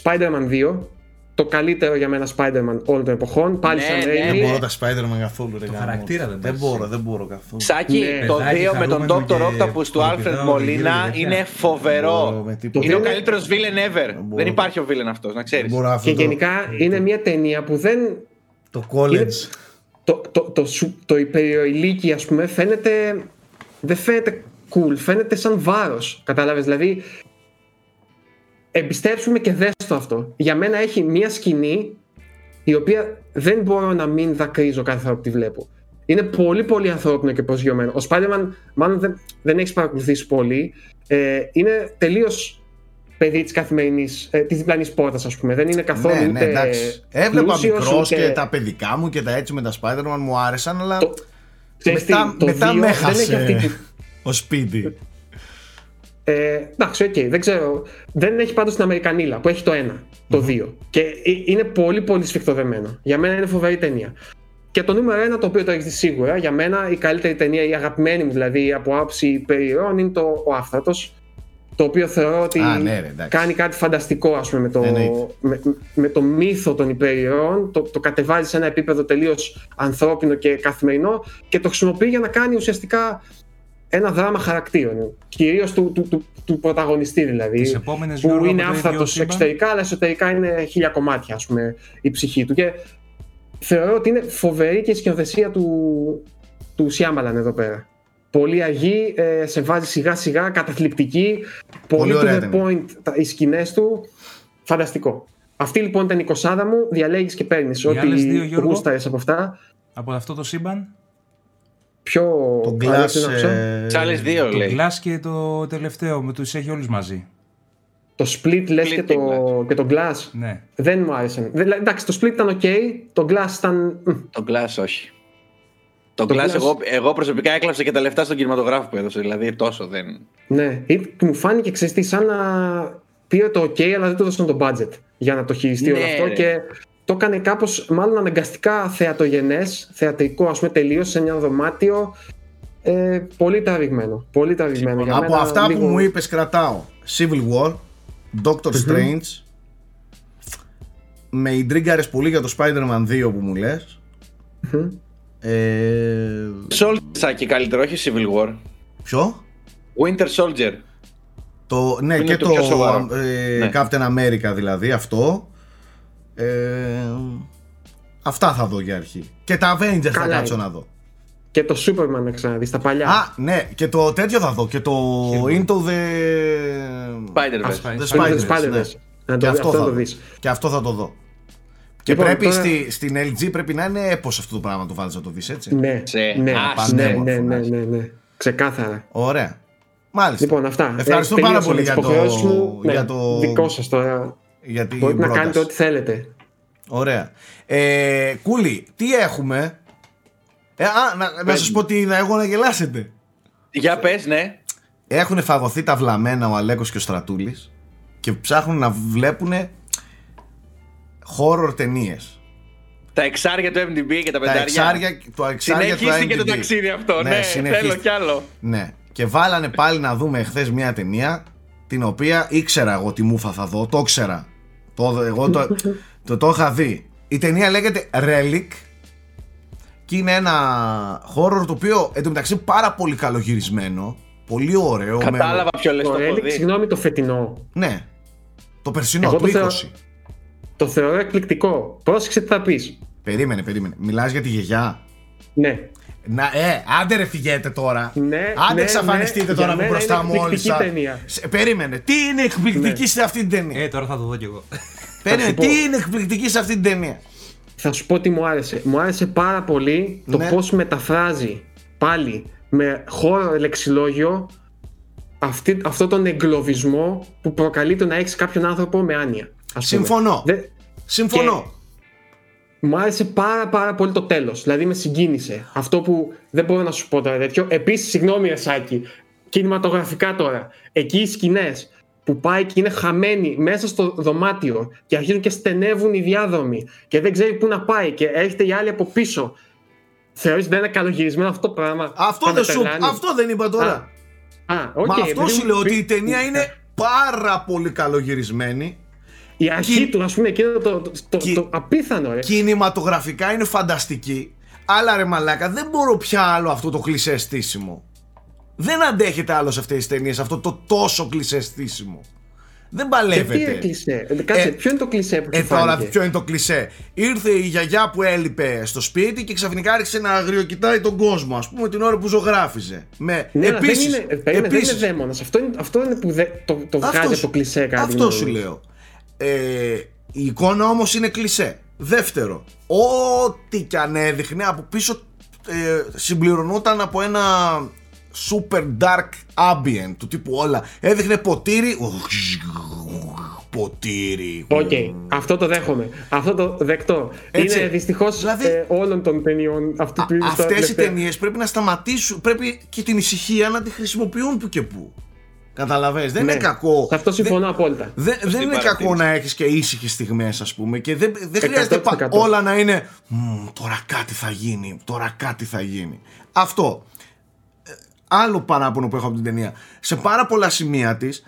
[SPEAKER 2] Spider-Man 2. Το καλύτερο για μένα Spider-Man όλων των εποχών. Πάλι
[SPEAKER 6] Ναι,
[SPEAKER 2] σαν
[SPEAKER 6] ναι,
[SPEAKER 2] Raimi.
[SPEAKER 1] Δεν μπορώ τα Spider-Man καθόλου. ρε,
[SPEAKER 5] Το
[SPEAKER 1] γάμο.
[SPEAKER 5] χαρακτήρα δεν
[SPEAKER 1] Δεν
[SPEAKER 5] πας.
[SPEAKER 1] μπορώ, δεν μπορώ καθόλου.
[SPEAKER 6] Σάκη,
[SPEAKER 2] Ναι.
[SPEAKER 6] το
[SPEAKER 5] Παιδάκι
[SPEAKER 6] 2 με τον
[SPEAKER 5] χαρούμενο
[SPEAKER 6] Dr.
[SPEAKER 5] και
[SPEAKER 6] Octopus του Alfred
[SPEAKER 5] χοροπηδάω
[SPEAKER 6] Molina
[SPEAKER 5] γύρω-γύρω
[SPEAKER 6] είναι
[SPEAKER 5] τέτοια.
[SPEAKER 6] φοβερό.
[SPEAKER 1] μπορώ με τίποτα.
[SPEAKER 6] Είναι ο
[SPEAKER 2] Είναι-
[SPEAKER 6] καλύτερος villain ever.
[SPEAKER 1] μπορώ.
[SPEAKER 6] Δεν υπάρχει ο villain αυτός, να
[SPEAKER 1] Δεν
[SPEAKER 6] ξέρεις.
[SPEAKER 1] μπορώ αυτό
[SPEAKER 2] Και
[SPEAKER 1] το-
[SPEAKER 2] γενικά είναι μια ταινία που δεν.
[SPEAKER 1] Το college.
[SPEAKER 2] Το, το, το, σου- το υπεριοηλίκη, ας πούμε, φαίνεται. Δεν φαίνεται cool, φαίνεται σαν βάρος. Κατάλαβες. Δηλαδή, εμπιστέψουμε και δες το αυτό. Για μένα έχει μια σκηνή η οποία δεν μπορώ να μην δακρύζω κάθε φορά που τη βλέπω. Είναι πολύ πολύ ανθρώπινο και προσγειωμένο. Ο Spider-Man, μάλλον δεν, δεν έχεις παρακολουθήσει πολύ. Ε, είναι τελείως παιδί της καθημερινής, ε, της διπλανής πόρτας, ας πούμε. Δεν είναι καθόλου
[SPEAKER 1] Ναι, ναι,
[SPEAKER 2] ούτε.
[SPEAKER 1] εντάξει. Έβλεπα
[SPEAKER 2] πλούσιος,
[SPEAKER 1] μικρός
[SPEAKER 2] ούτε-
[SPEAKER 1] και τα παιδικά μου και τα έτσι με τα Spider-Man μου άρεσαν, αλλά
[SPEAKER 2] Το- Ξέρεις τι,
[SPEAKER 1] μετά,
[SPEAKER 2] το
[SPEAKER 1] μετά
[SPEAKER 2] δύο
[SPEAKER 1] με
[SPEAKER 2] δεν έχει
[SPEAKER 1] έχασε
[SPEAKER 2] αυτή τη-
[SPEAKER 1] ο σπίτι.
[SPEAKER 2] Ε, εντάξει, οκ, δεν ξέρω. Δεν έχει πάντως την Αμερικανίλα που έχει το ένα, το δύο. Και ε- είναι πολύ πολύ σφιχτοδεμένο. Για μένα είναι φοβερή ταινία. Και το νούμερο ένα, το οποίο το έχεις δει σίγουρα, για μένα η καλύτερη ταινία, η αγαπημένη μου δηλαδή από άποψη υπερηρώων, είναι το Ο Άφθαρτος. Το οποίο θεωρώ ότι
[SPEAKER 1] Α, ναι, ρε, εντάξει.
[SPEAKER 2] κάνει κάτι φανταστικό ας πούμε, με, το,
[SPEAKER 1] Εννοείται.
[SPEAKER 2] με, με το μύθο των υπερηών. Το, το κατεβάζει σε ένα επίπεδο τελείως ανθρώπινο και καθημερινό και το χρησιμοποιεί για να κάνει ουσιαστικά ένα δράμα χαρακτήρων. Κυρίως του, του, του, του πρωταγωνιστή δηλαδή.
[SPEAKER 5] Τις επόμενες,
[SPEAKER 2] που
[SPEAKER 5] Γιώργο,
[SPEAKER 2] είναι
[SPEAKER 5] από το ίδιο
[SPEAKER 2] άφθατο
[SPEAKER 5] σύμπαν.
[SPEAKER 2] εξωτερικά, αλλά εσωτερικά είναι χίλια κομμάτια, ας πούμε, η ψυχή του. Και θεωρώ ότι είναι φοβερή και η σκηνοθεσία του, του Σιάμαλαν εδώ πέρα. Πολύ αργή, ε, σε βάζει σιγά σιγά, καταθλιπτική. Πολύ,
[SPEAKER 1] Πολύ
[SPEAKER 2] to
[SPEAKER 1] ωραία
[SPEAKER 2] the
[SPEAKER 1] ταινία.
[SPEAKER 2] point τα- οι σκηνές του. Φανταστικό. Αυτή λοιπόν ήταν η κοσάδα μου. Διαλέγεις και παίρνεις
[SPEAKER 5] άλλες δύο,
[SPEAKER 2] ό,τι
[SPEAKER 5] Γιώργο;
[SPEAKER 2] γούσταρες από αυτά.
[SPEAKER 5] Από αυτό το σύμπαν.
[SPEAKER 2] Πιο.
[SPEAKER 1] Το
[SPEAKER 2] Άλεξ,
[SPEAKER 1] Glass.
[SPEAKER 2] να άκουσα.
[SPEAKER 1] ε,
[SPEAKER 6] Τι άλλε δύο
[SPEAKER 5] Το
[SPEAKER 6] λέει.
[SPEAKER 5] Glass και το τελευταίο, με τους έχει όλους μαζί.
[SPEAKER 2] Το split λες
[SPEAKER 6] Split
[SPEAKER 2] και,
[SPEAKER 6] και
[SPEAKER 2] το, και το glass.
[SPEAKER 5] Ναι.
[SPEAKER 2] Δεν μου άρεσαν. Δηλαδή, εντάξει, το split ήταν ok, το glass ήταν. μ,
[SPEAKER 6] Το Glass όχι. Το,
[SPEAKER 2] Το
[SPEAKER 6] Glass,
[SPEAKER 2] Glass-
[SPEAKER 6] εγώ, εγώ προσωπικά έκλαψα και τα λεφτά στον κινηματογράφο που έδωσε. Δηλαδή τόσο δεν.
[SPEAKER 2] Ναι, Ή- μου φάνηκε ξέρεις τι, σαν να πήρε το OK, αλλά δεν του έδωσαν το budget για να το χειριστεί όλο
[SPEAKER 6] Ναι,
[SPEAKER 2] αυτό
[SPEAKER 6] ρε.
[SPEAKER 2] και το έκανε κάπως μάλλον αναγκαστικά θεατογενές, θεατρικό, ας πούμε, τελείω σε ένα δωμάτιο. Ε, πολύ τραβηγμένο. Πολύ τραβηγμένο. Για
[SPEAKER 1] Από
[SPEAKER 2] μένα
[SPEAKER 1] αυτά
[SPEAKER 2] λίγο-
[SPEAKER 1] που μου είπες κρατάω Civil War, Doctor Strange Με ιντρίγκαρες πολύ για το Spider-Man 2 που μου λες
[SPEAKER 2] Μμμ.
[SPEAKER 1] ε,
[SPEAKER 6] Soldier και καλύτερο, όχι Civil War.
[SPEAKER 1] Ποιο;
[SPEAKER 6] Winter Soldier.
[SPEAKER 1] Το, ναι,
[SPEAKER 6] είναι
[SPEAKER 1] και
[SPEAKER 6] το
[SPEAKER 1] το,
[SPEAKER 6] πιο σοβαρό.
[SPEAKER 1] ε,
[SPEAKER 6] Ναι.
[SPEAKER 1] Captain America δηλαδή, αυτό. Ε, αυτά θα δω για αρχή. Και τα Avengers θα
[SPEAKER 2] Καλά
[SPEAKER 1] κάτσω
[SPEAKER 2] είναι.
[SPEAKER 1] να δω.
[SPEAKER 2] και το Superman να ξαναδείς τα παλιά.
[SPEAKER 1] Α, ναι, και το τέτοιο θα δω. Και το Into the.
[SPEAKER 6] Spider-Verse.
[SPEAKER 1] The Spider-Verse, ναι.
[SPEAKER 2] Να
[SPEAKER 1] Και
[SPEAKER 2] το,
[SPEAKER 1] αυτό,
[SPEAKER 2] αυτό
[SPEAKER 1] θα,
[SPEAKER 2] το δεις.
[SPEAKER 1] και αυτό θα το δω. Και
[SPEAKER 2] Λοιπόν,
[SPEAKER 1] πρέπει
[SPEAKER 2] τώρα-
[SPEAKER 1] στη, στην LG πρέπει να είναι έπος αυτό το πράγμα να το βάλεις να το δεις έτσι.
[SPEAKER 2] Ναι,
[SPEAKER 6] Σε-
[SPEAKER 2] ναι,
[SPEAKER 6] Α,
[SPEAKER 2] ναι,
[SPEAKER 1] πανέμορφο
[SPEAKER 2] ναι,
[SPEAKER 1] να
[SPEAKER 2] ναι,
[SPEAKER 1] έχει.
[SPEAKER 2] ναι, ναι. Ξεκάθαρα.
[SPEAKER 1] Ωραία. Μάλιστα.
[SPEAKER 2] Λοιπόν, αυτά.
[SPEAKER 1] Ευχαριστώ
[SPEAKER 2] Ε,
[SPEAKER 1] πάρα
[SPEAKER 2] τελείωσα
[SPEAKER 1] πολύ
[SPEAKER 2] με
[SPEAKER 1] για
[SPEAKER 2] τις
[SPEAKER 1] το,
[SPEAKER 2] υποχρεώσεις μου.
[SPEAKER 1] για
[SPEAKER 2] Ναι,
[SPEAKER 1] το...
[SPEAKER 2] Δικό σας τώρα.
[SPEAKER 1] Για την
[SPEAKER 2] Μπορείτε να
[SPEAKER 1] πρόταση.
[SPEAKER 2] κάνετε ό,τι θέλετε.
[SPEAKER 1] Ωραία. Ε, Κούλι, τι έχουμε; Ε, α, να, να σας πω τι είδα εγώ να γελάσετε.
[SPEAKER 6] Για πες, ναι.
[SPEAKER 1] Έχουν φαγωθεί τα βλαμμένα ο Αλέκος και ο Στρατούλης και ψάχνουν να βλέπουν horror ταινίες.
[SPEAKER 6] Τα εξάρια του MDB και τα
[SPEAKER 1] Τα
[SPEAKER 6] πεντάρια.
[SPEAKER 1] εξάρια, το εξάρια του
[SPEAKER 6] Συνεχίστηκε το
[SPEAKER 1] IMDb.
[SPEAKER 6] ταξίδι αυτό. Ναι,
[SPEAKER 1] συνεχίστηκε.
[SPEAKER 6] θέλω κι άλλο.
[SPEAKER 1] Ναι. Και βάλανε πάλι να δούμε εχθέ μια ταινία την οποία ήξερα εγώ τι μούφα θα δω. Το ήξερα. Το, εγώ το, το, το είχα δει. Η ταινία λέγεται Relic και είναι ένα horror το οποίο εντωμεταξύ πάρα πολύ καλογυρισμένο. Πολύ ωραίο. με-
[SPEAKER 6] Κατάλαβα ποιο λες
[SPEAKER 2] Το
[SPEAKER 6] το έχω
[SPEAKER 2] Relic,
[SPEAKER 6] δει.
[SPEAKER 2] συγγνώμη, το φετινό.
[SPEAKER 1] Ναι. Το περσινό,
[SPEAKER 2] Εγώ
[SPEAKER 1] το
[SPEAKER 2] το θεωρώ-
[SPEAKER 1] 20.
[SPEAKER 2] Το θεωρώ εκπληκτικό. Πρόσεξε τι θα πεις.
[SPEAKER 1] Περίμενε, περίμενε. Μιλάς για τη γιαγιά;
[SPEAKER 2] Ναι.
[SPEAKER 1] Να, ε, άντε ρε φυγέτε τώρα.
[SPEAKER 2] Ναι,
[SPEAKER 1] άντε
[SPEAKER 2] ναι,
[SPEAKER 1] εξαφανιστείτε
[SPEAKER 2] ναι,
[SPEAKER 1] τώρα
[SPEAKER 2] για
[SPEAKER 1] από
[SPEAKER 2] μένα
[SPEAKER 1] μπροστά
[SPEAKER 2] είναι
[SPEAKER 1] μου όλοι
[SPEAKER 2] εκπληκτική
[SPEAKER 1] σας.
[SPEAKER 2] ταινία.
[SPEAKER 1] Σε- Περίμενε. Τι είναι εκπληκτική
[SPEAKER 2] Ναι.
[SPEAKER 1] σε αυτή την ταινία;
[SPEAKER 5] Ε, τώρα θα το δω κι εγώ.
[SPEAKER 1] Περίμενε.
[SPEAKER 2] σου πω.
[SPEAKER 1] Τι είναι εκπληκτική σε αυτή την ταινία;
[SPEAKER 2] Θα σου πω τι μου άρεσε. Μου άρεσε πάρα πολύ το
[SPEAKER 1] Ναι.
[SPEAKER 2] πώς μεταφράζει πάλι με χώρο λεξιλόγιο αυτή, αυτό τον εγκλωβισμό που προκαλεί το να έχεις κάποιον άνθρωπο με άνοια. ας πούμε.
[SPEAKER 1] Συμφωνώ.
[SPEAKER 2] Δε-
[SPEAKER 1] Συμφωνώ.
[SPEAKER 2] Μου άρεσε πάρα πάρα πολύ το τέλος. Δηλαδή με συγκίνησε. Αυτό που δεν μπορώ να σου πω τώρα τέτοιο. Επίσης, συγγνώμη Ρεσάκη, κινηματογραφικά τώρα. Εκεί οι σκηνές που πάει και είναι χαμένοι μέσα στο δωμάτιο και αρχίζουν και στενεύουν οι διάδρομοι και δεν ξέρει πού να πάει και έρχεται η άλλη από πίσω. Θεωρείς δεν είναι καλογυρισμένο αυτό το πράγμα;
[SPEAKER 1] Αυτό
[SPEAKER 2] Θα
[SPEAKER 1] δεν,
[SPEAKER 2] με
[SPEAKER 1] σου,
[SPEAKER 2] τρελάνει.
[SPEAKER 1] αυτό δεν είπα τώρα.
[SPEAKER 2] Α, οκ,
[SPEAKER 1] Μα αυτό
[SPEAKER 2] επειδή
[SPEAKER 1] σου
[SPEAKER 2] μου
[SPEAKER 1] λέω
[SPEAKER 2] πει-
[SPEAKER 1] ότι η ταινία είναι πάρα πολύ καλογυρισμένη.
[SPEAKER 2] Η αρχή
[SPEAKER 1] Κι-
[SPEAKER 2] του, ας πούμε, εκείνο το, το, το,
[SPEAKER 1] Κι-
[SPEAKER 2] το απίθανο, ρε.
[SPEAKER 1] Κινηματογραφικά είναι φανταστική. Αλλά ρε μαλάκα, δεν μπορώ πια άλλο αυτό το κλισέ στήσιμο. Δεν αντέχεται άλλο σε αυτές τις ταινίες αυτό το τόσο κλισέ στήσιμο. Δεν
[SPEAKER 2] Και τι
[SPEAKER 1] παλεύεται.
[SPEAKER 2] είναι κλισέ; Ε, Κάτσε,
[SPEAKER 1] Ε,
[SPEAKER 2] ποιο είναι το κλισέ που
[SPEAKER 1] Ε,
[SPEAKER 2] σου
[SPEAKER 1] τώρα
[SPEAKER 2] φάνηκε;
[SPEAKER 1] ποιο είναι το κλισέ; Ήρθε η γιαγιά που έλειπε στο σπίτι και ξαφνικά άρχισε να αγριοκοιτάει τον κόσμο, ας πούμε, την ώρα που ζωγράφιζε. Με...
[SPEAKER 2] Ναι, αλλά
[SPEAKER 1] επίσης,
[SPEAKER 2] δεν είναι, περίμενε,
[SPEAKER 1] επίσης,
[SPEAKER 2] δεν είναι δαίμονας. Αυτό είναι, αυτό είναι που δε, το, το βγάζει από το κλισέ κάτι.
[SPEAKER 1] Αυτό σου λέω. Ε, η εικόνα όμως είναι κλισέ. Δεύτερο, ό,τι κι αν έδειχνε από πίσω ε, συμπληρωνόταν από ένα super dark ambient του τύπου όλα. Έδειχνε ποτήρι. Ποτήρι.
[SPEAKER 2] Οκ, αυτό το δέχομαι. Αυτό το δεκτό.
[SPEAKER 1] Έτσι.
[SPEAKER 2] Είναι δυστυχώς
[SPEAKER 1] Δηλαδή-
[SPEAKER 2] όλων των ταινιών αυτού του είδους.
[SPEAKER 1] Αυτές οι ταινίες πρέπει να σταματήσουν. Πρέπει και την ησυχία να τη χρησιμοποιούν που και που. Καταλαβες, δεν είναι κακό.
[SPEAKER 2] Ναι. Σε αυτό συμφωνώ απόλυτα.
[SPEAKER 1] Δεν, δεν είναι
[SPEAKER 6] παρατήρηση.
[SPEAKER 1] κακό να έχεις και ήσυχες στιγμές, ας πούμε, και δεν, δεν χρειάζεται
[SPEAKER 2] 100%.
[SPEAKER 1] πα- όλα να είναι. «Μμμ, τώρα κάτι θα γίνει, τώρα κάτι θα γίνει. Αυτό. Ε, Άλλο παράπονο που έχω από την ταινία. Σε πάρα πολλά σημεία της,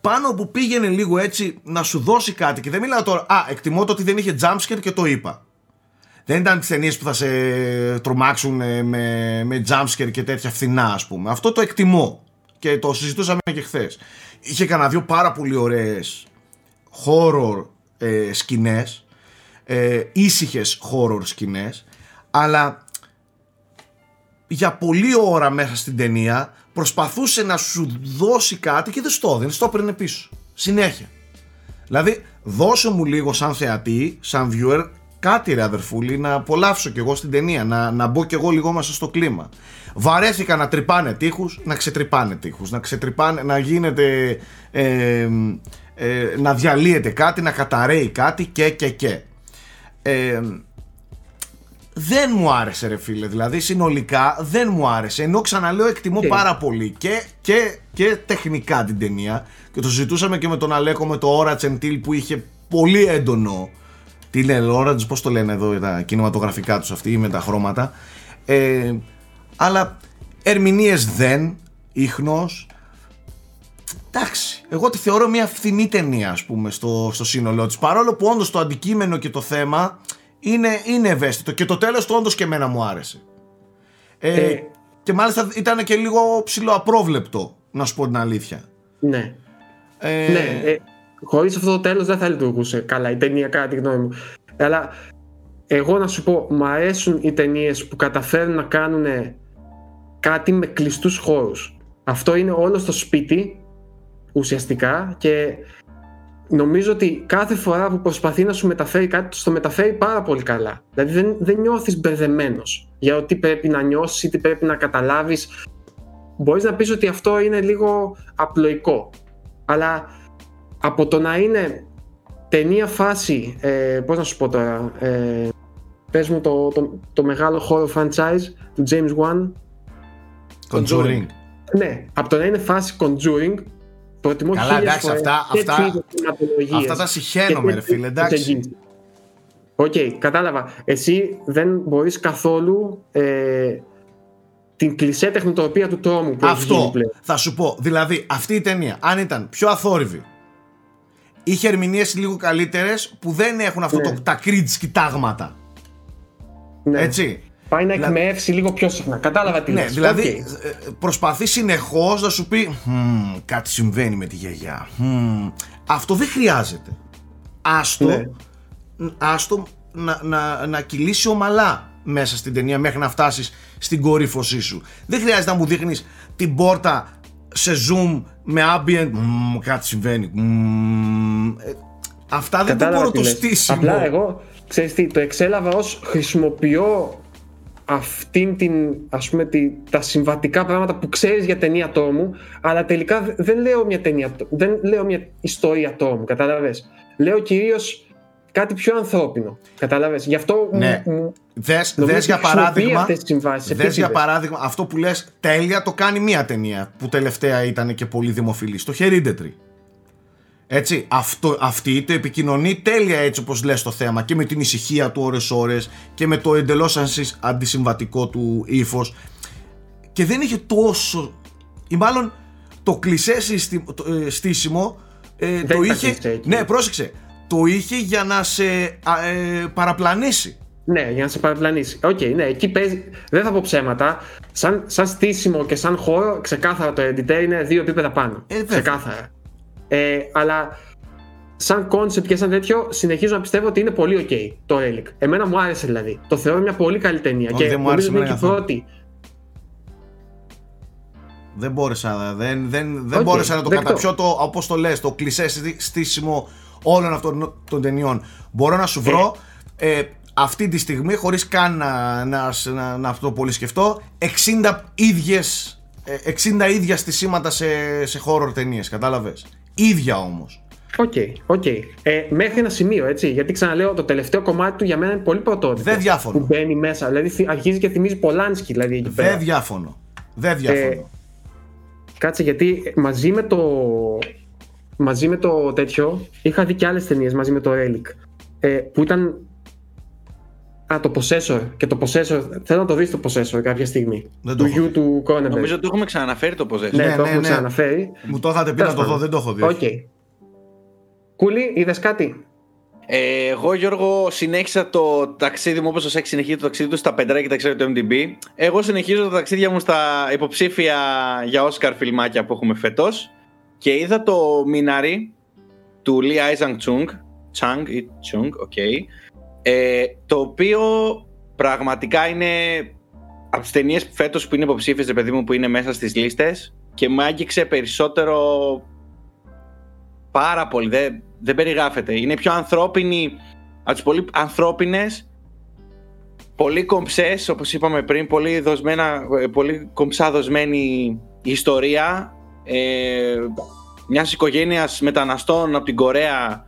[SPEAKER 1] πάνω που πήγαινε λίγο έτσι να σου δώσει κάτι, και δεν μιλάω τώρα. Α, εκτιμώ το ότι δεν είχε jumpscare και το είπα. Δεν ήταν τις ταινίες που θα σε τρομάξουν ε, με, με jumpscare και τέτοια φθηνά, ας πούμε. Αυτό το εκτιμώ. Και το συζητούσαμε και χθες. Είχε κανένα δύο πάρα πολύ ωραίες horror ε, σκηνές. Ε, ήσυχες horror σκηνές. Αλλά για πολλή ώρα μέσα στην ταινία προσπαθούσε να σου δώσει κάτι και δεν στο έδινε, στο έπαιρνε πίσω. Συνέχεια. Δηλαδή δώσε μου λίγο σαν θεατή σαν viewer κάτι ρε αδερφούλη να απολαύσω κι εγώ στην ταινία να, να μπω κι εγώ λίγο μέσα στο κλίμα βαρέθηκα να τρυπάνε τείχους να ξετρυπάνε τείχους να ξετρυπάνε να γίνεται ε, ε, να διαλύεται κάτι να καταραίει κάτι και και και. Ε, δεν μου άρεσε ρε φίλε δηλαδή συνολικά δεν μου άρεσε ενώ ξαναλέω εκτιμώ
[SPEAKER 2] Τι;
[SPEAKER 1] πάρα πολύ και, και, και τεχνικά την ταινία και το συζητούσαμε και με τον Αλέκο με το Orange and Teal που είχε πολύ έντονο τι λένε Orange πως το λένε εδώ τα κινηματογραφικά τους αυτοί με τα χρώματα. Ε, αλλά ερμηνείες δεν ίχνος Εντάξει, εγώ τη θεωρώ μια φθηνή ταινία, ας πούμε, στο, στο σύνολό της. Παρόλο που όντως το αντικείμενο και το θέμα είναι, είναι ευαίσθητο και το τέλος του όντως και εμένα μου άρεσε. Ε,
[SPEAKER 2] Ε.
[SPEAKER 1] και μάλιστα ήταν και λίγο ψηλοαπρόβλεπτο, να σου πω την αλήθεια.
[SPEAKER 2] Ναι.
[SPEAKER 1] Ε,
[SPEAKER 2] Ναι, ε, χωρίς αυτό το τέλος δεν θα λειτουργούσε καλά η ταινία κατά τη γνώμη μου. Αλλά εγώ να σου πω, μου αρέσουν οι ταινίες που καταφέρουν να κάνουν κάτι με κλειστούς χώρους. Αυτό είναι όλο στο σπίτι ουσιαστικά και νομίζω ότι κάθε φορά που προσπαθεί να σου μεταφέρει κάτι, το μεταφέρει πάρα πολύ καλά. Δηλαδή δεν, δεν νιώθεις μπερδεμένος για ότι πρέπει να νιώσεις ή τι πρέπει να καταλάβεις. Μπορείς να πεις ότι αυτό είναι λίγο απλοϊκό. Αλλά από το να είναι ταινία φάση, ε, πώς να σου πω τώρα, ε, πες μου το, το, το μεγάλο horror franchise του James Wan.
[SPEAKER 1] Conjuring.
[SPEAKER 2] Ναι, από το να είναι φάση Conjuring Προτιμώ
[SPEAKER 1] Καλά, εντάξει, αυτά, αυτά, αυτά τα συχαίνομαι, ρε φίλε, εντάξει.
[SPEAKER 2] OK, okay, κατάλαβα. Εσύ δεν μπορείς καθόλου ε, την κλεισέ τεχνοτροπία του τρόμου που
[SPEAKER 1] Αυτό θα σου πω. Δηλαδή, αυτή η ταινία, αν ήταν πιο αθόρυβη, είχε ερμηνείες λίγο καλύτερες που δεν έχουν αυτό ναι. το, τα κρίτς κοιτάγματα. Ναι. Έτσι.
[SPEAKER 2] Πάει να εκμεύσει λίγο πιο συχνά. Κατάλαβα τι
[SPEAKER 1] ναι, Δηλαδή okay. προσπαθεί συνεχώς να σου πει κάτι συμβαίνει με τη γιαγιά. Αυτό δεν χρειάζεται. Άστο, ναι. άστο να, να, να κυλήσει ομαλά μέσα στην ταινία μέχρι να φτάσεις στην κορύφωσή σου. Δεν χρειάζεται να μου δείχνεις την πόρτα σε zoom με ambient. κάτι συμβαίνει. Ε, αυτά δεν, δεν μπορώ το στήσιμο.
[SPEAKER 2] Απλά εγώ, ξέρεις τι, το εξέλαβα ως χρησιμοποιώ αυτήν την, ας πούμε, τη, τα συμβατικά πράγματα που ξέρεις για ταινία τόμου, αλλά τελικά δεν λέω μια ταινία, δεν λέω μια ιστορία τόμου, κατάλαβες. Λέω κυρίως κάτι πιο ανθρώπινο, κατάλαβες. Γι' αυτό
[SPEAKER 1] ναι. μου, δες, δες για παράδειγμα, δες για παράδειγμα, αυτό που λες τέλεια το κάνει μια ταινία που τελευταία ήταν και πολύ δημοφιλή, το Hereditary. Έτσι, αυτό, αυτή το επικοινωνεί τέλεια έτσι όπως λες το θέμα και με την ησυχία του ώρες ώρες και με το εντελώς αντισυμβατικό του ύφος. και δεν είχε τόσο ή μάλλον το κλισέ ε, στήσιμο ε, το είχε, ναι πρόσεξε, το είχε για να σε ε, παραπλανήσει.
[SPEAKER 2] Ναι, για να σε παραπλανήσει. OK, okay, ναι, εκεί παίζει. Δεν θα πω ψέματα. Σαν, σαν στήσιμο και σαν horror, ξεκάθαρα το Hereditary είναι δύο επίπεδα πάνω. Ε, ξεκάθαρα. Ε, αλλά σαν concept και σαν τέτοιο, συνεχίζω να πιστεύω ότι είναι πολύ ok το Relic. Εμένα μου άρεσε δηλαδή. Το θεωρώ μια πολύ καλή ταινία. και
[SPEAKER 1] δεν μου άρεσε είναι και πρώτη. Δεν μπόρεσα, δεν, δεν, δεν okay, μπόρεσα να το καταπιώ το, όπως το λες, το κλισέ στήσιμο όλων αυτών των ταινιών. Μπορώ να σου βρω ε. ε, αυτή τη στιγμή, χωρίς καν να, να, να, να αυτό πολύ σκεφτώ, 60 ίδιες 60 ε, ίδια στησίματα σε, σε horror ταινίες, κατάλαβες; Ίδια όμως.
[SPEAKER 2] OK, okay, okay. Ε, μέχρι ένα σημείο, έτσι. Γιατί ξαναλέω, το τελευταίο κομμάτι του για μένα είναι πολύ πρωτότυπο.
[SPEAKER 1] Δεν διαφωνώ.
[SPEAKER 2] Που μπαίνει μέσα. Δηλαδή αρχίζει και θυμίζει Πολάνσκι, δηλαδή εκεί
[SPEAKER 1] πέρα. Δεν διάφωνο. Δεν διάφωνο. Ε,
[SPEAKER 2] κάτσε, γιατί μαζί με το. Μαζί με το τέτοιο, είχα δει και άλλες ταινίες μαζί με το Relic. Ε, που ήταν Α, το Possessor. Και το Possessor. Θέλω να το δεις το Possessor κάποια στιγμή.
[SPEAKER 1] Δεν του
[SPEAKER 4] γιου
[SPEAKER 2] του Cronenberg.
[SPEAKER 4] Νομίζω ότι το έχουμε ξαναναφέρει το Possessor.
[SPEAKER 2] Ναι, ναι το έχουμε ναι. ξαναναφέρει.
[SPEAKER 1] Μου το είχατε πει να το δω, δεν το έχω δει.
[SPEAKER 2] Okay. Κούλι, είδες κάτι;
[SPEAKER 4] Ε, εγώ, Γιώργο, συνέχισα το ταξίδι μου όπως ο Σεξ συνεχίζει το ταξίδι του στα πεντρά και τα ξέρει το MDB. Εγώ συνεχίζω τα ταξίδια μου στα υποψήφια για Oscar φιλμάκια που έχουμε φέτος. Και είδα το Minari του Lee Isaac Chung. Chang ή Chung, OK. Okay ε, το οποίο πραγματικά είναι από τις ταινίες φέτος που είναι υποψήφιες, παιδί μου, που είναι μέσα στις λίστες και μου άγγιξε περισσότερο. Πάρα πολύ. Δεν, δεν περιγράφεται. Είναι πιο ανθρώπινη από τις πολύ ανθρώπινες, πολύ κομψές, όπως είπαμε πριν, πολύ, δοσμένα, πολύ κομψά δοσμένη ιστορία ε, μιας οικογένειας μεταναστών από την Κορέα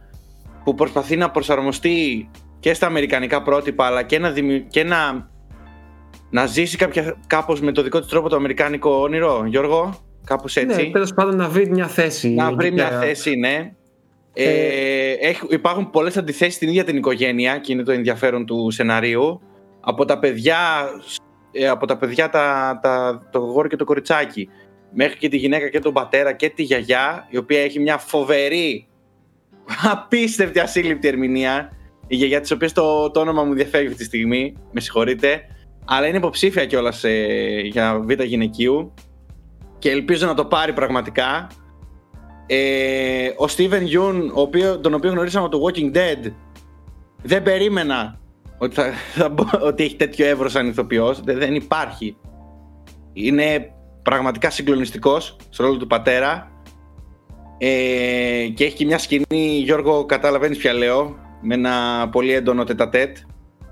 [SPEAKER 4] που προσπαθεί να προσαρμοστεί και στα αμερικανικά πρότυπα αλλά και να, και να, να ζήσει κάποια, κάπως με το δικό του τρόπο το αμερικάνικο όνειρο, Γιώργο, κάπως ναι, έτσι.
[SPEAKER 2] Ναι, τέλος πάντων να βρει μια θέση.
[SPEAKER 4] Να βρει μια θέση, ναι. Ε, ε, υπάρχουν πολλές αντιθέσεις στην ίδια την οικογένεια και είναι το ενδιαφέρον του σεναρίου. Από τα παιδιά, ε, από τα, παιδιά τα, τα, το γόρι και το κοριτσάκι μέχρι και τη γυναίκα και τον πατέρα και τη γιαγιά η οποία έχει μια φοβερή απίστευτη ασύλληπτη ερμηνεία η γιαγιά τη οποία το, το όνομα μου διαφεύγει αυτή τη στιγμή, με συγχωρείτε, αλλά είναι υποψήφια κιόλας ε, για β' γυναικείου και ελπίζω να το πάρει πραγματικά. Ε, ο Steven Yeun, ο οποίο, τον οποίο γνωρίσαμε από το Walking Dead, δεν περίμενα ότι, θα, θα, ότι έχει τέτοιο εύρος σαν ηθοποιός. Δεν, υπάρχει. Είναι πραγματικά συγκλονιστικός στο ρόλο του πατέρα. Ε, και έχει και μια σκηνή, Γιώργο, καταλαβαίνεις πια λέω, με ένα πολύ έντονο τετατέτ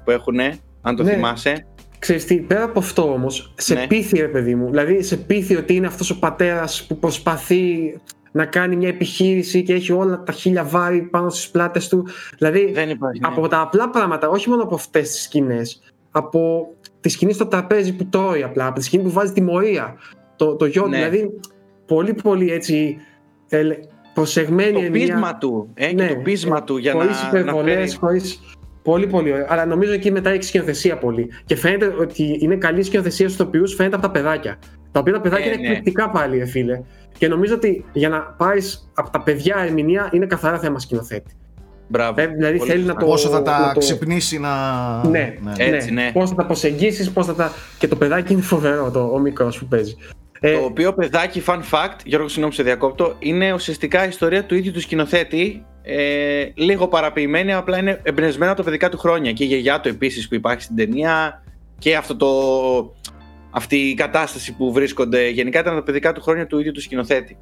[SPEAKER 4] που έχουν, αν το ναι. θυμάσαι.
[SPEAKER 2] Ξέρεις τι, πέρα από αυτό όμως, σε ναι. πείθει ρε παιδί μου, δηλαδή σε πείθει ότι είναι αυτός ο πατέρας που προσπαθεί να κάνει μια επιχείρηση και έχει όλα τα χίλια βάρη πάνω στις πλάτες του. Δηλαδή,
[SPEAKER 4] Δεν υπάρχει, ναι.
[SPEAKER 2] από τα απλά πράγματα, όχι μόνο από αυτές τις σκηνές, από τη σκηνή στο τραπέζι που τρώει απλά, από τη σκηνή που βάζει τιμωρία, το, το γιο, ναι. δηλαδή πολύ πολύ έτσι προσεγμένη
[SPEAKER 4] το πείσμα του, ε, ναι, και το πείσμα του για χωρίς
[SPEAKER 2] να, υπερβολές, να χωρίς Πολύ, πολύ ωραία. Αλλά νομίζω εκεί μετά έχει σκηνοθεσία πολύ. Και φαίνεται ότι είναι καλή σκηνοθεσία στους οποίου φαίνεται από τα παιδάκια. Τα οποία τα παιδάκια ε, είναι ναι. εκπληκτικά πάλι, ε, φίλε. Και νομίζω ότι για να πάρει από τα παιδιά ερμηνεία είναι καθαρά θέμα σκηνοθέτη.
[SPEAKER 4] Μπράβο.
[SPEAKER 2] Ε, δηλαδή
[SPEAKER 4] πολύ
[SPEAKER 2] θέλει να το.
[SPEAKER 1] Πόσο θα τα
[SPEAKER 2] το...
[SPEAKER 1] ξυπνήσει να.
[SPEAKER 2] Ναι, ναι.
[SPEAKER 4] Έτσι, ναι.
[SPEAKER 2] Πώ θα τα προσεγγίσεις, πώ θα τα. Και το παιδάκι είναι φοβερό, το, ο μικρός που παίζει.
[SPEAKER 4] Ε, το οποίο παιδάκι, fun fact, Γιώργο, συγγνώμη σε διακόπτω, είναι ουσιαστικά η ιστορία του ίδιου του σκηνοθέτη. Ε, λίγο παραποιημένη, απλά είναι εμπνευσμένο από τα παιδικά του χρόνια. Και η γιαγιά του επίσης που υπάρχει στην ταινία και αυτό το, αυτή η κατάσταση που βρίσκονται. Γενικά ήταν τα παιδικά του χρόνια του ίδιου του σκηνοθέτη.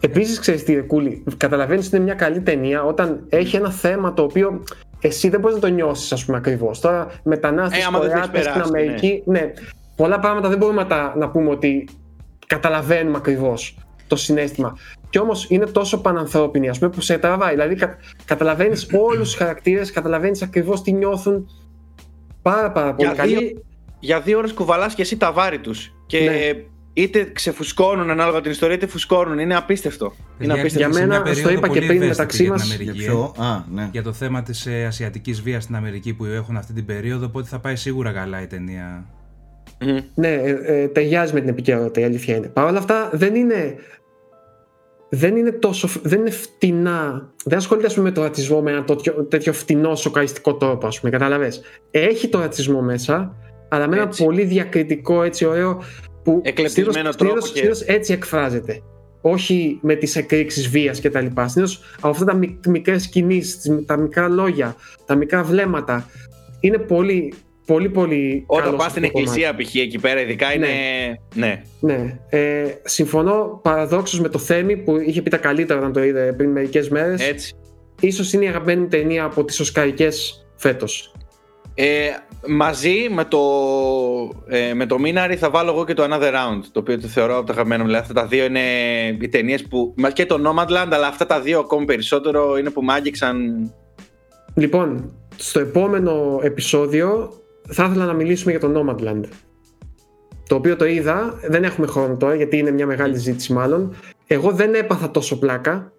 [SPEAKER 2] Επίσης, ξέρεις τι, Κούλη, καταλαβαίνεις ότι είναι μια καλή ταινία όταν έχει ένα θέμα το οποίο εσύ δεν μπορείς να το νιώσεις, ας πούμε, ακριβώς. Τώρα, μετανάστες ε, στην Αμερική, ναι. ναι. πολλά πράγματα δεν μπορούμε να, να πούμε ότι καταλαβαίνουμε ακριβώς το συνέστημα. Και όμως είναι τόσο πανανθρώπινη, ας πούμε, που σε τραβάει. Δηλαδή, κα, καταλαβαίνεις όλους τους χαρακτήρες, καταλαβαίνεις ακριβώς τι νιώθουν. Πάρα, πάρα πολύ
[SPEAKER 4] για Δύο, για δύο ώρες κουβαλάς και εσύ τα βάρη τους. Και ναι. είτε ξεφουσκώνουν ανάλογα την ιστορία, είτε φουσκώνουν. Είναι απίστευτο.
[SPEAKER 2] Είναι απίστευτο. Για μένα, το είπα και πριν μεταξύ μας.
[SPEAKER 5] Για, ναι. για το θέμα της ε, ασιατικής βίας στην Αμερική που έχουν αυτή την περίοδο, οπότε θα πάει σίγουρα καλά η ταινία
[SPEAKER 2] Mm-hmm. Ναι, ε, ε, ταιριάζει με την επικαιρότητα, η αλήθεια είναι. Παρ' όλα αυτά δεν είναι. Δεν είναι τόσο. Δεν είναι φτηνά. Δεν ασχολείται με το ρατσισμό με ένα τέτοιο, τέτοιο φτηνό σοκαριστικό τρόπο, ας πούμε. Κατάλαβες. Έχει το ρατσισμό μέσα, αλλά με ένα πολύ διακριτικό, έτσι ωραίο. Που
[SPEAKER 4] Εκλεπτισμένο τρόπο.
[SPEAKER 2] Και... έτσι εκφράζεται. Όχι με τις εκρήξεις βίας κτλ. Συνήθως από αυτά τα μικρές κινήσεις, τα μικρά λόγια, τα μικρά βλέμματα. Είναι πολύ πολύ πολύ
[SPEAKER 4] Όταν πας στην εκκλησία π.χ. εκεί πέρα ειδικά είναι...
[SPEAKER 2] Ναι. ναι. Ε, συμφωνώ παραδόξως με το Θέμη που είχε πει τα καλύτερα όταν το είδε πριν μερικές μέρες.
[SPEAKER 4] Έτσι.
[SPEAKER 2] Ίσως είναι η αγαπημένη μου ταινία από τις Οσκαρικές φέτος.
[SPEAKER 4] Ε, μαζί με το, ε, με το Μίναρη θα βάλω εγώ και το Another Round το οποίο το θεωρώ από τα αγαπημένα μου. Δηλαδή, αυτά τα δύο είναι οι ταινίες που. και το Nomadland, αλλά αυτά τα δύο ακόμη περισσότερο είναι που μ' άγγιξαν.
[SPEAKER 2] Λοιπόν, στο επόμενο επεισόδιο θα ήθελα να μιλήσουμε για το Nomadland. Το οποίο το είδα, δεν έχουμε χρόνο τώρα γιατί είναι μια μεγάλη ζήτηση μάλλον. Εγώ δεν έπαθα τόσο πλάκα,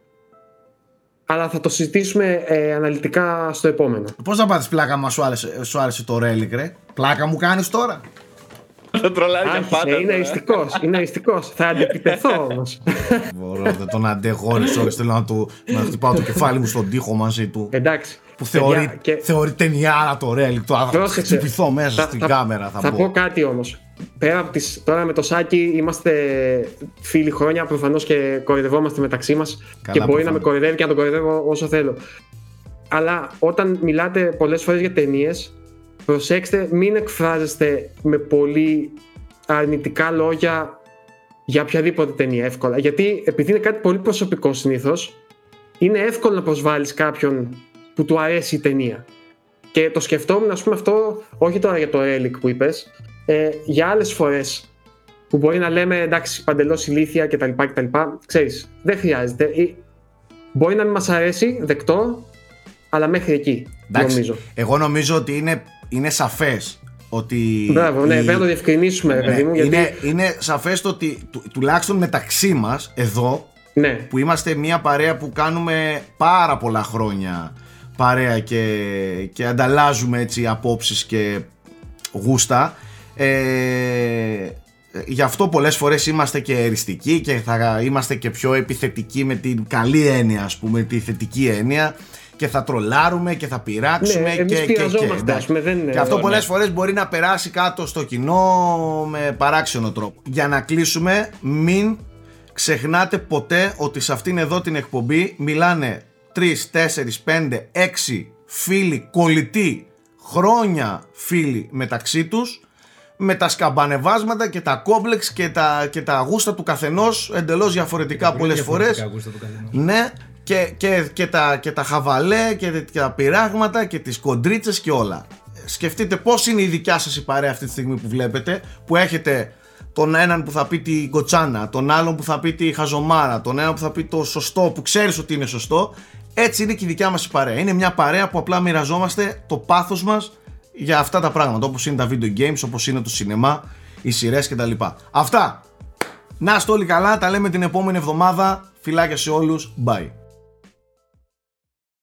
[SPEAKER 2] αλλά θα το συζητήσουμε ε, αναλυτικά στο επόμενο.
[SPEAKER 1] Πώς θα πάθεις πλάκα μα σου άρεσε, σου άρεσε το Relic ρε, πλάκα μου κάνεις τώρα.
[SPEAKER 4] Θα τρολάρει για πάντα.
[SPEAKER 2] Είναι αριστικό. Είναι αριστικό. Θα αντεπιτεθώ όμως.
[SPEAKER 1] Μπορώ, δεν τον αντέχω ώρε ώρε. Θέλω να, του, να χτυπάω το κεφάλι μου στον τοίχο μαζί του.
[SPEAKER 2] Εντάξει.
[SPEAKER 1] Που θεωρεί, και... θεωρεί ταινιάρα το ρέλικ. Το θα χτυπηθώ μέσα θα, στην
[SPEAKER 2] θα,
[SPEAKER 1] κάμερα. Θα,
[SPEAKER 2] θα
[SPEAKER 1] πω.
[SPEAKER 2] πω κάτι όμως. Πέρα από τις, τώρα με το Σάκη είμαστε φίλοι χρόνια προφανώς και κορυδευόμαστε μεταξύ μας και μπορεί να με κορυδεύει και να τον κορυδεύω όσο θέλω. Αλλά όταν μιλάτε πολλές φορές για ταινίες, προσέξτε μην εκφράζεστε με πολύ αρνητικά λόγια για οποιαδήποτε ταινία εύκολα. Γιατί επειδή είναι κάτι πολύ προσωπικό συνήθως, είναι εύκολο να προσβάλλεις κάποιον που του αρέσει η ταινία. Και το σκεφτόμουν, ας πούμε, αυτό όχι τώρα για το Relic που είπες, ε, για άλλες φορές που μπορεί να λέμε εντάξει, παντελώς ηλίθια κτλ. κτλ. Ξέρεις, δεν χρειάζεται. Μπορεί να μην μας αρέσει, δεκτό, αλλά μέχρι εκεί. Εντάξει, νομίζω.
[SPEAKER 1] Εγώ νομίζω ότι είναι είναι σαφές ότι.
[SPEAKER 2] Μπράβο, ναι, πρέπει να το διευκρινίσουμε, ναι, παιδί μου.
[SPEAKER 1] Γιατί... Είναι, είναι σαφές το ότι του, τουλάχιστον μεταξύ μας εδώ,
[SPEAKER 2] ναι.
[SPEAKER 1] που είμαστε μια παρέα που κάνουμε πάρα πολλά χρόνια παρέα και, και ανταλλάζουμε έτσι απόψεις και γούστα ε, γι' αυτό πολλές φορές είμαστε και εριστικοί και θα είμαστε και πιο επιθετικοί με την καλή έννοια ας πούμε, τη θετική έννοια και θα τρολάρουμε και θα πειράξουμε
[SPEAKER 2] ναι,
[SPEAKER 1] και, και, και,
[SPEAKER 2] πούμε, δεν είναι
[SPEAKER 1] και αυτό πολλές ναι. φορές μπορεί να περάσει κάτω στο κοινό με παράξενο τρόπο. Για να κλείσουμε, μην ξεχνάτε ποτέ ότι σε αυτήν εδώ την εκπομπή μιλάνε 3, 4, 5, 6 φίλοι κολλητοί χρόνια φίλοι μεταξύ τους με τα σκαμπανεβάσματα και τα κόμπλεξ και τα, και τα γούστα του καθενός εντελώς διαφορετικά πολλές φορές ναι και, και, και, τα, και τα χαβαλέ και, και τα πειράγματα και τις κοντρίτσες και όλα σκεφτείτε πώς είναι η δικιά σας η παρέα αυτή τη στιγμή που βλέπετε που έχετε τον έναν που θα πει τη κοτσάνα, τον άλλον που θα πει τη χαζομάρα, τον έναν που θα πει το σωστό που ξέρεις ότι είναι σωστό έτσι είναι και η δικιά μας η παρέα. Είναι μια παρέα που απλά μοιραζόμαστε το πάθος μας για αυτά τα πράγματα όπως είναι τα video games, όπως είναι το σινεμά, οι σειρές κτλ. Αυτά. Να είστε όλοι καλά, τα λέμε την επόμενη εβδομάδα. Φιλάκια σε όλους. Bye.